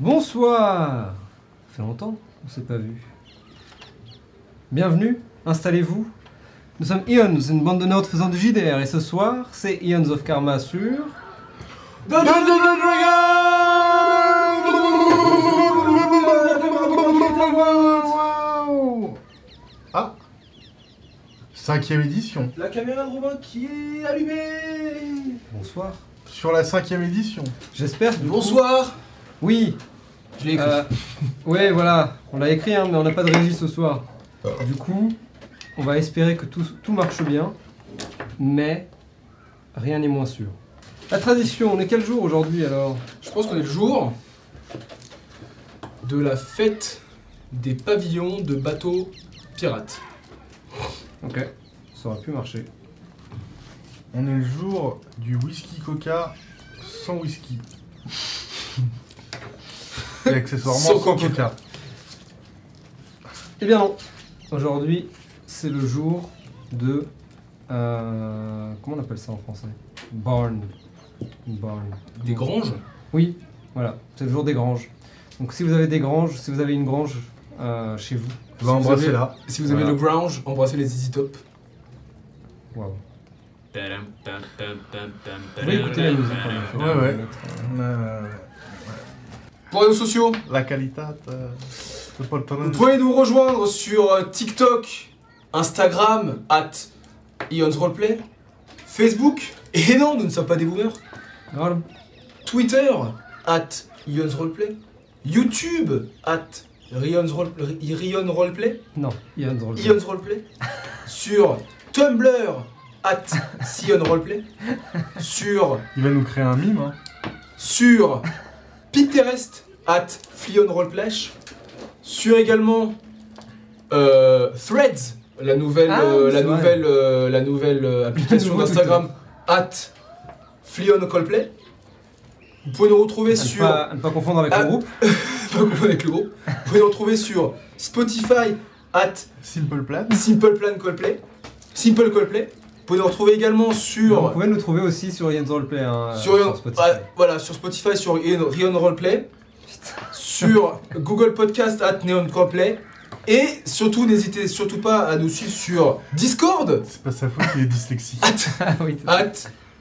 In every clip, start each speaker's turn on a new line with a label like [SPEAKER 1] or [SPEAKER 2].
[SPEAKER 1] Bonsoir Ça fait longtemps qu'on s'est pas vu. Bienvenue, installez-vous. Nous sommes Ions, une bande de nerds faisant du JDR, et ce soir, c'est Ions of Karma sur...
[SPEAKER 2] Ah Cinquième édition.
[SPEAKER 3] La caméra de Robin qui est allumée
[SPEAKER 1] Bonsoir.
[SPEAKER 2] Sur la cinquième édition.
[SPEAKER 1] J'espère... coup-
[SPEAKER 3] Bonsoir
[SPEAKER 1] Oui,
[SPEAKER 3] Je l'ai écrit.
[SPEAKER 1] euh, ouais, voilà, on l'a écrit, hein, mais on n'a pas de régie ce soir. Du coup, on va espérer que tout, tout marche bien, mais rien n'est moins sûr. La tradition, on est quel jour aujourd'hui alors?
[SPEAKER 3] Je pense qu'on est le jour de la fête des pavillons de bateaux pirates.
[SPEAKER 1] Ok, ça aurait pu marcher.
[SPEAKER 2] On est le jour du whisky coca sans whisky. Et accessoirement
[SPEAKER 3] Sans coca.
[SPEAKER 1] Eh bien non. Aujourd'hui, c'est le jour de... euh, comment on appelle ça en français? Barn. Barn.
[SPEAKER 3] Des granges?
[SPEAKER 1] Oui, voilà. C'est le jour des granges. Donc si vous avez des granges, si vous avez une grange euh, chez vous,
[SPEAKER 2] On va embrasser
[SPEAKER 3] avez-
[SPEAKER 2] là.
[SPEAKER 3] Si vous avez
[SPEAKER 1] Voilà.
[SPEAKER 3] le grange, embrassez les Easy Top.
[SPEAKER 1] waouh. Vous pouvez écouter la musique en effet.
[SPEAKER 2] Ouais, ouais.
[SPEAKER 1] Euh,
[SPEAKER 3] Pour les réseaux sociaux,
[SPEAKER 2] la qualité. euh, c'est pas le temps
[SPEAKER 3] vous pouvez nous rejoindre sur euh, TikTok, Instagram, at Ions Roleplay, Facebook, et non, nous ne sommes pas des boomers,
[SPEAKER 1] Grave.
[SPEAKER 3] Twitter, at Ions Roleplay, YouTube, at Rion Roleplay,
[SPEAKER 1] Non.
[SPEAKER 3] Ions Roleplay, sur Tumblr, at Sion Roleplay, sur,
[SPEAKER 2] Il va nous créer un mime. Hein.
[SPEAKER 3] sur Pinterest, at Flion Roleplash, sur également euh, Threads, la nouvelle,
[SPEAKER 1] Ah,
[SPEAKER 3] euh,
[SPEAKER 1] oui,
[SPEAKER 3] la, nouvelle euh, la nouvelle euh, application d'Instagram, at Flion Roleplay. Vous pouvez nous retrouver
[SPEAKER 1] À ne
[SPEAKER 3] sur...
[SPEAKER 1] pas, à ne pas confondre avec
[SPEAKER 3] Ah.
[SPEAKER 1] le groupe.
[SPEAKER 3] Pas confondre avec le groupe. Vous pouvez nous retrouver sur Spotify, at
[SPEAKER 2] Simple Plan.
[SPEAKER 3] Simple Plan Coldplay. Simple Coldplay. Vous pouvez nous retrouver également
[SPEAKER 1] Vous
[SPEAKER 3] sur,
[SPEAKER 1] pouvez nous trouver aussi sur Ian's Roleplay. Hein,
[SPEAKER 3] sur,
[SPEAKER 1] sur Spotify.
[SPEAKER 3] ah, voilà, sur Spotify, sur Rion Rion Roleplay. Sur Google Podcast at Neon Coldplay. Et surtout, n'hésitez surtout pas à nous suivre sur Discord
[SPEAKER 2] C'est pas sa faute, il est dyslexique.
[SPEAKER 3] at,
[SPEAKER 1] Ah oui,
[SPEAKER 3] at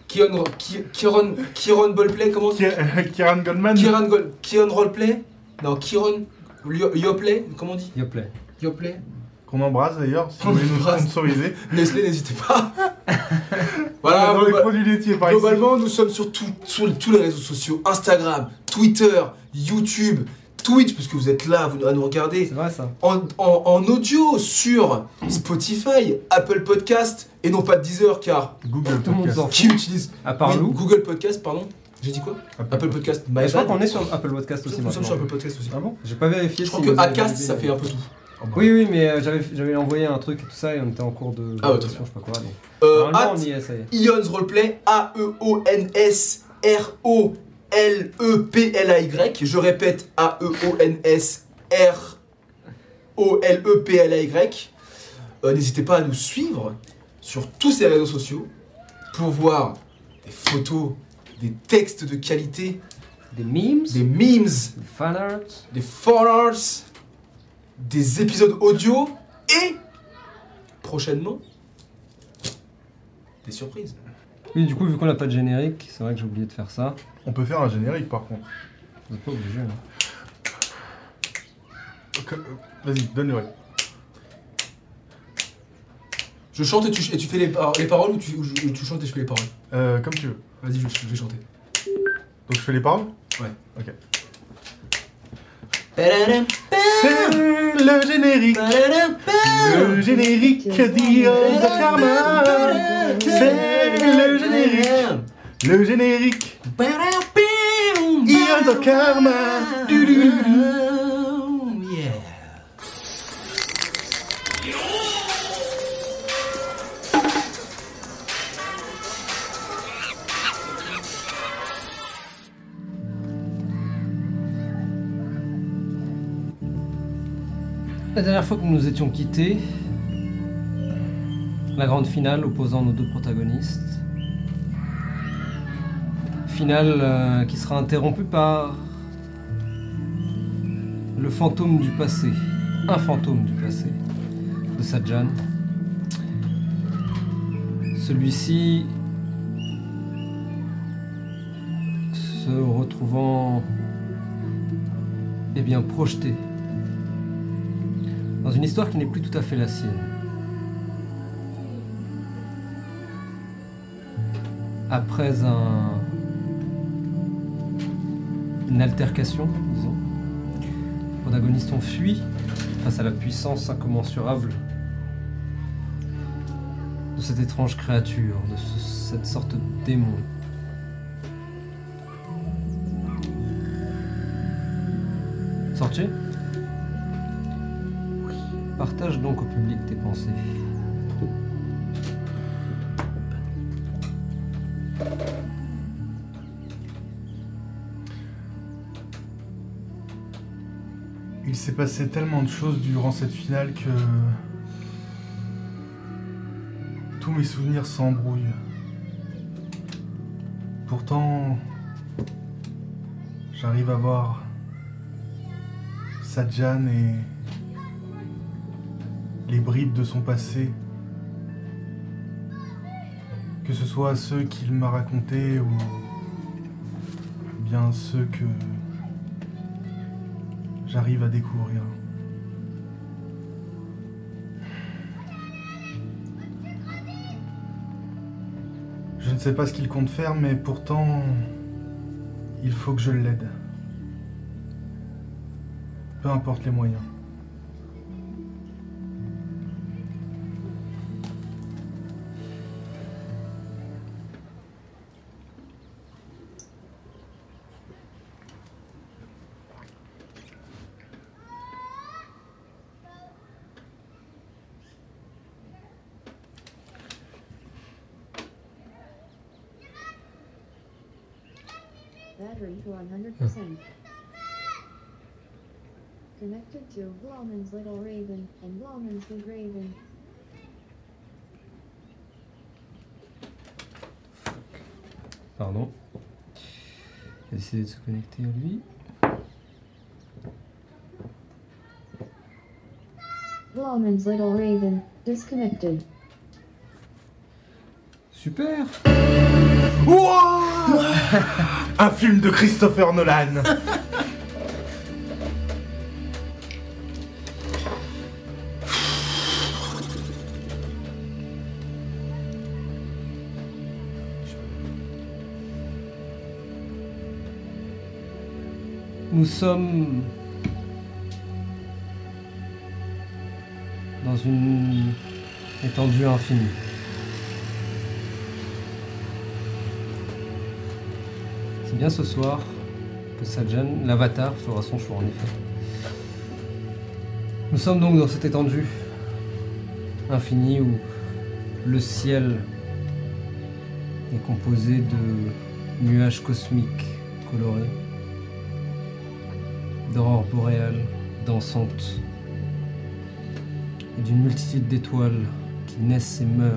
[SPEAKER 3] Kion, Ki- Kiron, Kiron Ballplay. Comment
[SPEAKER 2] Ki- euh, Kieran Goldman.
[SPEAKER 3] Kiran, Gol- Kiron Roleplay Non, Kiron Yo- Yoplay. Comment on dit
[SPEAKER 1] Yoplay.
[SPEAKER 3] Yoplay
[SPEAKER 2] Qu'on embrasse d'ailleurs, si
[SPEAKER 3] Qu'on
[SPEAKER 2] vous voulez nous
[SPEAKER 3] embrasse.
[SPEAKER 2] sponsoriser.
[SPEAKER 3] Nestlé, n'hésitez pas. voilà,
[SPEAKER 2] dans les produits laitiers par ici.
[SPEAKER 3] globalement, nous sommes sur, tout- sur tous les réseaux sociaux Instagram, Twitter, YouTube, Twitch, parce que vous êtes là vous, à nous regarder,
[SPEAKER 1] C'est vrai ça.
[SPEAKER 3] en, en- en audio sur Spotify, Apple Podcast, et non pas Deezer, car
[SPEAKER 2] Google
[SPEAKER 1] Tout le monde
[SPEAKER 2] Podcast.
[SPEAKER 1] s'en
[SPEAKER 3] qui utilise
[SPEAKER 1] À part
[SPEAKER 3] Oui,
[SPEAKER 1] nous.
[SPEAKER 3] Google Podcast, pardon J'ai dit quoi Apple Podcast, my
[SPEAKER 1] Mais je crois qu'on est sur Apple Podcast aussi
[SPEAKER 3] Nous sommes sur. Apple Podcast aussi.
[SPEAKER 1] Ah bon J'ai pas vérifié
[SPEAKER 3] Je crois
[SPEAKER 1] si
[SPEAKER 3] que
[SPEAKER 1] vous avez
[SPEAKER 3] Acast, ça fait un peu tout.
[SPEAKER 2] Oh, bah.
[SPEAKER 1] Oui, oui, mais euh, j'avais j'avais envoyé un truc et tout ça et on était en cours de.
[SPEAKER 3] Ah ouais,
[SPEAKER 1] validation, je sais pas quoi. donc.
[SPEAKER 3] Euh,
[SPEAKER 1] Normalement,
[SPEAKER 3] at
[SPEAKER 1] on y est, ça y est.
[SPEAKER 3] Ions Roleplay, E A-E-O-N-S-R-O-L-E-P-L-A-Y. Je répète, E A-E-O-N-S-R-O-L-E-P-L-A-Y. Euh, N'hésitez pas à nous suivre sur tous ces réseaux sociaux pour voir des photos, des textes de qualité,
[SPEAKER 1] Des memes,
[SPEAKER 3] des memes,
[SPEAKER 1] des fanarts.
[SPEAKER 3] des photos, des épisodes audio et prochainement des surprises.
[SPEAKER 1] Oui, du coup, vu qu'on n'a pas de générique, c'est vrai que j'ai oublié de faire ça.
[SPEAKER 2] On peut faire un générique par contre.
[SPEAKER 1] Vous êtes pas obligé. Hein.
[SPEAKER 2] Euh, Vas-y, donne le rythme.
[SPEAKER 3] Je chante et tu, et tu fais les, par- les paroles ou tu, ou je- tu chantes et je fais les paroles?
[SPEAKER 2] Euh, comme tu veux.
[SPEAKER 3] Vas-y, je, je vais chanter.
[SPEAKER 2] Donc je fais les paroles?
[SPEAKER 3] Ouais.
[SPEAKER 2] Ok. C'est le générique. Le générique d'Ion Karma. C'est le générique. Le générique. Ion Karma.
[SPEAKER 1] La dernière fois que nous nous étions quittés, la grande finale opposant nos deux protagonistes. Finale euh, qui sera interrompue par le fantôme du passé, un fantôme du passé de Sajan. Celui-ci se retrouvant eh bien projeté dans une histoire qui n'est plus tout à fait la sienne. Après un, une altercation, disons, les protagonistes ont fui face à la puissance incommensurable de cette étrange créature, de ce- cette sorte de démon. Sorti? Partage donc au public tes pensées.
[SPEAKER 2] Il s'est passé tellement de choses durant cette finale que tous mes souvenirs s'embrouillent. Pourtant, j'arrive à voir Sadjan et les bribes de son passé. Que ce soit ceux qu'il m'a racontés ou bien ceux que j'arrive à découvrir. Je ne sais pas ce qu'il compte faire, mais pourtant, il faut que je l'aide. Peu importe les moyens.
[SPEAKER 4] Blauman's Little Raven and Blauman's Big Raven.
[SPEAKER 1] Pardon. Décidé de se connecter à lui.
[SPEAKER 4] Blauman's Little Raven, disconnected.
[SPEAKER 1] Super
[SPEAKER 2] Wow Un film de Christopher Nolan
[SPEAKER 1] sommes dans une étendue infinie. C'est bien ce soir que Sajan, l'avatar, fera son choix en effet. Nous sommes donc dans cette étendue infinie où le ciel est composé de nuages cosmiques colorés d'aurores boréales dansantes et d'une multitude d'étoiles qui naissent et meurent.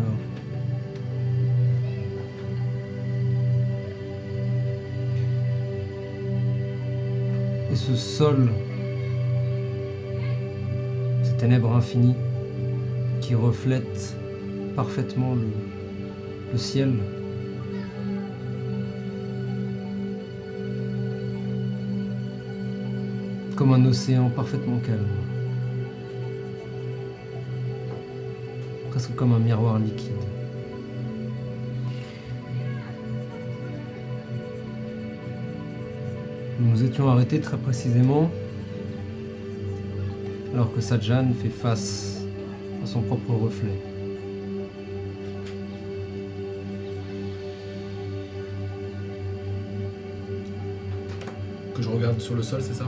[SPEAKER 1] Et ce sol, ces ténèbres infinies qui reflètent parfaitement le, le ciel, comme un océan parfaitement calme. Presque comme un miroir liquide. Nous nous étions arrêtés très précisément alors que Sajan fait face à son propre reflet.
[SPEAKER 3] Que je regarde sur le sol, c'est ça?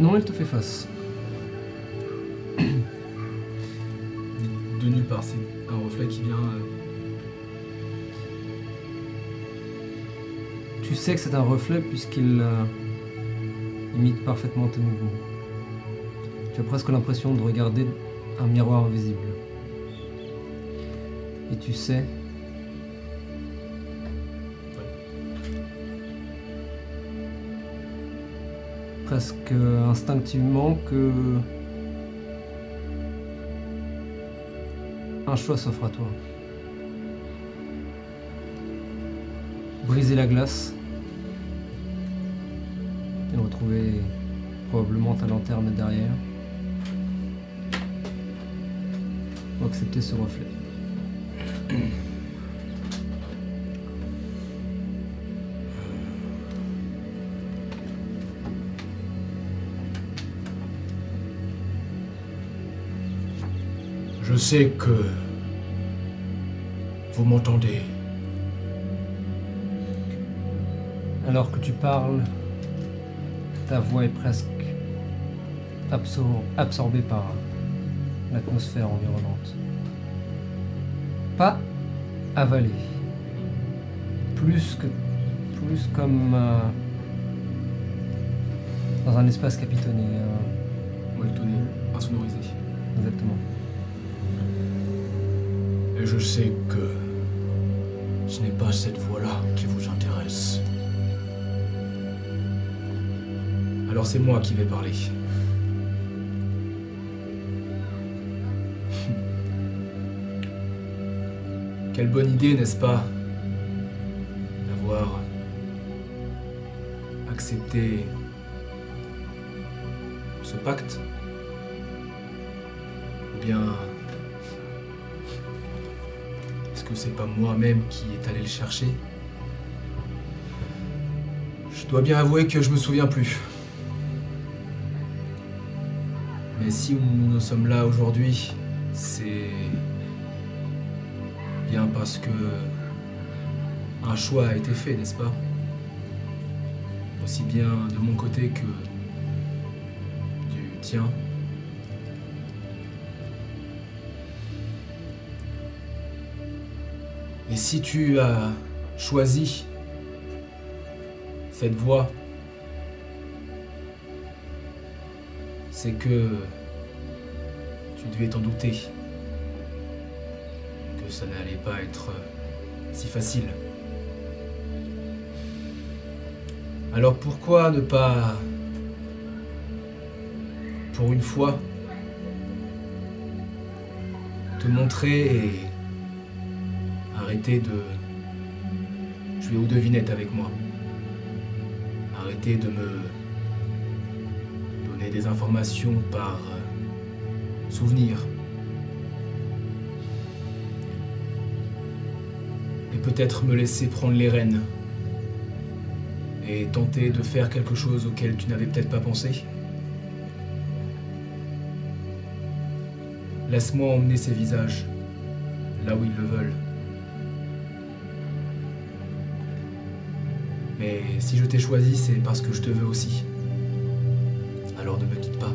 [SPEAKER 1] Non, il te fait face.
[SPEAKER 3] De nulle part, c'est un reflet qui vient. euh,
[SPEAKER 1] Tu sais que c'est un reflet puisqu'il euh, imite parfaitement tes mouvements. Tu as presque l'impression de regarder un miroir invisible. Et tu sais instinctivement que un choix s'offre à toi. Briser la glace et retrouver probablement ta lanterne derrière. Ou accepter ce reflet.
[SPEAKER 3] Sais que vous m'entendez.
[SPEAKER 1] Alors que tu parles, ta voix est presque absor- absorbée par l'atmosphère environnante. Pas avalée. Plus que. plus comme. euh, dans un espace capitonné. euh,
[SPEAKER 3] insonorisé.
[SPEAKER 1] exactement.
[SPEAKER 3] Et je sais que ce n'est pas cette voie-là qui vous intéresse. Alors c'est moi qui vais parler. Quelle bonne idée, n'est-ce pas D'avoir accepté ce pacte? Ou bien que c'est pas moi-même qui est allé le chercher Je dois bien avouer que je me souviens plus. Mais si nous sommes là aujourd'hui, c'est bien parce que un choix a été fait, n'est-ce pas? Aussi bien de mon côté que du tien. Et si tu as choisi cette voie, c'est que tu devais t'en douter que ça n'allait pas être si facile. Alors pourquoi ne pas, pour une fois, te montrer et arrêter de jouer aux devinettes avec moi. Arrêter de me donner des informations par euh, souvenir. Et peut-être me laisser prendre les rênes et tenter de faire quelque chose auquel tu n'avais peut-être pas pensé. Laisse-moi emmener ces visages là où ils le veulent. Si je t'ai choisi, c'est parce que je te veux aussi. Alors ne me quitte pas.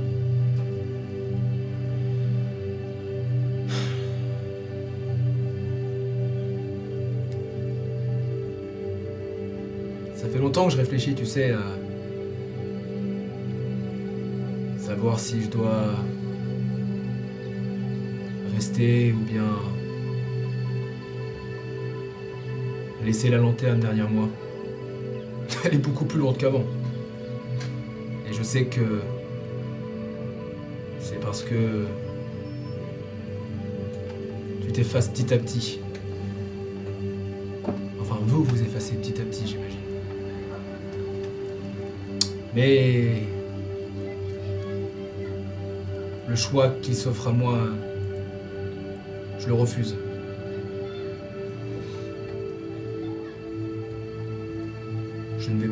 [SPEAKER 3] Ça fait longtemps que je réfléchis, tu sais, à savoir si je dois rester ou bien laisser la lanterne derrière moi. Elle est beaucoup plus lourde qu'avant. Et je sais que c'est parce que tu t'effaces petit à petit. Enfin, vous vous effacez petit à petit, j'imagine. Mais le choix qui s'offre à moi, je le refuse.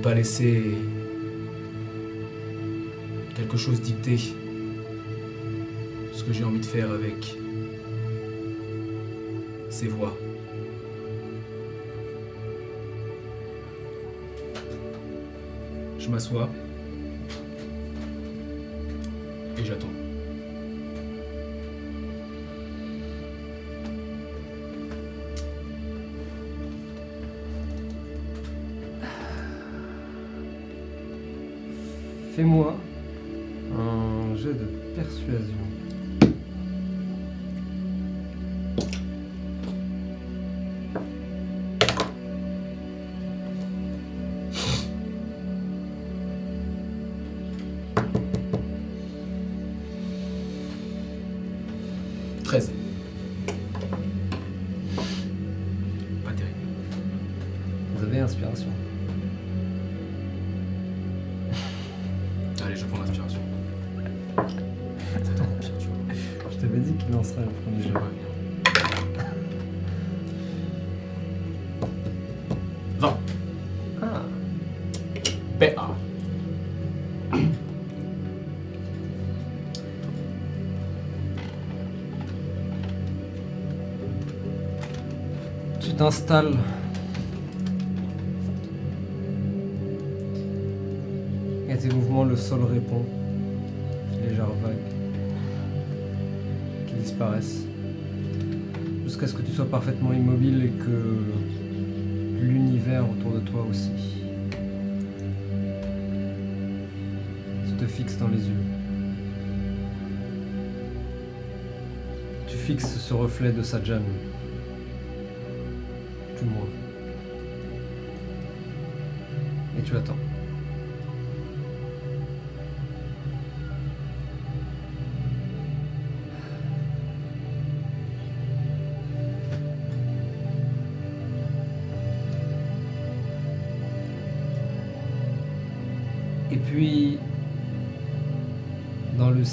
[SPEAKER 3] Pas laisser quelque chose dicter ce que j'ai envie de faire avec ces voix. Je m'assois tu
[SPEAKER 1] t'installes. Et à tes mouvements, le sol répond. Légère vague. Qui disparaissent. Jusqu'à ce que tu sois parfaitement immobile et que l'univers autour de toi aussi. Te fixes dans les yeux. Tu fixes ce reflet de Sajan. Tout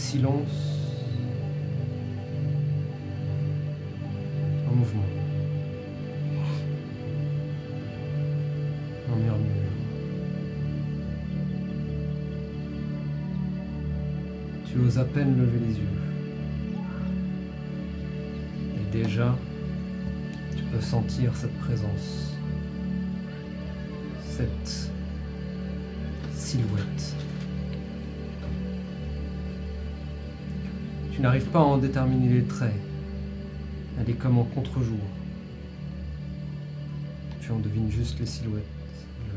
[SPEAKER 1] silence. Tu oses à peine lever les yeux. Et déjà, tu peux sentir cette présence. Cette Tu n'arrives pas à en déterminer les traits. Elle est comme en contre-jour. Tu en devines juste les silhouettes, le,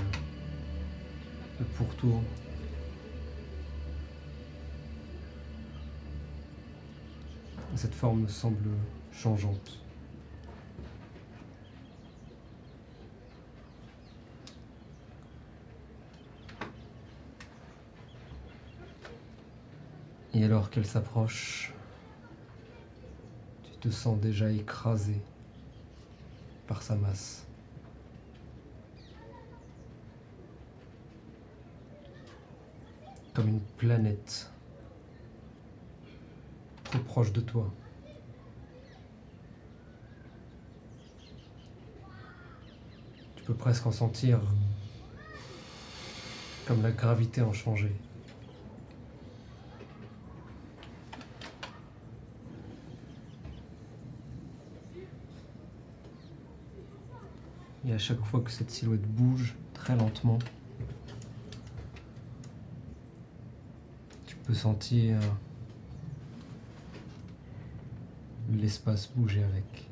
[SPEAKER 1] le pourtour. Cette forme semble changeante. Et alors qu'elle s'approche, te sens déjà écrasé par sa masse. Comme une planète trop proche de toi. Tu peux presque en sentir comme la gravité en changer. Et à chaque fois que cette silhouette bouge très lentement, tu peux sentir l'espace bouger avec.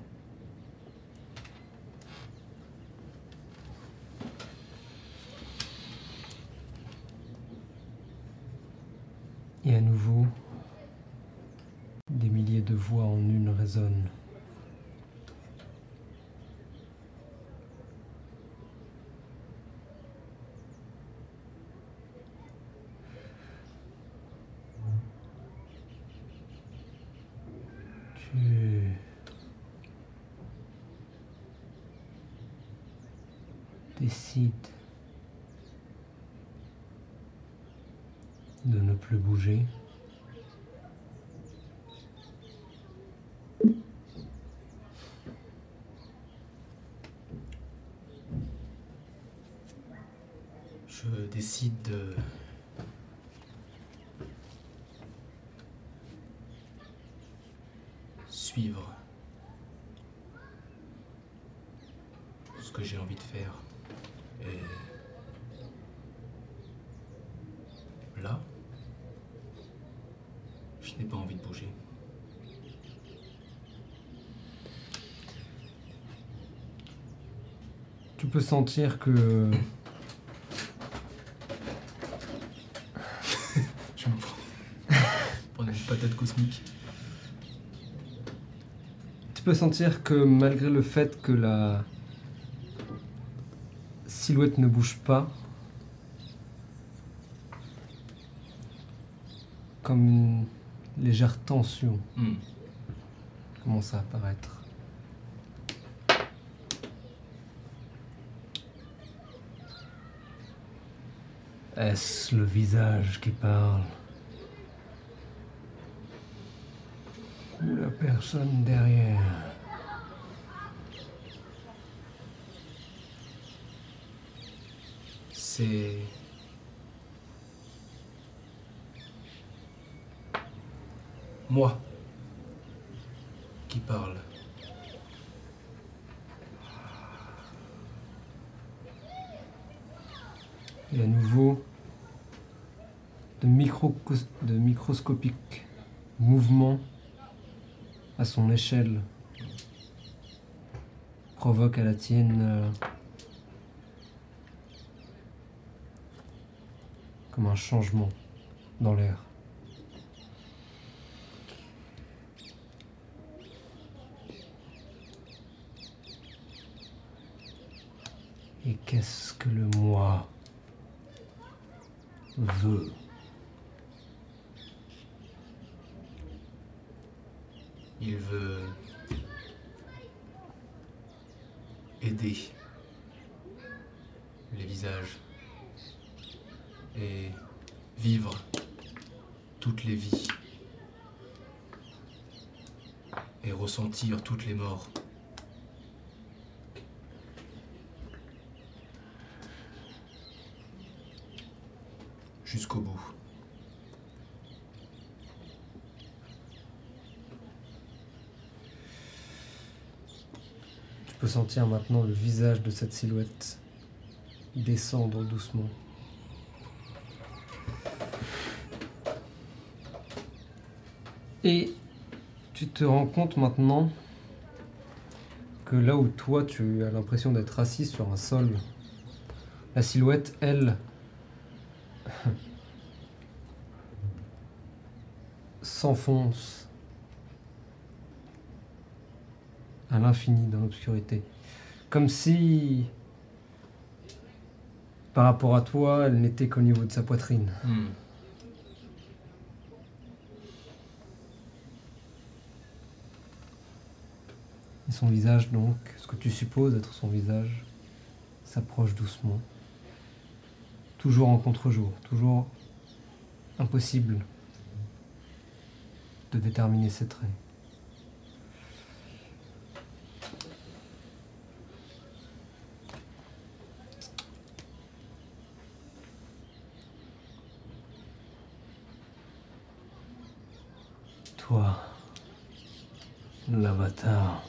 [SPEAKER 1] Et à nouveau, des milliers de voix en une résonnent. Tu décides de ne plus
[SPEAKER 3] Je décide de. suivre ce que j'ai envie de faire là, je n'ai pas envie de bouger.
[SPEAKER 1] Tu peux sentir que
[SPEAKER 3] Je me prends. Prendre une patate cosmique.
[SPEAKER 1] Tu peux sentir que malgré le fait que la silhouette ne bouge pas, comme une légère tension
[SPEAKER 3] Hmm.
[SPEAKER 1] commence à apparaître. Est-ce le visage qui parle? Ou la personne derrière
[SPEAKER 3] C'est. Moi qui parle.
[SPEAKER 1] Et à nouveau, de, micro- de microscopiques mouvements à son échelle provoquent à la tienne euh, comme un changement dans l'air. Et qu'est-ce que le moi veut
[SPEAKER 3] Il veut aider les visages et vivre toutes les vies toutes les morts. Jusqu'au bout.
[SPEAKER 1] Tu peux sentir maintenant le visage de cette silhouette descendre doucement. Et tu te rends compte maintenant que là où toi tu as l'impression d'être assis sur un sol, la silhouette, elle, s'enfonce à l'infini dans l'obscurité. Comme si, par rapport à toi, elle n'était qu'au niveau de sa poitrine.
[SPEAKER 3] Hmm.
[SPEAKER 1] Son visage, donc, ce que tu supposes être son visage, s'approche doucement. Toujours en contre-jour, toujours impossible de déterminer ses traits. Toi, l'avatar.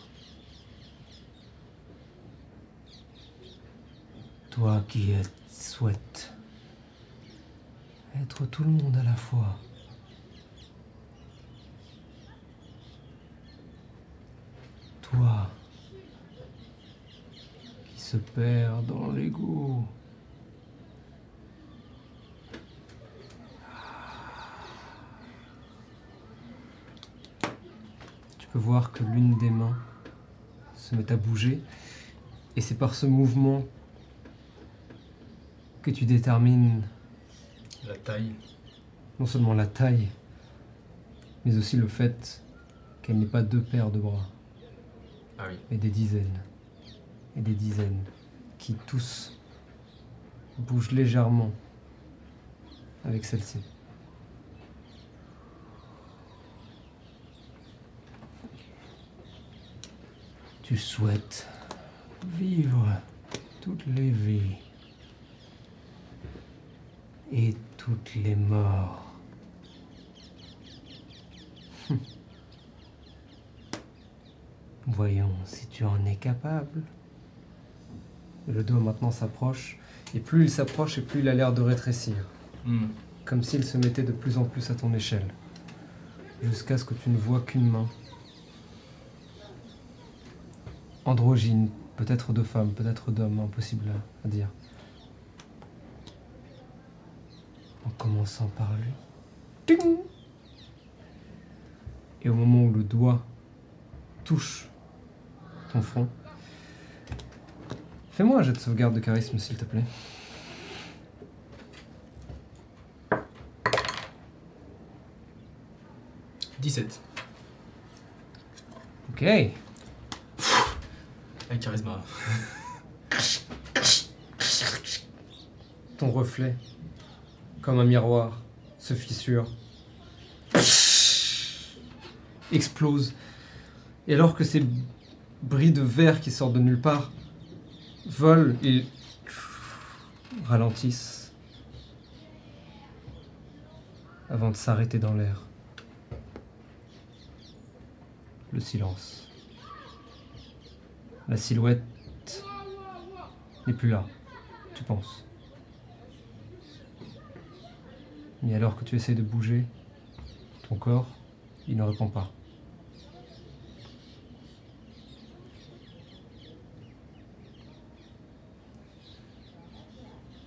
[SPEAKER 1] Toi qui es- souhaites être tout le monde à la fois. Toi qui se perd dans l'ego. Tu peux voir que l'une des mains se met à bouger et c'est par ce mouvement que tu détermines
[SPEAKER 3] La taille.
[SPEAKER 1] non seulement la taille, mais aussi le fait qu'elle n'ait pas deux paires de bras,
[SPEAKER 3] Ah oui.
[SPEAKER 1] mais des dizaines et des dizaines qui tous bougent légèrement avec celle-ci. Tu souhaites vivre toutes les vies et toutes les morts. Voyons si tu en es capable. Le doigt maintenant s'approche, et plus il s'approche, et plus il a l'air de rétrécir,
[SPEAKER 3] Hmm.
[SPEAKER 1] comme s'il se mettait de plus en plus à ton échelle, jusqu'à ce que tu ne vois qu'une main. Androgyne, peut-être de femme, peut-être d'homme, impossible à- à dire. En commençant par lui. Ting Et au moment où le doigt touche ton front, fais-moi un jet de sauvegarde de charisme, s'il te plaît.
[SPEAKER 3] « 17.
[SPEAKER 1] Ok.
[SPEAKER 3] Avec charisme.
[SPEAKER 1] Ton reflet comme un miroir, se fissure, explose. Et alors que ces bris de verre qui sortent de nulle part volent, ils ralentissent avant de s'arrêter dans l'air. Le silence. La silhouette n'est plus là, tu penses. Mais alors que tu essaies de bouger, ton corps, il ne répond pas.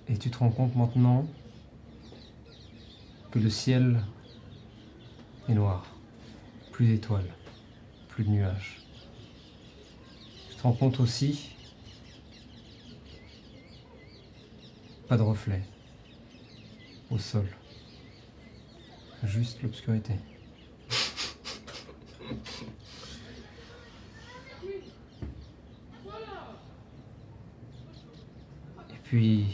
[SPEAKER 1] Et tu te rends compte maintenant que le ciel est noir. Plus d'étoiles, plus de nuages. Tu te rends compte aussi pas de reflet au sol. Juste l'obscurité. Et puis...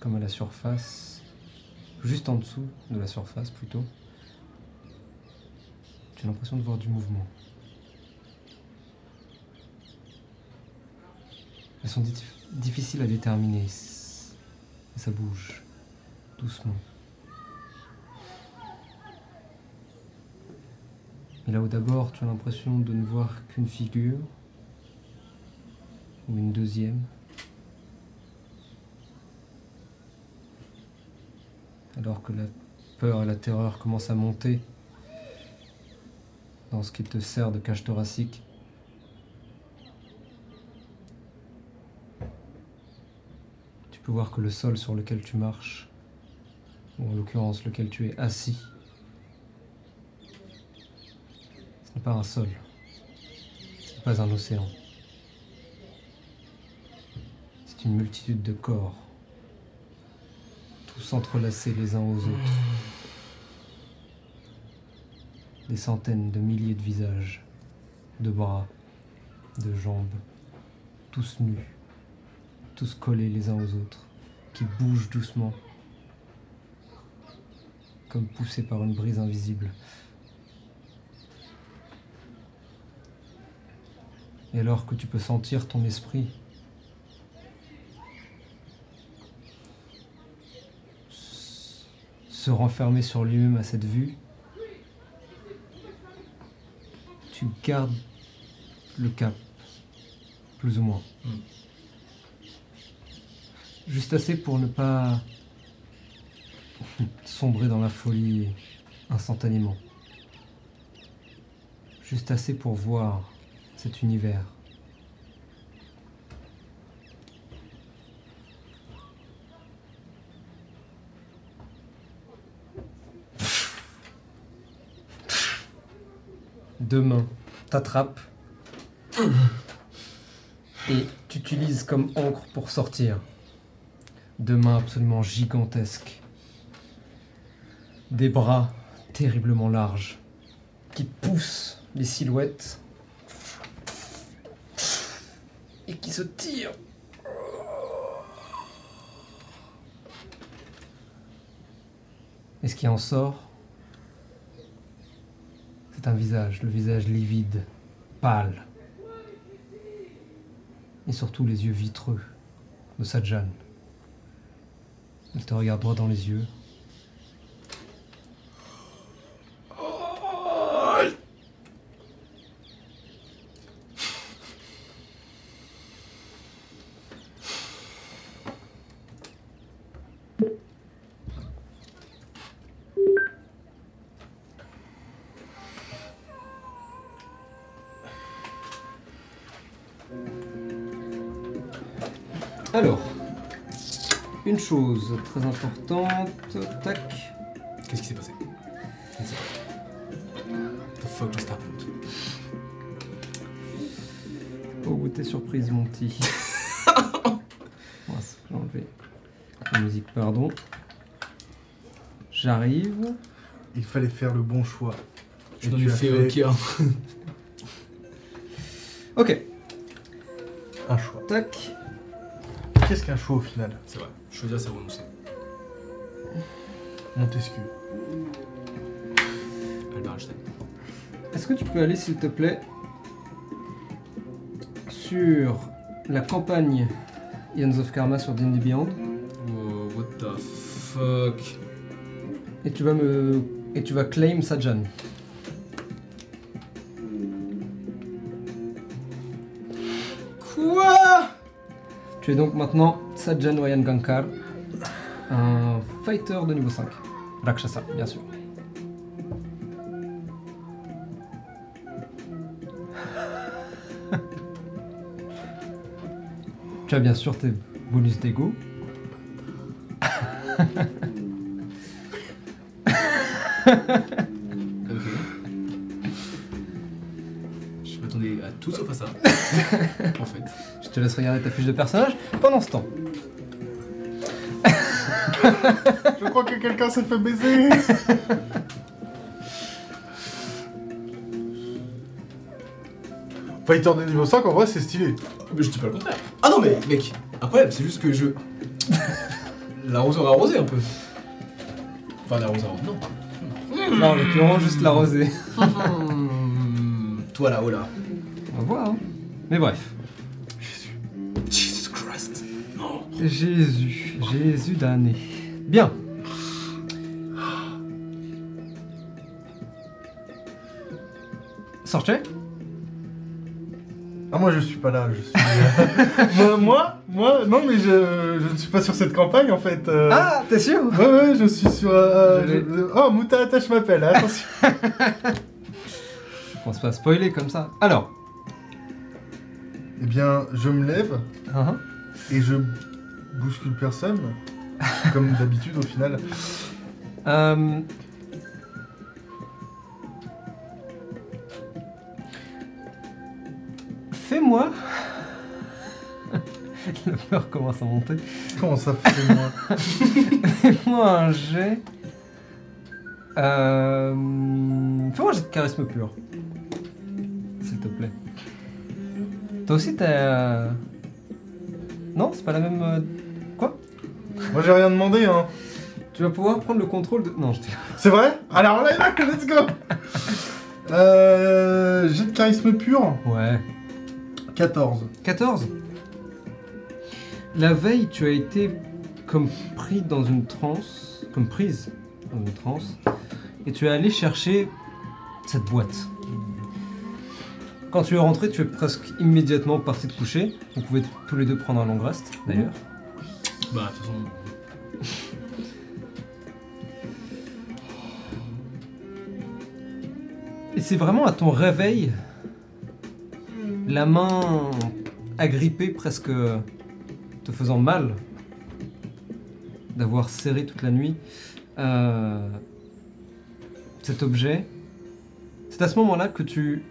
[SPEAKER 1] Comme à la surface, juste en dessous de la surface plutôt, as l'impression de voir du mouvement. Elles sont dif- difficiles à déterminer. Ça bouge doucement. Et là où d'abord tu as l'impression de ne voir qu'une figure, ou une deuxième, alors que la peur et la terreur commencent à monter dans ce qui te sert de cage thoracique, peux voir que le sol sur lequel tu marches, ou en l'occurrence lequel tu es assis, ce n'est pas un sol, ce n'est pas un océan. C'est une multitude de corps, tous entrelacés les uns aux autres. Des centaines de milliers de visages, de bras, de jambes, tous nus tous collés les uns aux autres, qui bougent doucement, comme poussés par une brise invisible. Et alors que tu peux sentir ton esprit se renfermer sur lui-même à cette vue, tu gardes le cap, plus ou moins. Juste assez pour ne pas sombrer dans la folie instantanément. Juste assez pour voir cet univers. Deux mains t'attrapent et t'utilises comme encre pour sortir deux mains absolument gigantesques, des bras terriblement larges qui poussent les silhouettes et qui se tirent. Et ce qui en sort, c'est un visage, le visage livide, pâle, et surtout les yeux vitreux de Sajjan. Il te regarde droit dans les yeux. Chose très importante, tac.
[SPEAKER 3] Qu'est-ce qui s'est passé? Je ne sais pas. The fuck just happened?
[SPEAKER 1] Oh, goûter surprise, mon petit. J'ai enlevé la musique, pardon. J'arrive.
[SPEAKER 2] Il fallait faire le bon choix.
[SPEAKER 3] Je
[SPEAKER 2] tu
[SPEAKER 3] ai
[SPEAKER 2] as
[SPEAKER 3] fait hein.
[SPEAKER 1] Ok.
[SPEAKER 2] Un choix.
[SPEAKER 1] Tac.
[SPEAKER 2] Qu'est-ce qu'un choix au final?
[SPEAKER 3] C'est vrai. Choisir, c'est renoncer.
[SPEAKER 2] Montesquieu.
[SPEAKER 3] Albert Einstein.
[SPEAKER 1] Est-ce que tu peux aller, s'il te plaît, sur la campagne Ions of Karma sur D&D Beyond?
[SPEAKER 3] Oh, what the fuck?
[SPEAKER 1] et tu vas me et tu vas claim Sajan.
[SPEAKER 3] Quoi?
[SPEAKER 1] Tu es donc maintenant Sajan Wayan Gankar, un fighter de niveau 5. Rakshasa, bien sûr. tu as bien sûr tes bonus d'ego.
[SPEAKER 3] Je m'attendais à tout sauf à ça.
[SPEAKER 1] te laisse regarder ta fiche de personnage pendant ce temps.
[SPEAKER 2] Je crois que quelqu'un s'est fait baiser Fighter de niveau 5, en vrai, c'est stylé.
[SPEAKER 3] Mais je dis pas le contraire. Ah non, mais mec, incroyable, c'est juste que je. L'arroseur arrosé un peu. Enfin, l'arroseur arrosé, non.
[SPEAKER 1] Non, en l'occurrence, juste la rosée.
[SPEAKER 3] Hmm, Toi là-haut là.
[SPEAKER 1] On va voir. hein. Mais bref. Jésus, Jésus d'année. Bien. Sortez
[SPEAKER 2] Ah, moi, je suis pas là, je suis... moi, moi, moi, non, mais je, je ne suis pas sur cette campagne, en fait. euh.
[SPEAKER 1] Ah, t'es sûr?
[SPEAKER 2] Ouais, ouais, je suis sur... euh,
[SPEAKER 1] Je l'ai.
[SPEAKER 2] je- Oh, Mouta Attache m'appelle, attention.
[SPEAKER 1] On se pas spoiler comme ça. Alors.
[SPEAKER 2] eh bien, je me lève
[SPEAKER 1] hein,
[SPEAKER 2] et je bouscule personne, comme d'habitude, au final.
[SPEAKER 1] euh, Fais-moi. La peur commence à monter.
[SPEAKER 2] Comment ça fait, moi
[SPEAKER 1] Fais-moi un jet. Euh... Fais-moi un jet de charisme pur. S'il te plaît. Toi aussi t'as. euh, Non, c'est pas la même.
[SPEAKER 2] Moi, j'ai rien demandé, hein.
[SPEAKER 1] Tu vas pouvoir prendre le contrôle de. Non, je t'ai.
[SPEAKER 2] C'est vrai? Alors là, là, let's go Euh... Jet de charisme pur,
[SPEAKER 1] Ouais.
[SPEAKER 2] 14.
[SPEAKER 1] 14 La veille, tu as été comme pris dans une transe, comme prise dans une transe, et tu es allé chercher cette boîte. Quand tu es rentré, tu es presque immédiatement parti te coucher. Vous pouvez tous les deux prendre un long rest, d'ailleurs.
[SPEAKER 3] Bah.
[SPEAKER 1] Et c'est vraiment à ton réveil, la main agrippée, presque te faisant mal, d'avoir serré toute la nuit euh, cet objet. C'est à ce moment-là que tu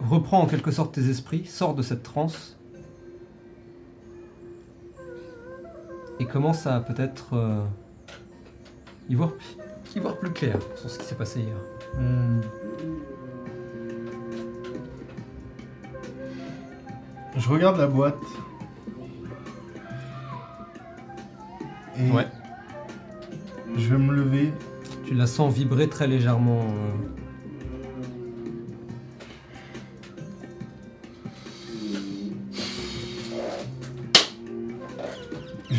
[SPEAKER 1] reprends en quelque sorte tes esprits, sors de cette transe et commence à peut-être euh, y, voir, y voir plus clair sur ce qui s'est passé hier?
[SPEAKER 2] Hmm. Je regarde la boîte. Et
[SPEAKER 1] Ouais.
[SPEAKER 2] je vais me lever.
[SPEAKER 1] Tu la sens vibrer très légèrement. euh.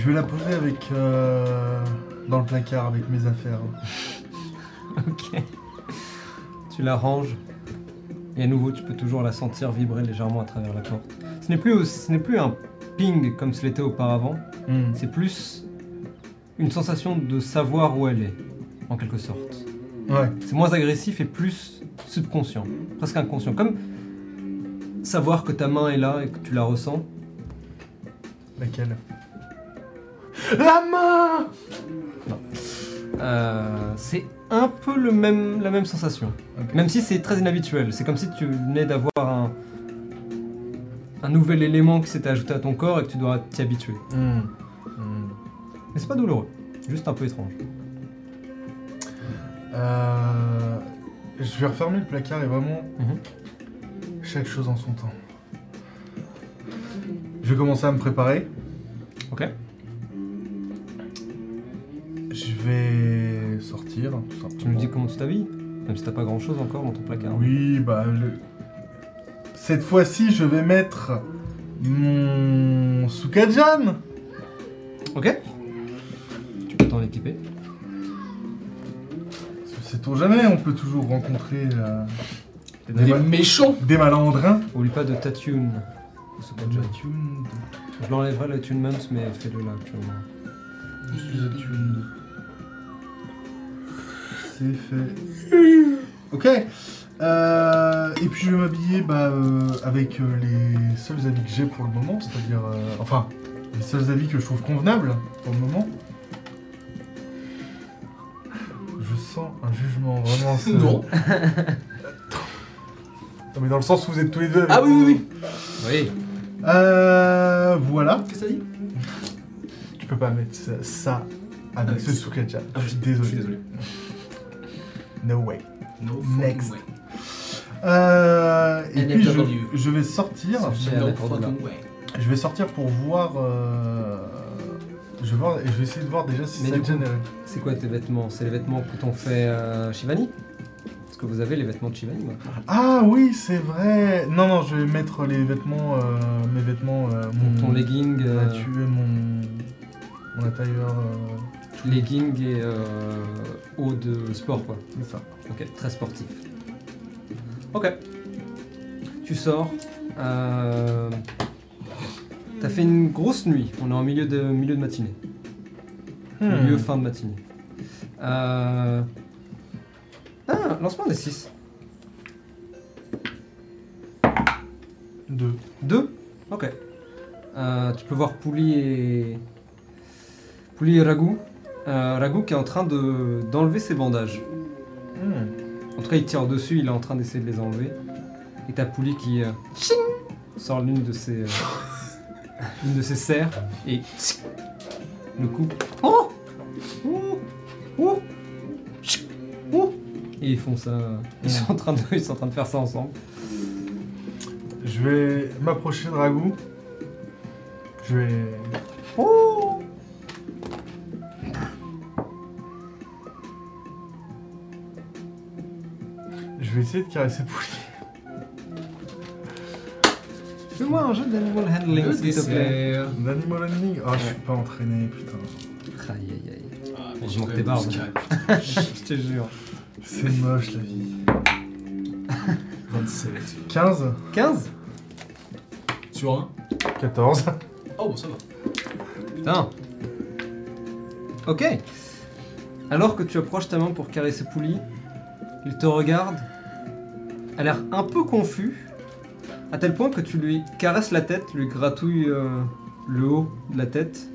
[SPEAKER 2] Vais la poser avec euh, dans le placard avec mes affaires.
[SPEAKER 1] Ok. Tu la ranges. Et à nouveau, tu peux toujours la sentir vibrer légèrement à travers la porte. Ce n'est plus, au- ce n'est plus un ping comme ce l'était auparavant.
[SPEAKER 2] Hmm.
[SPEAKER 1] C'est plus une sensation de savoir où elle est, en quelque sorte.
[SPEAKER 2] Ouais.
[SPEAKER 1] C'est moins agressif et plus subconscient, presque inconscient. Comme savoir que ta main est là et que tu la ressens.
[SPEAKER 2] Laquelle? La main
[SPEAKER 1] Euh, c'est un peu le même, la même sensation. Même si c'est très inhabituel. C'est comme si tu venais d'avoir un, un nouvel élément qui s'était ajouté à ton corps et que tu dois t'y habituer.
[SPEAKER 2] Hmm. Hmm.
[SPEAKER 1] Mais c'est pas douloureux, juste un peu étrange.
[SPEAKER 2] Euh, je vais refermer le placard et vraiment
[SPEAKER 1] Mhm.
[SPEAKER 2] chaque chose en son temps. Je vais commencer à me préparer.
[SPEAKER 1] Ok.
[SPEAKER 2] Je vais sortir. tout
[SPEAKER 1] Tu nous dis comment tu t'habilles Même si t'as pas grand chose encore dans ton placard.
[SPEAKER 2] Oui, bah. le- Cette fois-ci, je vais mettre mon Sukajan.
[SPEAKER 1] Ok. Tu peux t'en équiper.
[SPEAKER 2] Sait-on jamais, on peut toujours rencontrer euh, des,
[SPEAKER 3] méchants
[SPEAKER 2] des malandrins.
[SPEAKER 1] Oublie pas de tatune. Je l'enlèverai l'attunement, mais fais-le là actuellement.
[SPEAKER 2] Je suis attuned. C'est fait. Ok. Euh, et puis je vais m'habiller bah, euh, avec euh, les seuls habits que j'ai pour le moment, c'est-à-dire. enfin, les seuls habits que je trouve convenables pour le moment. Je sens un jugement vraiment. c'est-
[SPEAKER 3] Non.
[SPEAKER 2] Non, mais dans le sens où vous êtes tous les deux. avec
[SPEAKER 3] Ah oui, oui, oui.
[SPEAKER 1] Oui.
[SPEAKER 2] Euh, voilà.
[SPEAKER 3] Qu'est-ce que t'as dit?
[SPEAKER 2] Tu peux pas mettre ça, ça avec ce Sukaja.
[SPEAKER 3] Ah,
[SPEAKER 2] Je suis
[SPEAKER 3] Je
[SPEAKER 2] désolé.
[SPEAKER 3] suis désolé.
[SPEAKER 2] No way.
[SPEAKER 3] No
[SPEAKER 2] Next.
[SPEAKER 3] way.
[SPEAKER 2] Euh, et puis je, vais sortir.
[SPEAKER 3] No fucking way.
[SPEAKER 2] Je vais sortir pour voir. euh, je vais voir. Je vais essayer de voir déjà si
[SPEAKER 1] Mais
[SPEAKER 2] ça
[SPEAKER 1] du coup-
[SPEAKER 2] génère.
[SPEAKER 1] C'est quoi tes vêtements? C'est les vêtements que t'ont fait euh, Shivani? Parce que vous avez les vêtements de Shivani maintenant.
[SPEAKER 2] Ah oui, c'est vrai. Non non, je vais mettre les vêtements, euh, mes vêtements, euh, mon
[SPEAKER 1] Ton legging,
[SPEAKER 2] On
[SPEAKER 1] euh,
[SPEAKER 2] a tué mon mon intérieur. euh,
[SPEAKER 1] legging et euh, haut de sport quoi.
[SPEAKER 2] c'est ça.
[SPEAKER 1] Ok, très sportif. Ok. Tu sors. Euh... T'as fait une grosse nuit. On est en milieu de, milieu de matinée.
[SPEAKER 2] Hmm.
[SPEAKER 1] Milieu fin de matinée. Euh... Ah, lancement des 6.
[SPEAKER 2] Deux.
[SPEAKER 1] 2 Ok. Euh, tu peux voir Pouli et. Pouli et Ragout. Euh, Ragout qui est en train de d'enlever ses bandages.
[SPEAKER 2] Hmm.
[SPEAKER 1] En tout cas, il tire dessus, il est en train d'essayer de les enlever. Et t'as Pouli qui euh, sort l'une de ses. euh, une de ses serres et. le coupe. Oh Ouh Ouh Tchic Ouh Et ils font ça. Ils sont, en train de, ils sont en train de faire ça ensemble.
[SPEAKER 2] Je vais m'approcher de Ragout. Je vais.
[SPEAKER 1] Oh
[SPEAKER 2] vais essayer de caresser Pouli.
[SPEAKER 1] Fais-moi un jeu d'animal handling, s'il te plaît.
[SPEAKER 3] dessert.
[SPEAKER 2] L'animal handling Oh, je suis pas entraîné, putain.
[SPEAKER 1] Aïe aïe aïe.
[SPEAKER 3] Ah, mais
[SPEAKER 1] Heureusement
[SPEAKER 3] j'ai
[SPEAKER 1] que t'es
[SPEAKER 3] quand même
[SPEAKER 1] barbe.
[SPEAKER 3] 12 carrés.
[SPEAKER 1] Je te jure.
[SPEAKER 2] C'est moche la vie.
[SPEAKER 3] 27.
[SPEAKER 2] 15
[SPEAKER 1] 15
[SPEAKER 3] Sur un
[SPEAKER 2] 14
[SPEAKER 3] Oh, bon, ça va.
[SPEAKER 1] Putain. Ok. Alors que tu approches ta main pour caresser Pouli, il te regarde, a l'air un peu confus, à tel point que tu lui caresses la tête, lui gratouilles euh, le haut de la tête,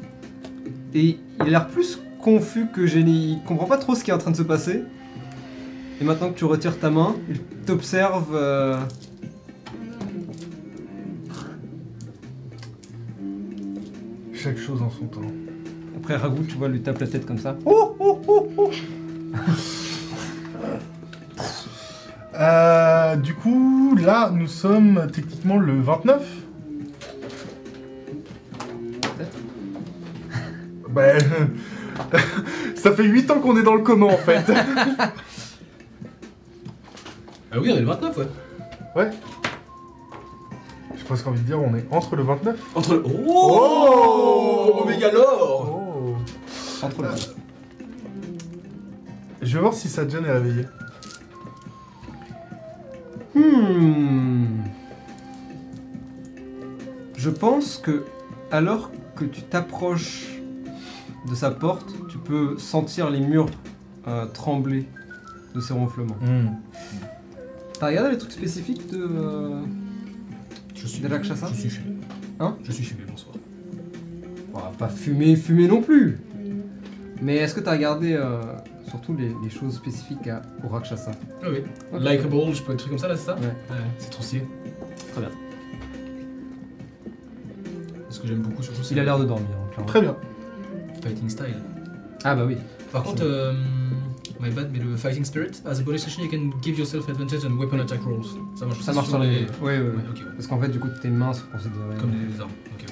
[SPEAKER 1] et il a l'air plus confus que gêné. Il comprend pas trop ce qui est en train de se passer. Et maintenant que tu retires ta main, il t'observe. euh,
[SPEAKER 2] Chaque chose en son temps.
[SPEAKER 1] Après Ragout, tu vois, lui tape la tête comme ça. Oh, oh, oh, oh.
[SPEAKER 2] Euh, du coup, là, nous sommes techniquement le 29 Bah, ça fait 8 ans qu'on est dans le coma en fait.
[SPEAKER 3] Ah oui, on est le 29, ouais.
[SPEAKER 2] ouais. J'ai presque envie de dire, on est entre le 29.
[SPEAKER 3] Entre le.
[SPEAKER 2] Oh
[SPEAKER 3] Oh Oméga Lore
[SPEAKER 2] Oh.
[SPEAKER 1] Entre le
[SPEAKER 2] Je vais voir si Sadjan est réveillé.
[SPEAKER 1] Hmm. Je pense que alors que tu t'approches de sa porte, tu peux sentir les murs euh, trembler de ses ronflements. T'as regardé les trucs spécifiques de... euh,
[SPEAKER 3] Je suis.
[SPEAKER 1] Des Rakshasa
[SPEAKER 3] Je suis fumé.
[SPEAKER 1] Hein
[SPEAKER 3] Je suis fumé, bonsoir.
[SPEAKER 1] bon, pas fumer, fumer non plus Mais est-ce que t'as regardé euh, surtout les, les choses spécifiques à, au Rakshasa
[SPEAKER 3] Ah oui.
[SPEAKER 1] Ok.
[SPEAKER 3] Likeable, je peux des trucs comme ça là, c'est ça
[SPEAKER 1] Ouais.
[SPEAKER 3] c'est trop stylé.
[SPEAKER 1] Très bien.
[SPEAKER 3] Ce que j'aime beaucoup surtout, c'est
[SPEAKER 1] Il a l'air de dormir. hein, clairement.
[SPEAKER 2] Très bien.
[SPEAKER 3] fighting style.
[SPEAKER 1] Ah bah oui.
[SPEAKER 3] Par contre, euh, my bad, mais le fighting spirit, as a bonus session, you can give yourself advantage on weapon attack rolls. Ça marche
[SPEAKER 1] Ça sur les... Oui, oui, oui.
[SPEAKER 3] Ouais, ok, ouais.
[SPEAKER 1] Parce qu'en fait, du coup, tes mains sont considérées...
[SPEAKER 3] Comme des armes. Ok.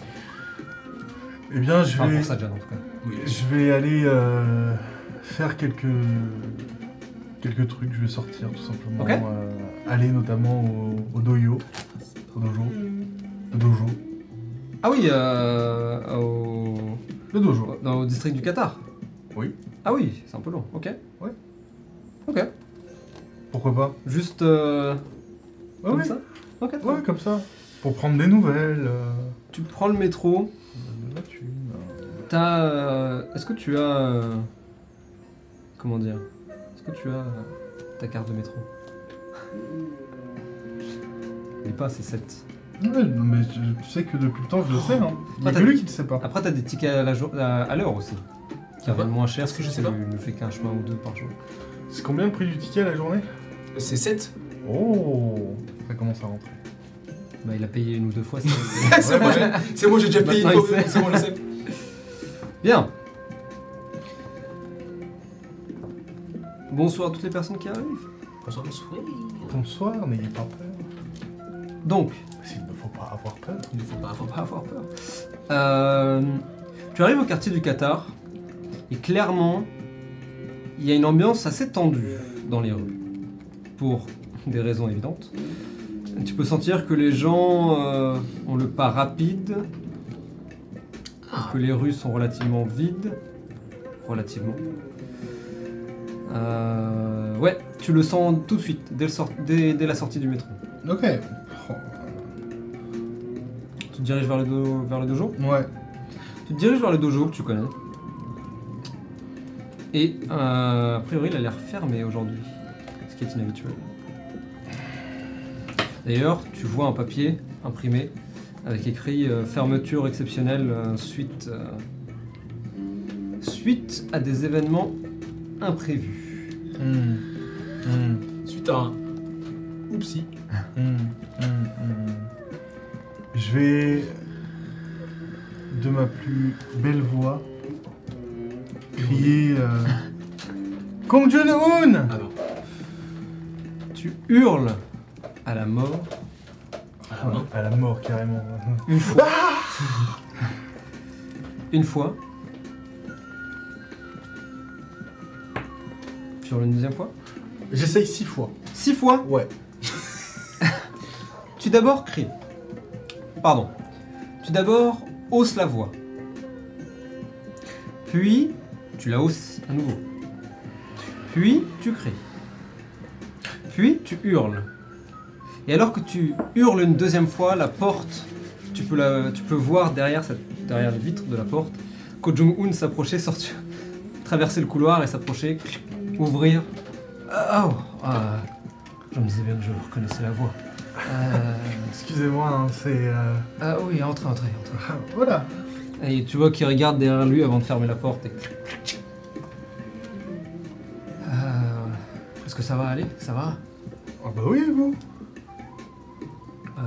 [SPEAKER 2] Eh bien, je
[SPEAKER 1] Enfin,
[SPEAKER 2] vais,
[SPEAKER 1] pour Sajan en tout cas.
[SPEAKER 3] Oui.
[SPEAKER 2] je vais aller euh, faire quelques quelques trucs. Je vais sortir tout simplement.
[SPEAKER 1] Ok.
[SPEAKER 2] euh, aller notamment au, au dojo, au dojo, le dojo,
[SPEAKER 1] Ah oui, euh, au...
[SPEAKER 2] le dojo.
[SPEAKER 1] dans, au district du Qatar.
[SPEAKER 2] Oui.
[SPEAKER 1] Ah oui, c'est un peu long. Ok.
[SPEAKER 2] Ouais.
[SPEAKER 1] Ok.
[SPEAKER 2] Pourquoi pas
[SPEAKER 1] Juste euh,
[SPEAKER 2] Ouais,
[SPEAKER 1] comme
[SPEAKER 2] ouais.
[SPEAKER 1] ça. Ok.
[SPEAKER 2] Ouais, comme ça. Pour prendre des nouvelles. euh,
[SPEAKER 1] Tu prends le métro.
[SPEAKER 2] de la thune, euh.
[SPEAKER 1] T'as. euh, Est-ce que tu as. euh, Comment dire Est-ce que tu as euh, ta carte de métro? Mais pas, c'est 7.
[SPEAKER 2] Ouais, non, mais je- tu sais que depuis le temps, je le sais. Hein. Il y a que
[SPEAKER 1] t'as-
[SPEAKER 2] lui qui le sait pas.
[SPEAKER 1] Après, t'as des tickets à la jour- à à l'heure aussi. Qui
[SPEAKER 3] Ah ouais
[SPEAKER 1] reviennent moins cher
[SPEAKER 3] Est-ce que je sais
[SPEAKER 1] tu
[SPEAKER 3] pas
[SPEAKER 1] ne fais qu'un chemin ou deux par jour.
[SPEAKER 2] C'est combien le prix du ticket à la journée?
[SPEAKER 3] C'est 7
[SPEAKER 2] Oh Ça commence à rentrer.
[SPEAKER 1] Bah, il a payé une ou deux fois. c'est-
[SPEAKER 3] C'est moi, j'ai- c'est moi, j'ai déjà payé une
[SPEAKER 1] Maintenant,
[SPEAKER 3] fois.
[SPEAKER 1] il sait.
[SPEAKER 3] C'est bon, je sais.
[SPEAKER 1] Bien. Bonsoir à toutes les personnes qui arrivent.
[SPEAKER 3] Bonsoir, bonsoir.
[SPEAKER 2] Bonsoir, n'ayez pas peur.
[SPEAKER 1] Donc,
[SPEAKER 2] S'il ne faut pas avoir peur.
[SPEAKER 3] Il ne faut pas
[SPEAKER 1] faut
[SPEAKER 3] avoir
[SPEAKER 1] pas avoir peur. Euh, tu arrives au quartier du Qatar et clairement, il y a une ambiance assez tendue dans les rues. Pour des raisons évidentes. Tu peux sentir que les gens euh, ont le pas rapide, que les rues sont relativement vides. Relativement. Euh, ouais, tu le sens tout de suite, dès, le sort- dès- dès la sortie du métro.
[SPEAKER 2] Ok. Oh,
[SPEAKER 1] Tu te diriges vers le, do- vers le dojo
[SPEAKER 2] Ouais.
[SPEAKER 1] Tu te diriges vers le dojo que tu connais. Et euh, a priori, il a l'air fermé aujourd'hui, ce qui est inhabituel. D'ailleurs, tu vois un papier imprimé avec écrit euh, fermeture exceptionnelle euh, suite, euh, suite à des événements imprévus.
[SPEAKER 2] Hmm. Hmm.
[SPEAKER 3] Suite à un. Oupsie.
[SPEAKER 2] Hmm. Je vais, de ma plus belle voix, crier euh, Kong Jun-un
[SPEAKER 3] Ah non.
[SPEAKER 1] Tu hurles à la mort
[SPEAKER 3] À la main.
[SPEAKER 2] À la mort, carrément.
[SPEAKER 1] une fois. une fois. Hurles une deuxième fois
[SPEAKER 2] J'essaye six fois.
[SPEAKER 1] Six fois
[SPEAKER 2] Ouais.
[SPEAKER 1] Tu d'abord cries. Pardon. Tu d'abord hausses la voix. Puis, tu la hausses à nouveau. Puis, tu cries. Puis, tu hurles. Et alors que tu hurles une deuxième fois, la porte, tu peux, la, tu peux voir derrière, cette, derrière les vitres de la porte, Ko Jong-un s'approcher, sortir, traverser le couloir et s'approcher, ouvrir. Ah, oh, ah, je me disais bien que je reconnaissais la voix. Euh,
[SPEAKER 2] Excusez-moi, hein, c'est. euh,
[SPEAKER 1] ah oui, entrez, entrez, entrez.
[SPEAKER 2] ah, Voilà.
[SPEAKER 1] Et tu vois qu'il regarde derrière lui avant de fermer la porte et... Euh, Est-ce que ça va aller? Ça va?
[SPEAKER 2] Ah bah oui, vous?
[SPEAKER 1] Euh,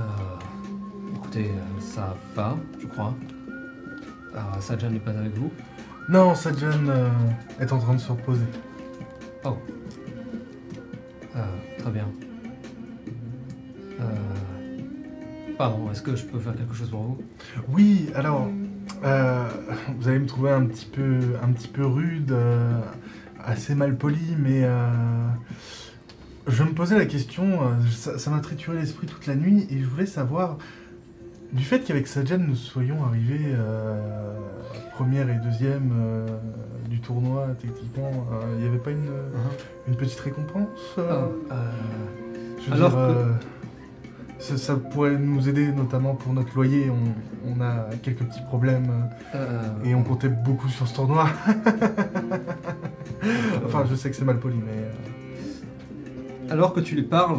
[SPEAKER 1] Écoutez, euh, ça va, je crois. Euh, Sajan n'est pas avec vous.
[SPEAKER 2] Non, Sajan euh, est en train de se reposer.
[SPEAKER 1] Oh. Euh, très bien. Euh... Pardon, est-ce que je peux faire quelque chose pour vous?
[SPEAKER 2] Oui, alors, euh, vous allez me trouver un petit peu, un petit peu rude, assez mal poli, mais je me posais la question, ça m'a trituré l'esprit toute la nuit, et je voulais savoir, du fait qu'avec Sajan nous soyons arrivés euh, première et deuxième euh, du tournoi, techniquement, euh, il n'y avait pas une, une petite récompense euh,
[SPEAKER 1] euh,
[SPEAKER 2] Je veux
[SPEAKER 1] Alors
[SPEAKER 2] dire,
[SPEAKER 1] que-
[SPEAKER 2] euh, ça, ça pourrait nous aider, notamment pour notre loyer. On, on a quelques petits problèmes
[SPEAKER 1] euh,
[SPEAKER 2] euh, et on comptait beaucoup sur ce tournoi. enfin, je sais que c'est mal poli, mais. euh,
[SPEAKER 1] Alors que tu lui parles,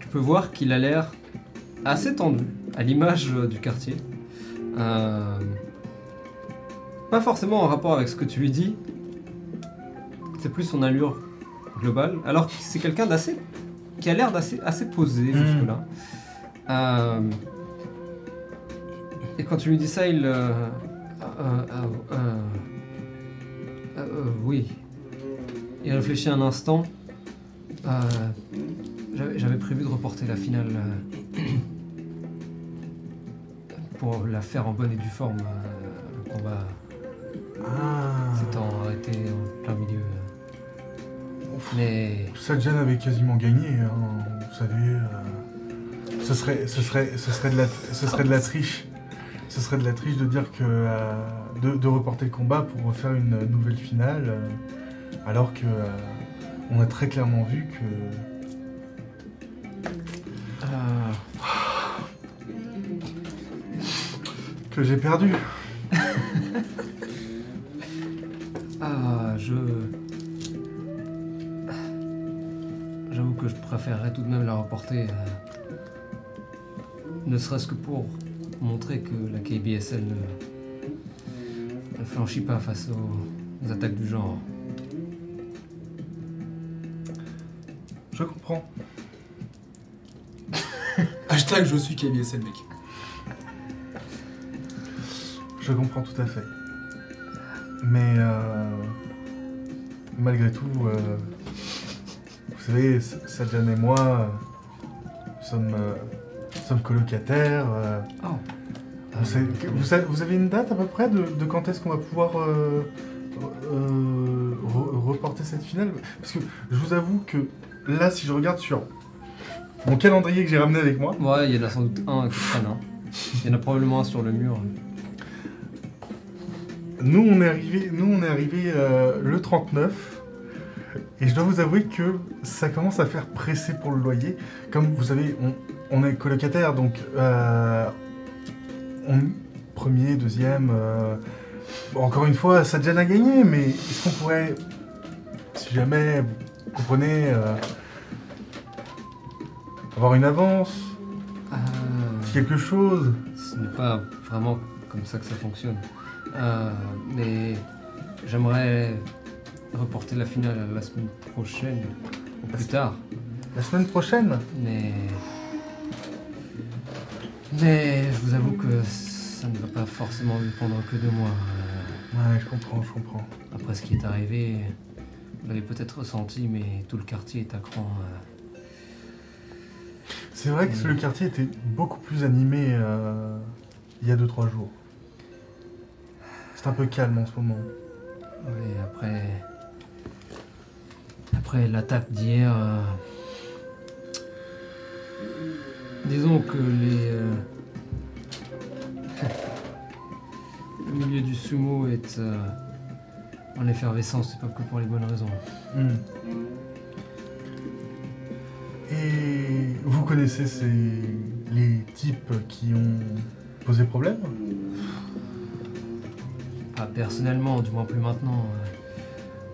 [SPEAKER 1] tu peux voir qu'il a l'air assez tendu, à l'image euh, du quartier. Euh, pas forcément en rapport avec ce que tu lui dis, c'est plus son allure globale. Alors que c'est quelqu'un d'assez. qui a l'air d'assez assez posé
[SPEAKER 2] Mm.
[SPEAKER 1] jusque-là. Euh, et quand tu lui dis ça, il. euh, oui. Il réfléchit un instant. J'avais- prévu de reporter la finale pour la faire en bonne et due forme euh, le combat
[SPEAKER 2] Ah.
[SPEAKER 1] s'étant arrêté en plein milieu. Mais
[SPEAKER 2] Sajan avait quasiment gagné, hein, vous savez. euh, ce, serait, ce, serait, ce, serait de la, ce serait de la triche. Ce serait de la triche de dire que. euh, de, de reporter le combat pour refaire une nouvelle finale, euh, alors que. euh, on a très clairement vu que.
[SPEAKER 1] ah,
[SPEAKER 2] que j'ai perdu.
[SPEAKER 1] ah, je j'avoue que je préférerais tout de même la reporter, euh, ne serait-ce que pour montrer que la KBSL ne, ne flanchit pas face aux, aux attaques du genre.
[SPEAKER 2] Je comprends.
[SPEAKER 3] Hashtag je suis KBSL, mec.
[SPEAKER 2] Je comprends tout à fait. Mais euh, malgré tout, euh, vous savez, S- Sajan et moi, euh, nous sommes, euh, nous sommes colocataires.
[SPEAKER 1] Oh.
[SPEAKER 2] on sait- que- vous, avez une date à peu près de, de quand est-ce qu'on va pouvoir euh, euh, re- reporter cette finale? Parce que je vous avoue que là, si je regarde sur mon calendrier que j'ai ramené avec moi,
[SPEAKER 1] Ouais, il y en a sans doute un qui traîne. hein. Il y en a probablement un sur le mur.
[SPEAKER 2] Nous, on est arrivé, nous, on est arrivé euh, le 39. Et je dois vous avouer que ça commence à faire presser pour le loyer. Comme vous savez, on, on est colocataire, donc euh, on, premier, deuxième. euh, bon, encore une fois, Sadjan a gagné, mais est-ce qu'on pourrait, si jamais, vous comprenez, avoir une avance,
[SPEAKER 1] Ah,
[SPEAKER 2] quelque chose?
[SPEAKER 1] Ce n'est pas vraiment comme ça que ça fonctionne. Euh, mais j'aimerais reporter la finale à la semaine prochaine ou plus tard.
[SPEAKER 2] La semaine prochaine
[SPEAKER 1] Mais. Mais je vous avoue que ça ne va pas forcément dépendre que de moi. Euh,
[SPEAKER 2] Ouais, je comprends, je comprends.
[SPEAKER 1] après ce qui est arrivé, vous l'avez peut-être ressenti, mais tout le quartier est à cran. euh.
[SPEAKER 2] C'est vrai que le quartier était beaucoup plus animé euh, il y a 2-3 jours. C'est un peu calme en ce moment.
[SPEAKER 1] Oui, après. Après l'attaque d'hier. euh, Disons que les. euh, Le milieu du sumo est euh, en effervescence, c'est pas que pour les bonnes raisons.
[SPEAKER 2] Mm. Et vous connaissez ces... les types qui ont posé problème?
[SPEAKER 1] Pas personnellement, du moins plus maintenant. euh.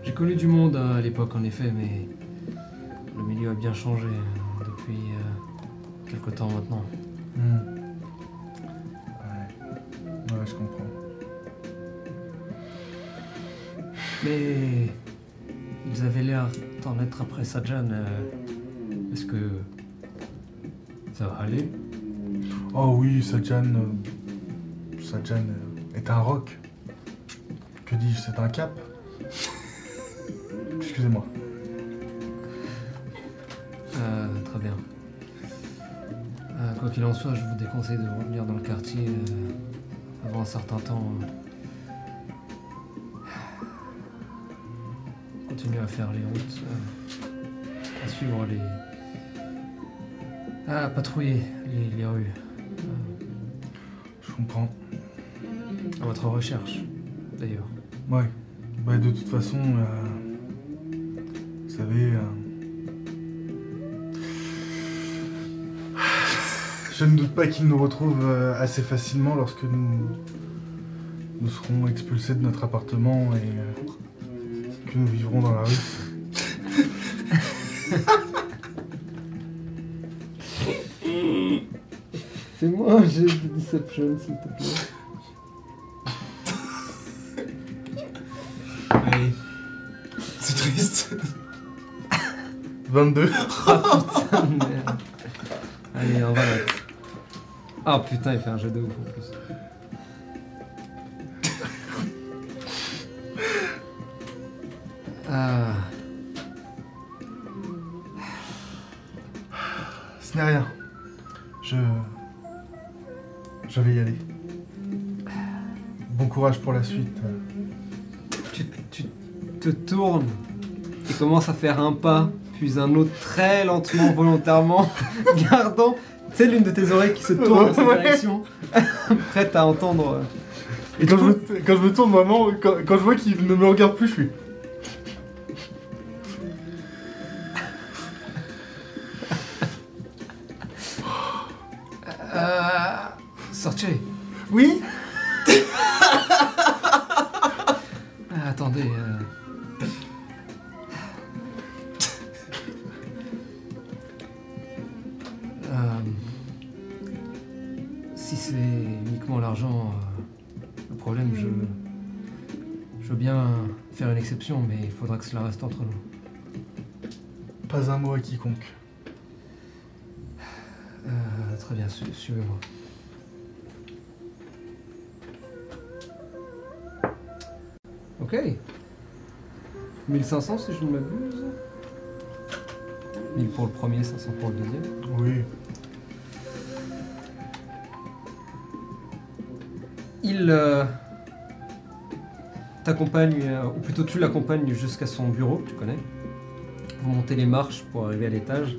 [SPEAKER 1] J'ai connu du monde hein, à l'époque en effet, mais le milieu a bien changé euh, depuis euh, quelque temps maintenant.
[SPEAKER 2] Mm. Ouais. ouais, je comprends.
[SPEAKER 1] Mais ils avaient l'air d'en être après Sajan. euh, Est-ce que ça va aller?
[SPEAKER 2] Oh oui, Sajan... euh, Sajan euh, est un roc. Que dis-je, c'est un cap? Excusez-moi.
[SPEAKER 1] Euh, Très bien. Euh, quoi qu'il en soit, je vous déconseille de revenir dans le quartier euh, avant un certain temps. Continuez à faire les routes, à suivre les. à patrouiller les, les rues.
[SPEAKER 2] Je comprends.
[SPEAKER 1] à votre recherche, d'ailleurs.
[SPEAKER 2] Ouais. Bah, de toute façon, euh, vous savez, euh, je ne doute pas qu'il nous retrouve euh, assez facilement lorsque nous, nous serons expulsés de notre appartement et euh, que nous vivrons dans la rue.
[SPEAKER 1] Fais-moi un jet de deception, s'il te plaît.
[SPEAKER 2] 22.
[SPEAKER 1] Ah putain de merde. Allez, on va. Ah putain, il fait un jeu de ouf en plus. Ah,
[SPEAKER 2] Ce n'est rien. Je. Je vais y aller. Bon Bon courage pour la suite.
[SPEAKER 1] Tu, tu te tournes et commences à faire un pas, puis un autre très lentement, volontairement, gardant, tu sais, l'une de tes oreilles qui se tourne dans cette
[SPEAKER 2] Ouais.
[SPEAKER 1] direction, prête à entendre. euh,
[SPEAKER 2] Et quand je, me, quand je me tourne vraiment, quand, quand je vois qu'il ne me regarde plus, je suis.
[SPEAKER 1] Cela reste entre nous.
[SPEAKER 2] Pas un mot à quiconque.
[SPEAKER 1] Euh, très bien, su- suivez-moi. Ok. 1500 si je ne m'abuse. 1000 pour le premier, 500 pour le deuxième.
[SPEAKER 2] Oui.
[SPEAKER 1] Il euh, t'accompagne, euh, ou plutôt tu l'accompagnes jusqu'à son bureau, tu connais. Vous montez les marches pour arriver à l'étage.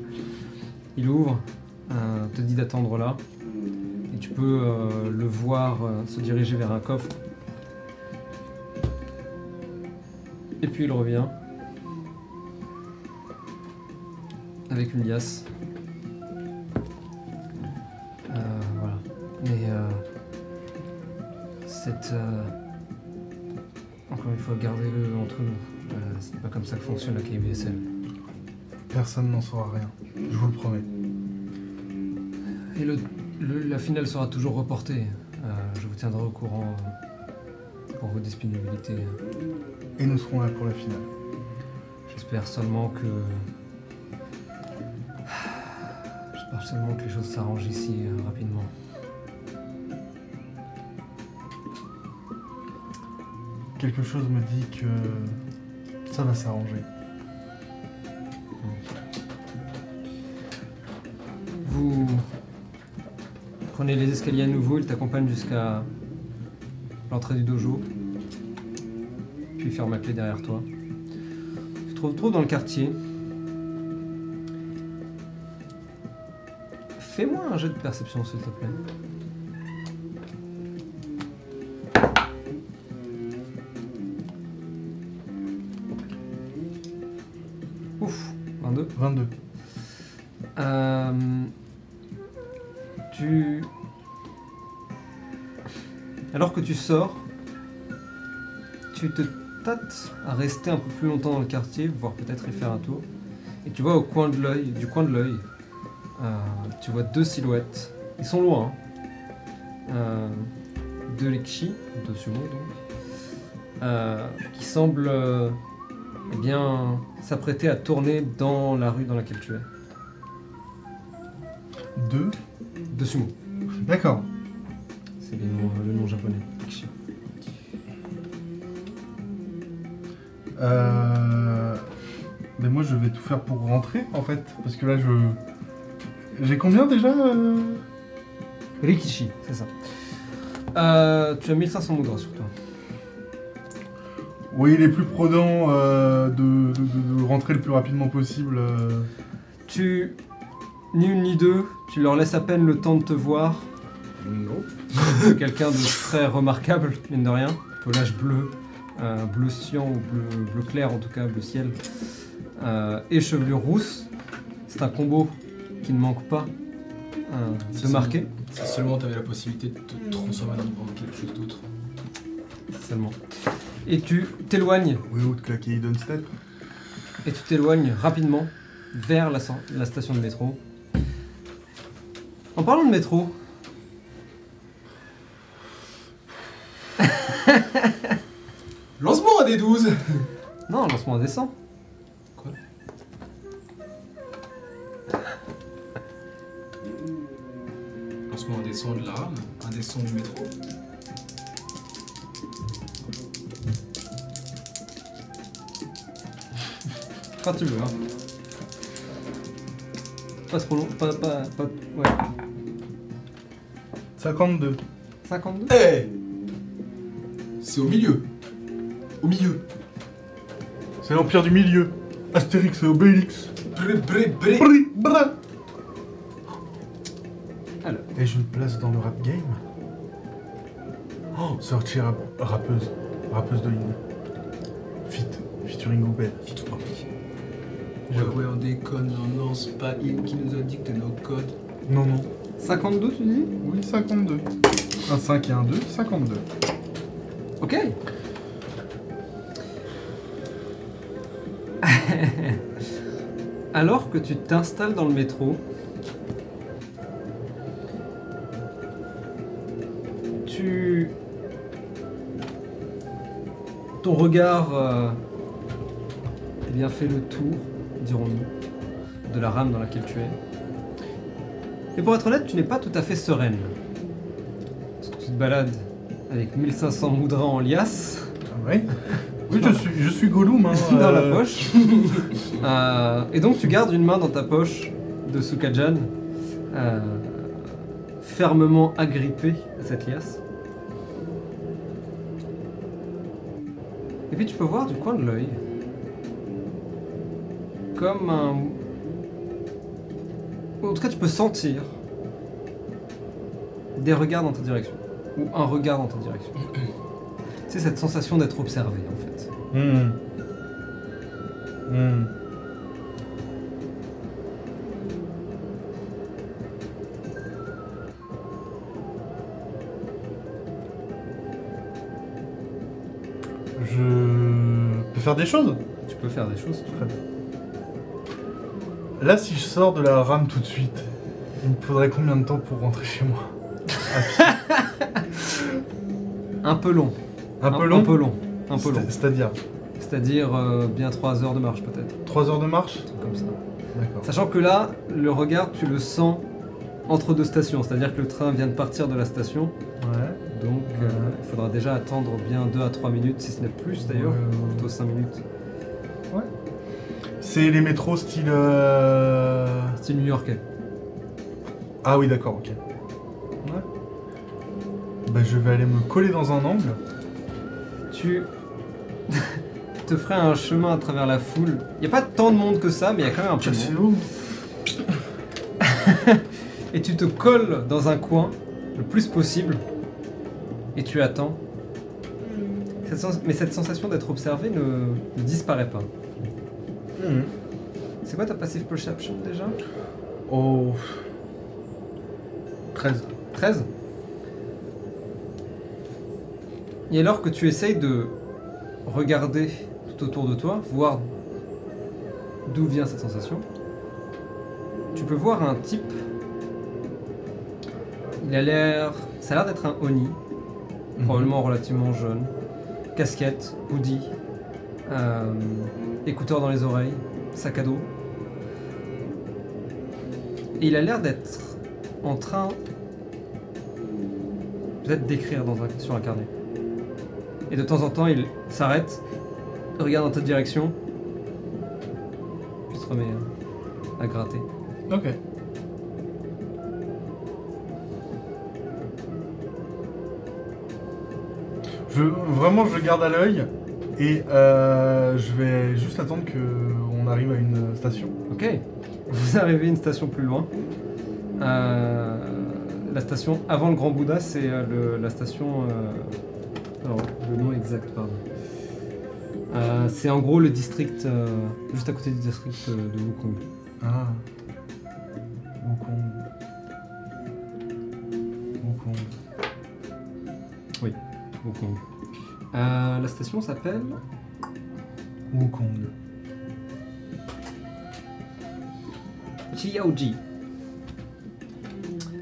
[SPEAKER 1] Il ouvre, euh, te dit d'attendre là. Et tu peux euh, le voir se diriger vers un coffre. Et puis il revient. Avec une liasse. Voilà. Euh, cette. Encore une fois, gardez-le entre nous. Euh, c'est pas comme ça que fonctionne la KBSL.
[SPEAKER 2] Personne n'en saura rien. Je vous le promets.
[SPEAKER 1] Et le, le- la finale sera toujours reportée. Euh, je vous tiendrai au courant euh, pour vos disponibilités.
[SPEAKER 2] Et nous serons là pour la finale.
[SPEAKER 1] J'espère seulement que. J'espère seulement que les choses s'arrangent ici euh, rapidement.
[SPEAKER 2] Quelque chose me dit que ça va s'arranger.
[SPEAKER 1] Vous prenez les escaliers à nouveau, il t'accompagne jusqu'à l'entrée du dojo, puis ferme la clé derrière toi. Tu te retrouves dans le quartier. Fais-moi un jet de perception, s'il te plaît. 22.
[SPEAKER 2] 22.
[SPEAKER 1] Euh, tu. Alors que tu sors, tu te tâtes à rester un peu plus longtemps dans le quartier, voire peut-être y faire un tour. Et tu vois au coin de l'œil, du coin de l'œil, euh, tu vois deux silhouettes. Ils sont loin. hein. Euh, deux sumo donc, euh, qui semblent eh bien s'apprêter à tourner dans la rue dans laquelle tu es.
[SPEAKER 2] 2.
[SPEAKER 1] Deux sumo.
[SPEAKER 2] D'accord.
[SPEAKER 1] C'est le nom japonais.
[SPEAKER 2] Euh... Mais moi je vais tout faire pour rentrer en fait. Parce que là je. J'ai combien déjà euh?
[SPEAKER 1] Rikishi, c'est ça. Euh, tu as 1500 moudras sur toi.
[SPEAKER 2] Oui, il est plus prudent euh, de, de- de- de rentrer le plus rapidement possible. euh.
[SPEAKER 1] Tu, ni une ni deux, tu leur laisses à peine le temps de te voir.
[SPEAKER 3] Non.
[SPEAKER 1] C'est quelqu'un de très remarquable, mine de rien. Pelage bleu, euh, bleu cyan ou bleu, bleu clair en tout cas, bleu ciel. Euh, et chevelure rousse. C'est un combo qui ne manque pas euh, de
[SPEAKER 3] C'est
[SPEAKER 1] marquer.
[SPEAKER 3] Si seulement tu avais la possibilité de te transformer en quelque chose d'autre.
[SPEAKER 1] Seulement. Et tu t'éloignes
[SPEAKER 2] Oui, ou de claquer Hidden Step.
[SPEAKER 1] et tu t'éloignes rapidement vers la, station de métro. En parlant de métro,
[SPEAKER 3] Lancement à des 12
[SPEAKER 1] non, lancement indécent.
[SPEAKER 3] Quoi? Lancement indécent de la rame, indécent du métro.
[SPEAKER 1] Quand tu veux. Hein. Pas trop long, pas, pas, pas, ouais.
[SPEAKER 2] 52.
[SPEAKER 1] 52
[SPEAKER 3] Eh c'est au milieu. Au milieu.
[SPEAKER 2] C'est l'Empire du Milieu. Astérix et Obélix.
[SPEAKER 3] Bré, bré, bré.
[SPEAKER 2] Bri, bra.
[SPEAKER 1] Alors.
[SPEAKER 2] Et j'ai une place dans le rap game? Oh, sortie rap- rappeuse. Rappeuse de ligne. Fit. Featuring Goubet.
[SPEAKER 3] Ouais, ouais, on déconne, non, non, c'est pas il qui nous a dicté nos codes.
[SPEAKER 2] Non, non.
[SPEAKER 1] 52, tu dis?
[SPEAKER 2] Oui, 52. Un 5 et un 2, 52.
[SPEAKER 1] Ok. Alors que tu t'installes dans le métro, tu... Ton regard euh, eh bien fait le tour, dirons-nous, de la rame dans laquelle tu es. Et pour être honnête, tu n'es pas tout à fait sereine. Parce que tu te balades avec 1500 moudras en liasse
[SPEAKER 2] Ah ouais? Oui, je suis, je suis Gollum. Hein,
[SPEAKER 1] dans la
[SPEAKER 2] euh,
[SPEAKER 1] poche. Euh, et donc tu gardes une main dans ta poche de Sukajan, euh, fermement agrippée à cette liasse. Et puis tu peux voir du coin de l'œil, comme un... En tout cas tu peux sentir des regards dans ta direction, ou un regard dans ta direction. C'est cette sensation d'être observé en fait.
[SPEAKER 2] Hmm. Hmm. Je peux faire des choses?
[SPEAKER 1] Tu peux faire des choses.
[SPEAKER 2] Très bien. Là, si je sors de la rame tout de suite, il me faudrait combien de temps pour rentrer chez moi
[SPEAKER 1] Un peu long.
[SPEAKER 2] Un peu long
[SPEAKER 1] Un peu long. Un peu long.
[SPEAKER 2] C'est- C'est-à-dire
[SPEAKER 1] C'est-à-dire euh, bien 3 heures de marche peut-être.
[SPEAKER 2] 3 heures de marche
[SPEAKER 1] Comme ça.
[SPEAKER 2] D'accord.
[SPEAKER 1] Sachant que là, le regard, tu le sens entre deux stations. C'est-à-dire que le train vient de partir de la station.
[SPEAKER 2] Ouais.
[SPEAKER 1] Donc euh,
[SPEAKER 2] Ouais.
[SPEAKER 1] il faudra déjà attendre bien 2 à 3 minutes, si ce n'est plus d'ailleurs.
[SPEAKER 2] Ouais,
[SPEAKER 1] Plutôt 5 minutes.
[SPEAKER 2] C'est les métros style. euh,
[SPEAKER 1] C'est new-yorkais.
[SPEAKER 2] Ah oui, d'accord, ok. Ouais. Bah, je vais aller me coller dans un angle.
[SPEAKER 1] Tu te ferais un chemin à travers la foule. Il n'y a pas tant de monde que ça, mais il y a quand même un peu de monde.
[SPEAKER 2] où
[SPEAKER 1] Et tu te colles dans un coin le plus possible. Et tu attends. Cette sens- Mais cette sensation d'être observé ne, ne disparaît pas.
[SPEAKER 2] Mhm.
[SPEAKER 1] C'est quoi ta passive perception déjà?
[SPEAKER 2] Oh. 13.
[SPEAKER 1] 13 Et alors que tu essayes de regarder tout autour de toi, voir d'où vient cette sensation, tu peux voir un type. Il a l'air. Ça a l'air d'être un Oni, probablement relativement jeune. Casquette, hoodie, euh, écouteurs dans les oreilles, sac à dos. Et il a l'air d'être en train peut-être d'écrire sur un carnet. Et de temps en temps, il s'arrête, regarde dans ta direction, puis se remet à gratter.
[SPEAKER 2] Ok. Je, vraiment, je le garde à l'œil et euh, je vais juste attendre qu'on arrive à une station.
[SPEAKER 1] Ok, vous arrivez à une station plus loin. Euh, la station avant le Grand Bouddha, c'est euh, le- la station. euh, alors, le nom exact, pardon. Euh, c'est en gros le district, euh, juste à côté du district euh, de Wukong.
[SPEAKER 2] Ah. Wukong. Wukong.
[SPEAKER 1] Wukong. Euh, la station s'appelle.
[SPEAKER 2] Wukong.
[SPEAKER 1] Chiaoji.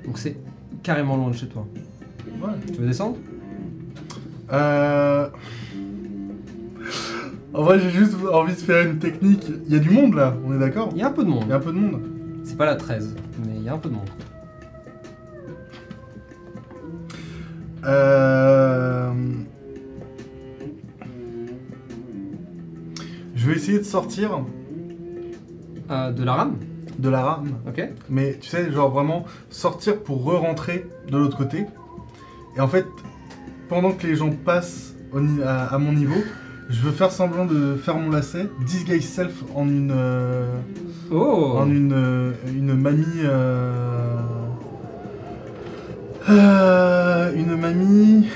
[SPEAKER 1] Donc c'est carrément loin de chez toi.
[SPEAKER 2] Ouais.
[SPEAKER 1] Tu veux descendre?
[SPEAKER 2] Euh... En vrai, j'ai juste envie de faire une technique. Il y a du monde là, on est d'accord?
[SPEAKER 1] Il y a un peu de
[SPEAKER 2] Il y
[SPEAKER 1] monde.
[SPEAKER 2] a un peu de monde.
[SPEAKER 1] C'est pas la 13, mais il y a un peu de monde.
[SPEAKER 2] Euh... Je vais essayer de sortir
[SPEAKER 1] Euh, de la rame
[SPEAKER 2] de la rame,
[SPEAKER 1] Ok.
[SPEAKER 2] mais tu sais, genre vraiment sortir pour re-rentrer de l'autre côté. Et en fait, pendant que les gens passent au ni- à, à mon niveau, je veux faire semblant de faire mon lacet, disguise self en une, euh,
[SPEAKER 1] Oh
[SPEAKER 2] en une, euh, une mamie. euh, euh, une mamie.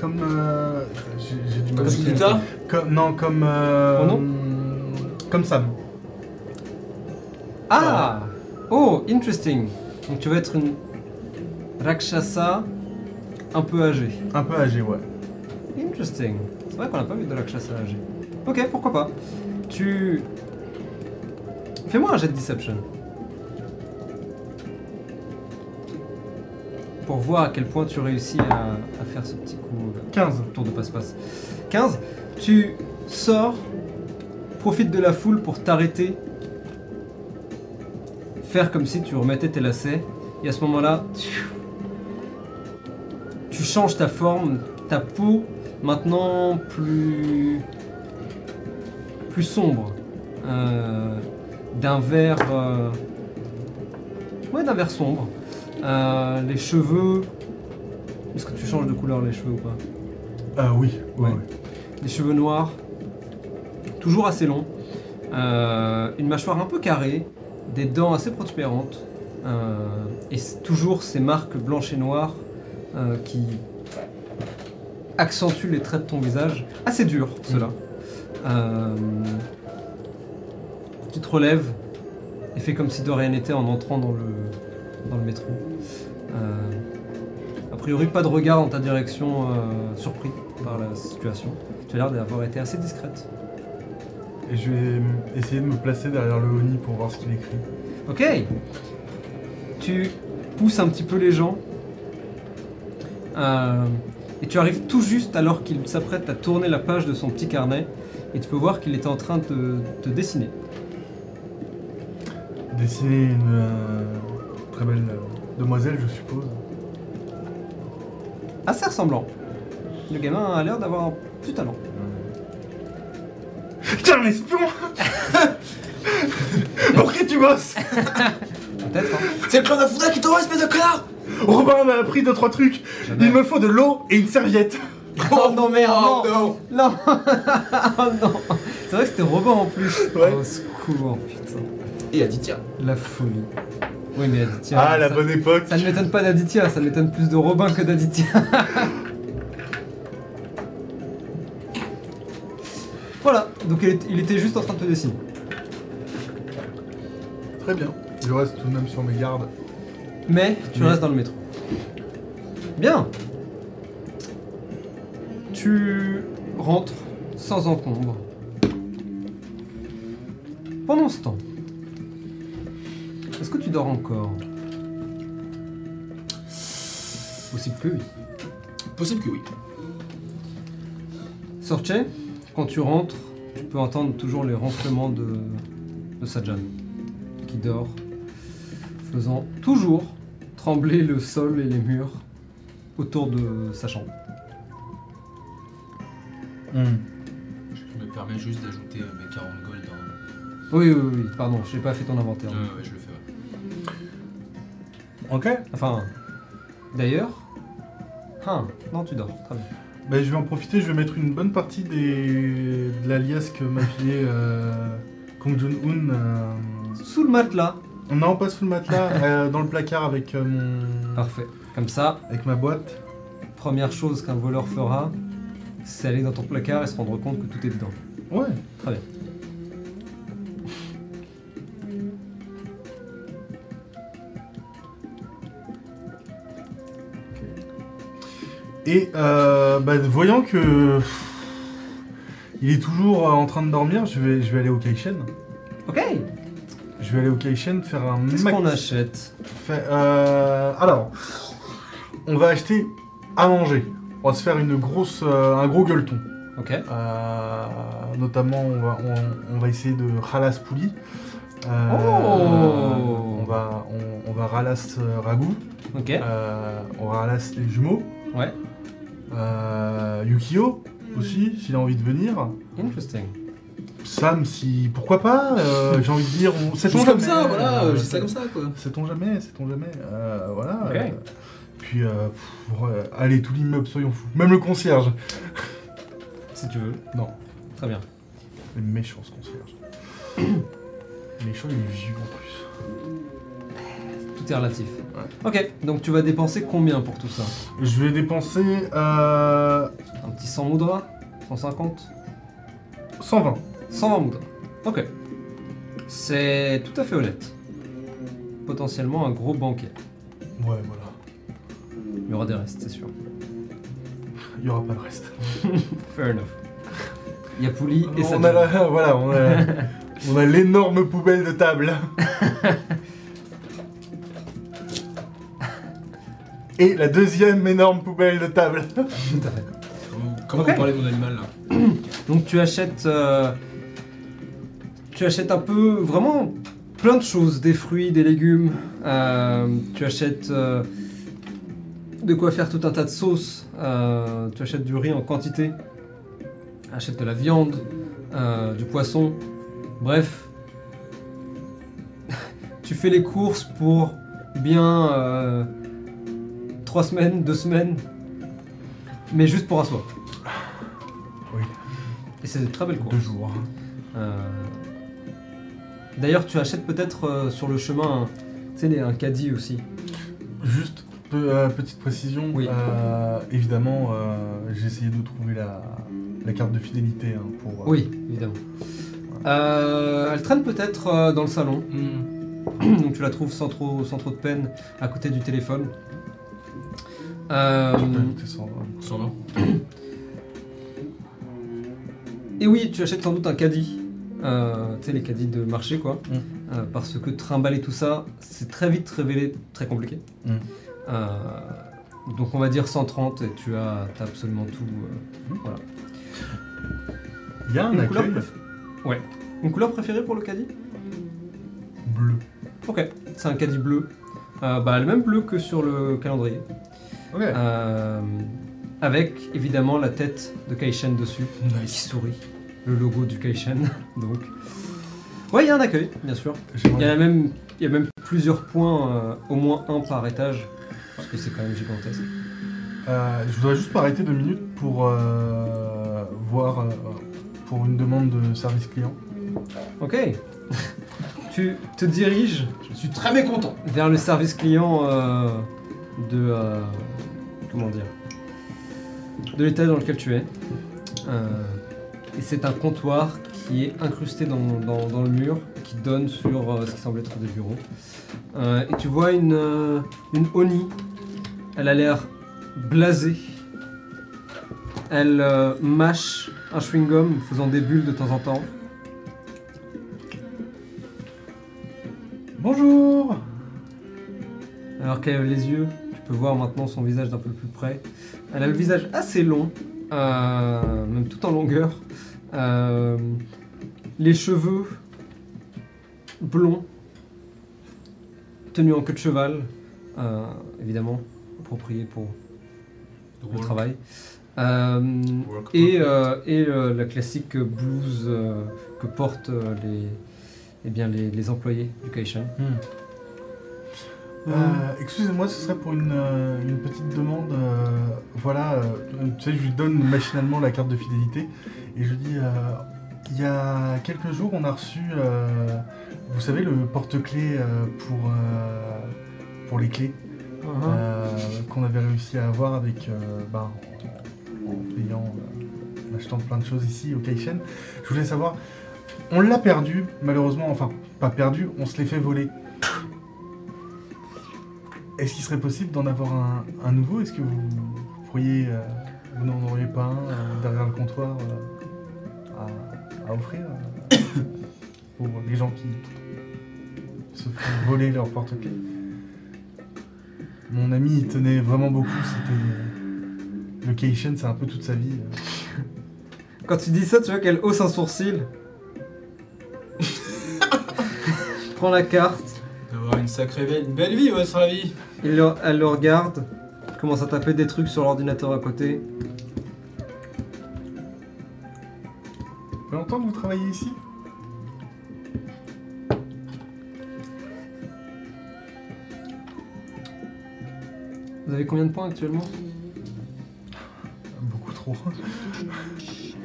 [SPEAKER 2] Comme. euh, j'ai j'ai du mal
[SPEAKER 3] Comme
[SPEAKER 2] à
[SPEAKER 3] Sunita
[SPEAKER 2] Comme, non, comme. euh,
[SPEAKER 1] Ton
[SPEAKER 2] comme Sam.
[SPEAKER 1] Ah Oh, interesting. Donc tu vas être une Rakshasa un peu âgée.
[SPEAKER 2] Un peu âgé, ouais.
[SPEAKER 1] Interesting. C'est vrai qu'on n'a pas vu de Rakshasa âgée. Ok, pourquoi pas. Tu... Fais-moi un jet de Deception. Pour voir à quel point tu réussis à, à faire ce petit coup. euh,
[SPEAKER 2] 15.
[SPEAKER 1] tour de passe-passe. 15, tu sors, profites de la foule pour t'arrêter, faire comme si tu remettais tes lacets, et à ce moment-là, tu changes ta forme, ta peau maintenant plus plus sombre, euh, d'un vert, euh, ouais, d'un vert sombre. Euh, les cheveux, est-ce que tu changes de couleur les cheveux ou pas?
[SPEAKER 2] Ah oui, ouais.
[SPEAKER 1] Ouais. Des cheveux noirs, toujours assez longs, euh, une mâchoire un peu carrée, des dents assez prospérantes, euh, et toujours ces marques blanches et noires euh, qui accentuent les traits de ton visage. Assez dur, cela. Euh, tu te relèves et fais comme si de rien n'était en entrant dans le, dans le métro. A priori, pas de regard dans ta direction surpris par la situation. Tu as l'air d'avoir été assez discrète.
[SPEAKER 2] Et je vais essayer de me placer derrière le Oni pour voir ce qu'il écrit.
[SPEAKER 1] Ok. Tu pousses un petit peu les gens. Euh, et tu arrives tout juste alors qu'il s'apprête à tourner la page de son petit carnet. Et tu peux voir qu'il était en train de te dessiner.
[SPEAKER 2] Dessiner une euh, très belle euh, demoiselle, je suppose.
[SPEAKER 1] Assez ressemblant. Le gamin a l'air d'avoir du talent.
[SPEAKER 2] Tiens, l'espion Pour qui tu bosses
[SPEAKER 1] Peut-être, hein.
[SPEAKER 3] C'est le clan d'Afuna qui t'envoie, espèce de connard
[SPEAKER 2] Robin m'a appris deux trois trucs.
[SPEAKER 1] Jamais.
[SPEAKER 2] Il me faut de l'eau et une serviette.
[SPEAKER 1] Oh non, merde,
[SPEAKER 3] Oh
[SPEAKER 1] non.
[SPEAKER 3] non
[SPEAKER 1] Non Oh non C'est vrai que c'était Robin en plus
[SPEAKER 2] Ouais.
[SPEAKER 1] Oh secours, putain.
[SPEAKER 3] Et Aditya.
[SPEAKER 1] La folie. Oui mais Aditya...
[SPEAKER 2] ah, la
[SPEAKER 1] ça,
[SPEAKER 2] bonne époque.
[SPEAKER 1] ça ne m'étonne pas d'Aditya, ça m'étonne plus de Robin que d'Aditya. Donc il, est- il était juste en train de te dessiner.
[SPEAKER 2] Très bien. Je reste tout de même sur mes gardes.
[SPEAKER 1] Mais tu
[SPEAKER 2] Mais-
[SPEAKER 1] restes dans le métro. Bien. Tu rentres sans encombre. Pendant ce temps, est-ce que tu dors encore? Possible que oui.
[SPEAKER 3] Possible que oui.
[SPEAKER 1] Sorche, quand tu rentres, tu peux entendre toujours les ronflements de, de Sajan, qui dort, faisant toujours trembler le sol et les murs autour de sa chambre.
[SPEAKER 2] Hmm.
[SPEAKER 5] Je me permets juste d'ajouter euh, mes 40 gold dans.
[SPEAKER 1] Oui, oui, oui, pardon, je n'ai pas fait ton inventaire.
[SPEAKER 5] Ouais, ouais, je le fais. ouais.
[SPEAKER 2] Ok.
[SPEAKER 1] Enfin, d'ailleurs... Ah, non, tu dors, très bien.
[SPEAKER 2] Bah, je vais en profiter, je vais mettre une bonne partie des... de l'alias que m'a filé euh, Kong Jun-un. euh,
[SPEAKER 1] Sous le matelas.
[SPEAKER 2] Non, pas sous le matelas, euh, dans le placard avec, euh, mon...
[SPEAKER 1] Parfait. Comme ça,
[SPEAKER 2] avec ma boîte.
[SPEAKER 1] première chose qu'un voleur fera, c'est aller dans ton placard et se rendre compte que tout est dedans.
[SPEAKER 2] Ouais.
[SPEAKER 1] Très bien.
[SPEAKER 2] Et euh, bah, voyant que pff, il est toujours euh, en train de dormir, je vais, je vais aller au Kaishen.
[SPEAKER 1] Ok,
[SPEAKER 2] Je vais aller au Kaishen faire un
[SPEAKER 1] qu'est-ce
[SPEAKER 2] max-
[SPEAKER 1] qu'on achète?
[SPEAKER 2] Fait- euh, alors, on va acheter à manger. On va se faire une grosse, euh, un gros gueuleton.
[SPEAKER 1] Ok.
[SPEAKER 2] Euh, notamment, on va, on, on va essayer de ralas pouli. Euh,
[SPEAKER 1] Oh.
[SPEAKER 2] On va, on, on va ralas euh, ragout.
[SPEAKER 1] Ok.
[SPEAKER 2] Euh, on ralas les jumeaux.
[SPEAKER 1] Ouais.
[SPEAKER 2] Euh, Yukio aussi, s'il a envie de venir.
[SPEAKER 1] Interesting.
[SPEAKER 2] Sam, si pourquoi pas. euh, J'ai envie de dire, on sait
[SPEAKER 3] Juste comme ça, voilà, je dis ça comme ça quoi.
[SPEAKER 2] Sait-on jamais, sait-on jamais. euh, voilà.
[SPEAKER 1] Ok.
[SPEAKER 2] euh, puis, euh, pff, allez, tout l'immeuble, soyons fous. Même le concierge.
[SPEAKER 1] Si tu veux.
[SPEAKER 2] Non,
[SPEAKER 1] Très bien.
[SPEAKER 2] le méchant ce concierge. méchant, il est vieux en plus.
[SPEAKER 1] Relatif. Ok, donc tu vas dépenser combien pour tout ça?
[SPEAKER 2] Je vais dépenser euh,
[SPEAKER 1] Un petit 100 moudras? 150
[SPEAKER 2] 120.
[SPEAKER 1] 120 moudras. Ok. C'est tout à fait honnête. Potentiellement un gros banquet.
[SPEAKER 2] Ouais, voilà.
[SPEAKER 1] Il y aura des restes, c'est sûr.
[SPEAKER 2] Il n'y aura pas de reste.
[SPEAKER 1] Fair enough. Il y a Pouli et ça.
[SPEAKER 2] on a la- voilà, on a, on a l'énorme poubelle de table. Et la deuxième énorme poubelle de table.
[SPEAKER 1] Tout à fait.
[SPEAKER 5] Comment, vous parlez de mon animal là
[SPEAKER 1] Donc tu achètes, euh, tu achètes un peu, vraiment plein de choses, des fruits, des légumes. euh, tu achètes euh, de quoi faire tout un tas de sauces. euh, tu achètes du riz en quantité. Achètes de la viande, euh, du poisson. Bref, tu fais les courses pour bien euh, trois semaines, deux semaines, mais juste pour un soir.
[SPEAKER 2] Oui.
[SPEAKER 1] Et c'est très belles courses.
[SPEAKER 2] Deux jours.
[SPEAKER 1] Euh, D'ailleurs, tu achètes peut-être euh, sur le chemin un, tu sais, un caddie aussi.
[SPEAKER 2] Juste, peu- euh, petite précision.
[SPEAKER 1] Oui.
[SPEAKER 2] évidemment, j'ai essayé de trouver la, la carte de fidélité hein, pour.
[SPEAKER 1] Oui, évidemment. Elle traîne peut-être dans le salon,
[SPEAKER 5] Hmm.
[SPEAKER 1] donc tu la trouves sans trop, sans trop de peine à côté du téléphone. Euh,
[SPEAKER 2] je peux ajouter ça.
[SPEAKER 5] 120
[SPEAKER 1] et oui, tu achètes sans doute un caddie. Euh, tu sais, les caddies de marché, quoi.
[SPEAKER 2] Mm.
[SPEAKER 1] Euh, parce que trimballer tout ça, c'est très vite révélé très compliqué.
[SPEAKER 2] Mm.
[SPEAKER 1] Euh, donc on va dire 130 et tu as, t'as absolument tout. euh, voilà.
[SPEAKER 2] Il y a un
[SPEAKER 1] Une couleur, ouais. Une couleur préférée pour le caddie?
[SPEAKER 2] Bleu.
[SPEAKER 1] Ok, c'est un caddie bleu. Euh, bah, le même bleu que sur le calendrier.
[SPEAKER 2] Ok.
[SPEAKER 1] Euh, avec évidemment la tête de Kaishen dessus, qui sourit. Le logo du Kaishen. Donc. Ouais, il y a un accueil, bien sûr. Il y, a même, il y a même plusieurs points, euh, au moins un par étage, parce que c'est quand même gigantesque.
[SPEAKER 2] Euh, je voudrais juste m'arrêter deux minutes pour euh, voir euh, pour une demande de service client.
[SPEAKER 1] Ok. tu te diriges
[SPEAKER 5] Je suis très mécontent.
[SPEAKER 1] vers le service client euh, de. euh, comment dire De l'étage dans lequel tu es. Euh, et c'est un comptoir qui est incrusté dans, dans- dans le mur, qui donne sur euh, ce qui semble être des bureaux. Euh, et tu vois une, euh, une Oni. Elle a l'air blasée. Elle euh, mâche un chewing-gum faisant des bulles de temps en temps.
[SPEAKER 2] Bonjour
[SPEAKER 1] Alors qu'elle lève les yeux, voir maintenant son visage d'un peu plus près. Elle a le visage assez long, euh, même tout en longueur. Euh, les cheveux blonds, tenus en queue de cheval, euh, évidemment, approprié pour le travail. Euh,
[SPEAKER 5] Work,
[SPEAKER 1] et euh, euh, la classique blouse euh, que portent euh, les, eh bien, les, les employés du Kaishan.
[SPEAKER 2] Euh, Excusez-moi, ce serait pour une, euh, une petite demande. euh, voilà, euh, tu sais, je lui donne machinalement la carte de fidélité et je lui dis euh, il y a quelques jours, on a reçu, euh, vous savez, le porte-clés euh, pour, euh, pour les clés
[SPEAKER 1] Uh-huh.
[SPEAKER 2] euh, qu'on avait réussi à avoir avec, euh, ben, en, en payant, euh, en achetant plein de choses ici au Kaishen. Je voulais savoir, on l'a perdu, malheureusement, enfin, pas perdu, on se l'est fait voler. Est-ce qu'il serait possible d'en avoir un, un nouveau? Est-ce que vous pourriez, euh, vous n'en auriez pas un euh, derrière le comptoir euh, à, à offrir euh, pour les gens qui se font voler leur porte-clés? Mon ami, il tenait vraiment beaucoup. C'était le Keishen, c'est un peu toute sa vie. euh.
[SPEAKER 1] Quand tu dis ça, tu vois qu'elle hausse un sourcil. Prends la carte,
[SPEAKER 5] D'avoir une sacrée belle, une belle vie, ouais, sur la vie.
[SPEAKER 1] Il le- elle le regarde, commence à taper des trucs sur l'ordinateur à côté.
[SPEAKER 2] Ça fait longtemps que vous travaillez ici?
[SPEAKER 1] Vous avez combien de points actuellement?
[SPEAKER 2] Beaucoup trop.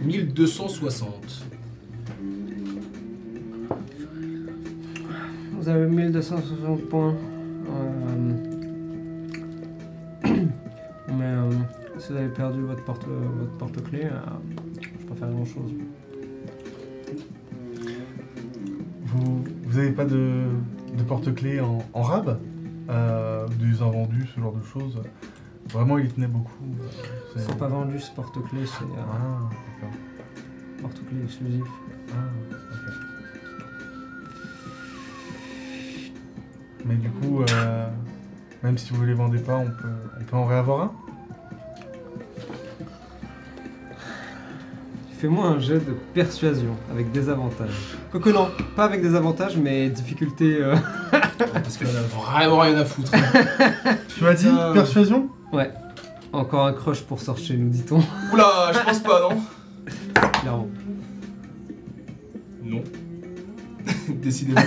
[SPEAKER 5] 1260.
[SPEAKER 1] Vous avez 1260 points. Euh, Mais euh, si vous avez perdu votre porte votre porte-clés, euh, je peux pas faire grand chose.
[SPEAKER 2] Vous, vous avez pas de, de porte-clés en, en rab euh, Des invendus, ce genre de choses? Vraiment, il y tenait beaucoup. euh, c'est-
[SPEAKER 1] pas vendu ce porte-clés, c'est
[SPEAKER 2] Ah, d'accord.
[SPEAKER 1] porte-clés exclusif.
[SPEAKER 2] Ah, ok. Mais du coup, euh, même si vous les vendez pas, on peut, on peut en réavoir un?
[SPEAKER 1] Fais-moi un jet de persuasion avec des avantages. Quoique non, pas avec des avantages, mais difficulté. euh,
[SPEAKER 5] Parce qu'on a vraiment rien à foutre.
[SPEAKER 2] Tu m'as dit
[SPEAKER 5] Putain.
[SPEAKER 2] persuasion?
[SPEAKER 1] Ouais. Encore un crush pour sortir, nous dit-on.
[SPEAKER 3] Oula, je pense pas, non?
[SPEAKER 1] Clairement.
[SPEAKER 3] Non. Décidément.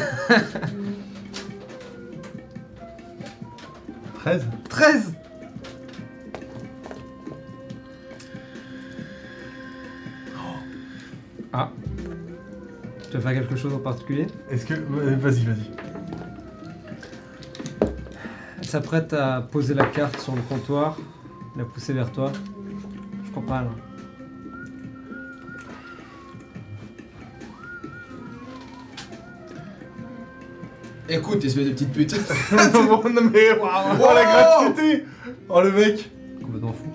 [SPEAKER 2] 13
[SPEAKER 1] 13 Ah. Tu vas faire quelque chose en particulier?
[SPEAKER 2] Est-ce que. Vas-y, vas-y.
[SPEAKER 1] Elle s'apprête à poser la carte sur le comptoir, la pousser vers toi. Je crois pas là.
[SPEAKER 3] Écoute, espèce de petite pute.
[SPEAKER 2] non, mais. Oh la gratuité Oh le mec
[SPEAKER 1] Complètement fou.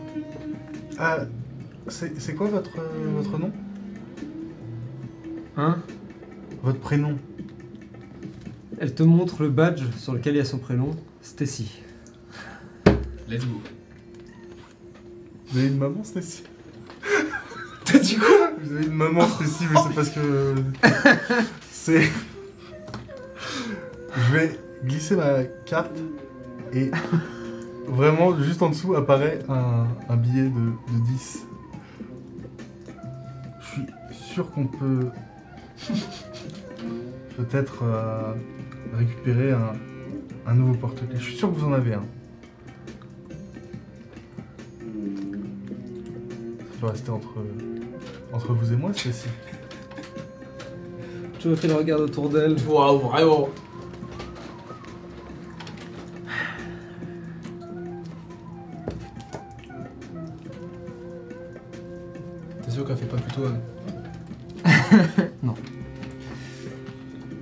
[SPEAKER 2] C'est c'est quoi votre, euh, votre nom?
[SPEAKER 1] Hein
[SPEAKER 2] Votre prénom
[SPEAKER 1] Elle te montre le badge sur lequel il y a son prénom, Stacy.
[SPEAKER 5] Let's go.
[SPEAKER 2] Vous avez une maman, Stacy?
[SPEAKER 3] T'as dit quoi?
[SPEAKER 2] Vous avez une maman, Stacy, mais c'est parce que. C'est. Je vais glisser ma carte et vraiment, juste en dessous apparaît un, un billet de, de 10. Je suis sûr qu'on peut. Peut-être euh, récupérer un, un nouveau porte-clés. Je suis sûr que vous en avez un. Ça peut rester entre, entre vous et moi.
[SPEAKER 1] Tu vois qu'elle regarde autour d'elle.
[SPEAKER 3] Waouh, vraiment. T'es sûr qu'elle fait pas plutôt. euh,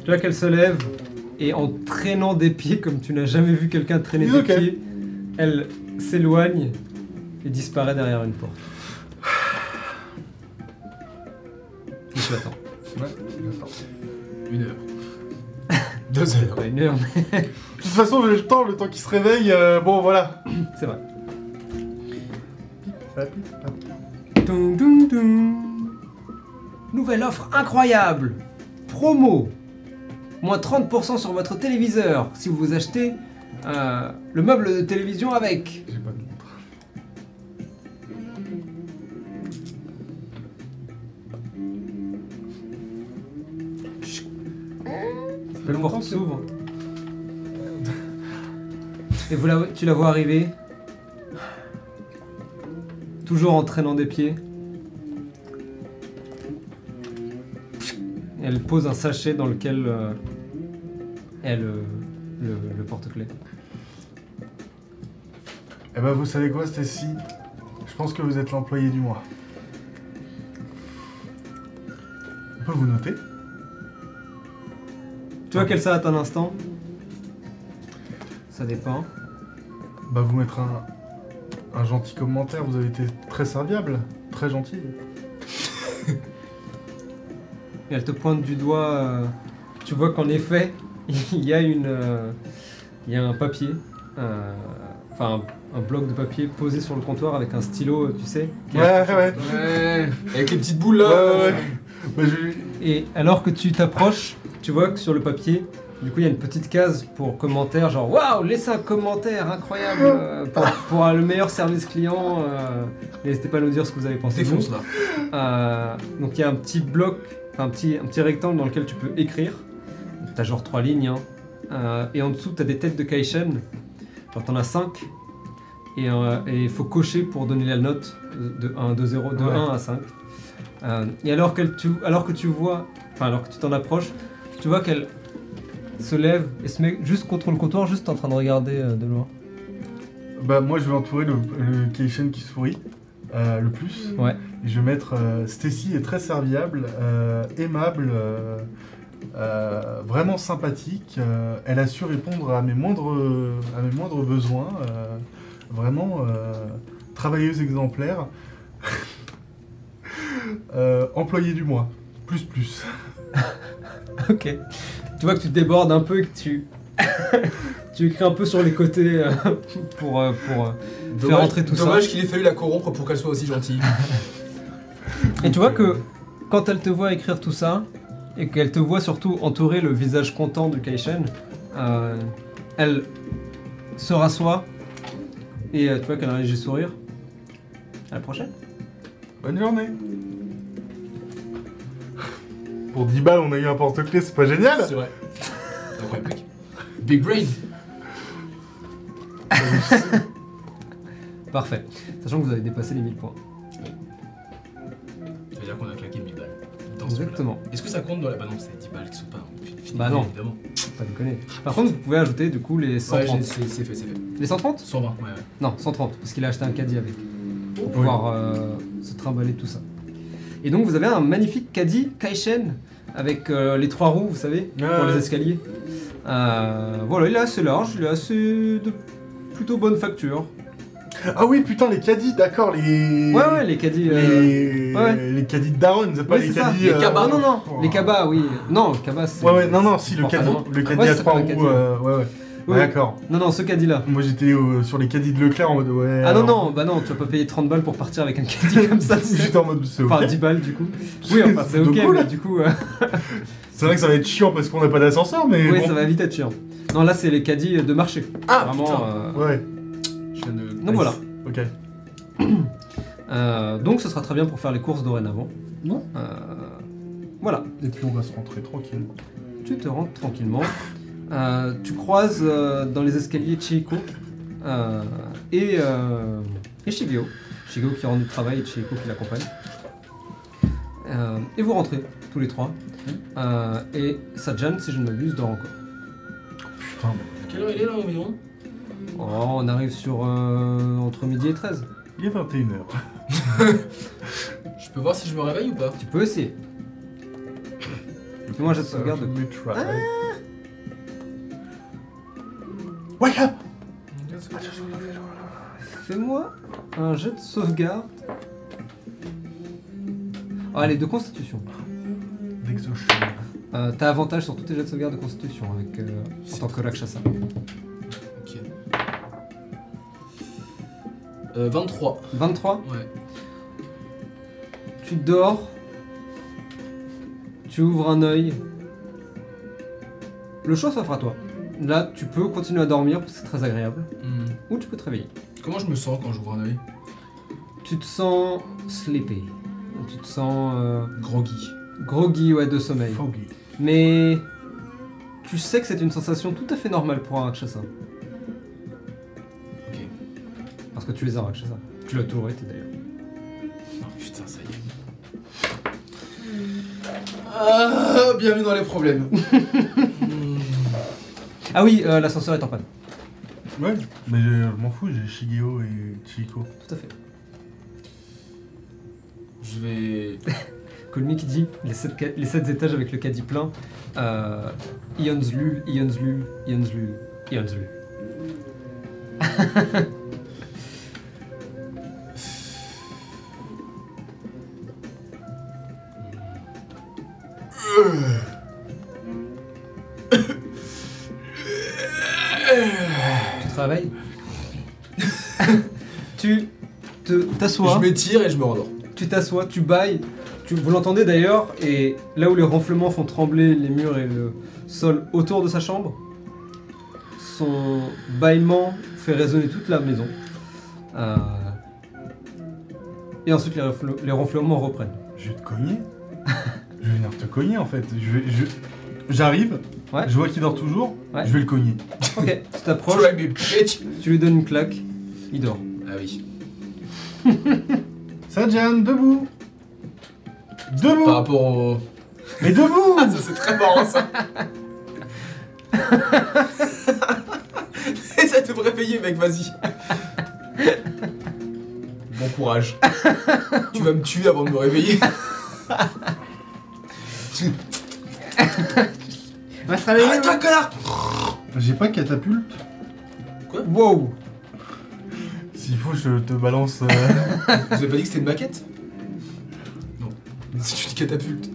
[SPEAKER 1] Tu vois qu'elle se lève et en traînant des pieds comme tu n'as jamais vu quelqu'un traîner des
[SPEAKER 2] Ok.
[SPEAKER 1] pieds, elle s'éloigne et disparaît derrière une porte. Et tu attends.
[SPEAKER 2] Ouais.
[SPEAKER 5] Une heure.
[SPEAKER 3] Deux heures.
[SPEAKER 1] Pas une heure, mais
[SPEAKER 2] De toute façon, j'ai le temps, le temps qu'il se réveille. euh, bon, voilà.
[SPEAKER 1] c'est vrai. Dun, dun. Nouvelle offre incroyable Promo Moins 30% sur votre téléviseur si vous achetez euh, le meuble de télévision avec.
[SPEAKER 2] J'ai pas de montre.
[SPEAKER 1] Le porte s'ouvre. Et vous la- tu la vois arriver? Toujours en traînant des pieds? Elle pose un sachet dans lequel euh, est le, le, le porte-clés.
[SPEAKER 2] Eh ben, vous savez quoi, Stacy? Je pense que vous êtes l'employé du mois. On peut vous noter?
[SPEAKER 1] Tu vois qu'elle s'arrête un instant? Ça dépend.
[SPEAKER 2] Bah, vous mettre un, un gentil commentaire. Vous avez été très serviable, très gentil.
[SPEAKER 1] Et elle te pointe du doigt. euh, tu vois qu'en effet, il y a une, euh, il y a un papier, euh, enfin un, un bloc de papier posé sur le comptoir avec un stylo, tu sais. qui
[SPEAKER 2] Ouais, ouais.
[SPEAKER 3] Ouais. Avec les petites boules là.
[SPEAKER 2] ouais, ouais. Bah, je-
[SPEAKER 1] Et alors que tu t'approches, tu vois que sur le papier, du coup, il y a une petite case pour commentaire, genre waouh, laissez un commentaire incroyable euh, pour, pour, euh, le meilleur service client. euh, N'hésitez pas à nous dire ce que vous avez pensé. de nous.
[SPEAKER 3] Défonce là.
[SPEAKER 1] Euh, donc il y a un petit bloc, un petit, un petit rectangle dans lequel tu peux écrire. T'as genre trois lignes. hein. Euh, et en dessous, t'as des têtes de Kaishen. Genre t'en as cinq. Et euh, il faut cocher pour donner la note de 1, de 0, de
[SPEAKER 2] Ouais.
[SPEAKER 1] 1 à 5. Euh, et alors, tu, alors que tu vois, enfin alors que tu t'en approches, tu vois qu'elle se lève et se met juste contre le comptoir, juste en train de regarder euh, de loin.
[SPEAKER 2] Bah moi je vais entourer le, le Keishen qui sourit euh, le plus.
[SPEAKER 1] Ouais.
[SPEAKER 2] Et je vais mettre euh, Stacy est très serviable, euh, aimable, vraiment sympathique. elle a su répondre à mes moindres, à mes moindres besoins. vraiment travailleuse exemplaire. Employée du mois. Plus plus.
[SPEAKER 1] Ok. Tu vois que tu débordes un peu et que tu. tu écris un peu sur les côtés euh, pour, euh, pour euh, faire
[SPEAKER 3] Dommage,
[SPEAKER 1] rentrer tout ça.
[SPEAKER 3] dommage qu'il ait fallu la corrompre pour qu'elle soit aussi gentille.
[SPEAKER 1] Et tu vois que quand elle te voit écrire tout ça, et qu'elle te voit surtout entourer le visage content de Kaishen, euh, elle se rassoit et euh, tu vois qu'elle a un léger sourire. À la prochaine.
[SPEAKER 2] Bonne journée. Pour 10 balles, on a eu un porte-clés, c'est pas génial
[SPEAKER 3] C'est vrai. Incroyable. Big brain.
[SPEAKER 1] Parfait. Sachant que vous avez dépassé les 1000 points.
[SPEAKER 5] Ça veut dire qu'on a claqué 1000 balles. Dans ce jeu-là.
[SPEAKER 1] Exactement.
[SPEAKER 5] Est-ce que ça compte dans la. Bah non, c'est 10 balles qui sont pas. fini,
[SPEAKER 1] Bah non.
[SPEAKER 5] Évidemment.
[SPEAKER 1] Pas déconner. Par contre, vous pouvez ajouter du coup les
[SPEAKER 5] Ouais,
[SPEAKER 1] 130.
[SPEAKER 5] j'ai- c'est c'est fait, c'est fait.
[SPEAKER 1] les 130
[SPEAKER 5] 120, ouais, ouais.
[SPEAKER 1] Non, 130, parce qu'il a acheté un caddie avec. Pour pouvoir euh, se trimballer tout ça. Et donc vous avez un magnifique caddie Kaishen avec euh, les trois roues, vous savez, pour
[SPEAKER 2] Ouais.
[SPEAKER 1] les escaliers. Euh, voilà, il est assez large, il est assez de plutôt bonne facture.
[SPEAKER 2] Ah oui, putain, les caddies, d'accord, les...
[SPEAKER 1] Ouais, ouais, les caddies. euh,
[SPEAKER 2] Les...
[SPEAKER 1] ouais.
[SPEAKER 2] les caddies de Daron, c'est pas
[SPEAKER 1] Ouais,
[SPEAKER 2] les caddies...
[SPEAKER 1] Les
[SPEAKER 2] euh,
[SPEAKER 1] cabas. Non, non, non,
[SPEAKER 2] oh.
[SPEAKER 1] les cabas, oui. Non, le cabas, c'est.
[SPEAKER 2] Ouais, ouais, non, non, si, le caddie, le caddie
[SPEAKER 1] Ouais,
[SPEAKER 2] à trois roues,
[SPEAKER 1] caddie.
[SPEAKER 2] euh, ouais, ouais.
[SPEAKER 1] Oui.
[SPEAKER 2] D'accord.
[SPEAKER 1] Non, non, ce caddie-là.
[SPEAKER 2] Moi, j'étais euh, sur les caddies de Leclerc en mode, ouais...
[SPEAKER 1] Ah non,
[SPEAKER 2] alors-
[SPEAKER 1] non, bah non, tu vas pas payer 30 balles pour partir avec un caddie comme ça.
[SPEAKER 2] J'étais en mode, c'est ok.
[SPEAKER 1] Enfin, 10 balles du coup. Oui, enfin, c'est
[SPEAKER 2] C'est
[SPEAKER 1] ok,
[SPEAKER 2] cool.
[SPEAKER 1] mais du coup. euh,
[SPEAKER 2] C'est vrai que ça va être chiant parce qu'on n'a pas d'ascenseur, mais
[SPEAKER 1] Oui,
[SPEAKER 2] bon.
[SPEAKER 1] ça va vite être chiant. Non, là, c'est les caddies de marché.
[SPEAKER 3] Ah,
[SPEAKER 1] Vraiment.
[SPEAKER 3] putain.
[SPEAKER 1] euh,
[SPEAKER 2] Ouais,
[SPEAKER 1] Donc voilà.
[SPEAKER 2] ok.
[SPEAKER 1] Euh, donc, ce sera très bien pour faire les courses dorénavant.
[SPEAKER 2] Ouais.
[SPEAKER 1] Euh, voilà.
[SPEAKER 2] Et puis on va se rentrer tranquille.
[SPEAKER 1] Tu te rentres tranquillement. Euh, tu croises euh, dans les escaliers Chieko euh, et, euh, et Shigeo. Shigeo qui rentre du travail et Chieko qui l'accompagne. Euh, et vous rentrez tous les trois. Euh, et Sajan, si je ne m'abuse, dort encore.
[SPEAKER 2] Putain,
[SPEAKER 5] Quelle heure il est là environ?
[SPEAKER 1] Oh, on arrive sur euh, entre midi et 13.
[SPEAKER 2] il est 21h.
[SPEAKER 5] Je peux voir si je me réveille ou pas
[SPEAKER 1] Tu peux essayer. Fais-moi un jet de sauvegarde.
[SPEAKER 2] Let me try. Wake up
[SPEAKER 1] Fais-moi un jet de sauvegarde. Oh, allez, de constitution.
[SPEAKER 2] D'exotion.
[SPEAKER 1] Euh, T'as avantage sur tous tes jets de sauvegarde de constitution avec, euh, en tant que Rakshasa.
[SPEAKER 5] Euh, 23.
[SPEAKER 1] 23,
[SPEAKER 5] Ouais.
[SPEAKER 1] tu dors. Tu ouvres un œil. Le choix s'offre à toi. Là, tu peux continuer à dormir parce que c'est très agréable.
[SPEAKER 5] Hmm.
[SPEAKER 1] Ou tu peux te réveiller.
[SPEAKER 5] Comment je me sens quand j'ouvre un œil?
[SPEAKER 1] Tu te sens sleepy. Tu te sens euh,
[SPEAKER 5] Groggy.
[SPEAKER 1] groggy ouais, de sommeil.
[SPEAKER 2] Foggy.
[SPEAKER 1] Mais tu sais que c'est une sensation tout à fait normale pour un Rakshasa. Parce que tu es un Rakshasa. Tu l'as toujours été d'ailleurs.
[SPEAKER 5] Oh putain, ça y est.
[SPEAKER 3] Ah, bienvenue dans les problèmes.
[SPEAKER 1] Ah oui, euh, l'ascenseur est en panne.
[SPEAKER 2] Ouais, mais je, m'en fous, j'ai Shigeo et Chico.
[SPEAKER 1] Tout à fait.
[SPEAKER 5] Je vais.
[SPEAKER 1] Colmy qui dit les 7, les sept étages avec le caddie plein. Euh, Ionzlul, Ionzlul, Ionzlul. tu te réveilles Tu te t'assois.
[SPEAKER 3] Je m'étire et je me rendors.
[SPEAKER 1] Tu t'assois, tu bailles. Tu, vous l'entendez d'ailleurs, et là où les ronflements font trembler les murs et le sol autour de sa chambre, son bâillement fait résonner toute la maison. Euh, Et ensuite, les, les ronflements reprennent.
[SPEAKER 2] Je vais te cogner. je vais venir te cogner en fait. Je vais, je- J'arrive,
[SPEAKER 1] Ouais.
[SPEAKER 2] je vois qu'il dort toujours,
[SPEAKER 1] Ouais.
[SPEAKER 2] je vais le cogner.
[SPEAKER 1] Ok, tu t'approches,
[SPEAKER 3] Try me bitch.
[SPEAKER 1] tu lui donnes une claque. Il dort.
[SPEAKER 3] Ah oui.
[SPEAKER 2] Sajan, debout
[SPEAKER 3] Par
[SPEAKER 2] Debout
[SPEAKER 3] rapport au.
[SPEAKER 2] Mais debout
[SPEAKER 3] Ah, ça c'est très marrant ça. Essaie de me réveiller, mec, vas-y. Bon courage. tu vas me tuer avant de me réveiller.
[SPEAKER 1] Va se réveiller
[SPEAKER 3] Arrête-toi, connard
[SPEAKER 2] J'ai pas de catapulte.
[SPEAKER 1] Wow
[SPEAKER 2] S'il faut, je te balance. euh,
[SPEAKER 3] Vous avez pas dit que c'était une maquette Non. C'est une catapulte.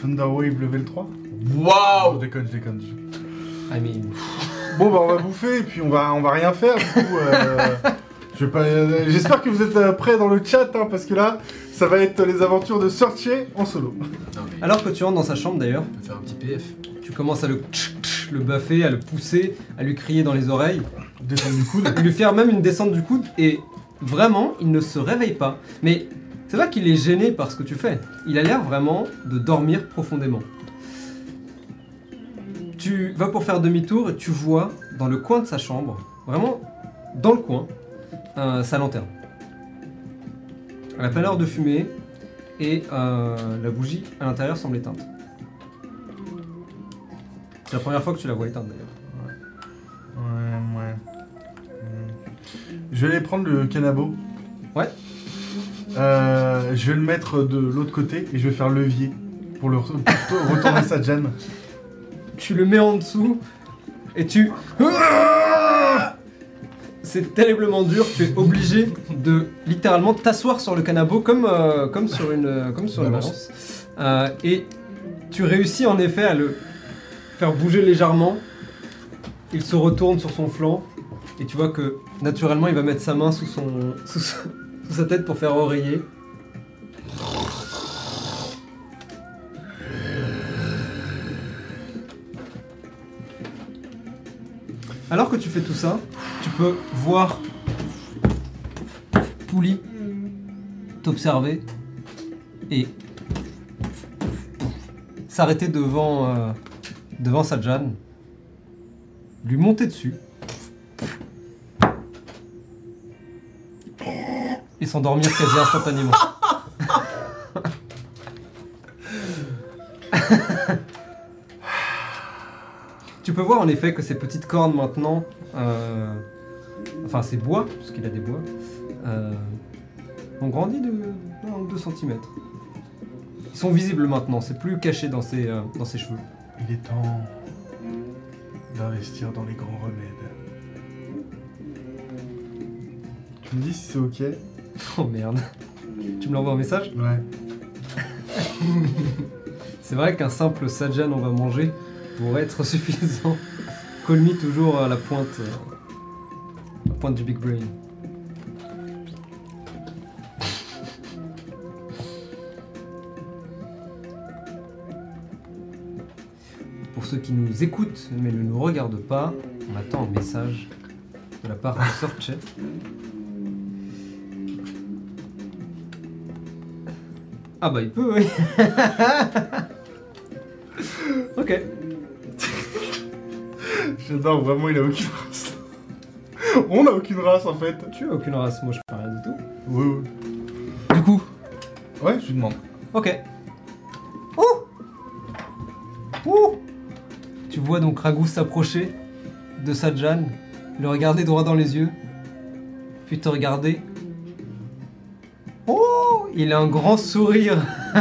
[SPEAKER 2] Thunderwave level 3 Oh,
[SPEAKER 3] Waouh
[SPEAKER 2] je déconne, je déconne. je-
[SPEAKER 1] I mean...
[SPEAKER 2] Bon, bah, on va bouffer et puis on va, on va rien faire. Du coup, euh, je vais pas. euh, J'espère que vous êtes euh, prêts dans le chat, hein, parce que là, ça va être les aventures de Searcher en solo.
[SPEAKER 3] Non, mais
[SPEAKER 1] Alors que tu rentres dans sa chambre d'ailleurs,
[SPEAKER 3] on peut faire un petit PF.
[SPEAKER 1] tu commences à le tch, tch, le baffer, à le pousser, à lui crier dans les oreilles,
[SPEAKER 2] Descendre du coude.
[SPEAKER 1] lui faire même une descente du coude et vraiment, il ne se réveille pas. Mais c'est pas qu'il est gêné par ce que tu fais. Il a l'air vraiment de dormir profondément. Tu vas pour faire demi-tour et tu vois dans le coin de sa chambre, vraiment dans le coin, euh, sa lanterne. Elle a pas l'air de fumer et euh, la bougie à l'intérieur semble éteinte. C'est la première fois que tu la vois éteinte d'ailleurs.
[SPEAKER 2] Ouais, ouais. Hmm. Je vais aller prendre le canabo.
[SPEAKER 1] Ouais.
[SPEAKER 2] Euh, je vais le mettre de l'autre côté et je vais faire levier pour le re- pour retourner Sajan.
[SPEAKER 1] tu le mets en dessous et tu. C'est terriblement dur, tu es obligé de littéralement t'asseoir sur le canapé comme, euh, comme sur une, euh, comme sur une
[SPEAKER 3] Balance.
[SPEAKER 1] balance. Euh, et tu réussis en effet à le faire bouger légèrement. Il se retourne sur son flanc et tu vois que naturellement il va mettre sa main sous, son, sous, sa- sous sa tête pour faire oreiller. Alors que tu fais tout ça, tu peux voir Pouli t'observer et s'arrêter devant, euh, devant lui monter dessus et s'endormir quasi instantanément. tu peux voir en effet que ces petites cornes maintenant, euh, enfin ces bois, puisqu'il a des bois, euh, ont grandi de 1 ou 2 cm. Ils sont visibles maintenant, c'est plus caché dans ses, euh, dans ses cheveux.
[SPEAKER 2] Il est temps d'investir dans les grands remèdes. Tu me dis si c'est ok
[SPEAKER 1] Oh merde. Tu me l'envoies en message
[SPEAKER 2] Ouais.
[SPEAKER 1] C'est vrai qu'un simple Sajan on va manger pourrait être suffisant. Call me toujours à la pointe, euh, pointe du big brain. Pour ceux qui nous écoutent mais ne nous regardent pas, on attend un message de la part de Sorchet. Ah bah il peut, oui. ok.
[SPEAKER 2] J'adore, vraiment, il a aucune. On a aucune race en fait.
[SPEAKER 1] Tu as aucune race, moi je fais rien du tout.
[SPEAKER 2] Ouais, ouais.
[SPEAKER 1] Du coup,
[SPEAKER 2] Ouais, je lui demande.
[SPEAKER 1] ok. Ouh Ouh Tu vois donc Ragout s'approcher de Sajan, le regarder droit dans les yeux, puis te regarder. Oh Il a un grand sourire,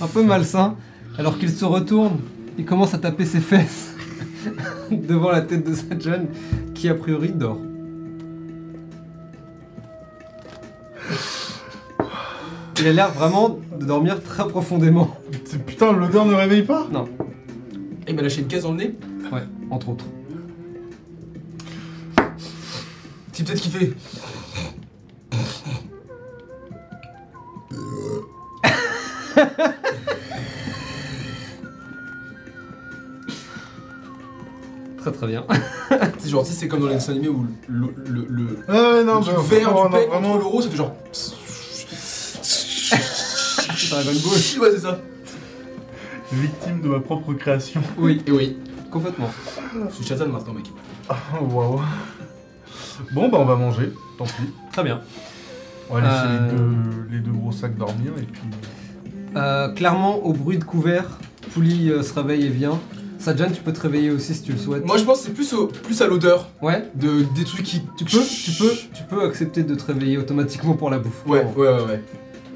[SPEAKER 1] un peu malsain, alors qu'il se retourne, il commence à taper ses fesses devant la tête de Sajan, qui a priori dort. Il a l'air vraiment de dormir très profondément.
[SPEAKER 2] C'est- Putain, l'odeur ne réveille pas
[SPEAKER 1] Non,
[SPEAKER 3] Et il m'a lâché une caisse dans le nez.
[SPEAKER 1] ouais, entre autres.
[SPEAKER 3] C'est peut-être kiffé.
[SPEAKER 1] Très très bien.
[SPEAKER 3] C'est genre, tu sais, c'est comme dans les dessins animés où le, le, le,
[SPEAKER 2] Ah ouais, non,
[SPEAKER 3] le truc
[SPEAKER 2] bah,
[SPEAKER 3] vert
[SPEAKER 2] vraiment,
[SPEAKER 3] du
[SPEAKER 2] non,
[SPEAKER 3] contre l'euro, ça fait genre.
[SPEAKER 1] Dragon Ball.
[SPEAKER 3] Ouais, c'est ça.
[SPEAKER 2] Victime de ma propre création.
[SPEAKER 1] Oui,
[SPEAKER 3] Et oui,
[SPEAKER 1] complètement.
[SPEAKER 3] je suis Shazam maintenant, mec.
[SPEAKER 2] Oh, waouh. Bon, bah on va manger, tant pis.
[SPEAKER 1] Très bien.
[SPEAKER 2] On va laisser
[SPEAKER 1] Euh.
[SPEAKER 2] les, deux, les deux gros sacs dormir et puis.
[SPEAKER 1] Euh, clairement, au bruit de couvert, Pouli euh, se réveille et vient. Sadjan, tu peux te réveiller aussi si tu le souhaites.
[SPEAKER 3] Moi je pense que c'est plus, au- plus à l'odeur
[SPEAKER 1] Ouais,
[SPEAKER 3] de, des trucs qui.
[SPEAKER 1] tu peux, tu peux, tu peux accepter de te réveiller automatiquement pour la bouffe.
[SPEAKER 3] Ouais, ouais, ouais, ouais.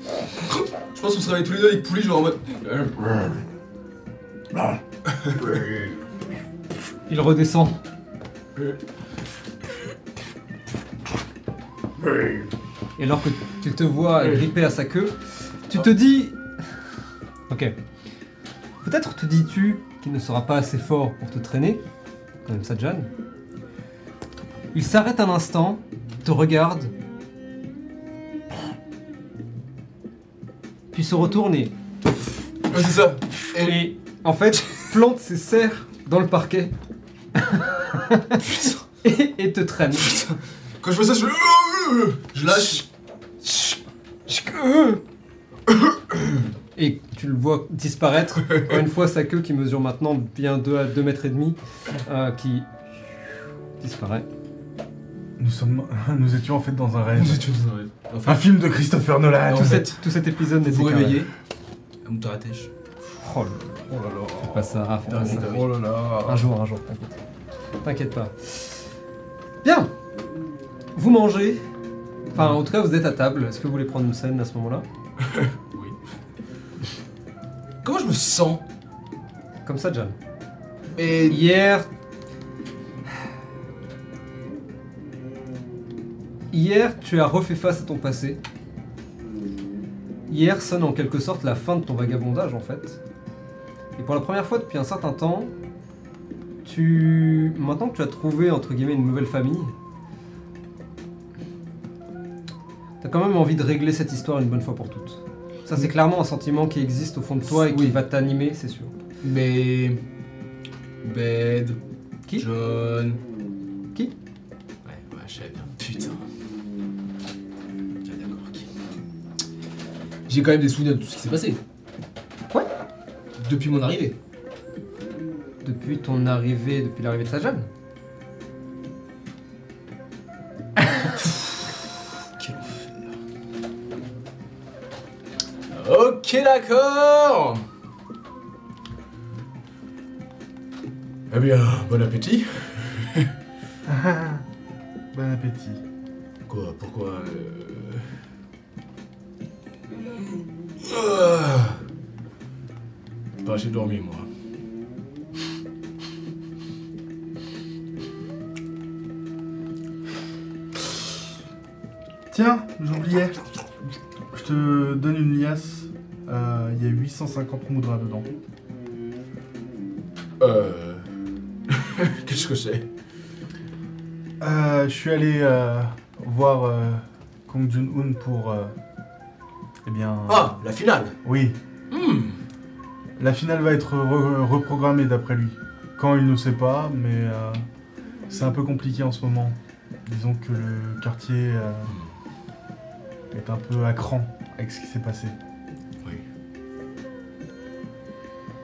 [SPEAKER 3] Je pense qu'on se réveille tous les deux avec Pouli, genre en mode.
[SPEAKER 1] Il redescend. Et alors que tu te vois gripper à sa queue, tu te dis... Ok. Peut-être te dis-tu qu'il ne sera pas assez fort pour te traîner, quand même Sadjan. Il s'arrête un instant, te regarde, puis se retourne et,
[SPEAKER 3] Ouais, c'est ça. Et.
[SPEAKER 1] et en fait plante ses serres dans le parquet et, et te traîne.
[SPEAKER 3] Quand je vois ça, je. Je lâche.
[SPEAKER 1] Et tu le vois disparaître. Encore une fois, sa queue qui mesure maintenant bien 2 à 2 mètres et demi, euh, qui disparaît.
[SPEAKER 2] Nous sommes. Nous étions en fait dans un rêve.
[SPEAKER 3] Nous étions dans un rêve.
[SPEAKER 2] Un film de Christopher Nolan.
[SPEAKER 1] tout, cet, tout cet épisode
[SPEAKER 3] vous
[SPEAKER 1] n'était
[SPEAKER 3] vous
[SPEAKER 1] qu'un
[SPEAKER 3] réveillez. À Moutaratèche.
[SPEAKER 1] Oh là là,
[SPEAKER 2] Oh là là.
[SPEAKER 1] fais pas ça, fais pas ça.
[SPEAKER 2] Oh là là.
[SPEAKER 1] Un jour, un jour, t'inquiète. T'inquiète pas. Bien Vous mangez. Enfin, en tout cas, vous êtes à table. Est-ce que vous voulez prendre une scène à ce moment-là?
[SPEAKER 3] Sens
[SPEAKER 1] Comme ça, John.
[SPEAKER 3] Et.
[SPEAKER 1] Hier. Hier, tu as refait face à ton passé. Hier sonne en quelque sorte la fin de ton vagabondage en fait. Et pour la première fois depuis un certain temps, tu. Maintenant que tu as trouvé entre guillemets une nouvelle famille, t'as quand même envie de régler cette histoire une bonne fois pour toutes. Ça, c'est clairement un sentiment qui existe au fond de toi et qui
[SPEAKER 3] Oui.
[SPEAKER 1] va t'animer, c'est sûr.
[SPEAKER 3] Mais. Bed.
[SPEAKER 1] Qui
[SPEAKER 3] John.
[SPEAKER 1] Qui
[SPEAKER 3] Ouais, ouais, je savais bien. Putain. Tiens, d'accord, ok. J'ai quand même des souvenirs de tout ce qui s'est passé.
[SPEAKER 1] Ouais.
[SPEAKER 3] Depuis mon arrivée.
[SPEAKER 1] Depuis ton arrivée, depuis l'arrivée de Sajan
[SPEAKER 3] d'accord. Eh bien, bon appétit.
[SPEAKER 2] Bon appétit.
[SPEAKER 3] Quoi Pourquoi euh... ah. Pas assez dormi, moi.
[SPEAKER 2] Tiens, j'oubliais. Je te donne une liasse. Euh, Il y a 850 moudras dedans.
[SPEAKER 3] Euh... Qu'est-ce que c'est?
[SPEAKER 2] Euh, je suis allé euh, voir euh, Kong Jun-un pour. euh, eh bien.
[SPEAKER 3] Ah, la finale
[SPEAKER 2] Oui,
[SPEAKER 3] Hmm.
[SPEAKER 2] la finale va être re- reprogrammée d'après lui. Quand il ne sait pas, mais euh, c'est un peu compliqué en ce moment. Disons que le quartier euh, est un peu à cran avec ce qui s'est passé.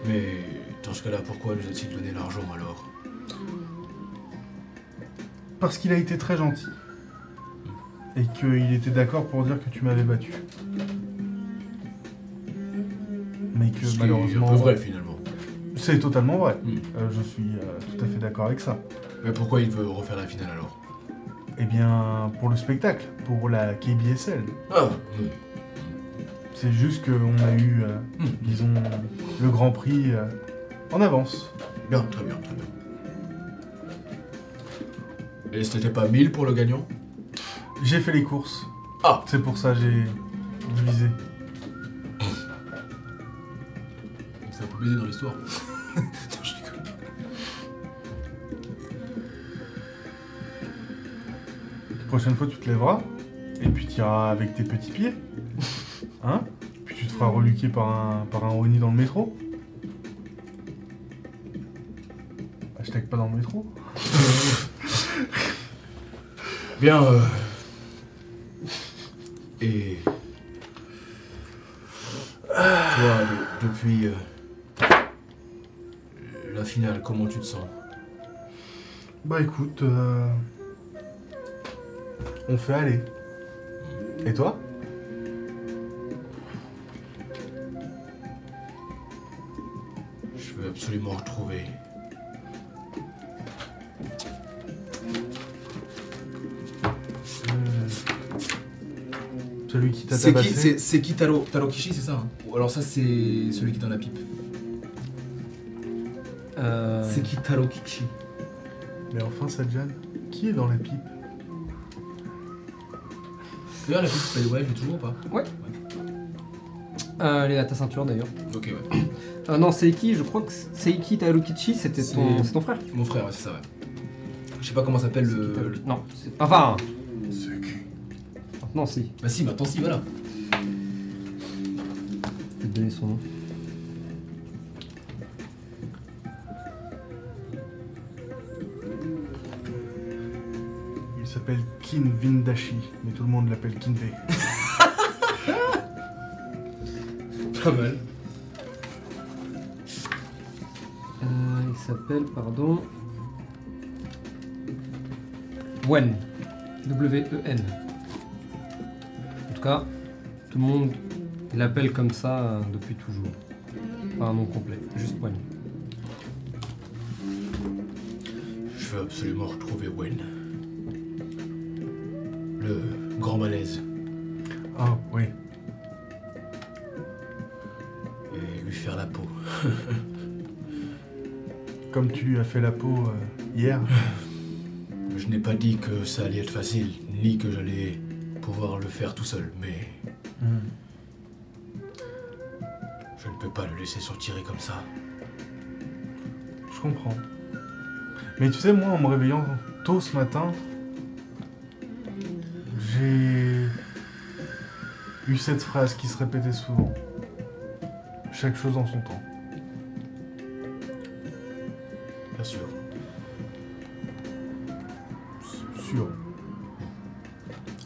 [SPEAKER 3] Mais dans ce cas-là, pourquoi nous a-t-il donné l'argent alors?
[SPEAKER 2] Parce qu'il a été très gentil. Et qu'il était d'accord pour dire que tu m'avais battu. Mais que
[SPEAKER 3] Ce
[SPEAKER 2] malheureusement.
[SPEAKER 3] un peu vrai finalement.
[SPEAKER 2] C'est totalement vrai.
[SPEAKER 3] Hmm.
[SPEAKER 2] Euh, je suis euh, tout à fait d'accord avec ça.
[SPEAKER 3] Mais pourquoi il veut refaire la finale alors?
[SPEAKER 2] Eh bien, pour le spectacle, pour la KBSL.
[SPEAKER 3] Ah, hmm.
[SPEAKER 2] C'est juste qu'on a eu, euh, disons, le Grand Prix euh, en avance.
[SPEAKER 3] bien, très bien, très bien. Et ce n'était pas 1000 pour le gagnant?
[SPEAKER 2] J'ai fait les courses.
[SPEAKER 3] Ah.
[SPEAKER 2] C'est pour ça que j'ai divisé.
[SPEAKER 5] C'est un peu baisé dans l'histoire.
[SPEAKER 3] Non, je rigole.
[SPEAKER 2] La prochaine fois, tu te lèveras. Et puis tu iras avec tes petits pieds. Hein Puis tu te feras reluquer par un, par un Oni dans le métro. Hashtag pas dans le métro.
[SPEAKER 3] Bien, euh... Et... Toi, de- depuis... euh, La finale, comment tu te sens?
[SPEAKER 2] Bah écoute, euh, on fait aller. Et toi?
[SPEAKER 5] Absolument retrouver.
[SPEAKER 2] Celui qui t'a
[SPEAKER 3] C'est qui,
[SPEAKER 2] tabassé
[SPEAKER 3] c'est, c'est qui Taro, Taro Kishi, c'est ça hein Ou alors ça, c'est celui qui est dans la pipe.
[SPEAKER 1] Euh,
[SPEAKER 3] C'est qui Taro Kishi
[SPEAKER 2] Mais enfin, Sadjan, qui est dans la pipe?
[SPEAKER 3] D'ailleurs, la pipe, way, je l'ai toujours ou pas?
[SPEAKER 1] Euh, Elle est à ta ceinture d'ailleurs.
[SPEAKER 3] Ok, ouais.
[SPEAKER 1] Euh, non, Seiki, je crois que Seiki Tarukichi, c'était ton,
[SPEAKER 3] C'est-
[SPEAKER 1] c'est ton frère.
[SPEAKER 3] Mon frère, ouais, c'est ça, ouais. Je sais pas comment s'appelle le. le-
[SPEAKER 1] Non, c'est- enfin,
[SPEAKER 2] qui
[SPEAKER 1] maintenant si.
[SPEAKER 3] Bah si, maintenant si, voilà.
[SPEAKER 1] Je vais te donner son nom.
[SPEAKER 2] Il s'appelle Kin Vindashi, mais tout le monde l'appelle Kinve.
[SPEAKER 1] Euh, il s'appelle, pardon. Wen. W-E-N. En tout cas, tout le monde l'appelle comme ça euh, depuis toujours. Pas un nom complet, juste Wen.
[SPEAKER 5] Je veux absolument retrouver Wen. Le grand malaise.
[SPEAKER 2] Ah, oui. Comme tu lui as fait la peau euh, hier.
[SPEAKER 5] Je n'ai pas dit que ça allait être facile, ni que j'allais pouvoir le faire tout seul, mais je ne peux pas le laisser s'en tirer comme ça.
[SPEAKER 2] Je comprends. Mais tu sais, moi, en me réveillant tôt ce matin, j'ai eu cette phrase qui se répétait souvent. Chaque chose en son temps.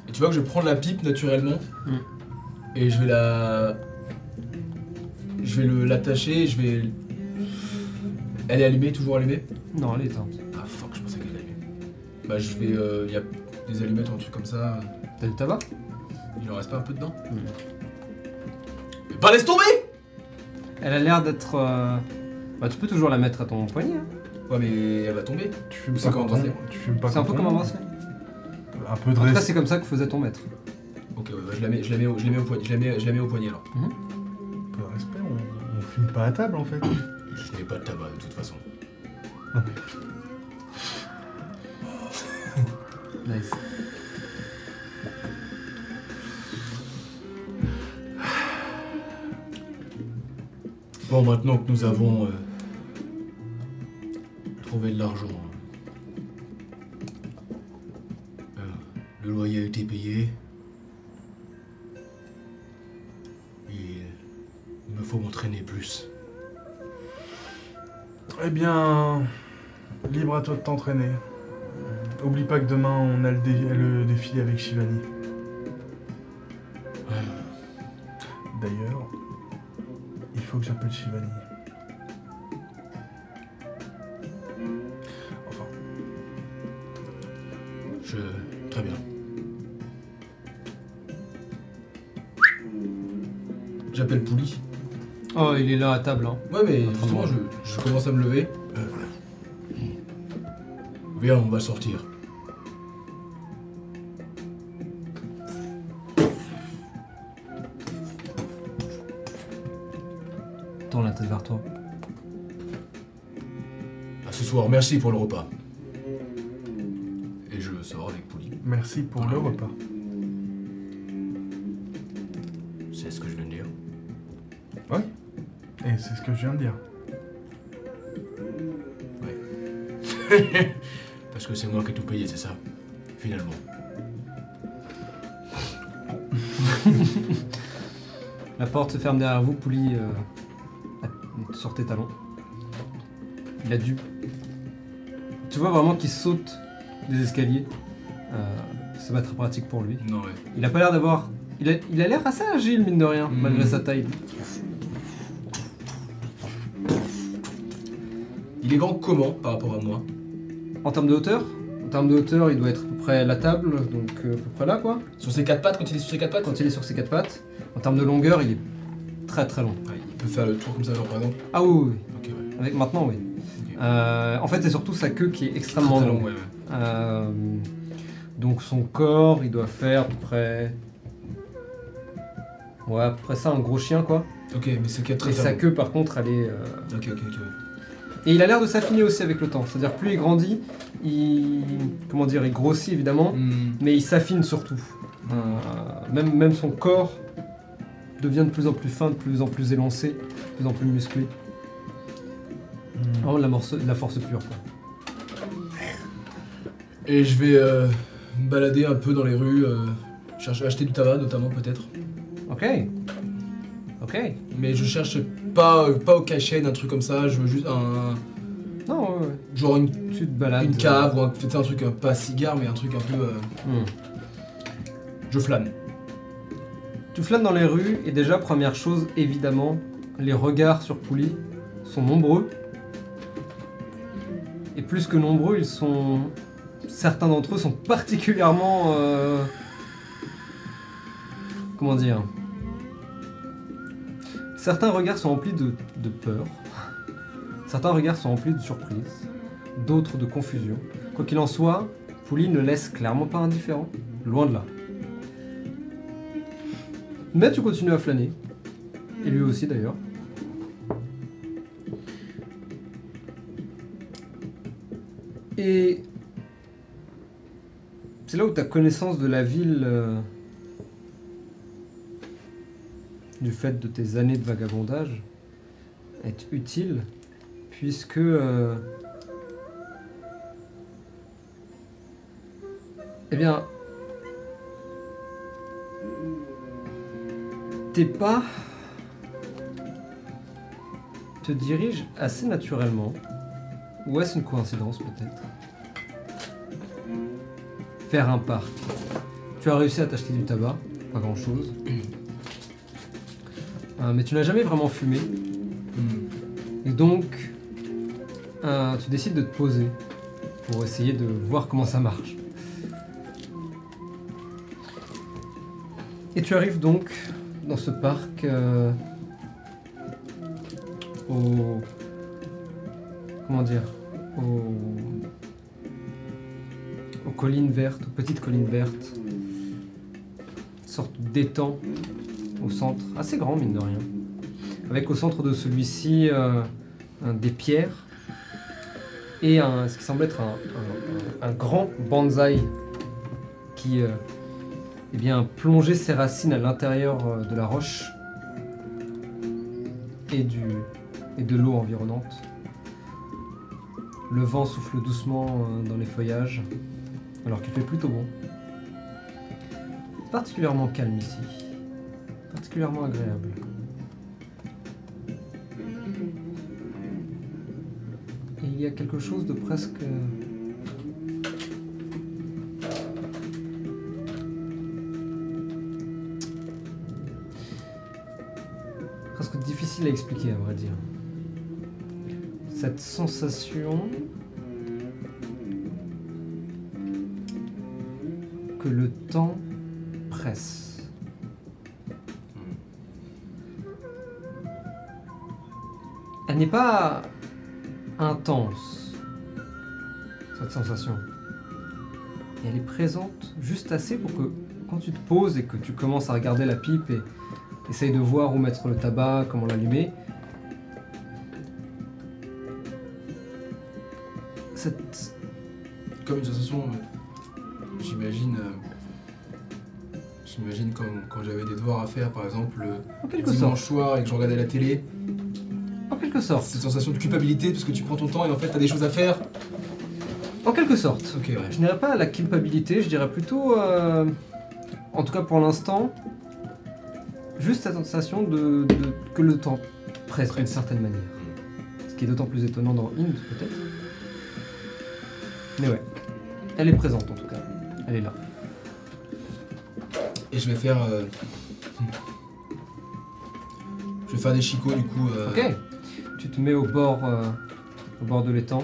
[SPEAKER 3] Et tu vois que je prends la pipe naturellement.
[SPEAKER 1] Mm.
[SPEAKER 3] Et je vais la. Je vais le- l'attacher, je vais. Elle est allumée, toujours allumée?
[SPEAKER 1] Non, elle est éteinte.
[SPEAKER 3] Ah fuck, je pensais qu'elle était allumée. Bah je vais. Il y a des allumettes ou un truc comme ça.
[SPEAKER 1] T'as du tabac?
[SPEAKER 3] Il en reste pas un peu dedans?
[SPEAKER 1] Mm.
[SPEAKER 3] Mais bah laisse tomber
[SPEAKER 1] Elle a l'air d'être. euh, Bah, tu peux toujours la mettre à ton poignet. hein.
[SPEAKER 3] Ouais mais elle va tomber.
[SPEAKER 2] Tu fumes pas
[SPEAKER 3] comme un bracelet.
[SPEAKER 2] Tu fumes pas
[SPEAKER 1] C'est un peu comme un bracelet.
[SPEAKER 2] Un peu de
[SPEAKER 1] En tout cas,
[SPEAKER 2] reste.
[SPEAKER 1] c'est comme ça que faisait ton maître.
[SPEAKER 3] Ok, ouais, bah, je la mets, je la mets, au, je la mets au poignet. Je la mets, je la mets au poignet alors.
[SPEAKER 2] Un peu de respect, on, on fume pas à table en fait.
[SPEAKER 5] Je n'ai pas de tabac de toute façon.
[SPEAKER 1] Nice.
[SPEAKER 5] Bon, maintenant que nous avons euh, trouvé de l'argent,
[SPEAKER 2] à toi de t'entraîner. Oublie pas que demain on a le, dé- le défilé avec Shivani. D'ailleurs, il faut que j'appelle Shivani. Enfin,
[SPEAKER 5] Je... Très bien.
[SPEAKER 3] J'appelle Pouli.
[SPEAKER 1] Oh, il est là à table. Hein.
[SPEAKER 3] Ouais mais justement je, je commence à me lever.
[SPEAKER 5] Viens, on va sortir.
[SPEAKER 1] Tourne la tête vers toi.
[SPEAKER 5] À ce soir, merci pour le repas. Et je sors avec Pouli.
[SPEAKER 2] merci pour le repas.
[SPEAKER 5] C'est ce que je viens de dire.
[SPEAKER 2] Et c'est ce que je viens de dire.
[SPEAKER 5] Parce que c'est moi qui ai tout payé, c'est ça Finalement.
[SPEAKER 1] La porte se ferme derrière vous, Pouli euh, sur tes talons. Il a dû. Tu vois vraiment qu'il saute des escaliers. Euh, c'est pas très pratique pour lui.
[SPEAKER 3] Non ouais.
[SPEAKER 1] Il a pas l'air d'avoir. Il a il a l'air assez agile, mine de rien,
[SPEAKER 3] Mhm.
[SPEAKER 1] malgré sa taille.
[SPEAKER 3] Il est grand comment par rapport à moi?
[SPEAKER 1] En termes de hauteur, En termes de hauteur, il doit être à peu près à la table, donc euh, à peu près là quoi.
[SPEAKER 3] Sur ses quatre pattes, quand il est sur ses quatre pattes
[SPEAKER 1] Quand il est sur ses quatre pattes. En termes de longueur, il est très très long.
[SPEAKER 3] Ouais, Il peut faire le tour comme ça, genre par exemple.
[SPEAKER 1] Ah oui, oui,
[SPEAKER 3] ouais.
[SPEAKER 1] Avec, maintenant oui. Euh, en fait, c'est surtout sa queue qui est extrêmement
[SPEAKER 3] long,
[SPEAKER 1] longue.
[SPEAKER 3] ouais.
[SPEAKER 1] Euh, donc son corps, il doit faire à peu près... Ouais, à peu près ça, un gros chien quoi.
[SPEAKER 3] Ok, mais c'est
[SPEAKER 1] Et
[SPEAKER 3] très
[SPEAKER 1] sa queue par contre, elle est... euh,
[SPEAKER 3] Ok, ok, ok.
[SPEAKER 1] Et il a l'air de s'affiner aussi avec le temps. C'est-à-dire plus il grandit, il... Comment dire, il grossit évidemment,
[SPEAKER 3] Hmm.
[SPEAKER 1] mais il s'affine surtout. Euh, même, même son corps devient de plus en plus fin, de plus en plus élancé, de plus en plus musclé. Vraiment de la, morce- de la force pure quoi.
[SPEAKER 3] Et je vais euh, me balader un peu dans les rues, euh, chercher acheter du tabac notamment peut-être.
[SPEAKER 1] Ok. Ok.
[SPEAKER 3] Mais je cherche pas, pas au cachet d'un truc comme ça, je veux juste un.
[SPEAKER 1] Non, ouais, ouais.
[SPEAKER 3] Genre une,
[SPEAKER 1] Tu te balades.
[SPEAKER 3] une cave ou un, tu sais, un truc, euh, pas cigare, mais un truc un peu. euh,
[SPEAKER 1] Hmm.
[SPEAKER 3] je flâne.
[SPEAKER 1] Tu flânes dans les rues et déjà, première chose, évidemment, les regards sur Pouli sont nombreux. Et plus que nombreux, ils sont... Certains d'entre eux sont particulièrement... euh, Comment dire Certains regards sont remplis de, peur. Certains regards sont remplis de surprise. D'autres de confusion. Quoi qu'il en soit, Pouli ne laisse clairement pas indifférent. Loin de là. Mais tu continues à flâner. Et lui aussi d'ailleurs. Et c'est là où ta connaissance de la ville, euh, du fait de tes années de vagabondage, est utile, puisque euh, eh bien, tes pas te dirigent assez naturellement, ou est-ce une coïncidence peut-être, vers un parc. Tu as réussi à t'acheter du tabac, pas grand-chose, Euh, mais tu n'as jamais vraiment fumé, et donc euh, tu décides de te poser pour essayer de voir comment ça marche. Et tu arrives donc dans ce parc euh, au. Comment dire au, aux collines vertes, aux petites collines vertes. Sorte d'étang au centre, assez grand mine de rien. Avec au centre de celui-ci euh, des pierres et ce qui semble être un, grand bonsaï qui euh, eh bien, plongeait ses racines à l'intérieur euh, de la roche et, de l'eau environnante. Le vent souffle doucement dans les feuillages, alors qu'il fait plutôt bon. Particulièrement calme ici, particulièrement agréable. Et il y a quelque chose de presque... presque difficile à expliquer à vrai dire. Cette sensation que le temps presse. Elle n'est pas intense, cette sensation. Et elle est présente juste assez pour que quand tu te poses et que tu commences à regarder la pipe et essaye de voir où mettre le tabac, comment l'allumer, cette...
[SPEAKER 3] Comme une sensation, euh, j'imagine. euh, j'imagine comme quand j'avais des devoirs à faire, par exemple, le
[SPEAKER 1] quelque sorte.
[SPEAKER 3] dimanche soir et que je regardais la télé.
[SPEAKER 1] Quelque sorte.
[SPEAKER 3] Cette sensation de culpabilité parce que tu prends ton temps et en fait t'as des choses à faire.
[SPEAKER 1] En quelque sorte.
[SPEAKER 3] Ok, ouais.
[SPEAKER 1] Je dirais pas la culpabilité, je dirais plutôt, euh, en tout cas pour l'instant, juste cette sensation de, de- que le temps presse d'une certaine manière. Ce qui est d'autant plus étonnant dans Inde peut-être. Mais ouais, elle est présente en tout cas. Elle est là.
[SPEAKER 3] Et je vais faire. euh, Je vais faire des chicots du coup. euh,
[SPEAKER 1] Ok. Te mets au bord, euh, au bord de l'étang.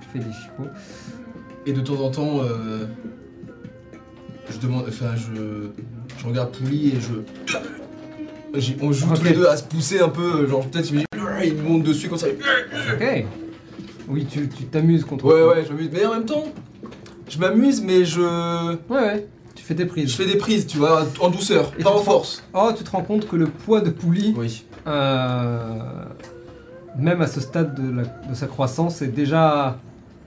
[SPEAKER 1] Tu fais des chicots.
[SPEAKER 3] Et de temps en temps, euh, je demande, enfin, je, je regarde Pouli et je. j'ai- On joue tous
[SPEAKER 1] Ok.
[SPEAKER 3] les deux à se pousser un peu, genre peut-être il me dit, il monte dessus comme ça.
[SPEAKER 1] Ok. Oui, tu tu t'amuses contre.
[SPEAKER 3] Ouais, ouais, je m'amuse. Mais en même temps, je m'amuse, mais je.
[SPEAKER 1] Ouais, ouais. Tu fais tes prises.
[SPEAKER 3] Je fais des prises, tu vois, en douceur,
[SPEAKER 1] Et
[SPEAKER 3] pas
[SPEAKER 1] tu
[SPEAKER 3] en
[SPEAKER 1] te
[SPEAKER 3] force.
[SPEAKER 1] Oh, tu te rends compte que le poids de Pouli,
[SPEAKER 3] Oui.
[SPEAKER 1] Euh, même à ce stade de, la- de sa croissance, est déjà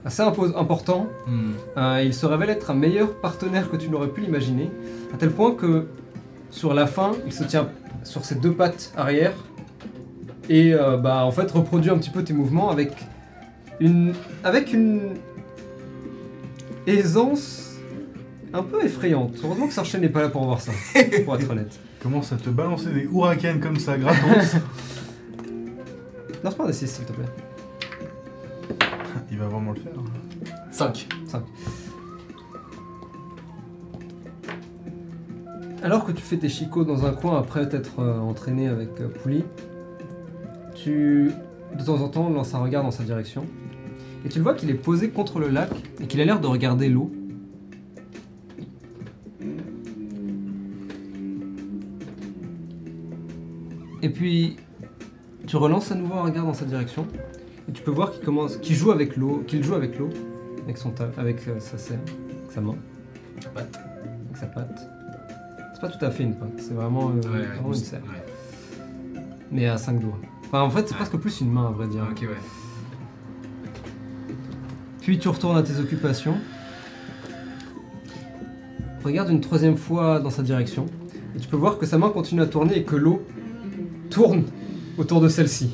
[SPEAKER 1] assez important.
[SPEAKER 3] Hmm.
[SPEAKER 1] Euh, il se révèle être un meilleur partenaire que tu n'aurais pu l'imaginer, à tel point que sur la fin, il se tient sur ses deux pattes arrière et euh, bah, en fait reproduit un petit peu tes mouvements avec une, avec une aisance un peu effrayante. Heureusement que Sarchen n'est pas là pour voir ça, pour être honnête.
[SPEAKER 2] Commence à te balancer des hurricanes comme ça, gratos.
[SPEAKER 1] Lance-moi un D6 s'il te plaît.
[SPEAKER 2] Il va vraiment le faire.
[SPEAKER 3] 5.
[SPEAKER 1] Alors que tu fais tes chicots dans un coin après t'être euh, entraîné avec euh, Pouli, tu de temps en temps lances un regard dans sa direction et tu le vois qu'il est posé contre le lac et qu'il a l'air de regarder l'eau. Et puis tu relances à nouveau un regard dans sa direction et tu peux voir qu'il commence, qu'il joue avec l'eau, qu'il joue avec l'eau, avec son ta- avec euh, sa serre, avec sa main,
[SPEAKER 3] Patte.
[SPEAKER 1] avec sa patte. C'est pas tout à fait une patte, c'est vraiment, euh, vraiment une serre, mais à 5 doigts. Enfin, en fait, c'est
[SPEAKER 3] Ouais.
[SPEAKER 1] presque plus une main, à vrai dire.
[SPEAKER 3] Ok, ouais.
[SPEAKER 1] Puis tu retournes à tes occupations. Regarde une troisième fois dans sa direction. Et tu peux voir que sa main continue à tourner et que l'eau tourne autour de celle-ci.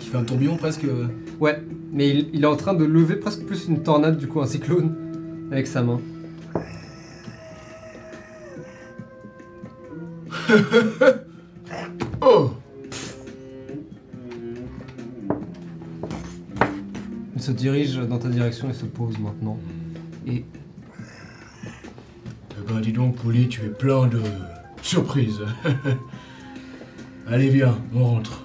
[SPEAKER 3] Qui fait un tourbillon presque. euh,
[SPEAKER 1] Ouais, mais il, il est en train de lever presque plus une tornade, du coup, un cyclone, avec sa main.
[SPEAKER 3] Oh
[SPEAKER 1] Il se dirige dans ta direction et se pose maintenant. Et
[SPEAKER 5] Eh ben dis donc, Pouli, tu es plein de surprises. Allez, viens, on rentre.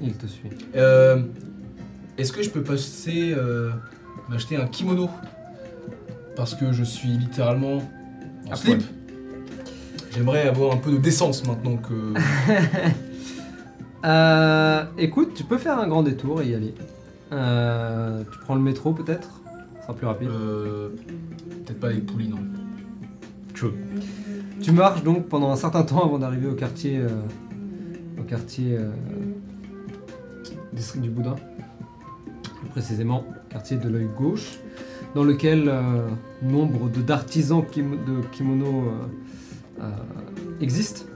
[SPEAKER 1] il te suit.
[SPEAKER 3] Euh, Est-ce que je peux passer euh, m'acheter un kimono? Parce que je suis littéralement en
[SPEAKER 1] À
[SPEAKER 3] slip. J'aimerais avoir un peu de décence maintenant que.
[SPEAKER 1] Euh, écoute, tu peux faire un grand détour et y aller. Euh, tu prends le métro peut-être? Sera plus rapide.
[SPEAKER 3] euh, Peut-être pas avec Pouli, non.
[SPEAKER 1] Tu marches donc pendant un certain temps avant d'arriver au quartier, euh, au quartier euh, district du Boudin, plus précisément quartier de l'œil gauche, dans lequel euh, nombre de d'artisans kim- de kimono euh, euh, existent.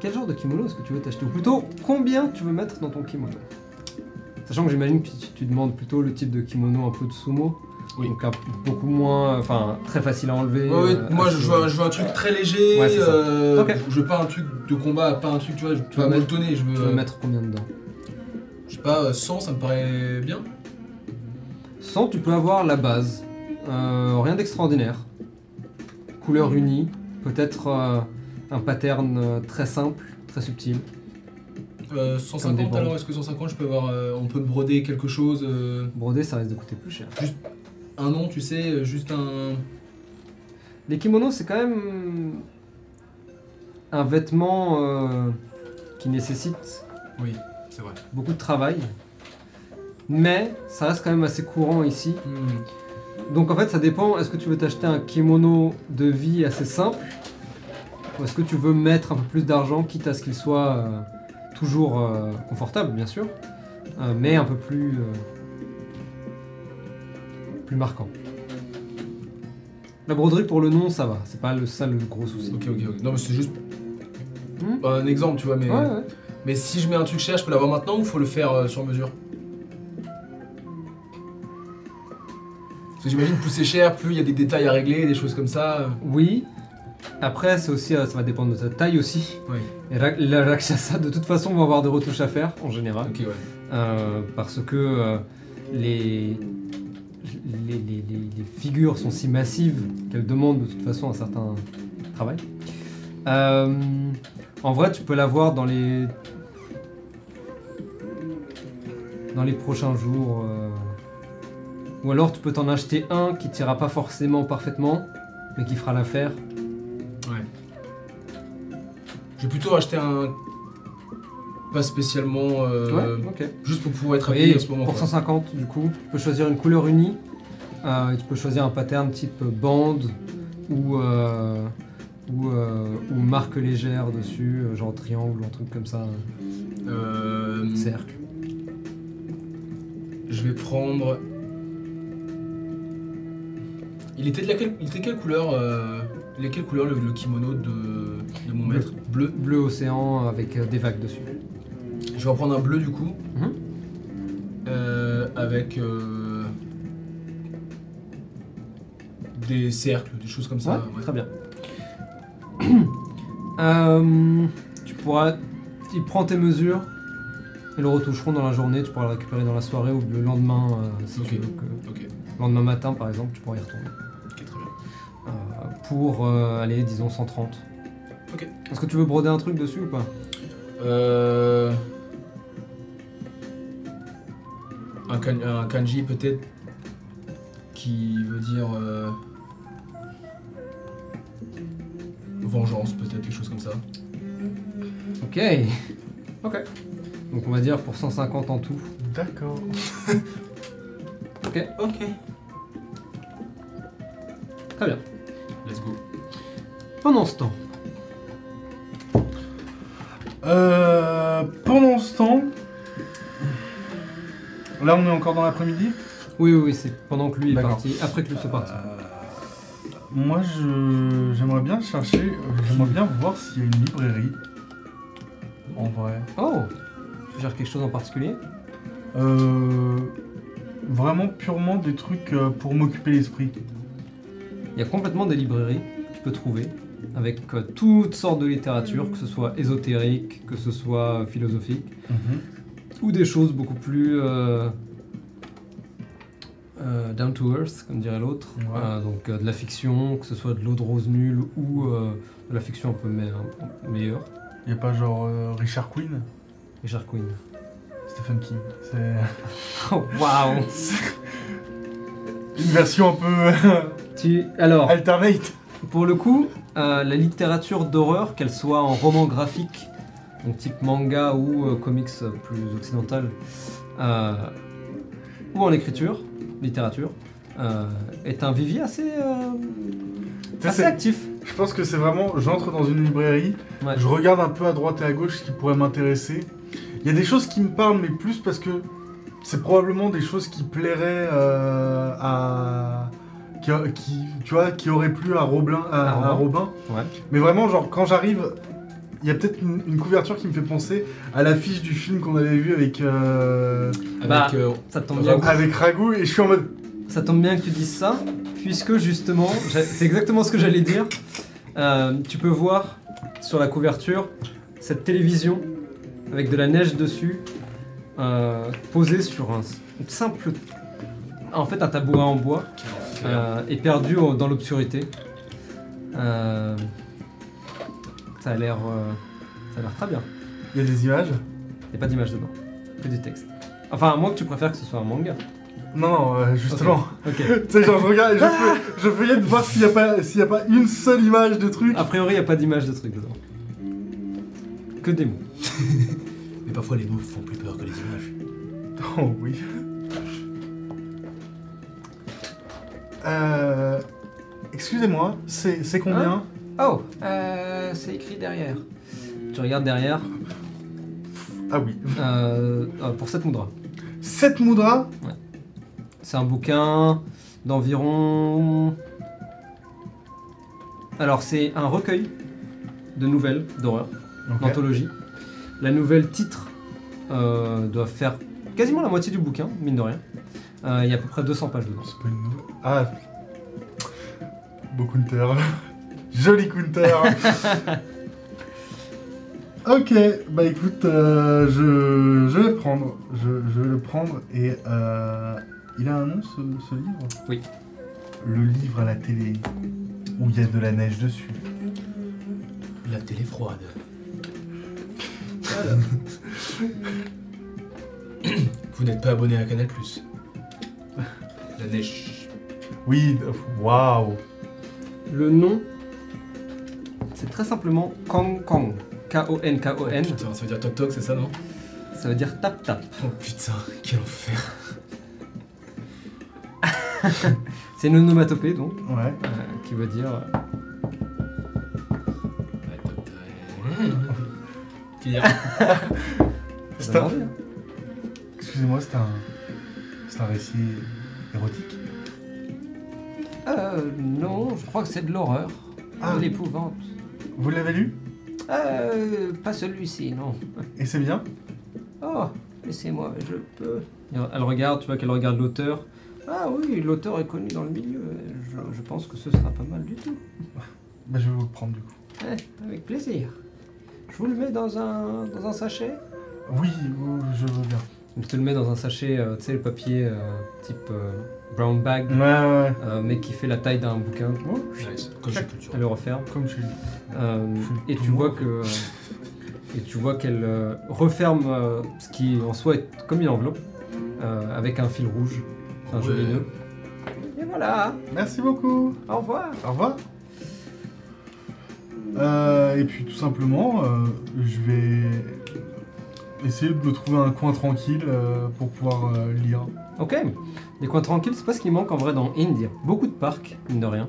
[SPEAKER 1] Quel genre de kimono est-ce que tu veux t'acheter? Ou plutôt, combien tu veux mettre dans ton kimono? Sachant que j'imagine que tu, tu demandes plutôt le type de kimono un peu de sumo.
[SPEAKER 3] Oui.
[SPEAKER 1] Donc un- beaucoup moins, enfin très facile à enlever.
[SPEAKER 3] Ouais, ouais,
[SPEAKER 1] euh,
[SPEAKER 3] moi je
[SPEAKER 1] assez-
[SPEAKER 3] veux, un, je veux un truc très léger.
[SPEAKER 1] Ouais, c'est ça.
[SPEAKER 3] euh,
[SPEAKER 1] Ok.
[SPEAKER 3] Je veux pas un truc de combat, pas un truc, tu vois, tu vas
[SPEAKER 1] mettre-
[SPEAKER 3] tonner. Je veux,
[SPEAKER 1] Tu veux mettre combien dedans?
[SPEAKER 3] Je sais pas, 100, ça me paraît bien.
[SPEAKER 1] 100, tu peux avoir la base. Euh, rien d'extraordinaire. Couleur unie. Peut-être euh, un pattern euh, très simple, très subtil.
[SPEAKER 3] Euh,
[SPEAKER 1] Comme
[SPEAKER 3] 150
[SPEAKER 1] des bandes.
[SPEAKER 3] alors, est-ce que 150 je peux avoir, euh, on peut broder quelque chose, euh,
[SPEAKER 1] Brodé, ça risque de coûter plus cher.
[SPEAKER 3] Un nom, tu sais, euh, juste un.
[SPEAKER 1] Les kimonos, c'est quand même un vêtement euh, qui nécessite
[SPEAKER 3] Oui, c'est vrai.
[SPEAKER 1] beaucoup de travail. Mais ça reste quand même assez courant ici.
[SPEAKER 3] Hmm.
[SPEAKER 1] Donc en fait, ça dépend. Est-ce que tu veux t'acheter un kimono de vie assez simple Ou est-ce que tu veux mettre un peu plus d'argent, quitte à ce qu'il soit euh, toujours euh, confortable, bien sûr, mais un peu plus, plus marquant La broderie pour le nom, ça va. C'est pas le, ça le gros souci.
[SPEAKER 3] Ok, ok, ok. Non, mais c'est juste
[SPEAKER 1] Hmm.
[SPEAKER 3] un exemple, tu vois, mais.
[SPEAKER 1] Ouais, ouais.
[SPEAKER 3] Mais si je mets un truc cher, je peux l'avoir maintenant ou faut le faire euh, sur mesure? Parce que j'imagine plus c'est cher, plus il y a des détails à régler, des choses comme ça. euh.
[SPEAKER 1] Oui. Après, c'est aussi, euh, ça va dépendre de ta taille aussi.
[SPEAKER 3] Oui.
[SPEAKER 1] Et Ra- les Rakshasa, de toute façon, vont avoir des retouches à faire, en général.
[SPEAKER 3] Ok, ouais.
[SPEAKER 1] Euh, parce que euh, les, les, les- les- les figures sont si massives qu'elles demandent de toute façon un certain travail. Euh, en vrai, tu peux l'avoir dans les dans les prochains jours. euh, Ou alors tu peux t'en acheter un qui t'ira pas forcément parfaitement, mais qui fera l'affaire.
[SPEAKER 3] Ouais. Je vais plutôt acheter un. Pas spécialement. euh,
[SPEAKER 1] ouais, ok.
[SPEAKER 3] Juste pour pouvoir être habillé en ce moment.
[SPEAKER 1] pour
[SPEAKER 3] quoi.
[SPEAKER 1] 150, du coup, tu peux choisir une couleur unie. Euh, et tu peux choisir un pattern type bande ou, euh, ou, euh, ou marque légère dessus, genre triangle ou un truc comme ça, cercle.
[SPEAKER 3] Je vais prendre. Il était de laquelle, il était quelle couleur Il quelle couleur le, le kimono de, de mon maître? Bleu.
[SPEAKER 1] Bleu océan avec des vagues dessus.
[SPEAKER 3] Je vais reprendre un bleu du coup.
[SPEAKER 1] Mhm.
[SPEAKER 3] Euh, avec euh, des cercles, des choses comme ça.
[SPEAKER 1] Ouais,
[SPEAKER 3] ouais.
[SPEAKER 1] très bien. Euh, tu pourras. Il prend tes mesures. Ils le retoucheront dans la journée. Tu pourras le récupérer dans la soirée ou le lendemain. euh, si tu veux que- le lendemain matin, par exemple, tu pourras y retourner.
[SPEAKER 3] ok, très bien.
[SPEAKER 1] Euh, pour aller, disons, 130.
[SPEAKER 3] Ok.
[SPEAKER 1] Est-ce que tu veux broder un truc dessus ou pas?
[SPEAKER 3] Euh... Un, kan- un kanji peut-être qui veut dire vengeance peut-être quelque chose comme ça.
[SPEAKER 1] Ok. Ok. Donc on va dire pour 150 en tout.
[SPEAKER 2] D'accord.
[SPEAKER 1] Ok.
[SPEAKER 3] Ok.
[SPEAKER 1] Très bien.
[SPEAKER 3] Let's go.
[SPEAKER 1] Pendant ce temps,
[SPEAKER 2] Euh, pendant ce temps, là on est encore dans l'après-midi?
[SPEAKER 1] oui, oui, oui, c'est pendant que lui est
[SPEAKER 2] D'accord.
[SPEAKER 1] parti, après que lui soit parti.
[SPEAKER 2] Euh, moi, je j'aimerais bien chercher, euh, j'aimerais bien voir s'il y a une librairie. En vrai.
[SPEAKER 1] Oh Tu gères quelque chose en particulier?
[SPEAKER 2] Euh, vraiment purement des trucs euh, pour m'occuper l'esprit.
[SPEAKER 1] Il y a complètement des librairies que tu peux trouver avec euh, toutes sortes de littérature, que ce soit ésotérique, que ce soit philosophique, ou des choses beaucoup plus euh, euh, down to earth, comme dirait l'autre.
[SPEAKER 2] Ouais.
[SPEAKER 1] Euh, donc euh, de la fiction, que ce soit de l'eau de rose nulle ou de la fiction un peu me- meilleure.
[SPEAKER 2] Il a pas genre Richard Quinn,
[SPEAKER 1] Richard Quinn.
[SPEAKER 2] Stephen King. C'est
[SPEAKER 1] Oh, waouh
[SPEAKER 2] une version un peu
[SPEAKER 1] Tu- Alors,
[SPEAKER 2] alternate.
[SPEAKER 1] Pour le coup, la littérature d'horreur, qu'elle soit en roman graphique, donc type manga ou comics plus occidental, ou en écriture, littérature, euh, est un vivier assez, euh, assez actif.
[SPEAKER 2] Je pense que c'est vraiment, j'entre dans une librairie,
[SPEAKER 1] Ouais.
[SPEAKER 2] je regarde un peu à droite et à gauche ce qui pourrait m'intéresser. Il y a des choses qui me parlent, mais plus parce que c'est probablement des choses qui plairaient euh, à. Qui, qui- tu vois, qui auraient plu à Robin. À,
[SPEAKER 1] À Robin.
[SPEAKER 2] à Robin.
[SPEAKER 1] Ouais.
[SPEAKER 2] Mais vraiment, genre, quand j'arrive, il y a peut-être une, une couverture qui me fait penser à l'affiche du film qu'on avait vu avec, euh,
[SPEAKER 3] Avec
[SPEAKER 1] Bah,
[SPEAKER 3] euh,
[SPEAKER 1] Ça tombe bien. que-
[SPEAKER 2] avec Ragout, et je suis en mode.
[SPEAKER 1] Ça tombe bien que tu dises ça, puisque justement, c'est exactement ce que j'allais dire. Euh, tu peux voir sur la couverture cette télévision avec de la neige dessus, euh, posée sur un simple, en fait, un tabouret en bois, euh, et perdu dans l'obscurité. Euh, ça a l'air, euh, ça a l'air très bien.
[SPEAKER 2] Il y a des images.
[SPEAKER 1] Il n'y a pas d'image dedans, que du texte. Enfin, à moins que tu préfères que ce soit un manga.
[SPEAKER 2] Non, non, euh, justement.
[SPEAKER 1] Ok.
[SPEAKER 2] tu sais, genre, je regarde, je, feuille- je feuillette voir s'il n'y a, pas- s'il y a pas une seule image de truc.
[SPEAKER 1] A priori, il n'y a pas d'image de truc dedans. Que des mots.
[SPEAKER 5] Mais parfois les mots font plus peur que les images.
[SPEAKER 2] Oh oui. Euh, Excusez-moi, c'est c'est combien?
[SPEAKER 1] Oh, euh, c'est écrit derrière. Tu regardes derrière,
[SPEAKER 2] Ah oui.
[SPEAKER 1] euh, euh, pour cette moudra.
[SPEAKER 2] 7 moudras
[SPEAKER 1] C'est un bouquin d'environ... Alors, c'est un recueil de nouvelles d'horreur,
[SPEAKER 2] Ok.
[SPEAKER 1] d'anthologie. La nouvelle titre euh, doit faire quasiment la moitié du bouquin, mine de rien. Euh, Il y a à peu près 200 pages dedans.
[SPEAKER 2] C'est pas une nouvelle. Ah. Beau counter. Joli counter. ok, bah écoute, euh, je, je vais le prendre. Je, je vais le prendre et euh, il a un nom ce, ce livre?
[SPEAKER 1] Oui.
[SPEAKER 2] Le livre à la télé où il y a de la neige dessus.
[SPEAKER 5] La télé froide. Vous n'êtes pas abonné à Canal Plus. La neige.
[SPEAKER 2] Oui, waouh.
[SPEAKER 1] Le nom, c'est très simplement Kong Kong. K-O-N-K-O-N.
[SPEAKER 5] Putain, ça veut dire toc toc, c'est ça, non?
[SPEAKER 1] Ça veut dire tap tap.
[SPEAKER 5] Oh putain, quel enfer.
[SPEAKER 1] C'est une onomatopée donc,
[SPEAKER 2] Ouais.
[SPEAKER 1] euh, qui veut dire. euh.
[SPEAKER 5] Qui dire
[SPEAKER 2] C'est un-. Excusez-moi, c'est un. C'est un récit érotique?
[SPEAKER 1] Euh, non, je crois que c'est de l'horreur.
[SPEAKER 2] Ah.
[SPEAKER 1] De l'épouvante.
[SPEAKER 2] Vous l'avez lu?
[SPEAKER 1] Euh, pas celui-ci, non.
[SPEAKER 2] Et c'est bien?
[SPEAKER 1] Oh, laissez-moi, je peux. Elle regarde, tu vois qu'elle regarde l'auteur. Ah oui, l'auteur est connu dans le milieu. Je, je pense que ce sera pas mal du tout.
[SPEAKER 2] Bah, je vais vous le prendre du coup.
[SPEAKER 1] Ouais, avec plaisir. Je vous le mets dans un, dans un sachet?
[SPEAKER 2] Oui, oui, je veux bien.
[SPEAKER 1] Je te le mets dans un sachet, euh, tu sais, le papier euh, type euh, brown bag,
[SPEAKER 2] Ouais, ouais, ouais.
[SPEAKER 1] euh, mais qui fait la taille d'un bouquin.
[SPEAKER 5] Nice. Comme chez Culture.
[SPEAKER 1] Elle le referme.
[SPEAKER 2] Comme chez lui.
[SPEAKER 1] Euh,
[SPEAKER 2] Je-
[SPEAKER 1] et tu vois que euh, et tu vois qu'elle euh, referme euh, ce qui en soi est comme une enveloppe euh, avec un fil rouge, C'est un joli nœud. Et voilà.
[SPEAKER 2] Merci beaucoup.
[SPEAKER 1] Au revoir.
[SPEAKER 2] Au revoir. Euh, et puis tout simplement, euh, je vais essayer de me trouver un coin tranquille euh, pour pouvoir euh, lire.
[SPEAKER 1] Ok. Les coins tranquilles, c'est pas ce qui manque en vrai dans Inde. Il y a beaucoup de parcs, mine de rien.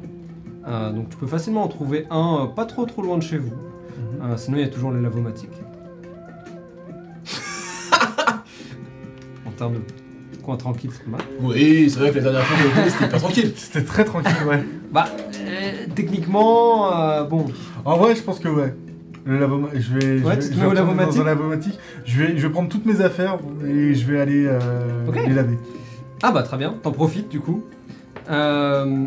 [SPEAKER 1] Euh, donc tu peux facilement en trouver un euh, pas trop trop loin de chez vous. Euh, sinon, il y a toujours les lavomatiques. en termes de coins tranquilles, c'est pas mal.
[SPEAKER 5] Oui, c'est vrai que la dernière fois, on c'était pas tranquille.
[SPEAKER 2] C'était très tranquille, ouais.
[SPEAKER 1] Bah, euh, techniquement, euh, bon,
[SPEAKER 2] En vrai, je pense que ouais. Le lavoma- je vais,
[SPEAKER 1] Ouais,
[SPEAKER 2] je vais, je
[SPEAKER 1] lavomatique
[SPEAKER 2] dans un lavomatique. Je vais, je vais prendre toutes mes affaires et je vais aller euh, les laver.
[SPEAKER 1] Ah bah très bien, t'en profites du coup. Euh,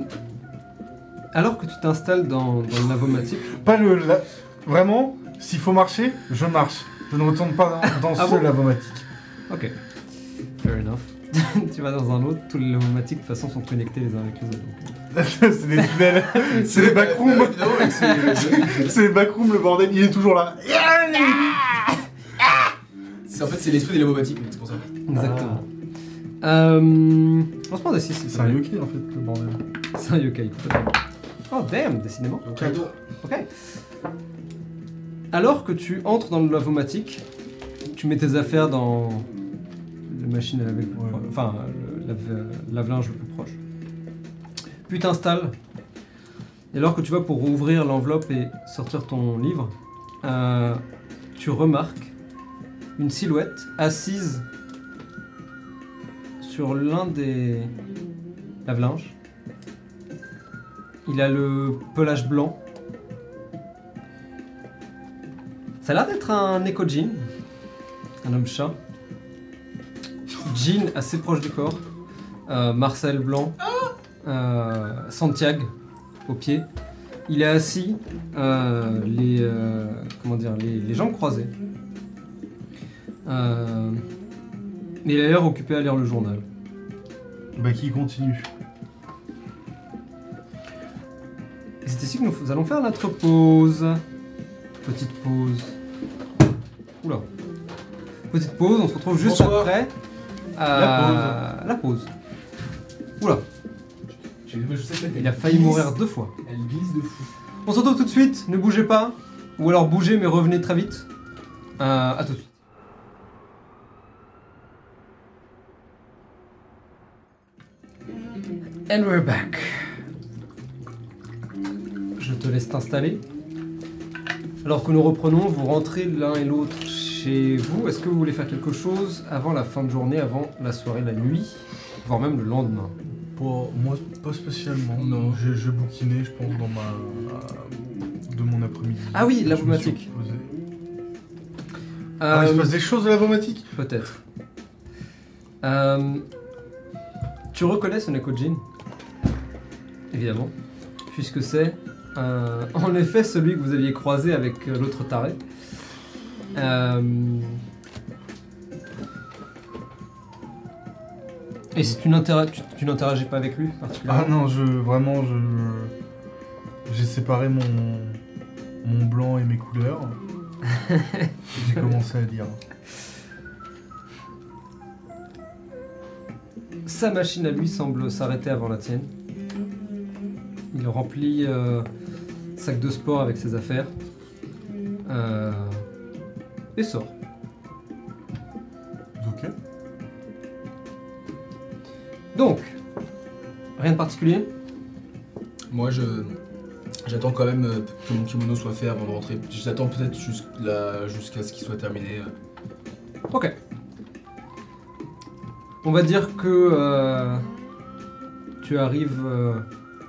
[SPEAKER 1] alors que tu t'installes dans, dans le lavomatique,
[SPEAKER 2] Pas le, la- vraiment. S'il faut marcher, je marche. Je ne retourne pas dans, dans
[SPEAKER 1] Ah
[SPEAKER 2] ce
[SPEAKER 1] bon
[SPEAKER 2] lavomatique.
[SPEAKER 1] ok, fair enough. tu vas dans un autre, tous les lavomatiques de toute façon sont connectés les uns avec les autres. donc.
[SPEAKER 2] c'est des tunnels, c'est des backrooms.
[SPEAKER 5] Euh, non, mais c'est-
[SPEAKER 2] C'est les backrooms, le bordel, il est toujours là.
[SPEAKER 5] c'est- En fait, c'est l'esprit des lavomatiques, c'est pour ça.
[SPEAKER 1] Exactement. Euh, lancement des 6,
[SPEAKER 2] C'est un yokai en fait, le bordel.
[SPEAKER 1] C'est un yokai, complètement. Oh damn, décidément.
[SPEAKER 2] Quatre.
[SPEAKER 1] Ok. Alors que tu entres dans le lavomatique, tu mets tes affaires dans la machine à laver, le plus proche- enfin le lave- lave-linge le plus proche. Puis t'installes. Et alors que tu vas pour ouvrir l'enveloppe et sortir ton livre, euh, tu remarques une silhouette assise sur l'un des lave-linges. Il a le pelage blanc. Ça a l'air d'être un éco jean, un homme chat. Jean assez proche du corps. Euh, Marcel blanc. Euh, Santiago au pied. Il est assis, euh, les, comment dire, les, jambes croisées. Mais il a l'air occupé à lire le journal.
[SPEAKER 2] Bah, qui continue.
[SPEAKER 1] Et c'est ici que nous allons faire notre pause. Petite pause. Oula. Petite pause, on se retrouve juste
[SPEAKER 5] Bonsoir.
[SPEAKER 1] après. euh, La pause. Oula,
[SPEAKER 5] Je sais pas
[SPEAKER 1] il a failli mourir deux fois.
[SPEAKER 5] Elle glisse de fou.
[SPEAKER 1] On se retrouve tout de suite, ne bougez pas. Ou alors bougez mais revenez très vite. Euh, à tout de suite. And we're back. Je te laisse t'installer. Alors que nous reprenons, vous rentrez l'un et l'autre chez vous. Est-ce que vous voulez faire quelque chose avant la fin de journée, avant la soirée, la nuit, voire même le lendemain?
[SPEAKER 2] Pour moi, pas spécialement.
[SPEAKER 5] Non.
[SPEAKER 2] J'ai j'ai bouquiné, je pense, dans ma. de mon après-midi.
[SPEAKER 1] Ah oui,
[SPEAKER 2] Je me reposé. Ah, il se
[SPEAKER 1] Euh,
[SPEAKER 2] passe des choses de lavomatique
[SPEAKER 1] Peut-être. Euh, tu reconnais ce Nekojin Évidemment. Puisque c'est euh, en effet celui que vous aviez croisé avec euh, l'autre taré. Euh, Et si tu n'intera- tu- tu n'interagis pas avec lui particulièrement
[SPEAKER 2] Ah non, je. Vraiment, je. J'ai séparé mon. mon blanc et mes couleurs. J'ai commencé à lire.
[SPEAKER 1] Sa machine à lui semble s'arrêter avant la tienne. Il remplit euh, sac de sport avec ses affaires. Euh, et sort.
[SPEAKER 2] Ok.
[SPEAKER 1] Donc, rien de particulier?
[SPEAKER 3] Moi, je. J'attends quand même euh, que mon kimono soit fait avant de rentrer. J'attends peut-être jusqu'- jusqu'à ce qu'il soit terminé.
[SPEAKER 1] Ok. On va dire que euh, tu arrives euh,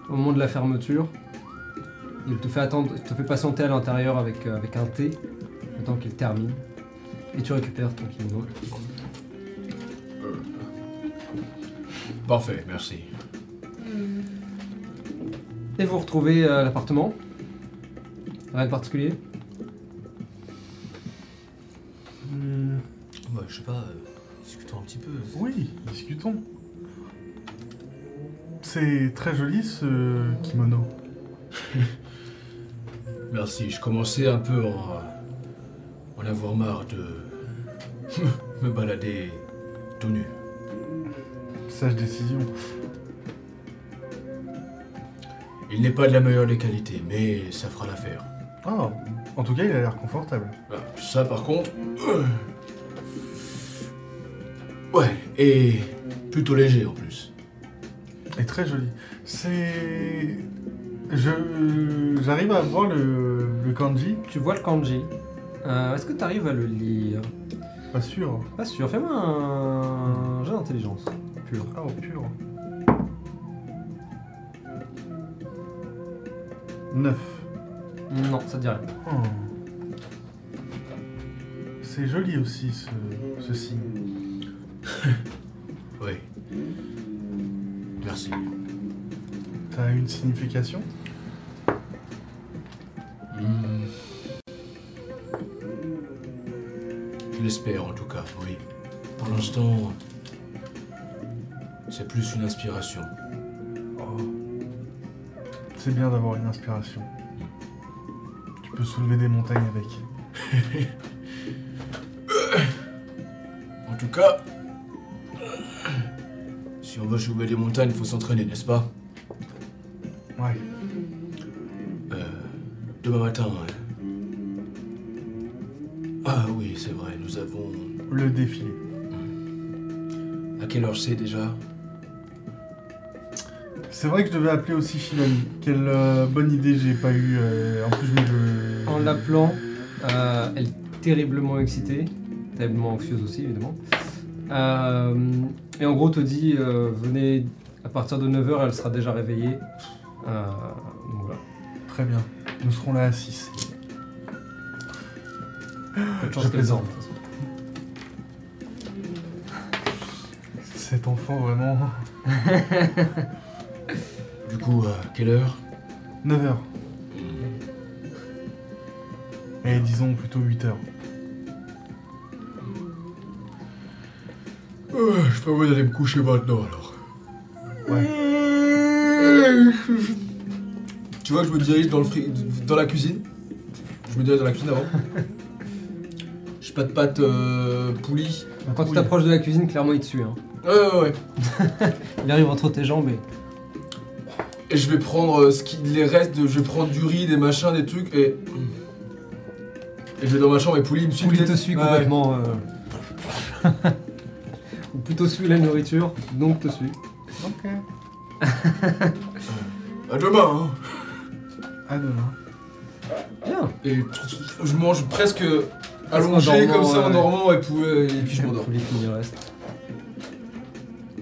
[SPEAKER 1] au moment de la fermeture. Il te fait attendre, il te fait patienter à l'intérieur avec, euh, avec un thé, le temps qu'il termine. Et tu récupères ton kimono.
[SPEAKER 5] Parfait, merci.
[SPEAKER 1] Et vous retrouvez euh, l'appartement. Rien de particulier?
[SPEAKER 2] Hmm,
[SPEAKER 5] Ouais, je sais pas, euh, discutons un petit peu.
[SPEAKER 2] oui, discutons. C'est très joli ce kimono.
[SPEAKER 5] Merci, je commençais un peu en, en avoir marre de me balader tout nu.
[SPEAKER 2] Sage décision.
[SPEAKER 5] Il n'est pas de la meilleure des qualités, mais ça fera l'affaire.
[SPEAKER 2] Ah, en tout cas, il a l'air confortable.
[SPEAKER 5] Ah, Ça par contre... Ouais, et plutôt léger en plus.
[SPEAKER 2] Et très joli. C'est. Je. J'arrive à voir le, le kanji.
[SPEAKER 1] Tu vois le kanji. Euh, Est-ce que tu arrives à le lire?
[SPEAKER 2] Pas sûr.
[SPEAKER 1] Pas sûr. Fais-moi un jeu d'intelligence pur.
[SPEAKER 2] Ah, au pur. 9.
[SPEAKER 1] Non, ça te dit rien.
[SPEAKER 2] Oh. C'est joli aussi ce, ce signe.
[SPEAKER 5] Oui. Merci.
[SPEAKER 2] A une signification?
[SPEAKER 5] Hmm. Je l'espère en tout cas, oui. Pour l'instant, c'est plus une inspiration.
[SPEAKER 2] Oh. C'est bien d'avoir une inspiration. Tu peux soulever des montagnes avec.
[SPEAKER 5] En tout cas, veut soulever des montagnes, il faut s'entraîner, n'est-ce pas?
[SPEAKER 2] Ouais.
[SPEAKER 5] Euh, Demain matin. euh, Ah oui, c'est vrai, nous avons.
[SPEAKER 2] Le défilé.
[SPEAKER 5] À quelle heure c'est déjà?
[SPEAKER 2] C'est vrai que je devais appeler aussi Shilani. Quelle euh, bonne idée j'ai pas eu. euh, en plus, je me.
[SPEAKER 1] En l'appelant, euh, elle est terriblement excitée, terriblement anxieuse aussi évidemment. Et en gros, te dit euh, venez à partir de 9h, elle sera déjà réveillée. Euh, donc voilà.
[SPEAKER 2] Très bien. Nous serons là à 6.
[SPEAKER 1] Peu de chance
[SPEAKER 2] Je
[SPEAKER 1] qu'elle
[SPEAKER 2] plaisante.
[SPEAKER 1] dorme, de toute façon.
[SPEAKER 2] Cet enfant, vraiment.
[SPEAKER 5] Du coup, à quelle heure?
[SPEAKER 2] 9h. Et disons plutôt 8h.
[SPEAKER 5] Je prévois d'aller me coucher maintenant alors.
[SPEAKER 2] Ouais.
[SPEAKER 3] Tu vois que je me dirige dans, le fri- dans la cuisine. Je me dirige dans la cuisine avant. J'ai pas de pâte euh, poulie.
[SPEAKER 1] Quand tu t'approches de la cuisine, clairement il te suit. hein.
[SPEAKER 3] Ouais, ouais, ouais.
[SPEAKER 1] Il arrive entre tes jambes et.
[SPEAKER 3] Et je vais prendre euh, ce qui, les restes, de, je vais prendre du riz, des machins, des trucs et. Et je vais dans ma chambre et Pouli me suit.
[SPEAKER 1] Pouli te suit complètement. euh. Plutôt suit la nourriture, donc te suit.
[SPEAKER 2] Ok.
[SPEAKER 3] À demain, hein.
[SPEAKER 2] À demain.
[SPEAKER 1] Bien.
[SPEAKER 3] Et je mange presque allongé
[SPEAKER 1] dormant,
[SPEAKER 3] comme ça en
[SPEAKER 1] ouais.
[SPEAKER 3] dormant et puis, et puis je m'endors.
[SPEAKER 1] Reste.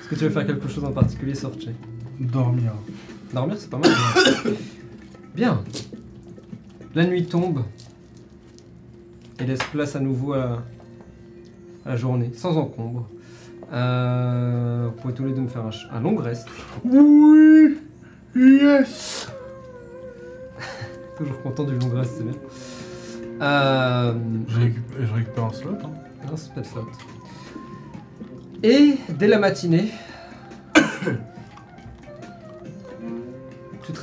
[SPEAKER 1] Est-ce que tu veux faire quelque chose en particulier, Sorche
[SPEAKER 2] Dormir.
[SPEAKER 1] Dormir, c'est pas mal. Bien. La nuit tombe et laisse place à nouveau à, à la journée, sans encombre. Euh, vous pouvez tous les deux me faire un, ch- un long reste.
[SPEAKER 2] Oui Yes
[SPEAKER 1] Toujours content du long reste, c'est bien. Euh,
[SPEAKER 2] je, récup- je récupère un slot. hein.
[SPEAKER 1] non, c'est pas de faute. Et dès la matinée, tu te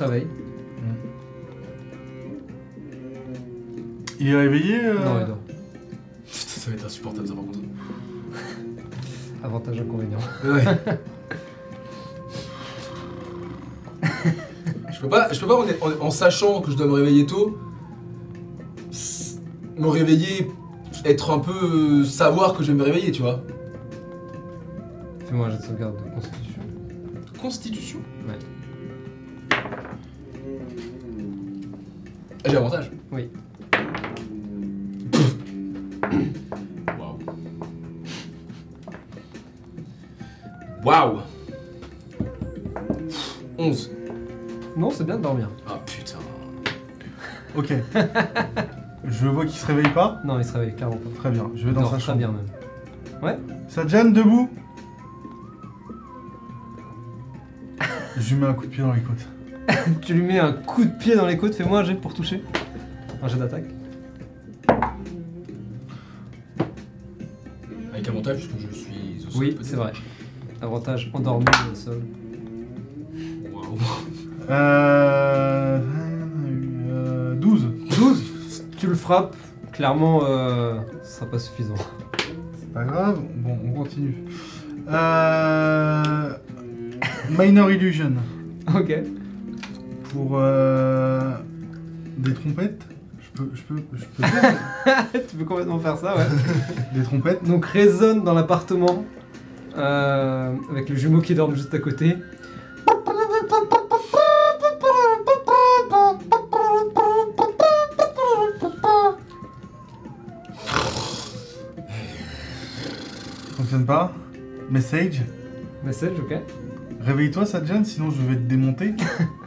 [SPEAKER 2] Il est réveillé euh,
[SPEAKER 1] Non, il dort.
[SPEAKER 3] ça va être insupportable ça par contre.
[SPEAKER 1] Avantage inconvénient.
[SPEAKER 3] Ouais. je peux pas, je peux pas en, en- en sachant que je dois me réveiller tôt, me réveiller, être un peu. euh, savoir que je vais me réveiller, tu vois.
[SPEAKER 1] Fais-moi un jet de sauvegarde de constitution.
[SPEAKER 3] Constitution
[SPEAKER 1] Ouais.
[SPEAKER 3] Ah, J'ai avantage.
[SPEAKER 1] Oui.
[SPEAKER 3] Waouh 11.
[SPEAKER 1] Non, c'est bien de dormir.
[SPEAKER 3] Ah putain.
[SPEAKER 2] Ok. je vois qu'il se réveille pas.
[SPEAKER 1] Non, il se réveille clairement pas.
[SPEAKER 2] Très bien, je vais
[SPEAKER 1] Il
[SPEAKER 2] dans
[SPEAKER 1] dort
[SPEAKER 2] sa
[SPEAKER 1] très
[SPEAKER 2] chambre.
[SPEAKER 1] bien même.
[SPEAKER 2] Sadjan, debout? Je lui mets un coup de pied dans les côtes.
[SPEAKER 1] Tu lui mets un coup de pied dans les côtes, fais-moi un jet pour toucher. Un jet d'attaque.
[SPEAKER 3] Avec avantage puisque je suis au sol,
[SPEAKER 1] Oui,
[SPEAKER 3] peut-être.
[SPEAKER 1] c'est vrai. Avantage endormi au sol.
[SPEAKER 3] Waouh.
[SPEAKER 2] Euh... euh, 12.
[SPEAKER 1] 12 Tu le frappes, clairement, euh, ce sera pas suffisant.
[SPEAKER 2] C'est pas grave. Bon, on continue. Euh... Minor Illusion.
[SPEAKER 1] ok.
[SPEAKER 2] Pour euh... des trompettes. Je peux, je peux, je peux
[SPEAKER 1] tu peux complètement faire ça, ouais.
[SPEAKER 2] des trompettes.
[SPEAKER 1] Donc résonne dans l'appartement, euh, avec le jumeau qui dort juste à côté.
[SPEAKER 2] Fonctionne pas. Message.
[SPEAKER 1] Message, ok.
[SPEAKER 2] Réveille-toi, Sadjan, sinon je vais te démonter.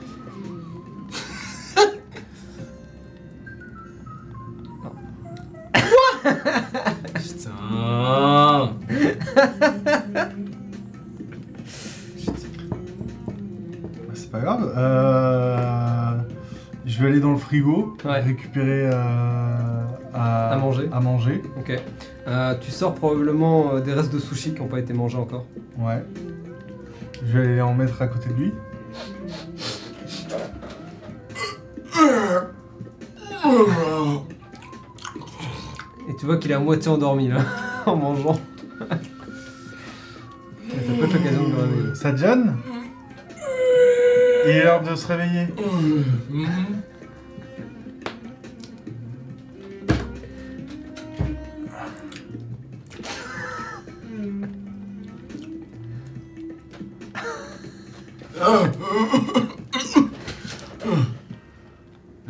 [SPEAKER 2] frigo,
[SPEAKER 1] Ouais.
[SPEAKER 2] récupérer euh, à...
[SPEAKER 1] À manger.
[SPEAKER 2] À manger.
[SPEAKER 1] Ok. Euh, tu sors probablement euh, des restes de sushi qui n'ont pas été mangés encore.
[SPEAKER 2] Ouais. Je vais aller en mettre à côté de lui.
[SPEAKER 1] Et tu vois qu'il est à moitié endormi là, en mangeant. Ça peut être l'occasion de le réveiller.
[SPEAKER 2] Sadjan Il est l'heure de se réveiller.
[SPEAKER 3] Mhm.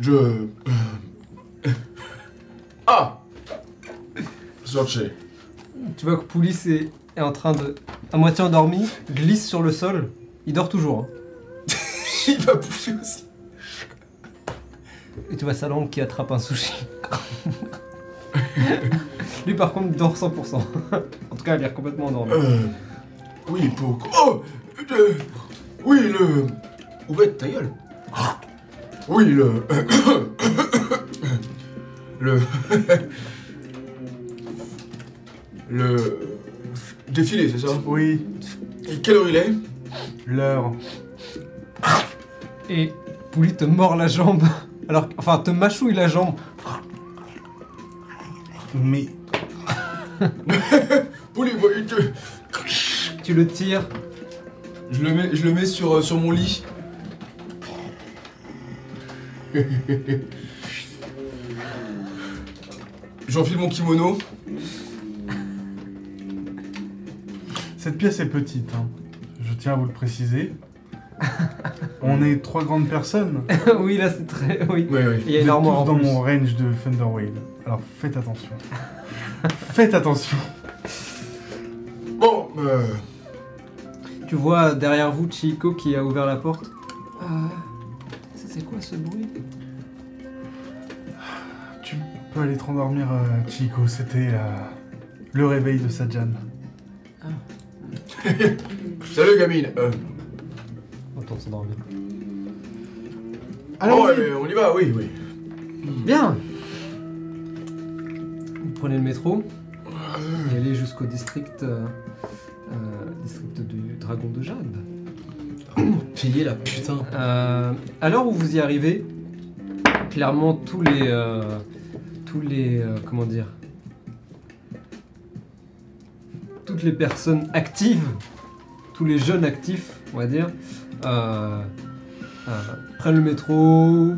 [SPEAKER 3] Je. Ah Sortez.
[SPEAKER 1] Tu vois que Poulis est, est en train de, à moitié endormi, glisse sur le sol. Il dort toujours. hein.
[SPEAKER 3] Il va bouffer aussi.
[SPEAKER 1] Et tu vois sa langue qui attrape un sushi. Lui par contre dort 100%. en tout cas, il a l'air complètement endormi.
[SPEAKER 3] Euh, oui, pour. Oh euh, Oui, le. Ouvre ta gueule. Oui, le. le. le. Défilé, c'est ça?
[SPEAKER 2] Oui,
[SPEAKER 3] Et quelle heure il est?
[SPEAKER 2] L'heure.
[SPEAKER 1] Et Poulis te mord la jambe. Alors, enfin, te mâchouille la jambe.
[SPEAKER 2] Mais
[SPEAKER 3] Pouli, il te-
[SPEAKER 1] Tu le tires.
[SPEAKER 3] Je le mets, je le mets sur, euh, sur mon lit. J'enfile mon kimono.
[SPEAKER 2] cette pièce est petite, hein. je tiens à vous le préciser. On est trois grandes personnes.
[SPEAKER 1] oui, là c'est très. Oui.
[SPEAKER 3] Oui, oui.
[SPEAKER 1] Il y a
[SPEAKER 2] Vous
[SPEAKER 1] une
[SPEAKER 2] êtes
[SPEAKER 1] armoire
[SPEAKER 2] tous
[SPEAKER 1] en
[SPEAKER 2] dans
[SPEAKER 1] plus.
[SPEAKER 2] mon range de Thunderwave. Alors faites attention. faites attention.
[SPEAKER 3] Bon, euh,
[SPEAKER 1] Tu vois derrière vous Chico qui a ouvert la porte. Euh, ça, c'est quoi ce bruit
[SPEAKER 2] Tu peux aller te rendormir, euh, Chico. C'était euh, le réveil de Sadjan.
[SPEAKER 3] salut gamine. Euh, bon,
[SPEAKER 2] Allons-y.
[SPEAKER 3] ouais, on y va, oui, oui.
[SPEAKER 1] Bien Vous prenez le métro et allez jusqu'au district, district du Dragon de Jade.
[SPEAKER 3] Payer la putain.
[SPEAKER 1] Euh, à l'heure où vous y arrivez, clairement tous les, euh, tous les, euh, comment dire, toutes les personnes actives, tous les jeunes actifs, on va dire, euh, euh, prennent le métro,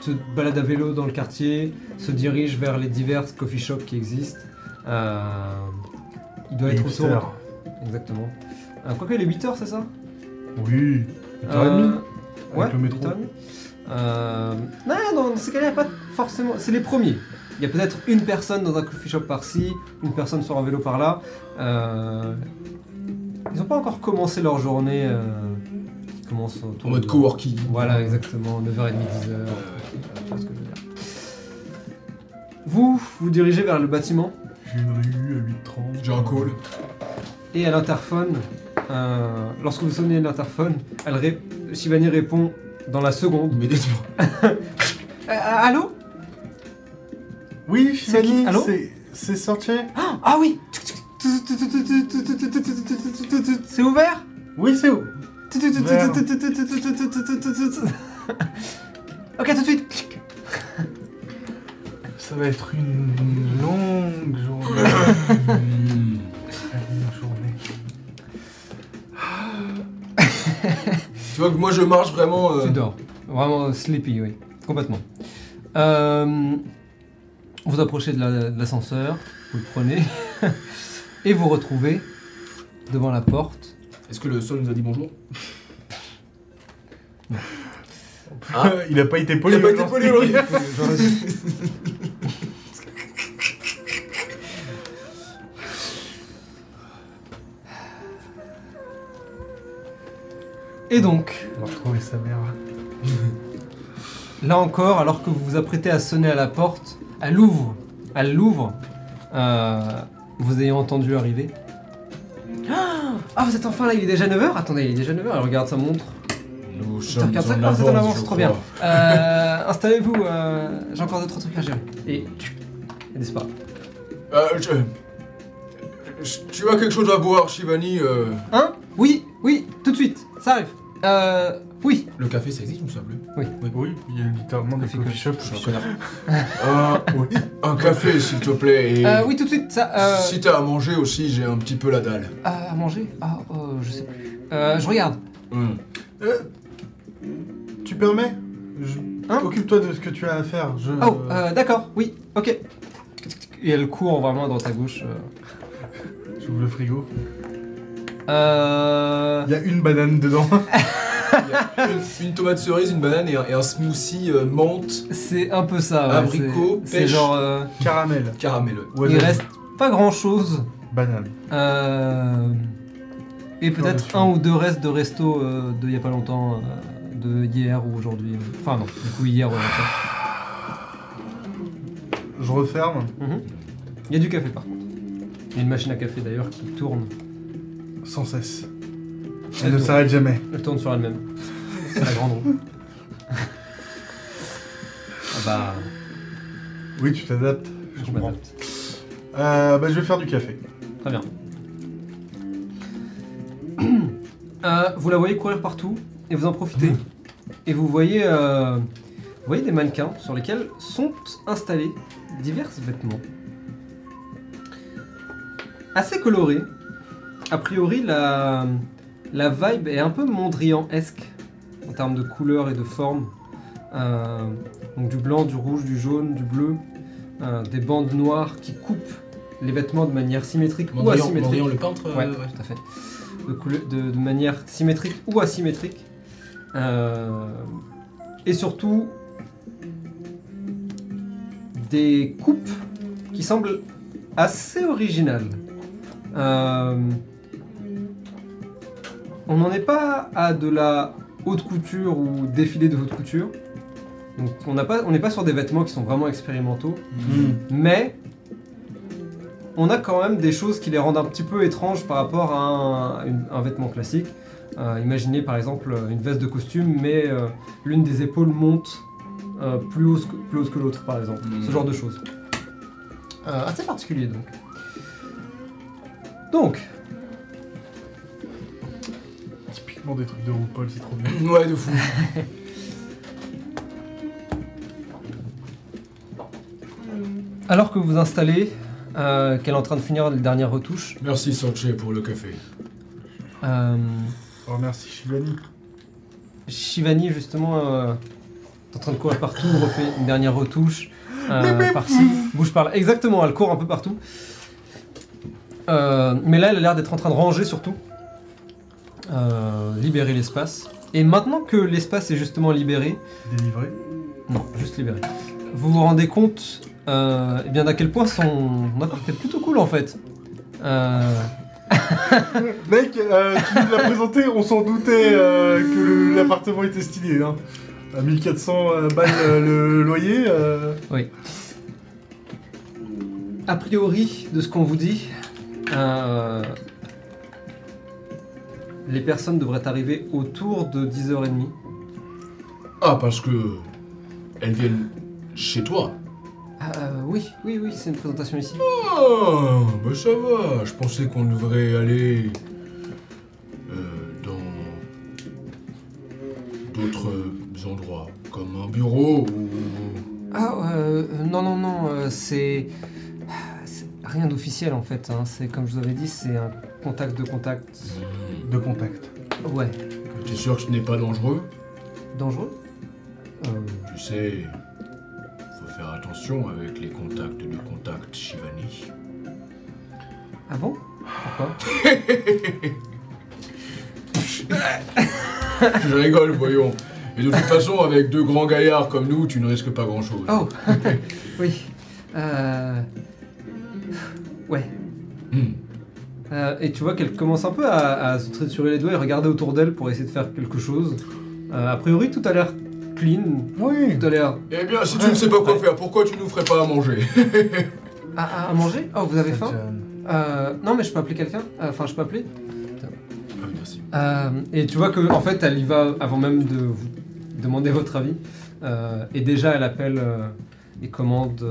[SPEAKER 1] se baladent à vélo dans le quartier, se dirigent vers les divers coffee shops qui existent. Euh, il doit être autour. Exactement. Euh, Quoique, il est 8h, c'est ça?
[SPEAKER 2] Oui. 8h30
[SPEAKER 1] Euh, Ouais,
[SPEAKER 2] le métro.
[SPEAKER 1] 8h30. Euh, non, non, dans ces cas-là, il n'y a pas forcément. C'est les premiers. Il y a peut-être une personne dans un coffee shop par-ci, une personne sur un vélo par-là. Euh, ils n'ont pas encore commencé leur journée. Euh, qui commence autour
[SPEAKER 3] En mode
[SPEAKER 1] de-
[SPEAKER 3] coworking.
[SPEAKER 1] Voilà, exactement, 9h30, 10h. euh, ce que je veux dire. Vous, vous dirigez vers le bâtiment?
[SPEAKER 2] J'ai une rue à 8h30.
[SPEAKER 3] J'ai un call.
[SPEAKER 1] Et à l'interphone, euh, lorsque vous sonnez l'interphone, elle ré- Shivani répond dans la seconde.
[SPEAKER 3] Immédiatement.
[SPEAKER 1] Euh, allô?
[SPEAKER 2] Oui, Shivani,
[SPEAKER 1] Allô?
[SPEAKER 2] c'est- c'est sorti
[SPEAKER 1] Ah oui C'est ouvert?
[SPEAKER 2] Oui, c'est où
[SPEAKER 1] Ok, tout de suite
[SPEAKER 2] Ça va être une longue journée.
[SPEAKER 3] Hmm. Tu vois que moi je marche vraiment. euh,
[SPEAKER 1] Tu dors. Vraiment sleepy, oui. Complètement. Euh, vous approchez de la- de l'ascenseur, vous le prenez, et vous retrouvez devant la porte.
[SPEAKER 3] Est-ce que le sol nous a dit bonjour?
[SPEAKER 2] Il a pas été poli.
[SPEAKER 3] Il a pas été
[SPEAKER 2] aujourd'hui.
[SPEAKER 3] poli.
[SPEAKER 1] Et donc,
[SPEAKER 2] On va retrouver sa mère.
[SPEAKER 1] Là encore, alors que vous vous apprêtez à sonner à la porte, elle ouvre. Elle l'ouvre. euh, vous ayant entendu arriver. Ah, vous êtes enfin là, il est déjà 9h Attendez, il est déjà 9h, elle regarde sa montre.
[SPEAKER 3] Nous sommes
[SPEAKER 1] ça,
[SPEAKER 3] en
[SPEAKER 1] ah, êtes en
[SPEAKER 3] avance,
[SPEAKER 1] avance,
[SPEAKER 3] je
[SPEAKER 1] trop bien.
[SPEAKER 3] crois.
[SPEAKER 1] Euh, Installez-vous, euh, j'ai encore deux trois trucs à gérer. Et elle disparaît.
[SPEAKER 3] Euh, je... je- Tu as quelque chose à boire, Shivani euh,
[SPEAKER 1] Hein? Oui, oui, tout de suite, ça arrive. Euh, oui.
[SPEAKER 3] Le café, ça existe, me semble.
[SPEAKER 2] Oui, il y a littéralement des
[SPEAKER 1] Coffee
[SPEAKER 2] coffee shops.
[SPEAKER 3] Je suis un connard. un, un café, s'il te plaît. Et
[SPEAKER 1] Euh, oui, tout de suite, ça. Euh,
[SPEAKER 3] Si t'as à manger aussi, j'ai un petit peu la dalle.
[SPEAKER 1] à manger? Ah, euh, je sais plus. Euh, je regarde.
[SPEAKER 2] Euh, tu permets? Je-
[SPEAKER 1] Hein?
[SPEAKER 2] Occupe-toi de ce que tu as à faire. Je...
[SPEAKER 1] Oh, euh, d'accord, oui, ok. Et elle court vraiment à droite à gauche. euh.
[SPEAKER 2] J'ouvre le frigo.
[SPEAKER 1] Euh...
[SPEAKER 2] Il y a une banane dedans.
[SPEAKER 3] Il y a une, une tomate cerise, une banane et un, et un smoothie euh, menthe
[SPEAKER 1] C'est un peu ça. ouais,
[SPEAKER 3] Abricot, pêche.
[SPEAKER 1] genre. euh,
[SPEAKER 2] Caramel.
[SPEAKER 3] caramel.
[SPEAKER 1] il
[SPEAKER 2] Wasabi.
[SPEAKER 1] reste pas grand chose.
[SPEAKER 2] Banane.
[SPEAKER 1] Euh, et peut-être un ou deux restes de resto euh, de il y a pas longtemps, euh, de hier ou aujourd'hui. Enfin, non, du coup, hier ou avant.
[SPEAKER 2] Je referme.
[SPEAKER 1] Mhm. Il y a du café par contre. Il y a une machine à café d'ailleurs qui tourne.
[SPEAKER 2] Sans cesse.
[SPEAKER 1] Elle
[SPEAKER 2] Elle ne
[SPEAKER 1] tourne.
[SPEAKER 2] s'arrête jamais.
[SPEAKER 1] Elle tourne sur elle-même. C'est la grande roue. ah bah,
[SPEAKER 2] Oui, tu t'adaptes. Je
[SPEAKER 1] je
[SPEAKER 2] comprends.
[SPEAKER 1] m'adapte.
[SPEAKER 2] Euh, bah, je vais faire du café.
[SPEAKER 1] Très bien. Euh, vous la voyez courir partout et vous en profitez. Et vous voyez, euh, vous voyez des mannequins sur lesquels sont installés divers vêtements. Assez colorés. A priori, la, la vibe est un peu Mondrian-esque en termes de couleurs et de formes. Euh, donc du blanc, du rouge, du jaune, du bleu. euh, des bandes noires qui coupent les vêtements de manière symétrique ou asymétrique.
[SPEAKER 3] Mondrian, le peintre euh,
[SPEAKER 1] Ouais, tout à fait. De, couleur- de- de manière symétrique ou asymétrique. Euh, et surtout, des coupes qui semblent assez originales. On n'en est pas à de la haute couture ou défilé de haute couture. Donc on n'a pas- on n'est pas sur des vêtements qui sont vraiment expérimentaux. Mais on a quand même des choses qui les rendent un petit peu étranges par rapport à un, une- un vêtement classique. Euh, imaginez par exemple une veste de costume, mais euh, l'une des épaules monte euh, plus haut que, plus haut que l'autre, par exemple.
[SPEAKER 3] Mhm.
[SPEAKER 1] Ce genre de choses. Assez particulier donc. Donc,
[SPEAKER 2] Des trucs de RuPaul, c'est trop bien.
[SPEAKER 3] Ouais, de fou.
[SPEAKER 1] alors que vous installez, euh, qu'elle est en train de finir les dernières retouches.
[SPEAKER 3] Merci Sorche pour le café.
[SPEAKER 1] Euh,
[SPEAKER 2] Oh, merci Shivani.
[SPEAKER 1] Shivani, justement, euh, est en train de courir partout, refait une dernière retouche. Euh, par-ci, bouge par là. Exactement, elle court un peu partout. Euh, mais là, elle a l'air d'être en train de ranger surtout. Euh, libérer l'espace. Et maintenant que l'espace est justement libéré,
[SPEAKER 2] Délivré.
[SPEAKER 1] non, juste libéré, vous vous rendez compte euh, eh bien d'à quel point son appart est plutôt cool en fait. Euh,
[SPEAKER 2] Mec, euh, tu nous l'as présenté, on s'en doutait euh, que le- l'appartement était stylé. Hein. À 1400 euh, balles euh, le loyer. euh,
[SPEAKER 1] a priori, de ce qu'on vous dit, euh, les personnes devraient arriver autour de 10h30.
[SPEAKER 3] Ah, parce que. Elles viennent chez toi.
[SPEAKER 1] Euh, oui, oui, oui, c'est une présentation ici.
[SPEAKER 3] Ah, bah ça va. Je pensais qu'on devrait aller. euh, dans. d'autres endroits. Comme un bureau ou.
[SPEAKER 1] Ah, euh, non, non, non, euh, c'est. Rien d'officiel en fait. hein. C'est comme je vous avais dit, c'est un contact de contact.
[SPEAKER 3] Hmm.
[SPEAKER 2] de contact.
[SPEAKER 1] Ouais,
[SPEAKER 3] T'es sûr que ce n'est pas dangereux?
[SPEAKER 1] Dangereux? Euh,
[SPEAKER 3] Tu sais. Faut faire attention avec les contacts de contact Shivani.
[SPEAKER 1] Ah bon? Pourquoi?
[SPEAKER 3] Je rigole, voyons. Et de toute façon, avec deux grands gaillards comme nous, tu ne risques pas grand-chose.
[SPEAKER 1] Oh Oui. Euh... Ouais.
[SPEAKER 3] Hmm.
[SPEAKER 1] Euh, et tu vois qu'elle commence un peu à, à se triturer les doigts et regarder autour d'elle pour essayer de faire quelque chose. Euh, a priori, tout a l'air clean.
[SPEAKER 2] Oui.
[SPEAKER 1] Tout a l'air.
[SPEAKER 3] Eh bien, si tu ne sais pas quoi faire, pourquoi tu nous ferais pas à manger
[SPEAKER 1] À, à- à manger? Oh, vous avez faim? Euh, Non, mais je peux appeler quelqu'un? Euh, Enfin, je peux appeler
[SPEAKER 3] Ah oui, merci.
[SPEAKER 1] Euh, Et tu vois que en fait, elle y va avant même de vous demander votre avis. Euh, et déjà, elle appelle euh, et commande.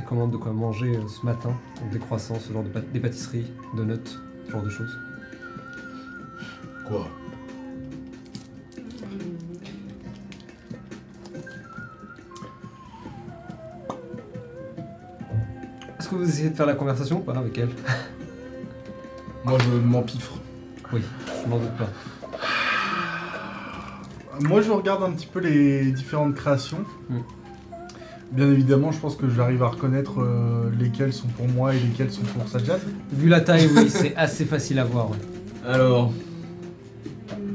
[SPEAKER 1] Et commande de quoi manger euh, ce matin. Donc des croissants, ce genre de des pâtisseries, donuts, ce genre de choses.
[SPEAKER 3] Quoi?
[SPEAKER 1] Est-ce que vous essayez de faire la conversation ou pas avec elle?
[SPEAKER 3] Moi, je m'empiffre.
[SPEAKER 1] Oui, je m'en doute pas.
[SPEAKER 2] Moi, je regarde un petit peu les différentes créations.
[SPEAKER 1] Mm.
[SPEAKER 2] Bien évidemment, je pense que j'arrive à reconnaître euh, lesquelles sont pour moi et lesquelles sont pour Sajan.
[SPEAKER 1] Vu la taille, oui, c'est assez facile à voir. ouais.
[SPEAKER 6] Alors.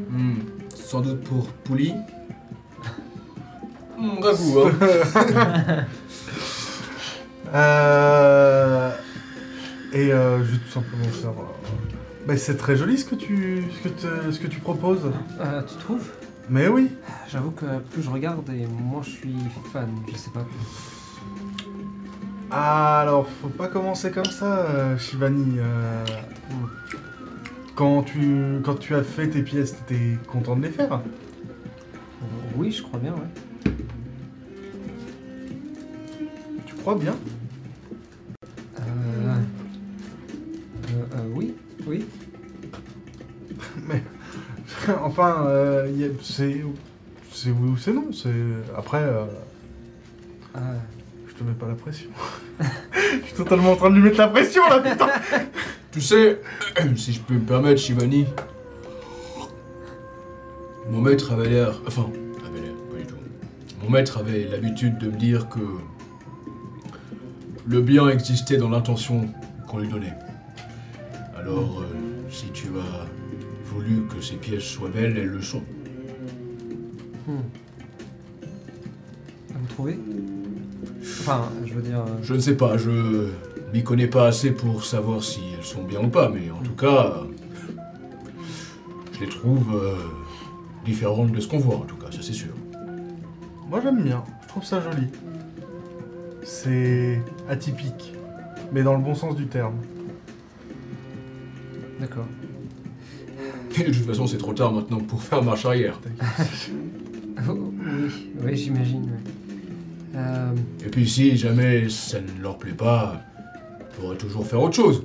[SPEAKER 6] hmm, sans doute pour Pouli. Hmm, Ragout, hein.
[SPEAKER 2] Euh, Et euh, je vais tout simplement faire. euh, bah, c'est très joli ce que tu, ce que te- ce que tu proposes.
[SPEAKER 1] Euh, tu trouves?
[SPEAKER 2] Mais oui.
[SPEAKER 1] J'avoue que plus je regarde et moins je suis fan, je sais pas.
[SPEAKER 2] Ah, alors, faut pas commencer comme ça, euh, Shivani. euh, Quand tu, quand tu as fait tes pièces, t'étais content de les faire
[SPEAKER 1] Oui, je crois bien, ouais.
[SPEAKER 2] Tu crois bien?
[SPEAKER 1] Euh... euh, euh, oui, oui.
[SPEAKER 2] Enfin, euh, c'est c'est oui ou c'est non. C'est après, euh,
[SPEAKER 1] Euh,
[SPEAKER 2] je te mets pas la pression. je suis totalement en train de lui mettre la pression là, putain.
[SPEAKER 3] Tu sais, si je peux me permettre, Shivani, mon maître avait l'air. Enfin, avait l'air, pas du tout. Mon maître avait l'habitude de me dire que le bien existait dans l'intention qu'on lui donnait. Alors, euh, si tu as voulu que ces pièces soient belles, elles le sont.
[SPEAKER 1] hmm. Vous trouvez Enfin, je veux dire... euh,
[SPEAKER 3] Je ne sais pas, je m'y connais pas assez pour savoir si elles sont bien ou pas, mais en tout cas, je les trouve euh, différentes de ce qu'on voit, en tout cas, ça c'est sûr.
[SPEAKER 2] Moi j'aime bien. Je trouve ça joli. C'est atypique, mais dans le bon sens du terme.
[SPEAKER 1] D'accord.
[SPEAKER 3] Et de toute façon, c'est trop tard maintenant pour faire marche arrière.
[SPEAKER 1] Oh, oui, oui, j'imagine. ouais. Euh,
[SPEAKER 3] Et puis si jamais ça ne leur plaît pas, ils pourraient toujours faire autre chose.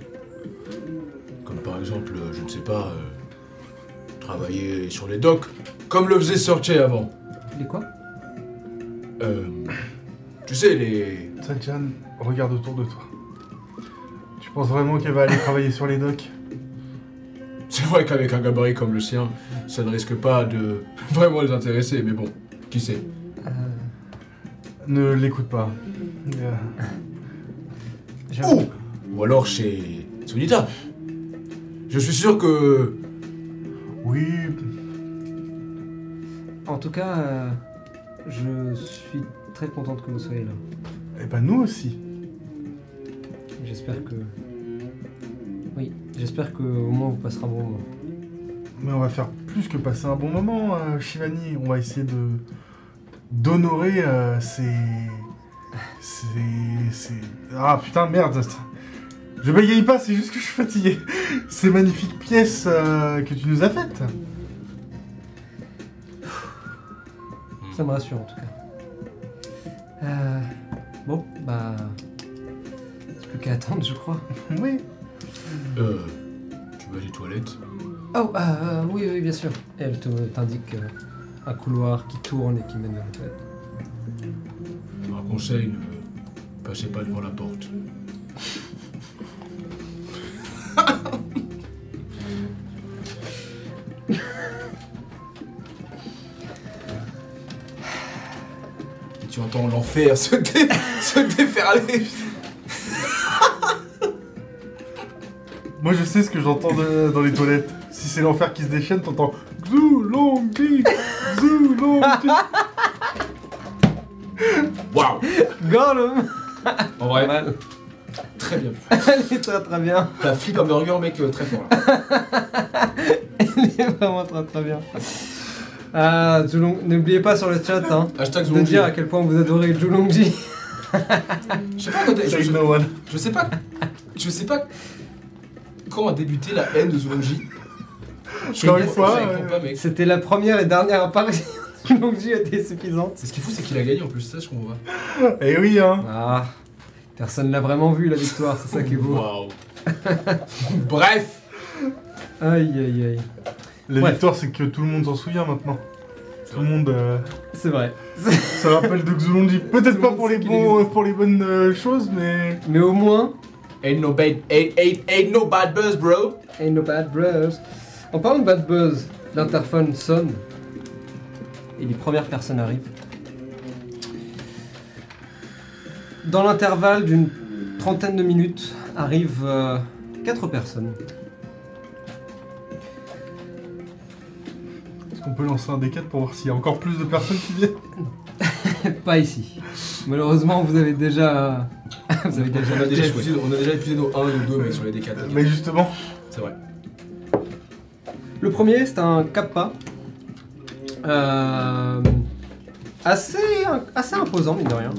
[SPEAKER 3] Comme par exemple, euh, je ne sais pas, euh, travailler sur les docks, comme le faisait Sorche avant.
[SPEAKER 1] les quoi?
[SPEAKER 3] Euh, tu sais, les...
[SPEAKER 2] Sajan, regarde autour de toi. Tu penses vraiment qu'elle va aller travailler sur les docks?
[SPEAKER 5] C'est vrai qu'avec un gabarit comme le sien, ça ne risque pas de vraiment les intéresser, mais bon, qui sait.
[SPEAKER 1] Euh,
[SPEAKER 2] Ne l'écoute pas. Euh,
[SPEAKER 1] j'avoue.
[SPEAKER 5] Ou alors chez Sunita. Je suis sûr que...
[SPEAKER 2] Oui,
[SPEAKER 1] En tout cas, euh, je suis très contente que vous soyez là.
[SPEAKER 2] et ben nous aussi.
[SPEAKER 1] J'espère que. J'espère que au moins vous passerez un bon moment.
[SPEAKER 2] Mais on va faire plus que passer un bon moment, euh, Shivani. On va essayer de d'honorer euh, ces... ces ces ah putain merde. Je bégaye pas, c'est juste que je suis fatigué. Ces magnifiques pièces euh, que tu nous as faites.
[SPEAKER 1] Ça me rassure en tout cas. Euh, bon, bah. C'est plus qu'à attendre, je crois.
[SPEAKER 2] Oui.
[SPEAKER 5] Euh... Tu vas les toilettes
[SPEAKER 1] Oh, ah, euh, oui, oui, bien sûr. Et elle te- t'indique euh, un couloir qui tourne et qui mène vers la toilette.
[SPEAKER 5] Un conseil, ne passez pas devant la porte.
[SPEAKER 3] Et tu entends l'enfer se, dé- se déferler.
[SPEAKER 2] Moi je sais ce que j'entends de- dans les toilettes. Si c'est l'enfer qui se déchaîne, t'entends Zoulongi Zoulongi
[SPEAKER 5] Waouh
[SPEAKER 1] Gollum
[SPEAKER 3] En
[SPEAKER 1] Pas
[SPEAKER 3] vrai,
[SPEAKER 1] mal.
[SPEAKER 3] très bien.
[SPEAKER 1] Elle est très très bien.
[SPEAKER 3] T'as flip un burger, mec, euh, très fort là.
[SPEAKER 1] Elle est vraiment très très bien. Ah, n'oubliez pas sur le chat hein,
[SPEAKER 3] Hashtag
[SPEAKER 1] de
[SPEAKER 3] Zoologie.
[SPEAKER 1] dire à quel point vous adorez Julongji.
[SPEAKER 3] Je sais pas, quand- je,
[SPEAKER 2] Say
[SPEAKER 3] je-
[SPEAKER 2] no one.
[SPEAKER 3] je sais pas. Je sais pas quand a débuté la haine de Zoologie.
[SPEAKER 2] Encore une fois, euh.
[SPEAKER 1] C'était la première et dernière apparition de Julongji était suffisante.
[SPEAKER 3] C'est ce qui est fou, c'est qu'il a gagné en plus, ça je comprends pas.
[SPEAKER 2] Eh oui, hein.
[SPEAKER 1] Ah, personne l'a vraiment vu la victoire, c'est ça qui est beau.
[SPEAKER 5] Waouh
[SPEAKER 3] Bref
[SPEAKER 1] Aïe aïe aïe.
[SPEAKER 2] La
[SPEAKER 1] Bref.
[SPEAKER 2] victoire, c'est que tout le monde s'en souvient maintenant. Tout le monde euh,
[SPEAKER 1] C'est vrai.
[SPEAKER 2] se rappelle de Xulonji.
[SPEAKER 1] Tout
[SPEAKER 2] Peut-être
[SPEAKER 1] le
[SPEAKER 2] pas
[SPEAKER 1] monde
[SPEAKER 2] pour
[SPEAKER 1] sait
[SPEAKER 2] les,
[SPEAKER 1] qu'il
[SPEAKER 2] bons, pour les bonnes euh, choses, mais.
[SPEAKER 1] Mais au moins,
[SPEAKER 3] Ain't no bad, ain't, ain't, ain't no bad buzz, bro.
[SPEAKER 1] ain't no bad buzz. En parlant de bad buzz, l'interphone sonne et les premières personnes arrivent. Dans l'intervalle d'une trentaine de minutes arrivent euh, quatre personnes.
[SPEAKER 2] Est-ce qu'on peut lancer un D4 pour voir s'il y a encore plus de personnes qui viennent?
[SPEAKER 1] Pas ici. Malheureusement, vous avez déjà. vous avez déjà,
[SPEAKER 3] On a déjà épuisé, on a déjà épuisé nos 1 et nos 2, mec, sur les D4.
[SPEAKER 2] Euh, Mais justement,
[SPEAKER 3] C'est vrai.
[SPEAKER 1] Le premier, c'est un kappa. Euh, assez, assez imposant, mine de rien.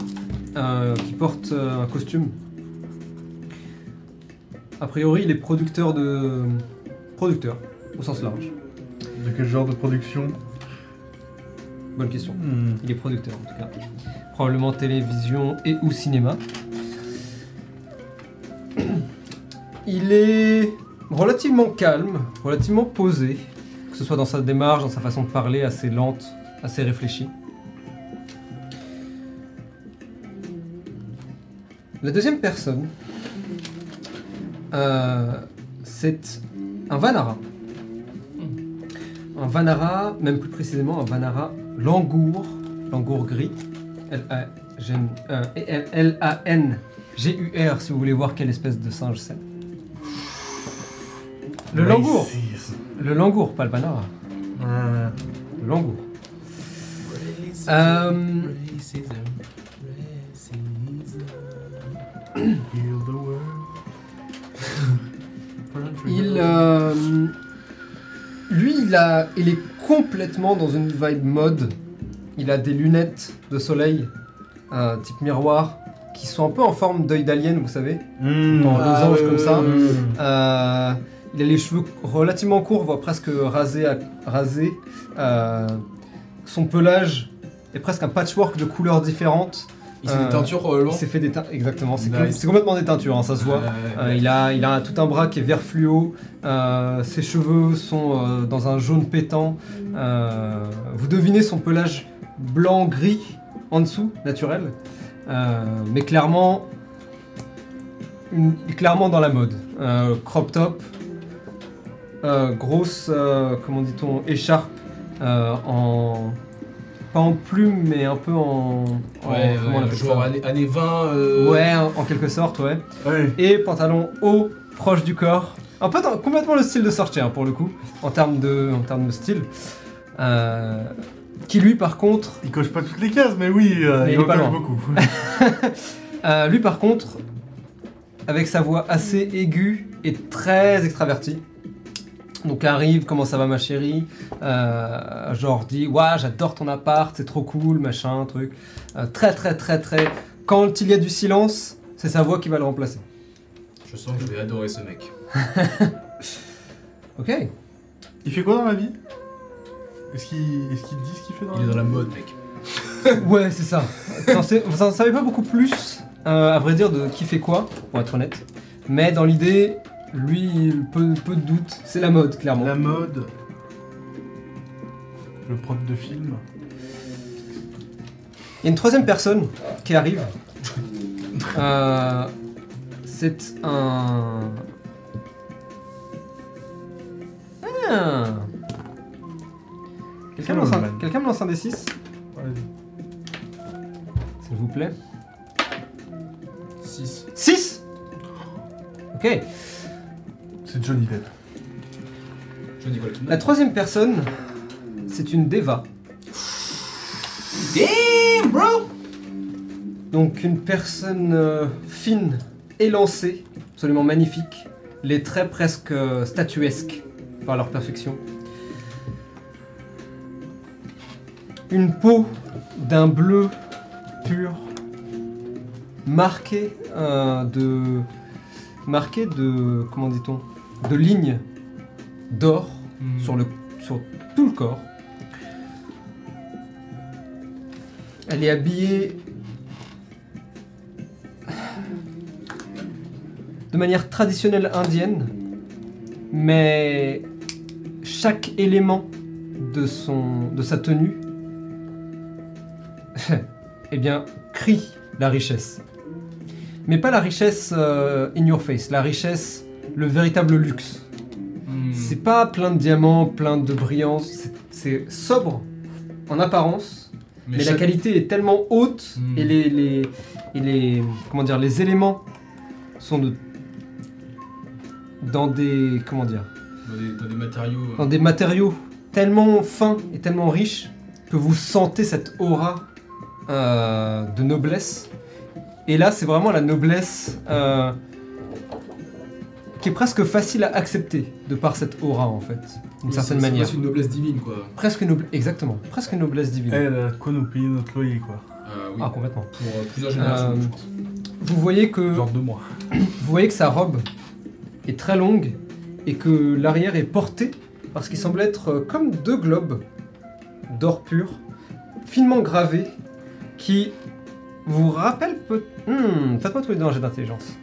[SPEAKER 1] Euh, qui porte euh, un costume. A priori, il est producteur de. Producteur, au sens large.
[SPEAKER 2] de quel genre de production?
[SPEAKER 1] Bonne question.
[SPEAKER 2] Hmm.
[SPEAKER 1] Il est producteur en tout cas. Probablement télévision et ou cinéma. Il est relativement calme, relativement posé, que ce soit dans sa démarche, dans sa façon de parler, assez lente, assez réfléchie. La deuxième personne, euh, c'est un Vanara. Un Vanara, même plus précisément un Vanara Langour, Langour gris, euh, L-A-N-G-U-R, si vous voulez voir quelle espèce de singe c'est. Le Langour, le Langour, pas le Vanara,
[SPEAKER 2] Euh,
[SPEAKER 1] le Langour. Euh, il, euh, lui, il, a, il est complètement dans une vibe mode. Il a des lunettes de soleil, un type miroir, qui sont un peu en forme d'œil d'alien, vous savez.
[SPEAKER 3] Ah,
[SPEAKER 1] losange comme ça. Euh, il a les cheveux relativement courts, voire presque rasés. à- rasés. Euh, son pelage est presque un patchwork de couleurs différentes.
[SPEAKER 3] Il s'est
[SPEAKER 1] Euh,
[SPEAKER 3] des teintures probablement.
[SPEAKER 1] Il s'est fait des teintes, exactement. C'est
[SPEAKER 3] Nice.
[SPEAKER 1] complètement des teintures, hein, ça se voit. Euh, il, a, il a tout un bras qui est vert fluo, euh, ses cheveux sont euh, dans un jaune pétant. Euh, vous devinez son pelage blanc-gris en dessous, naturel. Euh, mais clairement, une- clairement dans la mode. Euh, crop top, euh, grosse, euh, comment dit-on, écharpe euh, en. Pas en plume, mais un peu en. en-
[SPEAKER 3] Ouais,
[SPEAKER 1] comment on
[SPEAKER 3] ouais,
[SPEAKER 1] appelle
[SPEAKER 3] genre années 20. euh,
[SPEAKER 1] Ouais, en, en quelque sorte, ouais.
[SPEAKER 2] Ouais.
[SPEAKER 1] Et pantalon haut, proche du corps. Un peu dans- complètement le style de sortir pour le coup, en termes de, en termes de style. Euh, qui lui, par contre,
[SPEAKER 2] Il coche pas toutes les cases, mais oui, euh,
[SPEAKER 1] Mais
[SPEAKER 2] il
[SPEAKER 1] il est
[SPEAKER 2] en
[SPEAKER 1] pas
[SPEAKER 2] coche
[SPEAKER 1] loin.
[SPEAKER 2] beaucoup.
[SPEAKER 1] Euh, lui par contre, avec sa voix assez aiguë et très extravertie. Donc arrive, comment ça va ma chérie? Euh, Genre dit, ouais j'adore ton appart, c'est trop cool, machin, truc. Euh, très très très très... Quand il y a du silence, c'est sa voix qui va le remplacer.
[SPEAKER 3] Je sens que je vais adorer ce mec.
[SPEAKER 1] Ok
[SPEAKER 2] Il fait quoi dans la vie? Est-ce qu'il est qu'il dit ce qu'il fait dans
[SPEAKER 3] Il est
[SPEAKER 2] la
[SPEAKER 3] dans la mode, mec.
[SPEAKER 1] Ouais c'est ça. Vous en savez- vous en savez pas beaucoup plus, euh, à vrai dire, de qui fait quoi, pour être honnête. Mais dans l'idée, lui, peu, peu de doute, c'est la mode, clairement.
[SPEAKER 2] La mode. Le prod de film.
[SPEAKER 1] Il y a une troisième personne qui arrive. Euh, c'est un. Ah. Quelqu'un me lance un- quelqu'un me lance un des 6
[SPEAKER 2] Vas-y.
[SPEAKER 1] S'il vous plaît.
[SPEAKER 3] 6.
[SPEAKER 1] 6 Ok.
[SPEAKER 2] C'est Johnny Depp.
[SPEAKER 1] La troisième personne, c'est une Deva.
[SPEAKER 3] Damn, bro
[SPEAKER 1] Donc une personne euh, fine, élancée, absolument magnifique, les traits presque euh, statuesques par leur perfection. Une peau d'un bleu pur, marquée euh, de, marquée de, comment dit-on, de lignes d'or sur, le, sur tout le corps. Elle est habillée de manière traditionnelle indienne, mais chaque élément de, son, de sa tenue eh bien, crie la richesse. Mais pas la richesse euh, in your face, la richesse, le véritable luxe.
[SPEAKER 3] Hmm.
[SPEAKER 1] C'est pas plein de diamants, plein de brillance, c'est- sobre en apparence, mais, la
[SPEAKER 3] chaque-
[SPEAKER 1] qualité est tellement haute
[SPEAKER 3] Hmm.
[SPEAKER 1] et les, les, et les comment dire les éléments sont de dans des comment dire
[SPEAKER 3] Dans des, dans des matériaux. euh,
[SPEAKER 1] dans des matériaux tellement fins et tellement riches que vous sentez cette aura euh, de noblesse. Et là, c'est vraiment la noblesse euh, qui est presque facile à accepter de par cette aura en fait, d'une
[SPEAKER 3] oui,
[SPEAKER 1] certaine
[SPEAKER 3] c'est-
[SPEAKER 1] manière.
[SPEAKER 3] C'est une noblesse divine, quoi.
[SPEAKER 1] Presque noble, exactement, presque une noblesse divine.
[SPEAKER 2] Elle a quoi nous payer notre loyer, quoi.
[SPEAKER 3] Euh, oui,
[SPEAKER 1] Ah complètement.
[SPEAKER 3] pour euh, plusieurs générations.
[SPEAKER 1] Euh,
[SPEAKER 3] je pense.
[SPEAKER 1] Vous voyez que
[SPEAKER 2] Genre deux mois.
[SPEAKER 1] Vous voyez que sa robe est très longue et que l'arrière est porté parce qu'il semble être comme deux globes d'or pur, finement gravés, qui vous rappellent peut... Hmm, Faites-moi tous les deux un jet d'intelligence.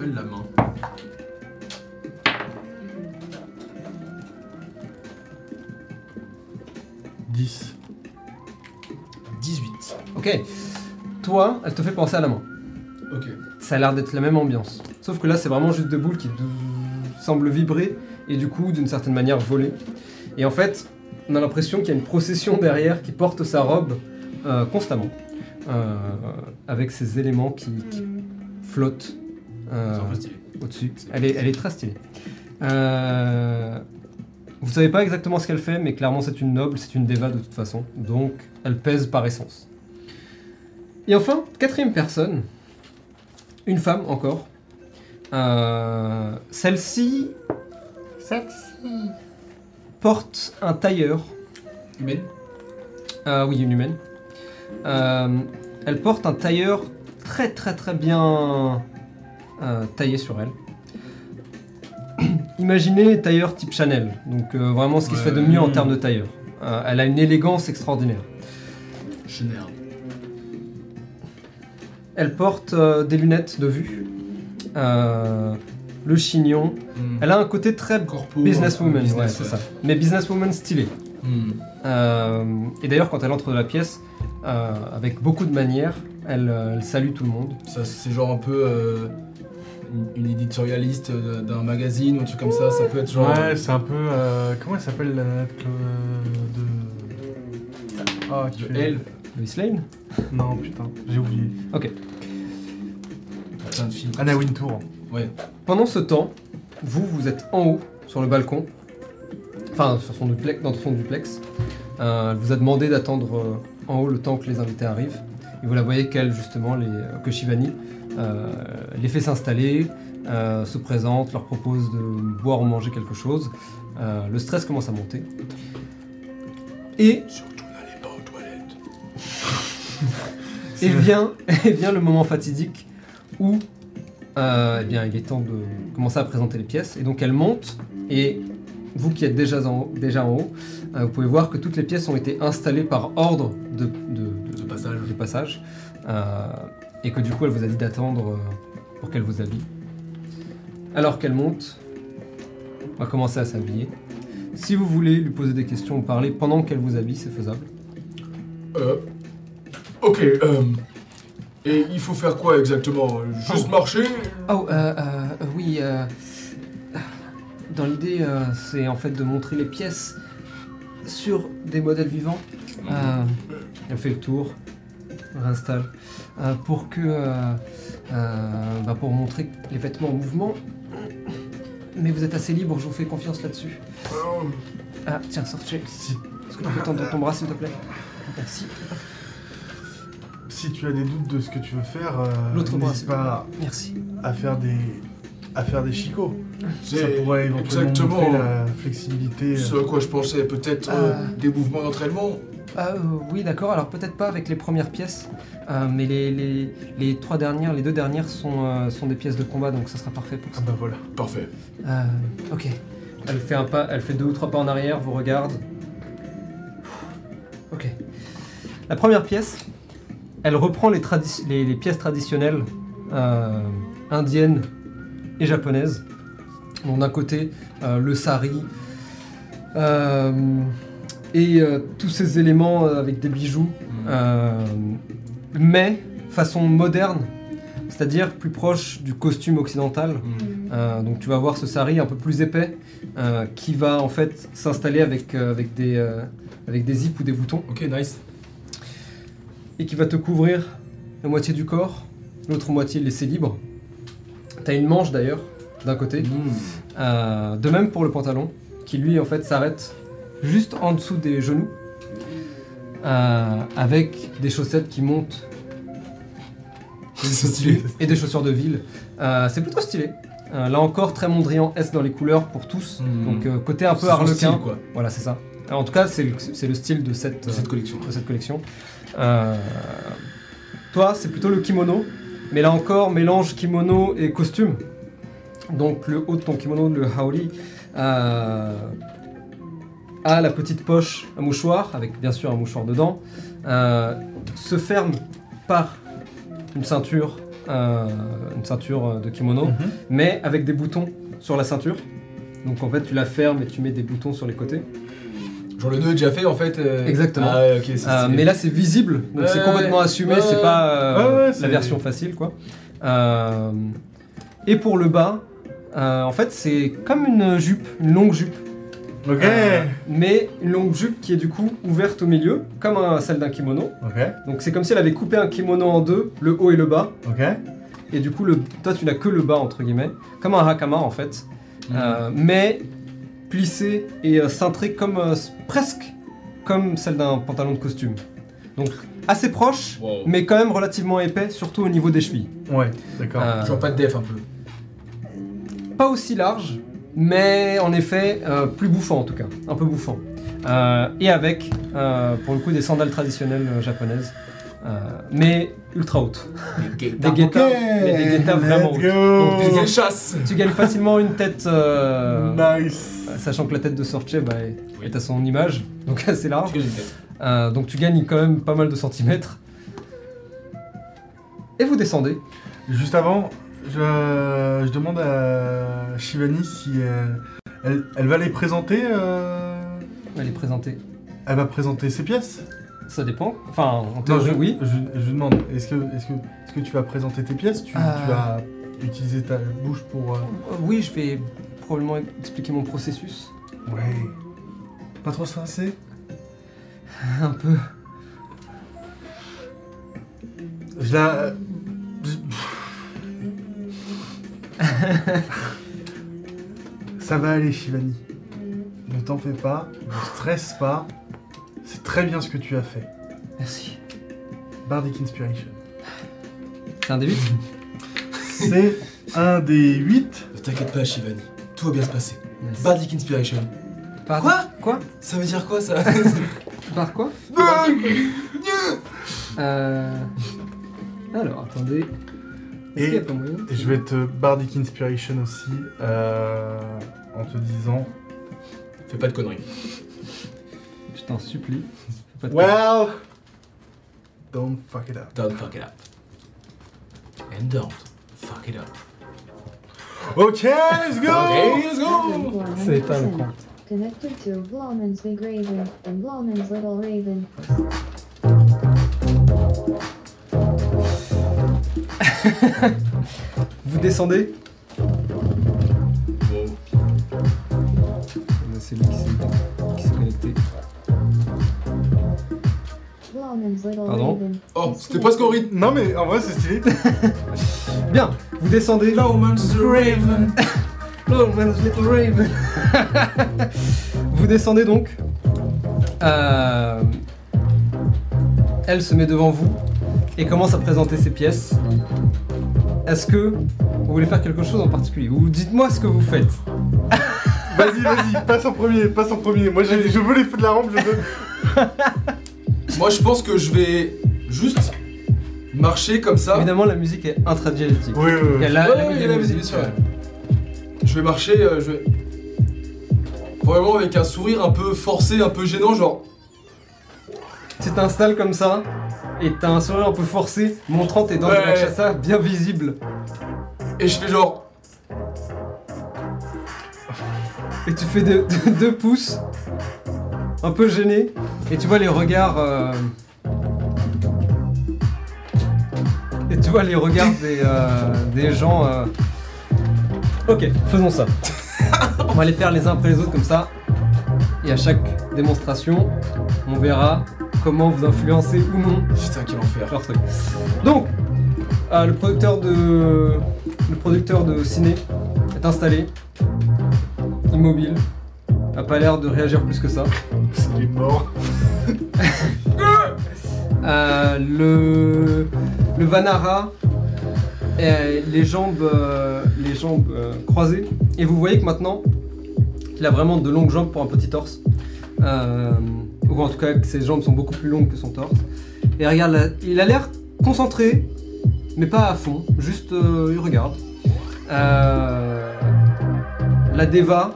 [SPEAKER 3] Rappelle la main.
[SPEAKER 2] « 10.
[SPEAKER 3] 18.
[SPEAKER 1] Ok. Toi, elle te fait penser à la main.
[SPEAKER 3] Ok.
[SPEAKER 1] Ça a l'air d'être la même ambiance. Sauf que là, c'est vraiment juste deux boules qui semblent vibrer et du coup, d'une certaine manière, voler. Et en fait, on a l'impression qu'il y a une procession derrière qui porte sa robe euh, constamment. Euh, avec ces éléments qui, qui flottent euh,
[SPEAKER 3] C'est un peu stylé.
[SPEAKER 1] au-dessus. Elle est, elle est très stylée. Euh, vous savez pas exactement ce qu'elle fait, mais clairement c'est une noble, c'est une déva de toute façon. Donc elle pèse par essence. Et enfin, quatrième personne, une femme encore. Euh, Celle-ci porte un tailleur.
[SPEAKER 3] Humaine
[SPEAKER 1] Euh, oui, une humaine. Euh, elle porte un tailleur très très très bien euh, taillé sur elle. Imaginez tailleur type Chanel, donc euh, vraiment ce qui se fait de mieux en termes de tailleur. Euh, elle a une élégance extraordinaire.
[SPEAKER 3] Chener.
[SPEAKER 1] Elle porte euh, des lunettes de vue, euh, le chignon.
[SPEAKER 3] Hmm.
[SPEAKER 1] Elle a un côté très
[SPEAKER 3] Corpo,
[SPEAKER 1] businesswoman, ouais,
[SPEAKER 3] business,
[SPEAKER 1] c'est
[SPEAKER 3] ouais.
[SPEAKER 1] ça. Mais businesswoman stylée.
[SPEAKER 3] Hmm.
[SPEAKER 1] Euh, et d'ailleurs, quand elle entre dans la pièce, euh, avec beaucoup de manières, elle, euh, elle salue tout le monde.
[SPEAKER 3] Ça, c'est genre un peu euh, une, une éditorialiste euh, d'un magazine ou un truc comme ça. Ça peut être genre.
[SPEAKER 2] Ouais, c'est un peu. euh, comment elle s'appelle la de. Ah, qui
[SPEAKER 3] de
[SPEAKER 2] fait-
[SPEAKER 3] elle.
[SPEAKER 1] Lois Lane
[SPEAKER 2] Non, putain, j'ai oublié.
[SPEAKER 3] Plein de films.
[SPEAKER 2] Anna Wintour.
[SPEAKER 1] Pendant ce temps, vous, vous êtes en haut, sur le balcon, enfin sur son duplex, dans son duplex. Euh, elle vous a demandé d'attendre euh, en haut le temps que les invités arrivent. Et vous la voyez qu'elle, justement, les, euh, que Shivani les fait s'installer, euh, se présente, leur propose de boire ou manger quelque chose. Euh, le stress commence à monter. Et
[SPEAKER 5] Surtout n'allez pas aux toilettes.
[SPEAKER 1] Et vient, et vient le moment fatidique où euh, eh bien, il est temps de commencer à présenter les pièces. Et donc elle monte, et vous qui êtes déjà en, déjà en haut, euh, vous pouvez voir que toutes les pièces ont été installées par ordre de, de-
[SPEAKER 3] De passage.
[SPEAKER 1] de passage, euh, et que du coup elle vous a dit d'attendre euh, pour qu'elle vous habille. Alors qu'elle monte, on va commencer à s'habiller. Si vous voulez lui poser des questions ou parler pendant qu'elle vous habille, c'est faisable.
[SPEAKER 5] Euh. Ok, euh. Et il faut faire quoi exactement? Juste marcher?
[SPEAKER 1] Oh, euh, euh, oui, euh, dans l'idée, euh, c'est en fait de montrer les pièces sur des modèles vivants. Euh, elle fait le tour, réinstalle, euh, pour que, euh, euh, bah, pour montrer les vêtements en mouvement. Mais vous êtes assez libre, je vous fais confiance là-dessus.
[SPEAKER 5] Euh,
[SPEAKER 1] Ah, tiens, est-ce
[SPEAKER 2] Si,
[SPEAKER 1] que tu peux tendre ton bras, s'il te plaît? Merci.
[SPEAKER 2] si tu as des doutes de ce que tu veux faire, euh,
[SPEAKER 1] L'autre bras,
[SPEAKER 2] n'hésite
[SPEAKER 1] s'il te plaît.
[SPEAKER 2] pas
[SPEAKER 1] Merci.
[SPEAKER 2] à faire des. à faire des chicots. Ça
[SPEAKER 5] C'est
[SPEAKER 2] pourrait éventuellement
[SPEAKER 5] exactement
[SPEAKER 2] montrer la flexibilité.
[SPEAKER 5] ce
[SPEAKER 2] euh.
[SPEAKER 5] à quoi je pensais. Peut-être euh,
[SPEAKER 1] Euh.
[SPEAKER 5] des mouvements d'entraînement
[SPEAKER 1] Ah euh, oui, d'accord. Alors peut-être pas avec les premières pièces, euh, mais les, les, les trois dernières, les deux dernières sont, euh, sont des pièces de combat, donc ça sera parfait pour
[SPEAKER 2] Ah
[SPEAKER 1] ça.
[SPEAKER 2] bah voilà.
[SPEAKER 5] Parfait.
[SPEAKER 1] Euh, ok. Elle fait un pas, elle fait deux ou trois pas en arrière, vous regarde. Ok. La première pièce, elle reprend les, tradi- les, les pièces traditionnelles indiennes et japonaises. Donc d'un côté, le sari euh, et euh, tous ces éléments euh, avec des bijoux, euh, mais façon moderne, c'est-à-dire plus proche du costume occidental. Euh, donc tu vas voir ce sari un peu plus épais euh, qui va en fait s'installer avec, euh, avec, des, euh, avec des zips ou des boutons
[SPEAKER 3] Ok, nice.
[SPEAKER 1] et qui va te couvrir la moitié du corps, l'autre moitié laissée libre. T'as une manche d'ailleurs d'un côté. Euh, de même pour le pantalon qui lui en fait s'arrête juste en dessous des genoux euh, avec des chaussettes qui montent et des chaussures de ville. Euh, c'est plutôt stylé. Euh, là encore, très Mondrian S dans les couleurs pour tous.
[SPEAKER 3] Mhm.
[SPEAKER 1] Donc côté un peu harlequin.
[SPEAKER 3] style, quoi.
[SPEAKER 1] Voilà, c'est ça. Alors, en tout cas, c'est le, c'est le style de cette,
[SPEAKER 3] De cette collection.
[SPEAKER 1] de cette collection. Toi, c'est plutôt le kimono. Mais là encore, mélange kimono et costume. Donc le haut de ton kimono, le haori, euh, a la petite poche, un mouchoir, avec bien sûr un mouchoir dedans, euh, se ferme par une ceinture, euh, une ceinture de kimono,
[SPEAKER 2] Mhm.
[SPEAKER 1] mais avec des boutons sur la ceinture. Donc en fait, tu la fermes et tu mets des boutons sur les côtés.
[SPEAKER 3] Genre le nœud est déjà fait en fait. euh,
[SPEAKER 1] Exactement.
[SPEAKER 3] Ah ouais,
[SPEAKER 1] mais là, c'est visible, donc
[SPEAKER 3] Ouais,
[SPEAKER 1] c'est complètement assumé.
[SPEAKER 3] Ouais,
[SPEAKER 1] c'est pas la version facile, quoi. Et pour le bas, en fait, c'est comme une jupe, une longue jupe.
[SPEAKER 2] Ok.
[SPEAKER 1] Euh, mais une longue jupe qui est du coup ouverte au milieu, comme un- celle d'un kimono.
[SPEAKER 2] Ok.
[SPEAKER 1] Donc c'est comme si elle avait coupé un kimono en deux, le haut et le bas.
[SPEAKER 2] Ok.
[SPEAKER 1] Et du coup, le, toi, tu n'as que le bas, entre guillemets. Comme un hakama, en fait.
[SPEAKER 3] Mhm.
[SPEAKER 1] Euh, mais plissé et euh, cintré comme, euh, presque comme celle d'un pantalon de costume. Donc assez proche,
[SPEAKER 3] Wow.
[SPEAKER 1] mais quand même relativement épais, surtout au niveau des chevilles.
[SPEAKER 2] Ouais, d'accord.
[SPEAKER 1] Euh,
[SPEAKER 3] Genre pas de def un peu.
[SPEAKER 1] pas aussi large, mais en effet euh, plus bouffant en tout cas, un peu bouffant. Euh, et avec, euh, pour le coup, des sandales traditionnelles japonaises, euh, mais ultra hautes. Des guettas, mais des guettas vraiment hautes. Donc,
[SPEAKER 3] Des chasses
[SPEAKER 1] Tu gagnes facilement une tête, euh,
[SPEAKER 2] Nice.
[SPEAKER 1] sachant que la tête de Sorche bah, est,
[SPEAKER 3] Oui.
[SPEAKER 1] est à son image, donc assez large. Euh, donc tu gagnes quand même pas mal de centimètres. Et vous descendez.
[SPEAKER 2] Juste avant, je, je demande à Shivani si euh, elle, elle va les présenter. euh,
[SPEAKER 1] Elle est présentée.
[SPEAKER 2] Elle va présenter ses pièces.
[SPEAKER 1] Ça dépend. Enfin, en théorie,
[SPEAKER 2] je,
[SPEAKER 1] oui.
[SPEAKER 2] Je, je demande, est-ce que, est que, est que tu vas présenter tes pièces? Tu,
[SPEAKER 1] Euh.
[SPEAKER 2] tu vas utiliser ta bouche pour. euh,
[SPEAKER 1] Euh, Oui, je vais probablement expliquer mon processus.
[SPEAKER 2] Ouais. Pas trop stressé?
[SPEAKER 1] Un peu.
[SPEAKER 2] Je la. Ça va aller, Shivani. Ne t'en fais pas, ne stresse pas. C'est très bien ce que tu as fait.
[SPEAKER 1] Merci.
[SPEAKER 2] Bardic Inspiration.
[SPEAKER 1] C'est un début
[SPEAKER 2] C'est un des 8.
[SPEAKER 3] Ne t'inquiète pas, Shivani. Tout va bien se passer.
[SPEAKER 1] Merci.
[SPEAKER 3] Bardic Inspiration.
[SPEAKER 1] Par
[SPEAKER 3] Quoi?
[SPEAKER 1] Quoi?
[SPEAKER 3] Ça veut dire quoi ça?
[SPEAKER 1] Par quoi? Euh... Alors, attendez.
[SPEAKER 2] Et je vais te Bardic Inspiration aussi euh, en te disant.
[SPEAKER 3] Fais pas de conneries.
[SPEAKER 1] Je t'en supplie. Fais pas de
[SPEAKER 2] Well, don't fuck it up.
[SPEAKER 3] Don't fuck it up. And don't fuck it up.
[SPEAKER 2] Ok, let's go.
[SPEAKER 3] Okay, let's go
[SPEAKER 1] C'est éteint le
[SPEAKER 4] 100%.
[SPEAKER 1] compte.
[SPEAKER 4] Connected to Blauman's Big Raven and Blauman's Little Raven.
[SPEAKER 1] Vous descendez. C'est lui qui s'est qui s'est connecté. Pardon
[SPEAKER 4] Raven.
[SPEAKER 3] Oh, c'était presque au rythme.
[SPEAKER 2] Non mais en vrai c'est stylé.
[SPEAKER 1] Bien, vous descendez.
[SPEAKER 3] Lawman's Raven.
[SPEAKER 1] Lawman's Little Raven. vous descendez donc. Euh, Elle se met devant vous et commence à présenter ses pièces. Est-ce que vous voulez faire quelque chose en particulier Ou dites-moi ce que vous faites.
[SPEAKER 2] Vas-y, vas-y, passe en premier, passe en premier. Moi j'ai- je veux les feux de la rampe, je veux.
[SPEAKER 3] Moi, je pense que je vais juste marcher comme ça.
[SPEAKER 1] Évidemment, la musique est intradialectique.
[SPEAKER 2] Oui, oui,
[SPEAKER 1] Il y a
[SPEAKER 2] oui.
[SPEAKER 1] la,
[SPEAKER 3] Ouais,
[SPEAKER 1] la
[SPEAKER 3] ouais, il y a
[SPEAKER 1] la
[SPEAKER 3] musique, bien sûr. Je vais marcher, euh, je vais. Vraiment avec un sourire un peu forcé, un peu gênant, genre.
[SPEAKER 1] Tu t'installes comme ça et t'as un sourire un peu forcé, montrant tes dents de
[SPEAKER 3] Ouais.
[SPEAKER 1] Rakshasa bien visibles.
[SPEAKER 3] Et je fais genre.
[SPEAKER 1] Et tu fais deux, deux- deux pouces, un peu gêné, et tu vois les regards. euh, Et tu vois les regards des, euh, des gens. euh, Ok, faisons ça. On va les faire les uns après les autres comme ça. Et à chaque démonstration, on verra comment vous influencez ou non
[SPEAKER 3] Putain, quel enfer.
[SPEAKER 1] leur truc. Donc, euh, le producteur de le producteur de ciné est installé, immobile, a pas l'air de réagir plus que ça.
[SPEAKER 2] Il est mort.
[SPEAKER 1] Euh, le le Vanara, est les jambes euh, les jambes croisées et vous voyez que maintenant qu'il a vraiment de longues jambes pour un petit torse. Euh, ou en tout cas que ses jambes sont beaucoup plus longues que son torse. Et regarde, il a l'air concentré, mais pas à fond, juste euh, il regarde. Euh, la Deva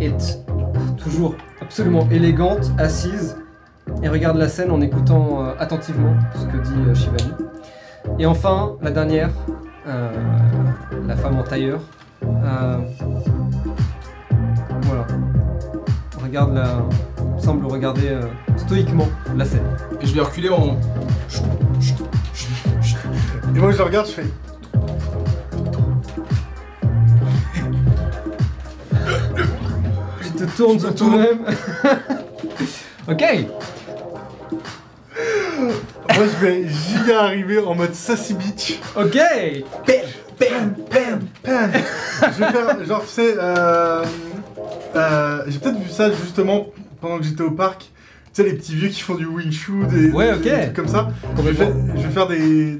[SPEAKER 1] est toujours absolument élégante, assise, et regarde la scène en écoutant euh, attentivement ce que dit Shivani. Et enfin, la dernière, la femme en tailleur. voilà. Regarde la. Semble regarder euh, stoïquement la scène.
[SPEAKER 3] Et je vais reculer en.
[SPEAKER 2] Et moi je le regarde, je fais.
[SPEAKER 1] Tu te tournes
[SPEAKER 3] Je
[SPEAKER 1] sur toi-même. ok.
[SPEAKER 2] Moi je vais giga arriver en mode sassy bitch.
[SPEAKER 1] Ok.
[SPEAKER 2] Bam, bam, bam. je vais faire, genre, tu sais, euh, euh, j'ai peut-être vu ça justement pendant que j'étais au parc. Tu sais, les petits vieux qui font du wing chun, des,
[SPEAKER 1] Ouais, ok.
[SPEAKER 2] des trucs comme ça. Je vais, faire, je vais faire des,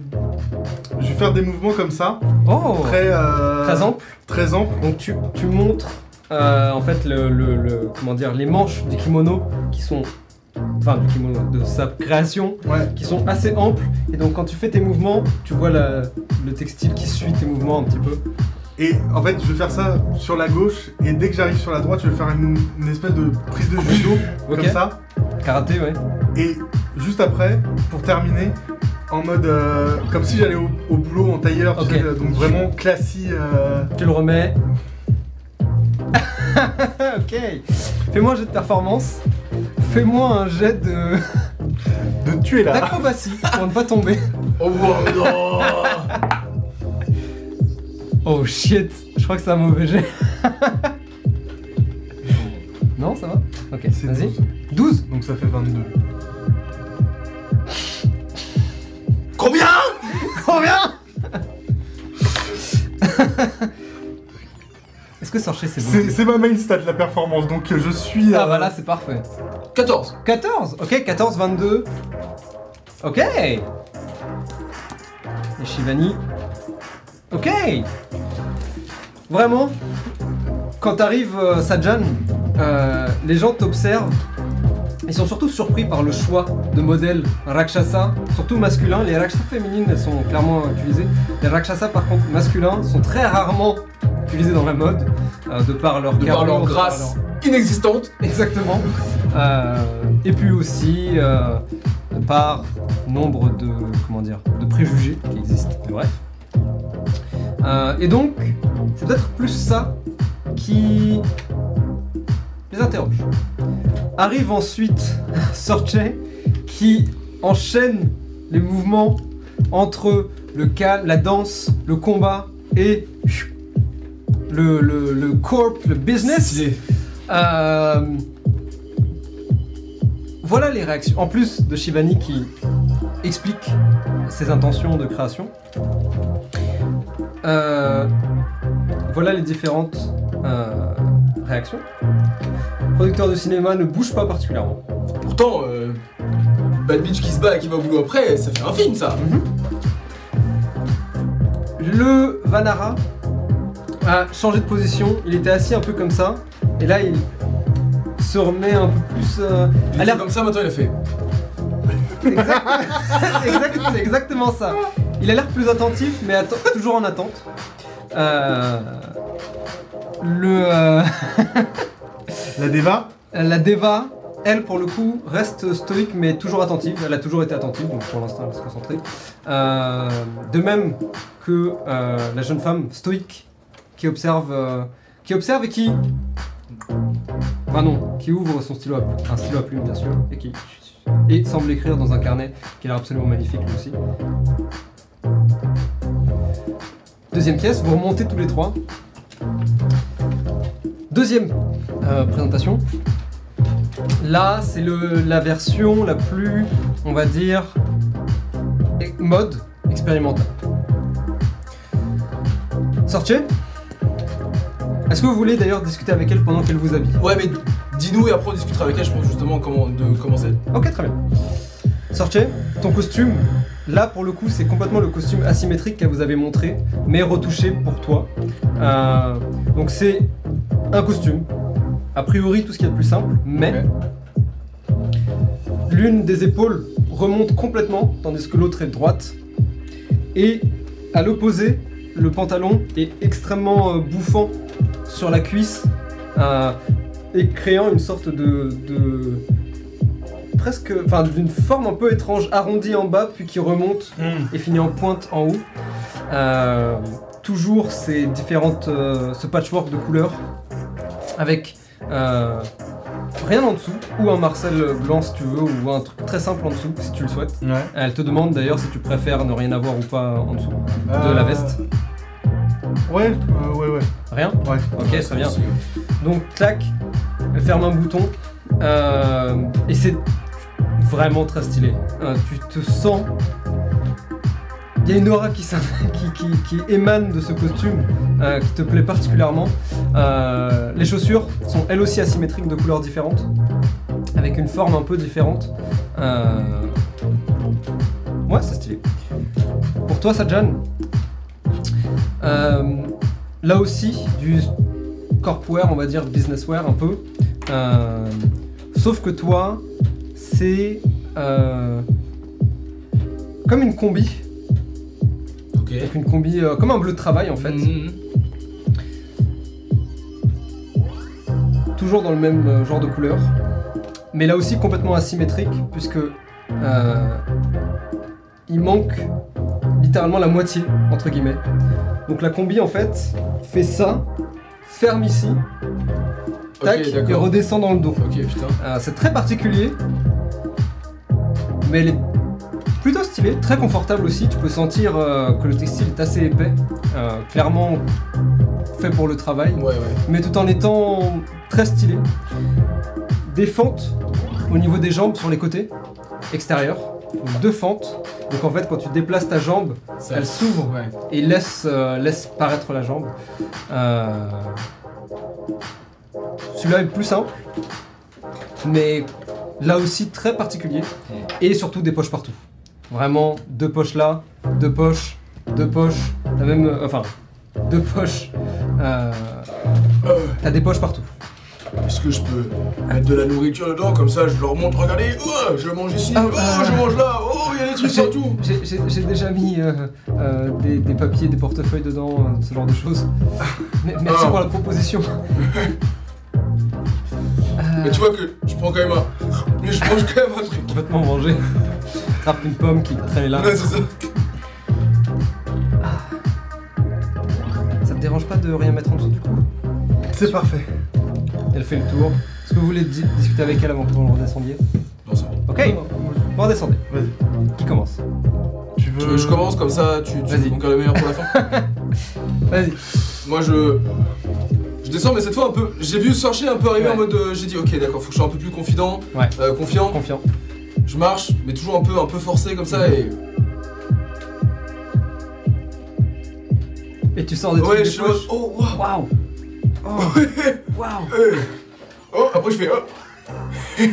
[SPEAKER 2] je vais faire des mouvements comme ça,
[SPEAKER 1] Oh.
[SPEAKER 2] très, euh,
[SPEAKER 1] Très ample.
[SPEAKER 2] très ample.
[SPEAKER 1] Donc tu, tu montres euh, en fait le, le- le- comment dire les manches du kimono qui sont enfin du kimono de sa création
[SPEAKER 2] Ouais.
[SPEAKER 1] qui sont assez amples et donc quand tu fais tes mouvements tu vois la- le textile qui suit tes mouvements un petit peu.
[SPEAKER 2] Et en fait, je vais faire ça sur la gauche, et dès que j'arrive sur la droite, je vais faire une, une espèce de prise de judo, comme ça.
[SPEAKER 1] Karaté ouais.
[SPEAKER 2] Et juste après, pour terminer, en mode euh, comme si j'allais au, au boulot en tailleur, tu
[SPEAKER 1] Ok.
[SPEAKER 2] sais, donc vraiment classique. euh,
[SPEAKER 1] Tu le remets. ok. Fais-moi un jet de performance. Fais-moi un jet de.
[SPEAKER 2] de tuer là.
[SPEAKER 1] d'acrobatie pour ne pas tomber.
[SPEAKER 5] Oh wow, non
[SPEAKER 1] Oh shit, je crois que c'est un mauvais jet. non, ça va Ok,
[SPEAKER 2] C'est
[SPEAKER 1] vas-y.
[SPEAKER 2] 12.
[SPEAKER 1] 12
[SPEAKER 2] Donc ça fait 22.
[SPEAKER 5] Combien?
[SPEAKER 1] Combien? Est-ce que Sorcher c'est bon
[SPEAKER 2] C'est c'est ma main stat la performance, donc euh, je suis.
[SPEAKER 1] Ah
[SPEAKER 2] euh,
[SPEAKER 1] bah là c'est parfait.
[SPEAKER 5] 14
[SPEAKER 1] 14 Ok, 14, 22. Ok Et Shivani? Ok Vraiment Quand t'arrives, euh, Sajan, euh, les gens t'observent. Ils sont surtout surpris par le choix de modèles Rakshasa, surtout masculins. Les Rakshasa féminines, elles sont clairement utilisées. Les Rakshasa, par contre, masculins, sont très rarement utilisés dans la mode, euh, de par leur
[SPEAKER 5] De par leur
[SPEAKER 1] de par
[SPEAKER 5] grâce inexistante.
[SPEAKER 1] Exactement. Euh, et puis aussi euh, par nombre de comment dire de préjugés qui existent. Bref. Euh, et donc c'est peut-être plus ça qui les interroge. Arrive ensuite Sorche qui enchaîne les mouvements entre le calme, la danse, le combat et le, le, le corp, le business. Euh, Voilà les réactions. En plus de Shivani qui explique ses intentions de création. Euh, voilà les différentes euh, réactions. Le producteur de cinéma ne bouge pas particulièrement.
[SPEAKER 5] Pourtant, euh, Bad Bitch qui se bat et qui va au boulot après, ça fait un film ça.
[SPEAKER 1] Le Vanara a changé de position. Il était assis un peu comme ça. Et là, il se remet un peu plus.
[SPEAKER 5] Il
[SPEAKER 1] a
[SPEAKER 5] l'air comme ça, maintenant il a fait.
[SPEAKER 1] Exact- exact- c'est exactement ça. Il a l'air plus attentif, mais atten- toujours en attente. Euh, le, euh,
[SPEAKER 2] La Deva
[SPEAKER 1] la Deva, elle, pour le coup, reste stoïque, mais toujours attentive. Elle a toujours été attentive, donc pour l'instant, elle va se concentrer. Euh, de même que euh, la jeune femme stoïque qui observe, euh, qui observe et qui. Enfin non, qui ouvre son stylo à, un stylo à plume, bien sûr, et qui. Et semble écrire dans un carnet qui a l'air absolument magnifique lui aussi. Deuxième pièce, vous remontez tous les trois. Deuxième euh, présentation. Là, c'est la version la plus, on va dire, mode expérimentale. Sortez. Est-ce que vous voulez d'ailleurs discuter avec elle pendant qu'elle vous habille?
[SPEAKER 5] Ouais, mais dis-nous et après on discutera avec elle, je pense justement comment, de comment c'est.
[SPEAKER 1] Ok, très bien. Sortez, ton costume, là pour le coup, c'est complètement le costume asymétrique qu'elle vous avait montré, mais retouché pour toi. Euh, donc c'est un costume, a priori tout ce qu'il y a de plus simple, mais l'une des épaules remonte complètement, tandis que l'autre est droite. Et à l'opposé, le pantalon est extrêmement euh, bouffant sur la cuisse, euh, et créant une sorte de- de presque, enfin d'une forme un peu étrange, arrondie en bas puis qui remonte et finit en pointe en haut. Euh, toujours ces différentes, euh, ce patchwork de couleurs avec euh, rien en dessous ou un Marcel blanc si tu veux ou un truc très simple en dessous si tu le souhaites.
[SPEAKER 2] Ouais.
[SPEAKER 1] Elle te demande d'ailleurs si tu préfères ne rien avoir ou pas en dessous de la veste.
[SPEAKER 2] Ouais, ouais, ouais.
[SPEAKER 1] Rien?
[SPEAKER 2] Ouais.
[SPEAKER 1] Ok, très bien. Donc, clac, elle ferme un bouton. euh, et c'est vraiment très stylé. Euh, tu te sens. Il y a une aura qui, émane de ce costume euh, qui te plaît particulièrement. Euh, les chaussures sont elles aussi asymétriques de couleurs différentes, avec une forme un peu différente. Euh, Ouais, c'est stylé. Pour toi, Sajan, euh, là aussi, du corpwear, on va dire businesswear un peu. Sauf que toi, c'est euh, comme une combi.
[SPEAKER 5] Ok.
[SPEAKER 1] Donc une combi, euh, comme un bleu de travail en fait.
[SPEAKER 5] Mhm.
[SPEAKER 1] Toujours dans le même euh, genre de couleur. Mais là aussi complètement asymétrique, puisque euh, il manque littéralement la moitié, entre guillemets. Donc la combi en fait fait ça, ferme ici, tac, et redescend dans le dos.
[SPEAKER 5] Ok, putain.
[SPEAKER 1] C'est très particulier, mais elle est plutôt stylée, très confortable aussi. Tu peux sentir euh, que le textile est assez épais, euh, clairement fait pour le travail,
[SPEAKER 3] Ouais, ouais.
[SPEAKER 1] mais tout en étant très stylé. Des fentes au niveau des jambes sur les côtés extérieurs, Donc, deux fentes. Donc en fait, quand tu déplaces ta jambe,
[SPEAKER 3] Ça-
[SPEAKER 1] elle s'ouvre
[SPEAKER 3] Ouais.
[SPEAKER 1] et laisse, euh, laisse paraître la jambe. Celui-là est plus simple, mais là aussi très particulier. Et surtout des poches partout. Vraiment, deux poches là, deux poches, deux poches, t'as même. euh, enfin, deux poches. euh, t'as des poches partout.
[SPEAKER 5] Est-ce que je peux mettre de la nourriture dedans? Comme ça, je leur montre, regardez, oh, je mange ici,
[SPEAKER 1] Ah,
[SPEAKER 5] oh,
[SPEAKER 1] ah.
[SPEAKER 5] je mange là, oh, il y a des trucs
[SPEAKER 1] J'ai-
[SPEAKER 5] partout.
[SPEAKER 1] J'ai j'ai- j'ai déjà mis euh, euh, des, des papiers, des portefeuilles dedans, euh, ce genre de choses. Mais- merci
[SPEAKER 5] Ah.
[SPEAKER 1] pour la proposition. Euh,
[SPEAKER 5] Mais tu vois que je prends quand même un. Mais je mange quand même un truc.
[SPEAKER 1] complètement mangé. Attrape une pomme qui traînait là.
[SPEAKER 5] Ouais, c'est ça.
[SPEAKER 1] Ça te dérange pas de rien mettre en dessous du coup?
[SPEAKER 2] C'est parfait.
[SPEAKER 1] Elle fait le tour. Est-ce que vous voulez di- discuter avec elle avant que vous le redescendiez
[SPEAKER 5] Non, c'est bon.
[SPEAKER 1] Ok, bon redescendez.
[SPEAKER 2] Vas-y.
[SPEAKER 1] Qui commence?
[SPEAKER 2] Tu
[SPEAKER 5] Tu
[SPEAKER 2] veux.
[SPEAKER 5] que je commence comme ça, tu, tu
[SPEAKER 1] Vas-y.
[SPEAKER 5] donc le meilleur pour la fin?
[SPEAKER 1] Vas-y.
[SPEAKER 5] Moi, je. Je descends, mais cette fois un peu. J'ai vu Sorcher un peu arriver
[SPEAKER 1] Ouais.
[SPEAKER 5] en mode. euh, J'ai dit, ok, d'accord, faut que je sois un peu plus confident,
[SPEAKER 1] Ouais.
[SPEAKER 5] euh, confiant.
[SPEAKER 1] Confiant.
[SPEAKER 5] Je marche, mais toujours un peu, un peu forcé comme ça et.
[SPEAKER 1] Et tu sors des
[SPEAKER 5] Ouais,
[SPEAKER 1] trucs
[SPEAKER 5] je
[SPEAKER 1] des
[SPEAKER 5] suis en mode,
[SPEAKER 1] poches.
[SPEAKER 5] oh, waouh.
[SPEAKER 1] Waouh Oh Waouh
[SPEAKER 5] euh. Oh, après je fais. Oh.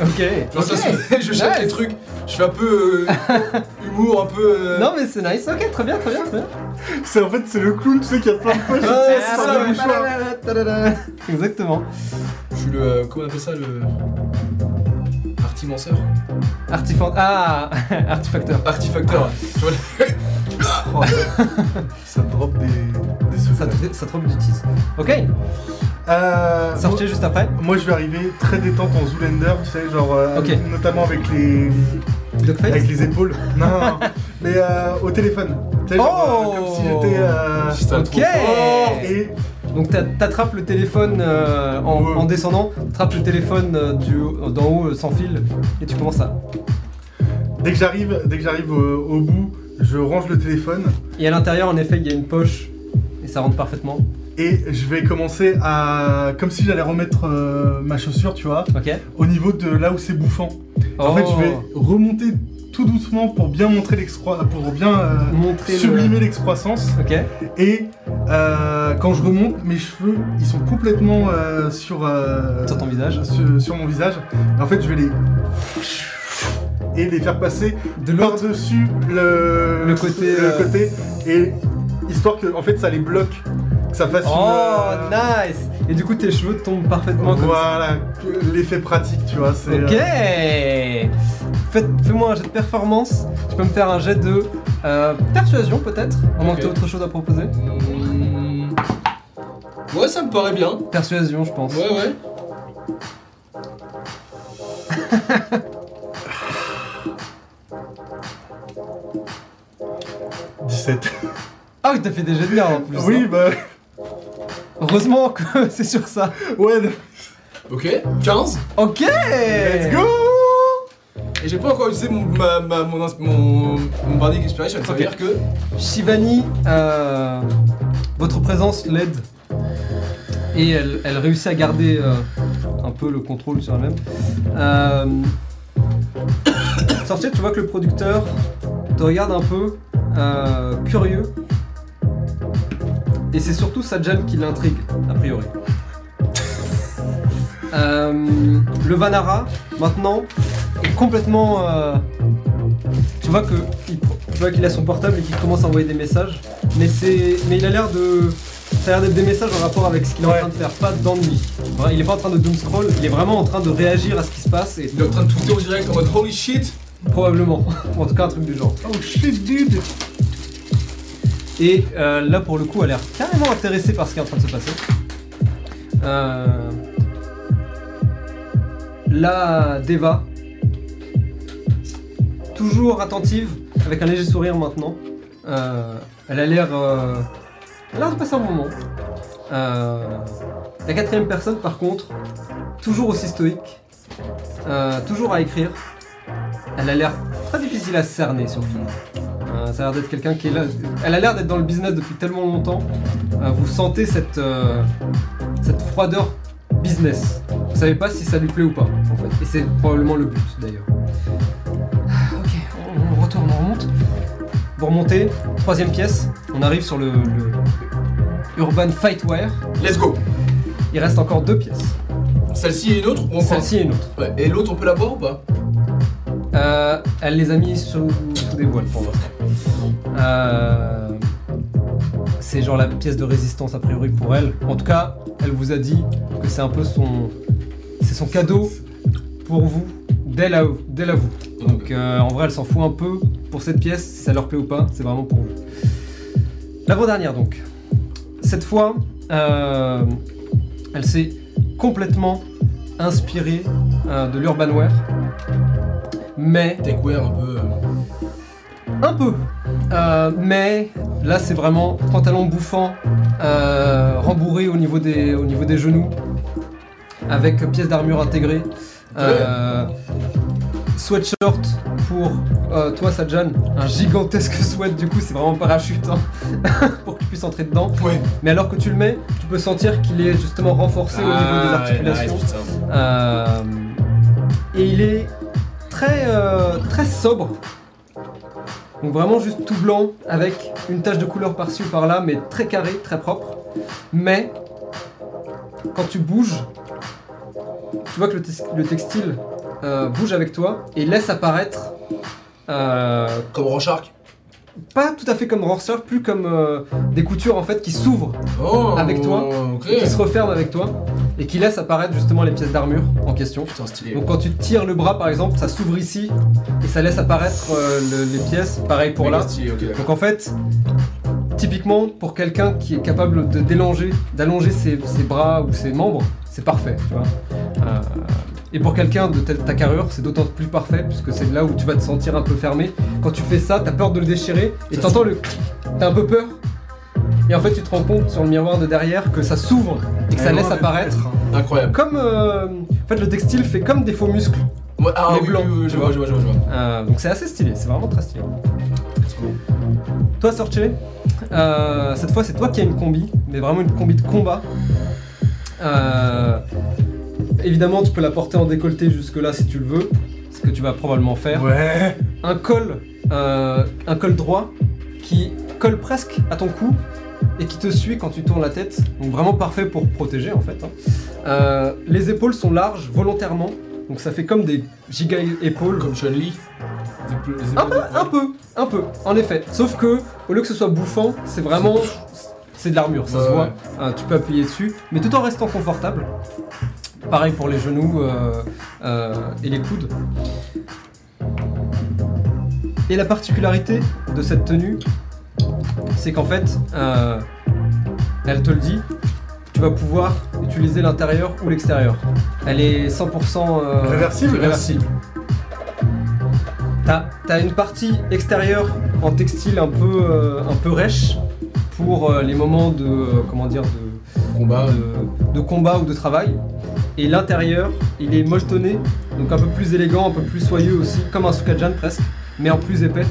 [SPEAKER 1] Ok.
[SPEAKER 5] Genre ça je cherche
[SPEAKER 1] Nice.
[SPEAKER 5] les trucs, je fais un peu euh, un peu. euh,
[SPEAKER 1] Non mais c'est nice, ok, très bien, très bien, très bien.
[SPEAKER 2] C'est en fait c'est le clown, tu sais qu'il y a plein de poches.
[SPEAKER 5] Ouais, c'est ça, le.
[SPEAKER 1] Exactement.
[SPEAKER 5] Je suis le. euh, comment on appelle ça le. Artimanceur.
[SPEAKER 1] Ah Artifacteur.
[SPEAKER 5] Artifacteur. Je vois
[SPEAKER 2] Oh, ça drop des, des
[SPEAKER 1] Ça,
[SPEAKER 2] secrets.
[SPEAKER 1] te- ça trop d'utilise. Ok,
[SPEAKER 2] Euh,
[SPEAKER 1] sortez juste après.
[SPEAKER 2] Moi je vais arriver très détente en Zoolander, tu sais, genre euh,
[SPEAKER 1] Ok.
[SPEAKER 2] notamment avec les Avec les épaules. Non, mais euh, au téléphone. Tu sais, genre,
[SPEAKER 1] Oh
[SPEAKER 2] euh, comme si j'étais. euh,
[SPEAKER 5] Putain,
[SPEAKER 1] Ok
[SPEAKER 5] trop fort.
[SPEAKER 2] et
[SPEAKER 1] Donc t'a- t'attrapes le téléphone euh, en,
[SPEAKER 2] Ouais.
[SPEAKER 1] en descendant, t'attrapes le téléphone euh, du haut- d'en haut euh, sans fil et tu commences à...
[SPEAKER 2] dès que j'arrive, dès que j'arrive au, au bout, je range le téléphone
[SPEAKER 1] Et à l'intérieur en effet il y a une poche et ça rentre parfaitement.
[SPEAKER 2] et je vais commencer à, comme si j'allais remettre euh, ma chaussure, tu vois,
[SPEAKER 1] Ok
[SPEAKER 2] au niveau de là où c'est bouffant. En
[SPEAKER 1] Oh.
[SPEAKER 2] fait, je vais remonter tout doucement pour bien montrer l'excroissance, pour bien euh,
[SPEAKER 1] montrer le-
[SPEAKER 2] sublimer l'excroissance.
[SPEAKER 1] Ok.
[SPEAKER 2] Et euh, quand je remonte, mes cheveux, ils sont complètement sur,
[SPEAKER 1] Sur ton visage.
[SPEAKER 2] sur, sur mon visage. Et en fait, je vais les et les faire passer
[SPEAKER 1] De l'autre.
[SPEAKER 2] par-dessus le,
[SPEAKER 1] Le côté,
[SPEAKER 2] le
[SPEAKER 1] euh,
[SPEAKER 2] côté, et histoire que en fait ça les bloque, que ça fasse
[SPEAKER 1] Oh
[SPEAKER 2] une, euh,
[SPEAKER 1] nice Et du coup tes cheveux tombent parfaitement comme ça.
[SPEAKER 2] voilà l'effet pratique, tu vois. C'est
[SPEAKER 1] Ok
[SPEAKER 2] euh,
[SPEAKER 1] Faites- Fais-moi un jet de performance. Tu peux me faire un jet de euh, persuasion peut-être À moins que t'aies autre chose à proposer.
[SPEAKER 3] Mmh. Ouais, ça me paraît bien.
[SPEAKER 1] Persuasion je pense.
[SPEAKER 3] Ouais, ouais.
[SPEAKER 2] 17.
[SPEAKER 1] Ah oui t'as fait des jets de merde en plus.
[SPEAKER 2] oui,
[SPEAKER 1] hein.
[SPEAKER 2] bah
[SPEAKER 1] Heureusement que c'est sur ça.
[SPEAKER 2] ouais.
[SPEAKER 3] Ok, 15.
[SPEAKER 1] Ok
[SPEAKER 2] Let's go.
[SPEAKER 3] Et j'ai pas encore utilisé mon, ma, ma- mon, mon, mon Bardic Inspiration. Ça veut dire que.
[SPEAKER 1] Shivani, euh, votre présence l'aide et elle, elle réussit à garder euh, un peu le contrôle sur elle-même. Euh, sortir, tu vois que le producteur te regarde un peu euh, curieux et c'est surtout Sajal qui l'intrigue, a priori. Euh, le Vanara, maintenant, est complètement. euh, tu vois que il, tu vois qu'il a son portable et qu'il commence à envoyer des messages, mais c'est, mais il a l'air de, ça a l'air d'être des messages en rapport avec ce qu'il est en train de faire, pas d'ennui. Il est pas en train de doom scroll, il est vraiment en train de réagir à ce qui se passe et
[SPEAKER 3] Il est en train de tweeter en direct en mode Holy shit.
[SPEAKER 1] probablement, en tout cas un truc du genre.
[SPEAKER 2] Oh shit, dude.
[SPEAKER 1] Et euh, là, pour le coup, elle a l'air carrément intéressée par ce qui est en train de se passer. Euh... Là, Deva, toujours attentive, avec un léger sourire maintenant. Euh, elle a l'air, elle a l'air de passer un moment. La quatrième personne, par contre, toujours aussi stoïque, toujours à écrire, elle a l'air très difficile à cerner surtout. Euh, ça a l'air d'être quelqu'un qui est là. Elle a l'air d'être dans le business depuis tellement longtemps. Euh, vous sentez cette, euh, cette froideur business. Vous savez pas si ça lui plaît ou pas, en fait. Et c'est probablement le but d'ailleurs. Ah, Ok, on, on retourne, on remonte. Vous remontez, troisième pièce. On arrive sur le, le Urban Fightwear.
[SPEAKER 3] Let's go.
[SPEAKER 1] Il reste encore deux pièces.
[SPEAKER 3] Celle-ci et une autre ou encore?
[SPEAKER 1] Celle-ci et une autre.
[SPEAKER 3] Ouais. Et l'autre, on peut la boire ou pas?
[SPEAKER 1] Euh, elle les a mis sous, sous des voiles pour moi. Euh, c'est genre la pièce de résistance a priori pour elle. En tout cas, elle vous a dit que c'est un peu son, c'est son cadeau pour vous à, d'elle à vous. Donc euh, en vrai, elle s'en fout un peu pour cette pièce, si ça leur plaît ou pas, c'est vraiment pour vous. L'avant-dernière donc. Cette fois, euh, elle s'est complètement inspirée euh, de l'urbanware, mais
[SPEAKER 3] Techwear un peu. euh,
[SPEAKER 1] un peu. Euh, mais là, c'est vraiment pantalon bouffant, euh, rembourré au niveau, des, au niveau des genoux, avec pièces d'armure intégrées. Euh, sweatshirt pour toi, Sajan, un gigantesque sweat, du coup, c'est vraiment parachute hein, pour que tu puisses entrer dedans.
[SPEAKER 3] Ouais.
[SPEAKER 1] Mais alors que tu le mets, tu peux sentir qu'il est justement renforcé au niveau des
[SPEAKER 3] Ah, ouais,
[SPEAKER 1] articulations.
[SPEAKER 3] nice,
[SPEAKER 1] et il est très, euh, très sobre. Donc vraiment juste tout blanc avec une tache de couleur par-ci ou par-là, mais très carré, très propre. Mais quand tu bouges, tu vois que le textile euh, bouge avec toi et laisse apparaître euh,
[SPEAKER 3] Comme Rorschach.
[SPEAKER 1] Pas tout à fait comme Rorschach, plus comme euh, des coutures en fait qui s'ouvrent
[SPEAKER 3] Oh,
[SPEAKER 1] Avec toi. Et qui se referment avec toi et qui laissent apparaître justement les pièces d'armure en question.
[SPEAKER 3] Putain, stylé.
[SPEAKER 1] Donc quand tu tires le bras par exemple, ça s'ouvre ici et ça laisse apparaître euh, le- les pièces. Pareil pour
[SPEAKER 3] Méga
[SPEAKER 1] là.
[SPEAKER 3] stylé.
[SPEAKER 1] Donc en fait, typiquement pour quelqu'un qui est capable de délonger, d'allonger ses, ses bras ou ses membres, c'est parfait, tu vois. Euh, et pour quelqu'un de ta, ta carrure, c'est d'autant plus parfait puisque c'est là où tu vas te sentir un peu fermé. Quand tu fais ça, t'as peur de le déchirer et t'entends le clic. T'as un peu peur. Et en fait, tu te rends compte sur le miroir de derrière que ça s'ouvre et que ça laisse apparaître.
[SPEAKER 3] Incroyable.
[SPEAKER 1] Comme euh, en fait le textile fait comme des faux muscles.
[SPEAKER 3] Ouais, ah,
[SPEAKER 1] Les
[SPEAKER 3] oui,
[SPEAKER 1] blancs,
[SPEAKER 3] oui, oui,
[SPEAKER 1] tu
[SPEAKER 3] je
[SPEAKER 1] vois.
[SPEAKER 3] vois, je vois, je vois. je vois.
[SPEAKER 1] Euh, donc c'est assez stylé, c'est vraiment très stylé. Toi, Sorche, euh, cette fois c'est toi qui as une combi, mais vraiment une combi de combat. Euh, évidemment, tu peux la porter en décolleté jusque-là si tu le veux, ce que tu vas probablement faire.
[SPEAKER 2] Ouais.
[SPEAKER 1] Un col, euh, un col droit qui colle presque à ton cou et qui te suit quand tu tournes la tête. Donc vraiment parfait pour protéger en fait. hein. Euh, les épaules sont larges volontairement, donc ça fait comme des giga épaules.
[SPEAKER 3] Comme pl- les
[SPEAKER 1] Un peu, un peu, un peu, en effet. Sauf que, au lieu que ce soit bouffant, c'est vraiment. C'est de l'armure, ça se voit.
[SPEAKER 3] ouais.
[SPEAKER 1] Euh, tu peux appuyer dessus, mais tout en restant confortable. Pareil pour les genoux euh, euh, et les coudes. Et la particularité de cette tenue, c'est qu'en fait, euh, elle te le dit, tu vas pouvoir utiliser l'intérieur ou l'extérieur. Elle est 100% euh,
[SPEAKER 2] Réversible
[SPEAKER 1] réversible. T'as as une partie extérieure en textile un peu, euh, un peu rêche pour les moments de, comment dire, de,
[SPEAKER 3] Combat.
[SPEAKER 1] de, de combat ou de travail. Et l'intérieur, il est molletonné, donc un peu plus élégant, un peu plus soyeux aussi, comme un Sukajan presque, mais en plus épais.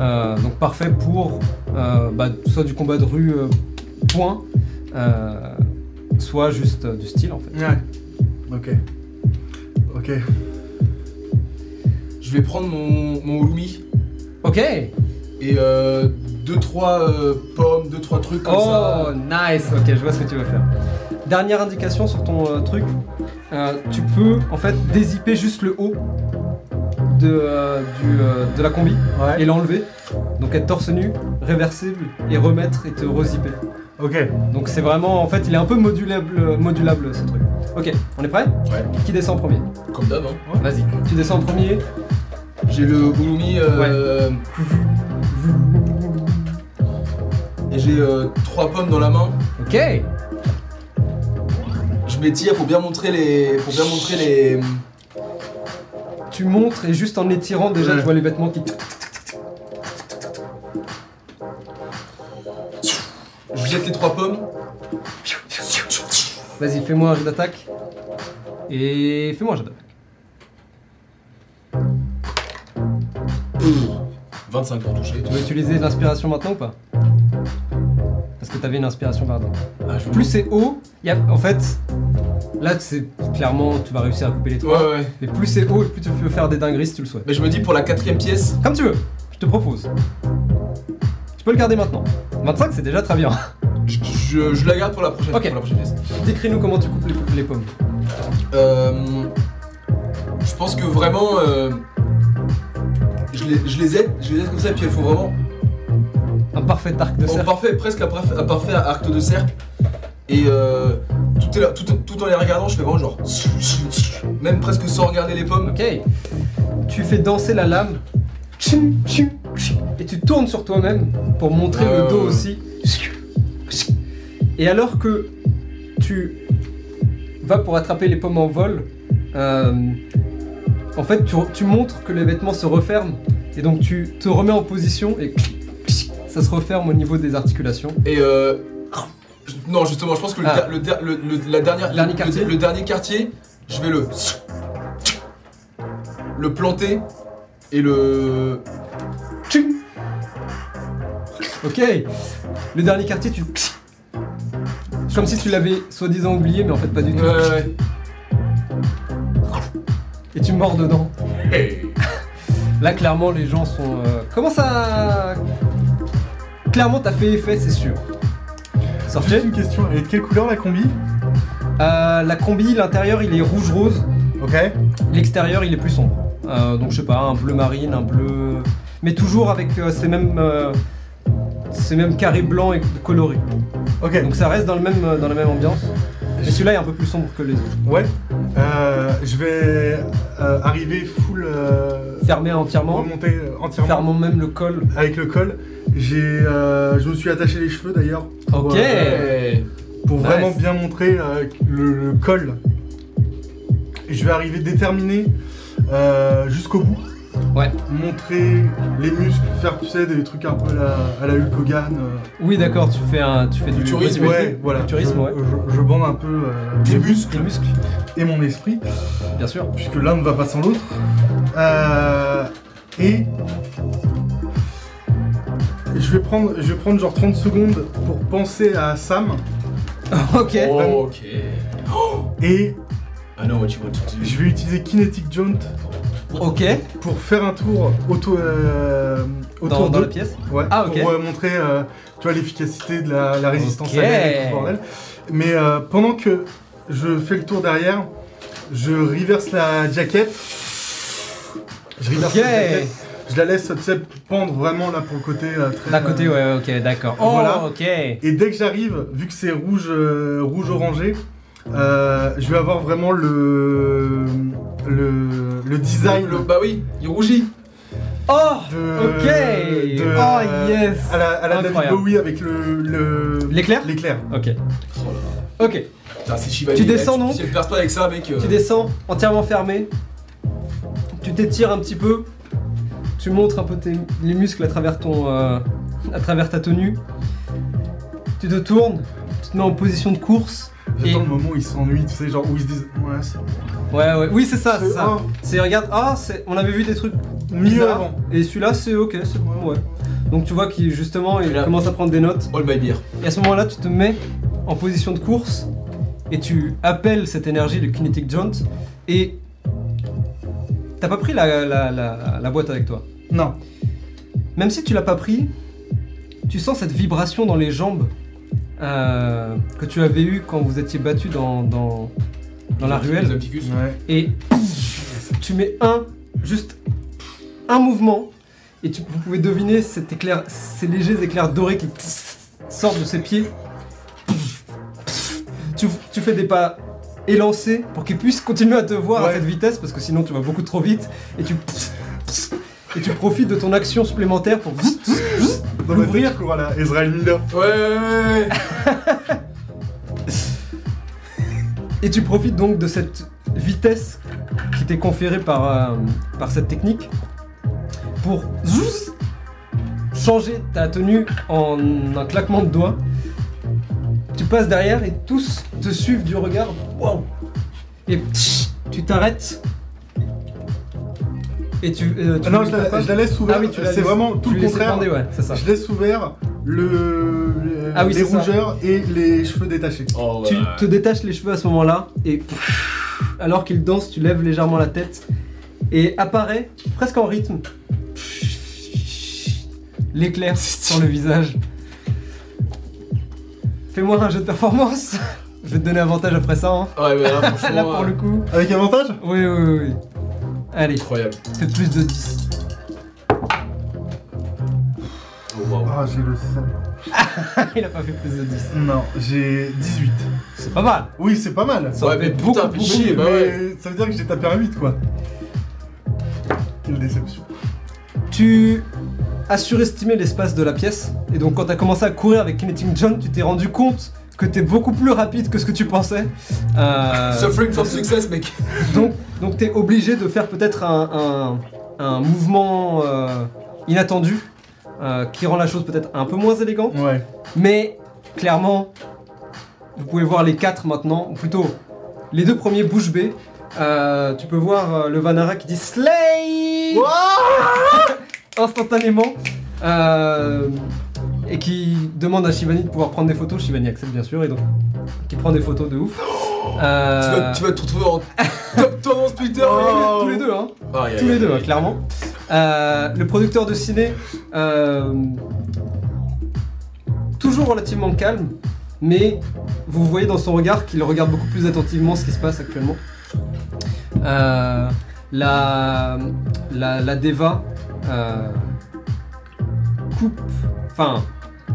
[SPEAKER 1] Euh, donc parfait pour euh, bah, soit du combat de rue euh, point, euh, soit juste euh, du style en fait.
[SPEAKER 2] Ouais. Ok. Ok.
[SPEAKER 3] Je vais prendre mon, mon Ulumi
[SPEAKER 1] Ok
[SPEAKER 3] et euh, deux trois euh, pommes, deux trois trucs comme
[SPEAKER 1] Oh,
[SPEAKER 3] ça.
[SPEAKER 1] nice Ok, je vois ce que tu veux faire. Dernière indication sur ton euh, truc, euh, tu peux en fait dézipper juste le haut de, euh, du, euh, de la combi
[SPEAKER 2] Ouais.
[SPEAKER 1] et l'enlever. Donc être torse nu, réversible et remettre et te rezipper.
[SPEAKER 2] Ok.
[SPEAKER 1] Donc c'est vraiment, en fait, il est un peu modulable, modulable ce truc. Ok, on est prêt
[SPEAKER 3] Ouais.
[SPEAKER 1] Qui descend en premier
[SPEAKER 3] Comme d'hab. Hein.
[SPEAKER 1] Vas-y, tu descends en premier.
[SPEAKER 3] J'ai le Ulumi euh, et j'ai euh, trois pommes dans la main.
[SPEAKER 1] Ok
[SPEAKER 3] Je m'étire pour bien montrer les, pour bien montrer les.
[SPEAKER 1] Tu montres et juste en étirant déjà,
[SPEAKER 2] Ouais.
[SPEAKER 1] tu vois les vêtements qui...
[SPEAKER 3] Je jette les trois pommes.
[SPEAKER 1] Vas-y, fais-moi un jeu d'attaque. Et fais-moi un jeu d'attaque.
[SPEAKER 3] 25 pour toucher.
[SPEAKER 1] Tu veux utiliser l'inspiration maintenant ou pas Parce que t'avais une inspiration, pardon.
[SPEAKER 3] Ah, je
[SPEAKER 1] Plus c'est haut, y a, en fait, là c'est clairement tu vas réussir à couper les
[SPEAKER 3] Ouais,
[SPEAKER 1] trois.
[SPEAKER 3] ouais.
[SPEAKER 1] Mais plus c'est haut et plus tu peux faire des dingueries si tu le souhaites.
[SPEAKER 3] Mais je me dis pour la quatrième pièce,
[SPEAKER 1] Comme tu veux, je te propose. Tu peux le garder maintenant. 25 c'est déjà très bien.
[SPEAKER 3] je, je- je la garde pour la prochaine,
[SPEAKER 1] Ok.
[SPEAKER 3] pour la prochaine pièce.
[SPEAKER 1] Décris-nous comment tu coupes les, les pommes.
[SPEAKER 3] Euh, je pense que vraiment, euh, je, les, je les aide, je les aide comme ça, et puis elles font vraiment
[SPEAKER 1] Un parfait arc de cercle.
[SPEAKER 3] parfait, presque un parfait, un parfait arc de cercle. Et euh, tout, est là- tout, tout en les regardant, je fais vraiment genre, même presque sans regarder les pommes.
[SPEAKER 1] Ok. Tu fais danser la lame. Et tu tournes sur toi-même pour montrer le dos
[SPEAKER 3] ouais.
[SPEAKER 1] aussi. Et alors que tu vas pour attraper les pommes en vol, euh, en fait tu, tu montres que les vêtements se referment et donc tu te remets en position et ça se referme au niveau des articulations.
[SPEAKER 3] Et euh, non, justement, je pense que le,
[SPEAKER 1] Ah.
[SPEAKER 3] der- le, der- le- le- la dernière,
[SPEAKER 1] Dernier
[SPEAKER 3] le-
[SPEAKER 1] quartier
[SPEAKER 3] le dernier quartier, je vais le le planter et le.
[SPEAKER 1] Ok. Le dernier quartier, tu. Comme si tu l'avais soi-disant oublié, mais en fait pas du tout.
[SPEAKER 3] Ouais, ouais, ouais.
[SPEAKER 1] Et tu mords dedans. Là, clairement, les gens sont. euh, Comment ça. Clairement, t'as fait effet, c'est sûr. Sortez.
[SPEAKER 2] Juste une question, elle est de quelle couleur la combi?
[SPEAKER 1] Euh, la combi, l'intérieur, il est rouge-rose.
[SPEAKER 2] Ok.
[SPEAKER 1] L'extérieur, il est plus sombre. Euh, donc, je sais pas, un bleu marine, un bleu. Mais toujours avec euh, ces mêmes. euh, ces mêmes carrés blancs et colorés.
[SPEAKER 2] Ok.
[SPEAKER 1] Donc, ça reste dans, le même, dans la même ambiance. Mais celui-là est un peu plus sombre que les autres.
[SPEAKER 2] Ouais. Euh, je vais euh, arriver full. euh,
[SPEAKER 1] Fermé entièrement.
[SPEAKER 2] remonter entièrement
[SPEAKER 1] Fermons même le col.
[SPEAKER 2] avec le col. J'ai, je me suis attaché les cheveux d'ailleurs. pour,
[SPEAKER 1] Ok.
[SPEAKER 2] pour
[SPEAKER 1] Nice.
[SPEAKER 2] vraiment bien montrer le, le col. Et je vais arriver déterminé jusqu'au bout.
[SPEAKER 1] Ouais.
[SPEAKER 2] Montrer les muscles, faire tu sais des trucs un peu à la, à la Hulk Hogan. euh,
[SPEAKER 1] Oui, d'accord, tu fais un, tu fais du bodybuilding.
[SPEAKER 2] ouais, voilà. Je,
[SPEAKER 1] ouais.
[SPEAKER 2] je- je bande un peu euh,
[SPEAKER 3] muscles.
[SPEAKER 1] Tes muscles,
[SPEAKER 2] et mon esprit,
[SPEAKER 1] bien sûr.
[SPEAKER 2] puisque l'un ne va pas sans l'autre. Euh, et je vais prendre, je vais prendre genre 30 secondes pour penser à Sam
[SPEAKER 1] ok.
[SPEAKER 3] Oh, ok.
[SPEAKER 2] et
[SPEAKER 5] I know what you want to do.
[SPEAKER 2] je vais utiliser Kinetic Jaunt
[SPEAKER 1] Ok.
[SPEAKER 2] pour faire un tour auto, euh, autour
[SPEAKER 1] Dans, dans
[SPEAKER 2] d'eux.
[SPEAKER 1] la pièce.
[SPEAKER 2] Ouais,
[SPEAKER 1] Ah, ok.
[SPEAKER 2] pour euh, montrer euh, tu vois, l'efficacité de la, la résistance à l'air et tout le bordel. Mais euh, pendant que je fais le tour derrière, je reverse la jaquette. Je reverse la jaquette. Je la laisse tu sais, pendre vraiment là pour le côté euh, très.
[SPEAKER 1] D'un côté,
[SPEAKER 2] euh,
[SPEAKER 1] ouais, ok, d'accord. Oh,
[SPEAKER 2] Voilà.
[SPEAKER 1] ok.
[SPEAKER 2] Et dès que j'arrive, vu que c'est rouge, euh, rouge orangé, euh, je vais avoir vraiment le le, le design
[SPEAKER 3] Le- bah oui, il rougit.
[SPEAKER 1] Oh,
[SPEAKER 2] de.
[SPEAKER 1] ok.
[SPEAKER 2] de-
[SPEAKER 1] oh, yes.
[SPEAKER 2] À la, à la David. Bowie avec le le
[SPEAKER 1] L'éclair
[SPEAKER 2] l'éclair.
[SPEAKER 1] Ok.
[SPEAKER 3] Oh là là.
[SPEAKER 1] Ok.
[SPEAKER 3] Putain, c'est Chivali.
[SPEAKER 1] Tu descends, non
[SPEAKER 3] perce pas avec ça, mec. euh,
[SPEAKER 1] Tu descends entièrement fermé. Tu t'étires un petit peu. Tu montres un peu tes, les muscles à travers ton, euh, à travers ta tenue. Tu te tournes. Tu te mets en position de course. Et-
[SPEAKER 2] J'attends le moment où ils s'ennuient, tu sais, genre où ils se disent Ouais, c'est
[SPEAKER 1] Ouais, ouais. Oui, c'est ça, c'est ça.
[SPEAKER 2] ah.
[SPEAKER 1] C'est regarde. Ah, c'est- on avait vu des trucs
[SPEAKER 2] mieux avant.
[SPEAKER 1] Et celui-là, c'est ok, c'est bon, ouais. Donc tu vois qu'il justement, il commence à prendre des notes.
[SPEAKER 3] All my beer.
[SPEAKER 1] Et à ce moment-là, tu te mets en position de course et tu appelles cette énergie, le kinetic jaunt. Et t'as pas pris la, la- la- la boîte avec toi?
[SPEAKER 2] Non.
[SPEAKER 1] Même si tu l'as pas pris, tu sens cette vibration dans les jambes euh, que tu avais eu quand vous étiez battu dans, dans, dans la ruelle.
[SPEAKER 2] Ouais.
[SPEAKER 1] Et tu mets un, juste un mouvement, et tu, vous pouvez deviner cet éclair, ces légers éclairs dorés qui sortent de ses pieds. Tu, tu fais des pas élancés pour qu'il puisse continuer à te voir à cette vitesse, parce que sinon tu vas beaucoup trop vite, et tu, et tu profites de ton action supplémentaire pour
[SPEAKER 2] Dans ma
[SPEAKER 1] L'ouvrir.
[SPEAKER 2] tête, je cours à la Ezrael Miller.
[SPEAKER 3] Ouais, ouais, ouais, ouais.
[SPEAKER 1] Et tu profites donc de cette vitesse qui t'est conférée par, euh, par cette technique pour zouz, changer ta tenue en un claquement de doigts. Tu passes derrière et tous te suivent du regard. Waouh Et tch, tu t'arrêtes. Et tu. euh, tu
[SPEAKER 2] Ah non, je
[SPEAKER 1] faire
[SPEAKER 2] la, je la laisse ouverte.
[SPEAKER 1] Ah oui, la
[SPEAKER 2] c'est vraiment tout le contraire.
[SPEAKER 1] bander, ouais, c'est ça.
[SPEAKER 2] Je laisse ouvert le,
[SPEAKER 1] Ah oui,
[SPEAKER 2] les
[SPEAKER 1] ça.
[SPEAKER 2] rougeurs et les cheveux détachés.
[SPEAKER 5] Oh,
[SPEAKER 1] Tu te détaches les cheveux à ce moment-là et alors qu'il danse, tu lèves légèrement la tête et apparaît presque en rythme l'éclair sur le visage. Fais-moi un jeu de performance. Je vais te donner avantage après ça. hein.
[SPEAKER 3] Ouais, mais là, franchement.
[SPEAKER 1] Là pour le coup.
[SPEAKER 2] Avec avantage?
[SPEAKER 1] Oui, oui, oui. oui. Allez,
[SPEAKER 3] Incroyable.
[SPEAKER 1] fais plus de 10.
[SPEAKER 3] Oh.
[SPEAKER 2] Ah, j'ai le seum.
[SPEAKER 1] Il a pas fait plus de 10.
[SPEAKER 2] Non, j'ai 18.
[SPEAKER 1] C'est pas mal.
[SPEAKER 2] Oui, c'est pas mal.
[SPEAKER 1] Ça aurait
[SPEAKER 3] Ouais, mais
[SPEAKER 1] fait
[SPEAKER 3] putain,
[SPEAKER 1] beaucoup, beaucoup
[SPEAKER 3] chier, bah ouais.
[SPEAKER 2] Ça veut dire que j'ai tapé un 8, quoi. Quelle déception.
[SPEAKER 1] Tu as surestimé l'espace de la pièce, et donc quand tu as commencé à courir avec Kinetic John, tu t'es rendu compte que tu es beaucoup plus rapide que ce que tu pensais. Euh,
[SPEAKER 3] Suffering from success, mec.
[SPEAKER 1] donc donc tu es obligé de faire peut-être un, un- un mouvement euh, inattendu euh, qui rend la chose peut-être un peu moins élégante,
[SPEAKER 2] Ouais.
[SPEAKER 1] mais clairement, vous pouvez voir les quatre maintenant, ou plutôt les deux premiers bouche bée. Euh, tu peux voir euh, le Vanara qui dit Slay instantanément euh, et qui demande à Shivani de pouvoir prendre des photos. Shivani accepte bien sûr et donc qui prend des photos de ouf. Euh,
[SPEAKER 3] Tu, vas, tu vas te retrouver en top tendance Twitter,
[SPEAKER 2] Oh.
[SPEAKER 1] tous les deux, hein, tous les deux, hein, clairement. Euh, le producteur de ciné, euh, toujours relativement calme, mais vous voyez dans son regard qu'il regarde beaucoup plus attentivement ce qui se passe actuellement. La, la, la Deva coupe, enfin,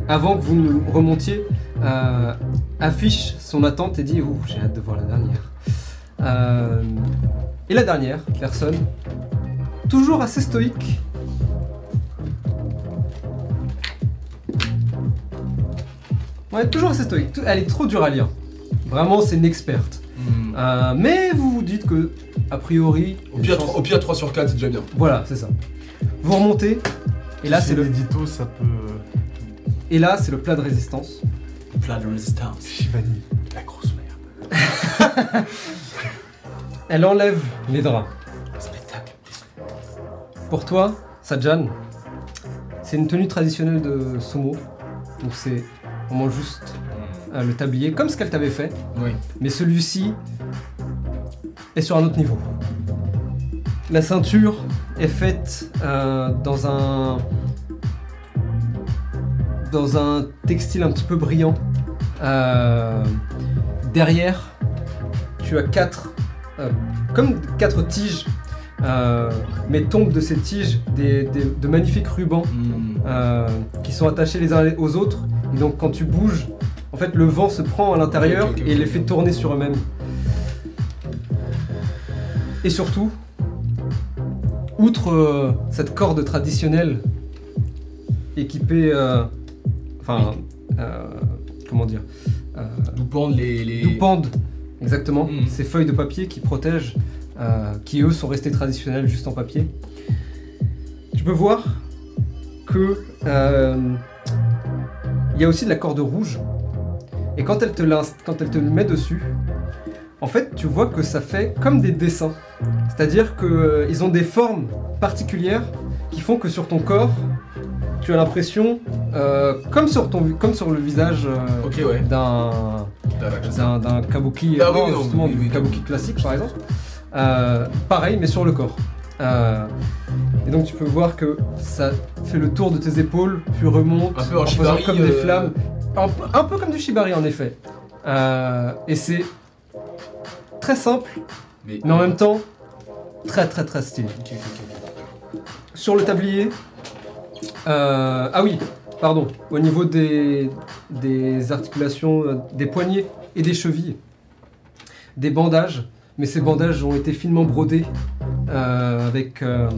[SPEAKER 1] avant que vous ne remontiez, euh, affiche son attente et dit Ouh, j'ai hâte de voir la dernière. Euh, et la dernière personne, toujours assez stoïque. Ouais, toujours assez stoïque. Elle est trop dure à lire. Vraiment, c'est une experte.
[SPEAKER 3] Hmm.
[SPEAKER 1] Euh, mais vous vous dites que, a priori,
[SPEAKER 3] Au pire, 3, au pire, 3 sur 4, c'est déjà bien.
[SPEAKER 1] voilà, c'est ça. Vous remontez, et là, c'est le,
[SPEAKER 2] l'édito, ça peut.
[SPEAKER 1] Et là, c'est le plat de résistance.
[SPEAKER 3] Plat de résistance.
[SPEAKER 2] Shivani, la grosse merde.
[SPEAKER 1] Elle enlève les draps.
[SPEAKER 3] Spectacle.
[SPEAKER 1] Pour toi, Sajan, c'est une tenue traditionnelle de sumo. Donc c'est vraiment juste euh, le tablier, comme ce qu'elle t'avait fait.
[SPEAKER 3] Oui.
[SPEAKER 1] Mais celui-ci est sur un autre niveau. La ceinture est faite euh, dans un dans un textile un petit peu brillant. Euh, derrière, tu as quatre euh, comme quatre tiges, euh, mais tombent de ces tiges des, des- de magnifiques rubans
[SPEAKER 3] Hmm.
[SPEAKER 1] qui sont attachés les uns aux autres. Et donc quand tu bouges, en fait le vent se prend à l'intérieur et les fait tourner sur eux-mêmes. Et surtout, outre cette corde traditionnelle équipée, enfin, euh, comment dire, euh,
[SPEAKER 3] D'où pendent les. les...
[SPEAKER 1] d'où pendent exactement
[SPEAKER 3] Mhm.
[SPEAKER 1] ces feuilles de papier qui protègent, euh, qui eux sont restés traditionnels juste en papier. Tu peux voir que euh, il y a aussi de la corde rouge. Et quand elle te quand elle te le met dessus, en fait, tu vois que ça fait comme des dessins. C'est-à-dire que euh, ils ont des formes particulières qui font que sur ton corps, tu as l'impression, euh, comme sur ton, comme sur le visage euh,
[SPEAKER 3] ouais.
[SPEAKER 1] d'un d'un kabuki,
[SPEAKER 3] Ah oui,
[SPEAKER 1] non,
[SPEAKER 3] oui, non,
[SPEAKER 1] justement
[SPEAKER 3] oui,
[SPEAKER 1] du
[SPEAKER 3] oui,
[SPEAKER 1] kabuki classique par exemple. Euh, pareil, mais sur le corps. Euh, et donc tu peux voir que ça fait le tour de tes épaules, puis remonte
[SPEAKER 3] Un peu en shibari,
[SPEAKER 1] comme des
[SPEAKER 3] euh,
[SPEAKER 1] flammes. Un, peu- un peu comme du shibari en effet. Euh, et c'est très simple,
[SPEAKER 3] Mais,
[SPEAKER 1] mais en même temps très très très stylé. Sur le tablier, euh, ah oui, pardon, au niveau des, articulations, euh, des poignets et des chevilles, des bandages, mais ces bandages ont été finement brodés euh, avec, euh,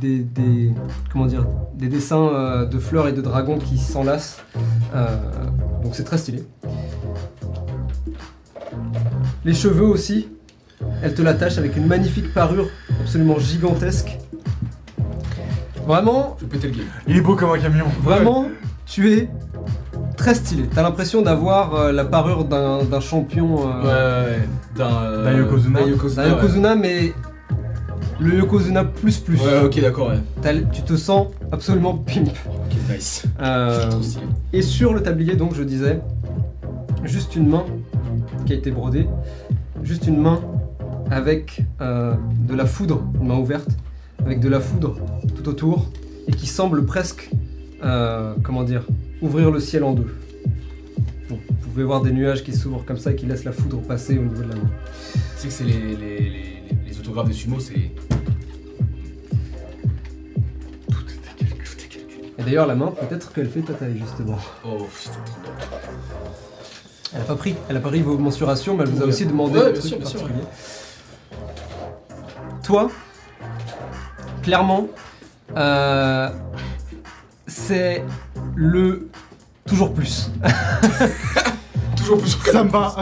[SPEAKER 1] des, des- dessins de fleurs et de dragons qui s'enlacent. Donc c'est très stylé. Les cheveux aussi, elle te l'attache avec une magnifique parure absolument gigantesque. Vraiment,
[SPEAKER 3] Je vais péter le game.
[SPEAKER 2] Il est beau comme un camion.
[SPEAKER 1] vraiment, tu es très stylé. T'as l'impression d'avoir euh, la parure d'un d'un champion,
[SPEAKER 3] Ouais,
[SPEAKER 1] euh,
[SPEAKER 3] ouais, ouais. D'un. euh,
[SPEAKER 2] D'un Yokozuna.
[SPEAKER 3] d'un Yokozuna,
[SPEAKER 1] d'un
[SPEAKER 3] ouais.
[SPEAKER 1] Yokozuna, mais Le Yokozuna plus plus.
[SPEAKER 3] Ouais, ok, d'accord, ouais.
[SPEAKER 1] T'as- Tu te sens absolument pimp.
[SPEAKER 3] Ok, nice.
[SPEAKER 1] Euh,
[SPEAKER 3] Trop stylé.
[SPEAKER 1] et sur le tablier, donc, je disais, juste une main qui a été brodée, juste une main avec euh, de la foudre, une main ouverte, avec de la foudre tout autour, et qui semble presque, euh, comment dire, ouvrir le ciel en deux. Donc, vous pouvez voir des nuages qui s'ouvrent comme ça et qui laissent la foudre passer au niveau de la main.
[SPEAKER 3] Tu sais que c'est les, les, les, les autographes de sumo, c'est. Tout était calculé. Tout est calculé.
[SPEAKER 1] Et d'ailleurs, la main, peut-être qu'elle fait ta taille, justement.
[SPEAKER 3] Oh, putain, trop bien.
[SPEAKER 1] Elle a pas pris, elle a pas pris vos mensurations, mais elle vous a aussi demandé
[SPEAKER 3] Ouais,
[SPEAKER 1] des
[SPEAKER 3] bien
[SPEAKER 1] trucs
[SPEAKER 3] sûr, bien sûr,
[SPEAKER 1] particuliers. Toi, clairement, euh, c'est le toujours plus.
[SPEAKER 3] Toujours plus
[SPEAKER 2] Ça me va.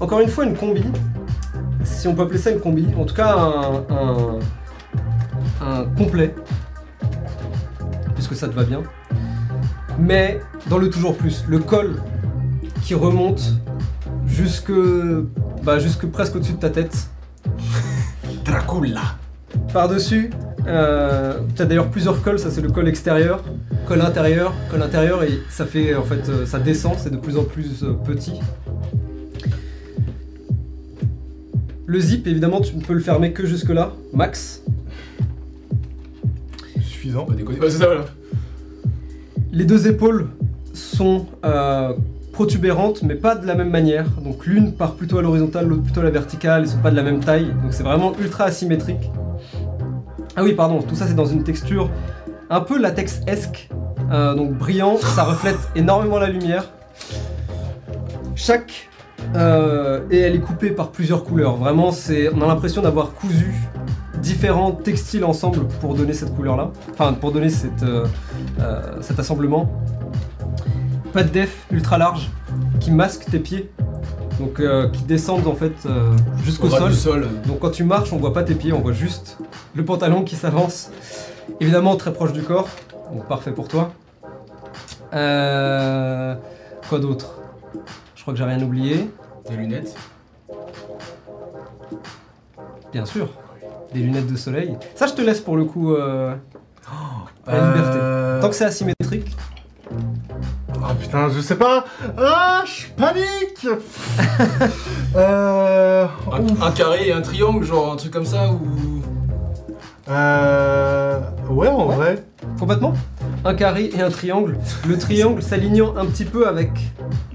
[SPEAKER 1] Encore une fois, une combi. Si on peut appeler ça une combi, en tout cas un, un, un complet, puisque ça te va bien. Mais dans le toujours plus, le col qui remonte jusque, bah, jusque presque au-dessus de ta tête.
[SPEAKER 3] Dracula.
[SPEAKER 1] Par-dessus, euh, tu as d'ailleurs plusieurs cols, ça c'est le col extérieur, col intérieur, col intérieur, et ça fait en fait, euh, ça descend, c'est de plus en plus euh, petit. Le zip, évidemment, tu ne peux le fermer que jusque là, max.
[SPEAKER 2] Suffisant.
[SPEAKER 3] Pas déconner. Ouais, c'est ça, voilà.
[SPEAKER 1] Les deux épaules sont euh, protubérantes, mais pas de la même manière. Donc l'une part plutôt à l'horizontale, l'autre plutôt à la verticale. Ils sont pas de la même taille, donc c'est vraiment ultra asymétrique. Ah oui, pardon, tout ça c'est dans une texture un peu latex-esque, euh, donc brillant. Ça reflète énormément la lumière. Chaque euh, et elle est coupée par plusieurs couleurs. Vraiment, c'est, on a l'impression d'avoir cousu différents textiles ensemble pour donner cette couleur-là. Enfin, pour donner cette, euh, cet assemblement. Pas de def ultra large qui masque tes pieds. Donc euh, qui descendent en fait euh, jusqu'au sol. Donc quand tu marches, on voit pas tes pieds, on voit juste le pantalon qui s'avance. Évidemment très proche du corps, donc parfait pour toi. Euh, quoi d'autre? Je crois que j'ai rien oublié.
[SPEAKER 3] Des lunettes.
[SPEAKER 1] Bien sûr, des lunettes de soleil. Ça je te laisse pour le coup euh, la liberté. Tant que c'est asymétrique.
[SPEAKER 2] Ah putain, je sais pas. Ah, je panique. euh...
[SPEAKER 3] Un, carré et un triangle, genre un truc comme ça ou?
[SPEAKER 2] Euh... Ouais, en
[SPEAKER 1] Ouais.
[SPEAKER 2] vrai.
[SPEAKER 1] Complètement. Un carré et un triangle. Le triangle s'alignant un petit peu avec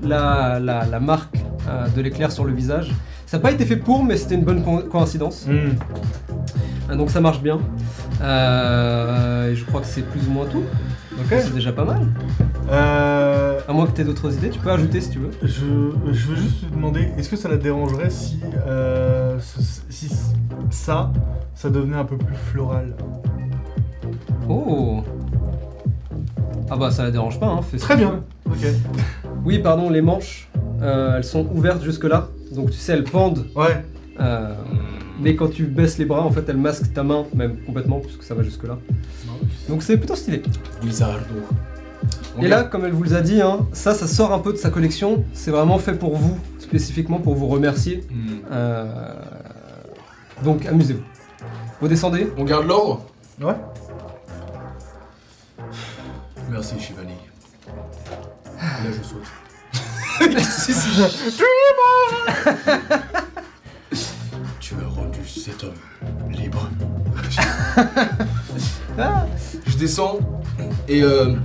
[SPEAKER 1] la, la- la marque euh, de l'éclair sur le visage. Ça n'a pas été fait pour, mais c'était une bonne co- coïncidence.
[SPEAKER 2] Hmm.
[SPEAKER 1] Euh, Donc ça marche bien. Euh, je crois que c'est plus ou moins tout.
[SPEAKER 2] Ok.
[SPEAKER 1] C'est déjà pas mal.
[SPEAKER 2] Euh...
[SPEAKER 1] À moins que tu aies d'autres idées, tu peux ajouter si tu veux.
[SPEAKER 2] Je, je veux juste te demander, est-ce que ça la dérangerait si, euh, si ça, ça devenait un peu plus floral?
[SPEAKER 1] Oh Ah bah ça la dérange pas, hein. fais
[SPEAKER 2] Très bien. Ok.
[SPEAKER 1] Oui, pardon, les manches, euh, elles sont ouvertes jusque là. Donc tu sais, elles pendent.
[SPEAKER 2] Ouais.
[SPEAKER 1] euh, mais quand tu baisses les bras, en fait, elles masquent ta main, même complètement, puisque ça va jusque là. Donc c'est plutôt stylé.
[SPEAKER 3] On
[SPEAKER 1] Et là, comme elle vous le a dit, hein, ça, ça sort un peu de sa collection. C'est vraiment fait pour vous, spécifiquement pour vous remercier.
[SPEAKER 3] Hmm.
[SPEAKER 1] Euh, Donc amusez-vous. Vous descendez
[SPEAKER 3] On garde l'ordre
[SPEAKER 2] Ouais.
[SPEAKER 3] Merci, Shivani. Et là, je saute. Tu as rendu cet homme libre.
[SPEAKER 1] Ah
[SPEAKER 3] Je descends et euh,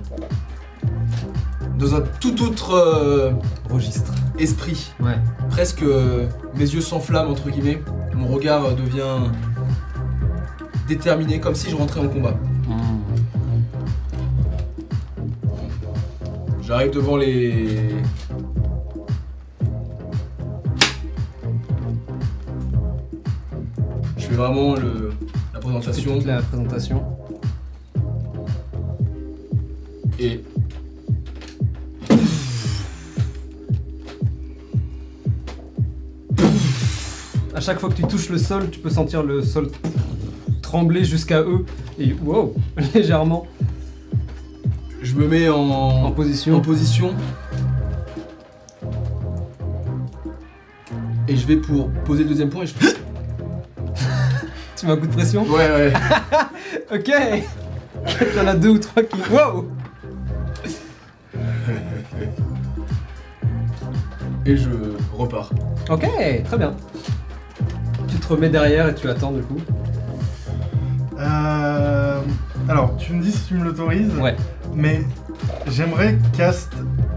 [SPEAKER 3] dans un tout autre euh,
[SPEAKER 1] Registre.
[SPEAKER 3] esprit,
[SPEAKER 1] Ouais.
[SPEAKER 3] presque euh, mes yeux s'enflamment entre guillemets, mon regard euh, devient déterminé comme si je rentrais en combat. J'arrive devant les. Je fais vraiment le, la présentation
[SPEAKER 1] la présentation.
[SPEAKER 3] et.
[SPEAKER 1] À chaque fois que tu touches le sol, tu peux sentir le sol trembler jusqu'à eux. Et wow, légèrement
[SPEAKER 3] Je me mets en,
[SPEAKER 1] en
[SPEAKER 3] en
[SPEAKER 1] position.
[SPEAKER 3] position. Et je vais pour poser le deuxième point et je fais.
[SPEAKER 1] Tu mets un coup de pression
[SPEAKER 5] Ouais, ouais.
[SPEAKER 1] Ok T'en as deux ou trois qui. Wow
[SPEAKER 5] Et je repars.
[SPEAKER 1] Ok, très bien. Tu te remets derrière et tu attends du coup.
[SPEAKER 2] Euh, alors, tu me dis si tu me l'autorises.
[SPEAKER 1] Ouais.
[SPEAKER 2] Mais j'aimerais cast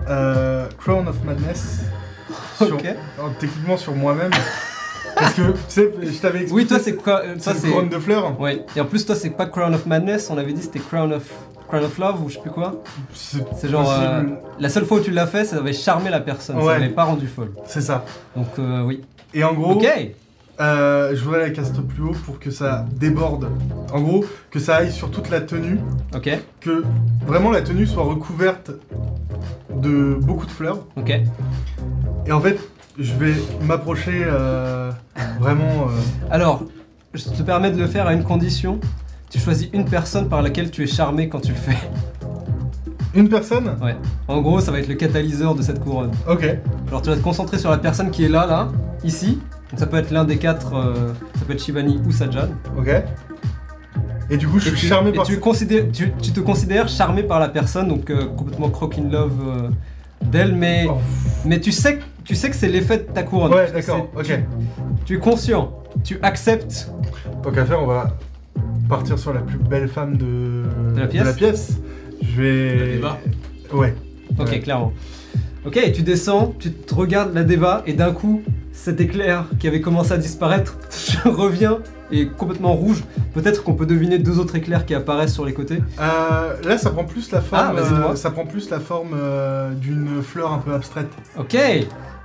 [SPEAKER 2] euh, Crown of Madness. Sur,
[SPEAKER 1] Ok.
[SPEAKER 2] alors, techniquement sur moi-même. Parce que, tu sais, je t'avais expliqué.
[SPEAKER 1] Oui, toi c'est quoi euh,
[SPEAKER 2] C'est
[SPEAKER 1] Toi c'est.
[SPEAKER 2] couronne de fleurs.
[SPEAKER 1] Ouais. Et en plus, toi c'est pas Crown of Madness, on avait dit c'était Crown of. Crown of Love ou je sais plus quoi. C'est genre. euh, la seule fois où tu l'as fait, ça avait charmé la personne, ça
[SPEAKER 2] Ouais.
[SPEAKER 1] l'avait pas rendu folle.
[SPEAKER 2] C'est ça.
[SPEAKER 1] Donc euh, oui.
[SPEAKER 2] Et en gros,
[SPEAKER 1] Ok
[SPEAKER 2] euh, je voudrais la cast plus haut pour que ça déborde. En gros, que ça aille sur toute la tenue.
[SPEAKER 1] Ok,
[SPEAKER 2] Que vraiment la tenue soit recouverte de beaucoup de fleurs.
[SPEAKER 1] ok.
[SPEAKER 2] Et en fait, je vais m'approcher euh, vraiment. euh,
[SPEAKER 1] Alors, je te permets de le faire à une condition. Tu choisis une personne par laquelle tu es charmé quand tu le fais.
[SPEAKER 2] une personne?
[SPEAKER 1] En gros, ça va être le catalyseur de cette couronne.
[SPEAKER 2] Ok.
[SPEAKER 1] Alors tu vas te concentrer sur la personne qui est là, là, ici. Donc ça peut être l'un des quatre, euh, ça peut être Shivani ou Sajan.
[SPEAKER 2] Ok. Et du coup, je
[SPEAKER 1] Et
[SPEAKER 2] suis
[SPEAKER 1] tu,
[SPEAKER 2] charmé
[SPEAKER 1] et
[SPEAKER 2] par.
[SPEAKER 1] tu, considères- tu, tu te considères charmé par la personne, donc euh, complètement croque in love euh, d'elle, mais,
[SPEAKER 2] Oh.
[SPEAKER 1] mais tu sais, que- tu sais que c'est l'effet de ta couronne.
[SPEAKER 2] Ouais, d'accord. Ok.
[SPEAKER 1] Tu, tu es conscient, tu acceptes.
[SPEAKER 2] Tant qu'à faire, on va partir sur la plus belle femme de,
[SPEAKER 1] De la pièce
[SPEAKER 2] pièce. Je vais.
[SPEAKER 5] La Deva
[SPEAKER 2] Ouais.
[SPEAKER 1] Ok,
[SPEAKER 2] Ouais.
[SPEAKER 1] clairement. Ok, et tu descends, tu te regardes la Deva, et d'un coup, cet éclair qui avait commencé à disparaître revient et est complètement rouge. Peut-être qu'on peut deviner deux autres éclairs qui apparaissent sur les côtés.
[SPEAKER 2] Euh, là, ça prend plus la forme.
[SPEAKER 1] Ah, vas-y, dis-moi.
[SPEAKER 2] euh, ça prend plus la forme euh, d'une fleur un peu abstraite.
[SPEAKER 1] Ok,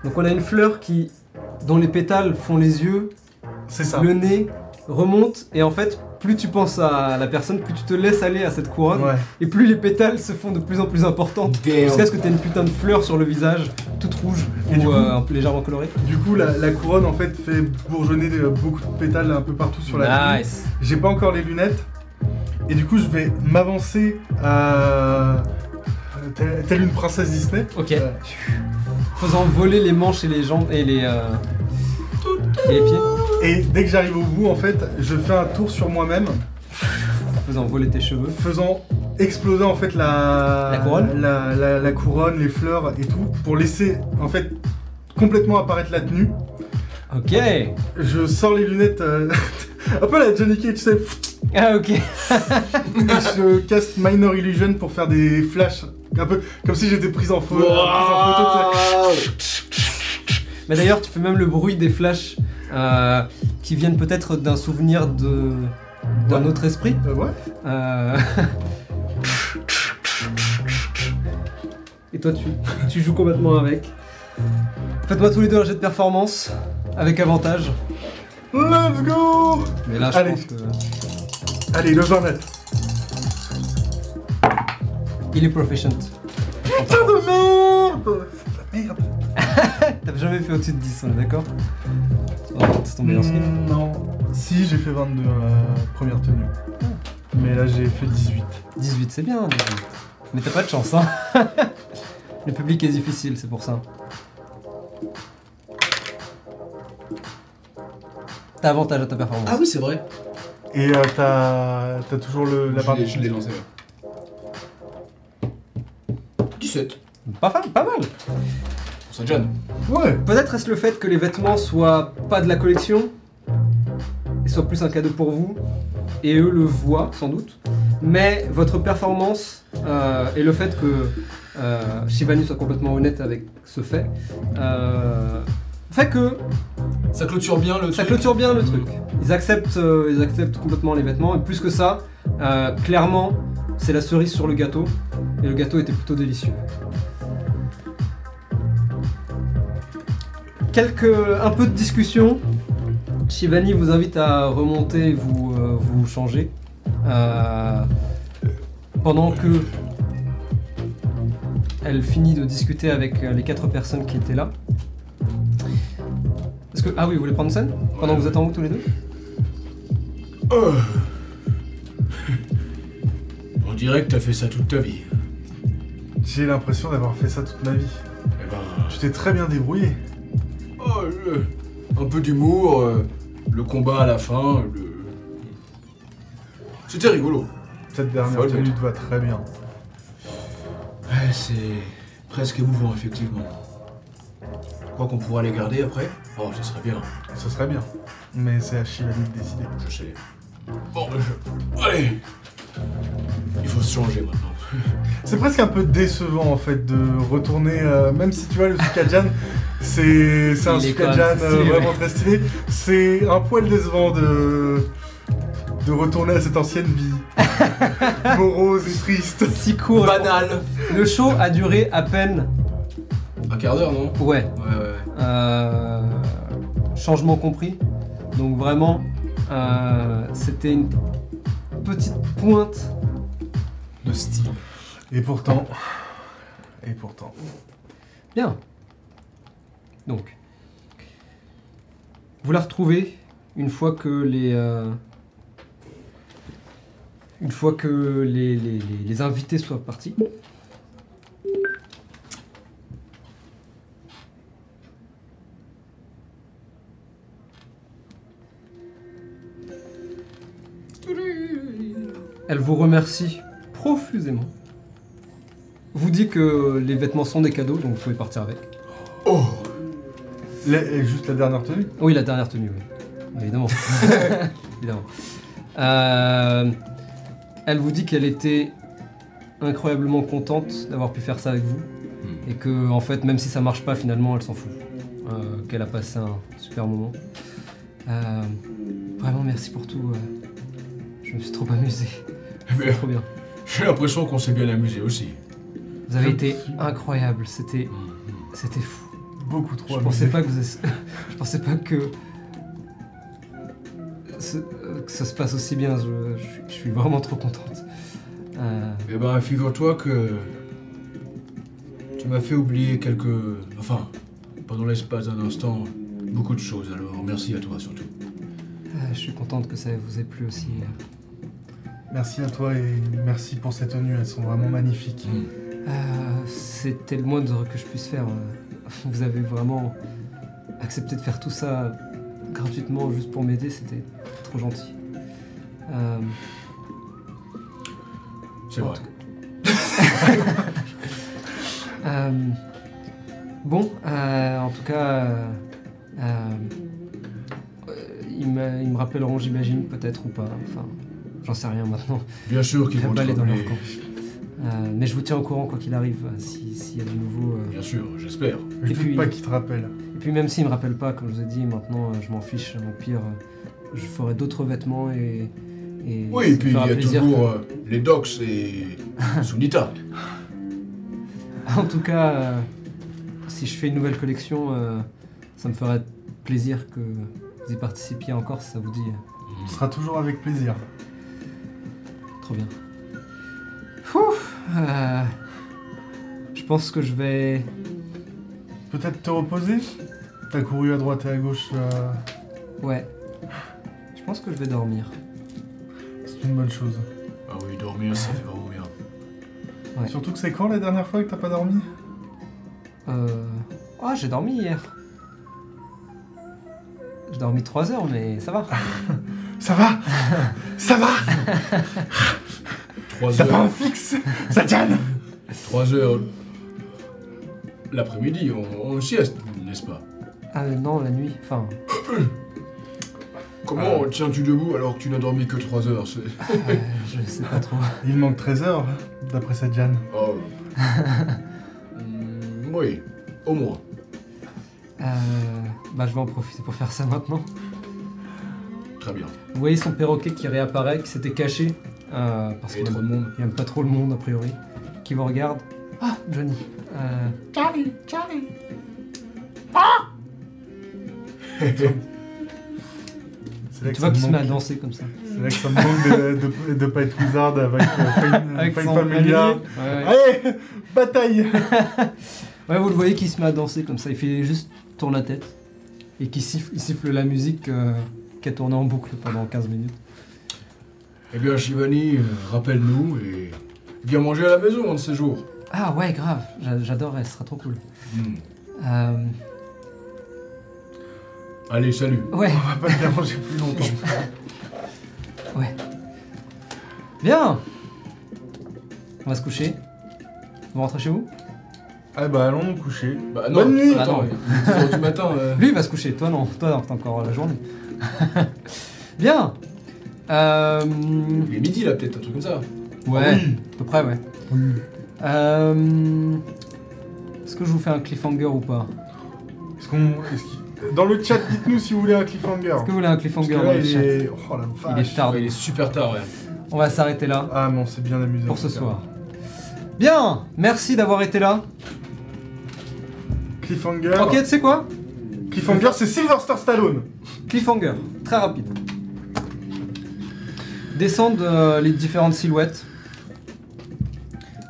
[SPEAKER 1] donc on a une fleur qui, dont les pétales font les yeux,
[SPEAKER 2] ça.
[SPEAKER 1] le nez remonte, et en fait, plus tu penses à la personne, plus tu te laisses aller à cette couronne,
[SPEAKER 2] Ouais.
[SPEAKER 1] et plus les pétales se font de plus en plus importantes. Jusqu'à ce que tu aies une putain de fleur sur le visage, toute rouge,
[SPEAKER 2] Et
[SPEAKER 1] ou
[SPEAKER 2] coup-
[SPEAKER 1] euh, un peu légèrement colorée.
[SPEAKER 2] Du coup, la, la couronne en fait fait bourgeonner beaucoup de pétales un peu partout sur la.
[SPEAKER 1] Nice.
[SPEAKER 2] J'ai pas encore les lunettes. Et du coup, je vais m'avancer à. Telle, telle une princesse Disney.
[SPEAKER 1] Ok.
[SPEAKER 2] Euh,
[SPEAKER 1] Faisant voler les manches et les jambes et les, euh, et les pieds.
[SPEAKER 2] et dès que j'arrive au bout, en fait, je fais un tour sur moi-même,
[SPEAKER 1] Faisant voler tes cheveux.
[SPEAKER 2] faisant exploser en fait la,
[SPEAKER 1] La couronne
[SPEAKER 2] la, la- la couronne, les fleurs et tout, pour laisser en fait complètement apparaître la tenue.
[SPEAKER 1] Ok.
[SPEAKER 2] Je sors les lunettes, euh, un peu la Johnny Cage, tu sais,
[SPEAKER 1] Ah ok.
[SPEAKER 2] je caste Minor Illusion pour faire des flashs, un peu comme si j'étais prise en, photo.
[SPEAKER 1] Mais d'ailleurs, tu fais même le bruit des flashs euh, qui viennent peut-être d'un souvenir de d'un
[SPEAKER 2] Ouais.
[SPEAKER 1] autre esprit.
[SPEAKER 2] Euh, ouais.
[SPEAKER 1] Euh, Et toi, tu, tu joues complètement avec. Faites-moi tous les deux un jet de performance avec avantage.
[SPEAKER 2] Let's go
[SPEAKER 1] Mais là, je
[SPEAKER 2] Allez.
[SPEAKER 1] pense que
[SPEAKER 2] Allez, le 20 mètres.
[SPEAKER 1] il est proficient.
[SPEAKER 2] Putain de merde C'est de la merde
[SPEAKER 1] T'as jamais fait au-dessus de 10, on est d'accord Oh, C'est ton meilleur skill.
[SPEAKER 2] Mm, Non. Si, j'ai fait 22 euh, première tenue. Mais là, j'ai fait 18.
[SPEAKER 1] 18, c'est bien. 18. Mais t'as pas de chance, hein. Le public est difficile, c'est pour ça. T'as avantage à ta performance.
[SPEAKER 3] Ah oui, c'est vrai.
[SPEAKER 2] Et euh, t'as t'as toujours le, la
[SPEAKER 5] l'ai- Je l'ai lancé. ouais.
[SPEAKER 3] 17.
[SPEAKER 1] Pas, mal, pas mal.
[SPEAKER 5] Pour John.
[SPEAKER 2] Ouais.
[SPEAKER 1] Peut-être est-ce le fait que les vêtements soient pas de la collection et soient plus un cadeau pour vous, et eux le voient sans doute, mais votre performance euh, et le fait que euh, Shivani soit complètement honnête avec ce fait, euh, fait que
[SPEAKER 3] Ça clôture bien le
[SPEAKER 1] ça
[SPEAKER 3] truc.
[SPEAKER 1] clôture bien le truc. Ils acceptent, euh, ils acceptent complètement les vêtements, et plus que ça, euh, clairement, c'est la cerise sur le gâteau, et le gâteau était plutôt délicieux. Quelques, un peu de discussion. Shivani vous invite à remonter et vous, euh, vous changer. Pendant que elle finit de discuter avec les quatre personnes qui étaient là. Est-ce que ah oui, vous voulez prendre scène pendant que vous êtes en haut tous les deux
[SPEAKER 5] Oh. On dirait que t'as fait ça toute ta vie.
[SPEAKER 2] J'ai l'impression d'avoir fait ça toute ma vie.
[SPEAKER 5] Eh ben.
[SPEAKER 2] Tu t'es très bien débrouillé.
[SPEAKER 5] Oh, le- un peu d'humour, euh, le combat à la fin, le.
[SPEAKER 3] C'était rigolo.
[SPEAKER 2] Cette dernière
[SPEAKER 3] le
[SPEAKER 2] tenue te va très bien.
[SPEAKER 3] Ouais, c'est presque émouvant, effectivement. Je crois qu'on pourra les garder après Oh, ce serait bien,
[SPEAKER 2] Ce serait bien. Mais c'est à Shivani de décider.
[SPEAKER 3] je sais. Bon, je... Allez Il faut se changer maintenant.
[SPEAKER 2] C'est presque un peu décevant en fait de retourner, euh, même si tu vois le Sukajan, c'est c'est un Sukajan euh, vraiment
[SPEAKER 1] ouais.
[SPEAKER 2] très stylé. C'est un poil décevant de de retourner à cette ancienne vie morose et triste.
[SPEAKER 1] Si court.
[SPEAKER 7] Banal.
[SPEAKER 1] Le show a duré à peine.
[SPEAKER 3] Un quart d'heure, non?
[SPEAKER 1] Ouais.
[SPEAKER 3] Ouais, ouais, ouais.
[SPEAKER 1] Euh, changement compris. Donc vraiment, euh, c'était une petite pointe
[SPEAKER 7] De style.
[SPEAKER 2] Et pourtant, et pourtant,
[SPEAKER 1] Bien. Donc, vous la retrouvez une fois que les, euh, une fois que les, les- les- les invités soient partis. Elle vous remercie profusément. Vous dit que les vêtements sont des cadeaux, donc vous pouvez partir avec.
[SPEAKER 3] Oh
[SPEAKER 2] La- juste la dernière tenue?
[SPEAKER 1] Oui, la dernière tenue, oui. Évidemment. Évidemment. Euh, elle vous dit qu'elle était incroyablement contente d'avoir pu faire ça avec vous. Et que, en fait, même si ça marche pas, finalement, elle s'en fout. Euh, Qu'elle a passé un super moment. Euh, vraiment, merci pour tout. euh, je me suis trop amusé.
[SPEAKER 3] Eh bien,
[SPEAKER 1] Trop bien.
[SPEAKER 3] J'ai l'impression qu'on s'est bien amusé aussi.
[SPEAKER 1] Vous avez été incroyable. C'était, c'était fou.
[SPEAKER 2] Beaucoup trop
[SPEAKER 1] Je pensais
[SPEAKER 2] amusé.
[SPEAKER 1] pas que vous je pensais pas que ce- euh, que ça se passe aussi bien. Je, suis- je suis vraiment trop contente. Euh,
[SPEAKER 3] Eh ben, figure-toi que tu m'as fait oublier quelques... Enfin, pendant l'espace d'un instant, beaucoup de choses. Alors, merci à toi surtout.
[SPEAKER 1] euh, je suis contente que ça vous ait plu aussi.
[SPEAKER 2] Merci à toi et merci pour ces tenues, elles sont vraiment magnifiques.
[SPEAKER 1] Euh, C'était le moindre que je puisse faire. euh. Vous avez vraiment accepté de faire tout ça gratuitement juste pour m'aider. C'était trop gentil. Euh,
[SPEAKER 3] C'est vrai.
[SPEAKER 1] Euh, bon, euh, en tout cas, euh, euh, euh, ils, me, ils me rappelleront, j'imagine, peut-être ou pas. Enfin, j'en sais rien maintenant.
[SPEAKER 3] Bien sûr qu'ils vont
[SPEAKER 1] aller dans leur camp. Euh, mais je vous tiens au courant quoi qu'il arrive, euh, si- s'il y a de nouveau. euh.
[SPEAKER 3] Bien sûr, j'espère.
[SPEAKER 2] Je doute
[SPEAKER 1] puis-
[SPEAKER 2] pas qu'ils te rappellent.
[SPEAKER 1] Et puis même s'ils me rappellent pas, comme je vous ai dit, maintenant je m'en fiche. Au pire, je ferai d'autres vêtements et. et
[SPEAKER 3] Oui,
[SPEAKER 1] ça
[SPEAKER 3] et
[SPEAKER 1] me
[SPEAKER 3] puis il y
[SPEAKER 1] fera
[SPEAKER 3] a
[SPEAKER 1] plaisir
[SPEAKER 3] toujours
[SPEAKER 1] que-
[SPEAKER 3] les Docs et Sunita.
[SPEAKER 1] En tout cas, euh, si je fais une nouvelle collection, euh, ça me ferait plaisir que vous y participiez encore si ça vous dit.
[SPEAKER 2] Ce sera toujours avec plaisir.
[SPEAKER 1] Trop bien. Fouh, euh, je pense que je vais.
[SPEAKER 2] Peut-être te reposer? T'as couru à droite et à gauche, euh,
[SPEAKER 1] Ouais. Je pense que je vais dormir.
[SPEAKER 2] c'est une bonne chose.
[SPEAKER 3] Ah oui, dormir, ça fait vraiment bien.
[SPEAKER 1] Ouais.
[SPEAKER 2] Surtout que c'est quand la dernière fois que t'as pas dormi?
[SPEAKER 1] Euh... Oh, j'ai dormi hier. J'ai dormi 3 heures, mais ça va.
[SPEAKER 2] Ça va? Ça va?
[SPEAKER 3] 3
[SPEAKER 2] T'as pas un
[SPEAKER 3] heures,
[SPEAKER 2] fixe Ça tienne
[SPEAKER 3] 3 heures l'après-midi, on, on sieste, n'est-ce pas?
[SPEAKER 1] Ah euh, non, la nuit. Enfin,
[SPEAKER 3] Comment tiens-tu debout alors que tu n'as dormi que 3 heures c'est-
[SPEAKER 1] euh, je sais pas trop.
[SPEAKER 2] Il manque 13 heures, d'après cette Jeanne.
[SPEAKER 3] Oh. Hmm, oui, au moins.
[SPEAKER 1] Euh... Bah, je vais en profiter pour faire ça maintenant.
[SPEAKER 3] Très bien.
[SPEAKER 1] Vous voyez son perroquet qui réapparaît, qui s'était caché? Euh, parce
[SPEAKER 3] Il y a
[SPEAKER 1] qu'il
[SPEAKER 3] trop de monde.
[SPEAKER 1] il aime pas trop le monde, a priori. Qui vous regarde. Ah, Johnny. Euh,
[SPEAKER 2] Charlie Charlie C'est là que
[SPEAKER 1] tu vois qu'il se met à danser comme ça.
[SPEAKER 2] C'est là que ça me manque de, de, de pas être wizard avec euh, Fine,
[SPEAKER 1] Avec. Ouais, ouais.
[SPEAKER 2] Allez Bataille
[SPEAKER 1] Ouais, vous le voyez qui se met à danser comme ça. Il fait juste tourne la tête. Et qui siffle la musique euh, qui a tourné en boucle pendant 15 minutes.
[SPEAKER 3] Eh bien, Shivani, euh, rappelle-nous et viens manger à la maison un de ces jours.
[SPEAKER 1] Ah ouais, grave. J'a- J'adorerais, ce sera trop cool.
[SPEAKER 3] Hmm.
[SPEAKER 1] Euh,
[SPEAKER 3] Allez, salut.
[SPEAKER 1] ouais,
[SPEAKER 2] On va pas le déranger plus longtemps.
[SPEAKER 1] ouais. Bien On va se coucher. Vous rentrez chez vous?
[SPEAKER 2] Ah bah allons nous coucher.
[SPEAKER 3] Bah non,
[SPEAKER 2] Bonne nuit.
[SPEAKER 3] Attends,
[SPEAKER 1] Bah
[SPEAKER 3] 10 heures du matin. euh.
[SPEAKER 1] Lui il va se coucher, toi non. Toi non, t'as encore la journée. Bien euh...
[SPEAKER 3] Il est midi là, peut-être, un truc comme ça.
[SPEAKER 1] Ouais,
[SPEAKER 2] Oui.
[SPEAKER 1] à peu près, ouais.
[SPEAKER 2] Oui.
[SPEAKER 1] Euh... Est-ce que je vous fais un cliffhanger ou pas?
[SPEAKER 2] Est-ce qu'on. est-ce qu'il- Dans le chat, dites-nous si vous voulez un cliffhanger.
[SPEAKER 1] Est-ce que vous voulez un
[SPEAKER 2] Parce que
[SPEAKER 1] cliffhanger
[SPEAKER 2] là,
[SPEAKER 1] dans le
[SPEAKER 2] il
[SPEAKER 1] chat?
[SPEAKER 2] est. Oh la vache.
[SPEAKER 1] Il est tard.
[SPEAKER 3] Ouais, il est super tard, ouais.
[SPEAKER 1] On va s'arrêter là
[SPEAKER 2] Ah, mais on s'est bien amusé.
[SPEAKER 1] pour ce
[SPEAKER 2] tout cas.
[SPEAKER 1] soir. Bien Merci d'avoir été là.
[SPEAKER 2] Cliffhanger.
[SPEAKER 1] Ok, tu sais quoi?
[SPEAKER 2] Cliffhanger, c'est Sylvester Stallone.
[SPEAKER 1] Cliffhanger, très rapide. Descendent euh, les différentes silhouettes.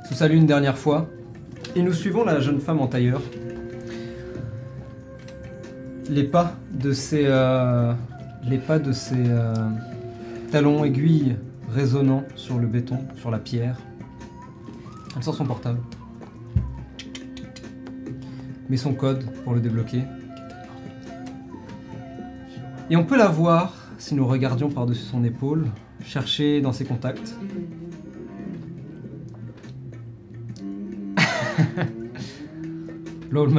[SPEAKER 1] Sous salut une dernière fois. Et nous suivons la jeune femme en tailleur. Les pas de ses, euh, les pas de ses euh, talons aiguilles résonnant sur le béton, sur la pierre. Elle sort son portable. Met son code pour le débloquer. Et on peut la voir, si nous regardions par-dessus son épaule, chercher dans ses contacts. L'Old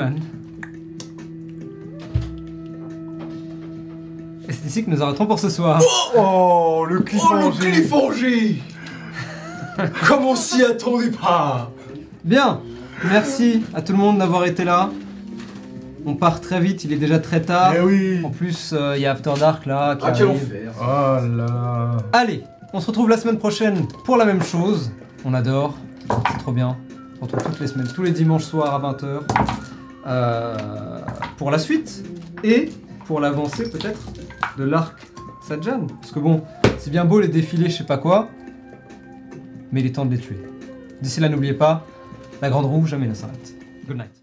[SPEAKER 1] Et c'est ici que nous arrêterons pour ce soir.
[SPEAKER 2] Oh, le
[SPEAKER 3] Oh, le
[SPEAKER 2] cliffhanger.
[SPEAKER 3] cliffhanger Comme on s'y attendait pas
[SPEAKER 1] Bien, merci à tout le monde d'avoir été là. On part très vite, il est déjà très tard.
[SPEAKER 2] Eh oui.
[SPEAKER 1] En plus, euh, il y a After Dark là qui
[SPEAKER 3] Ah, quel
[SPEAKER 1] arrive.
[SPEAKER 3] enfer
[SPEAKER 2] Oh là.
[SPEAKER 1] Allez, on se retrouve la semaine prochaine pour la même chose. On adore, c'est trop bien. On se retrouve toutes les semaines, tous les dimanches soirs à 20h. euh, pour la suite et pour l'avancée peut-être de l'arc Sajan. Parce que bon, c'est bien beau les défilés, je sais pas quoi, mais il est temps de les tuer. D'ici là, n'oubliez pas, la grande roue jamais ne s'arrête. Good night.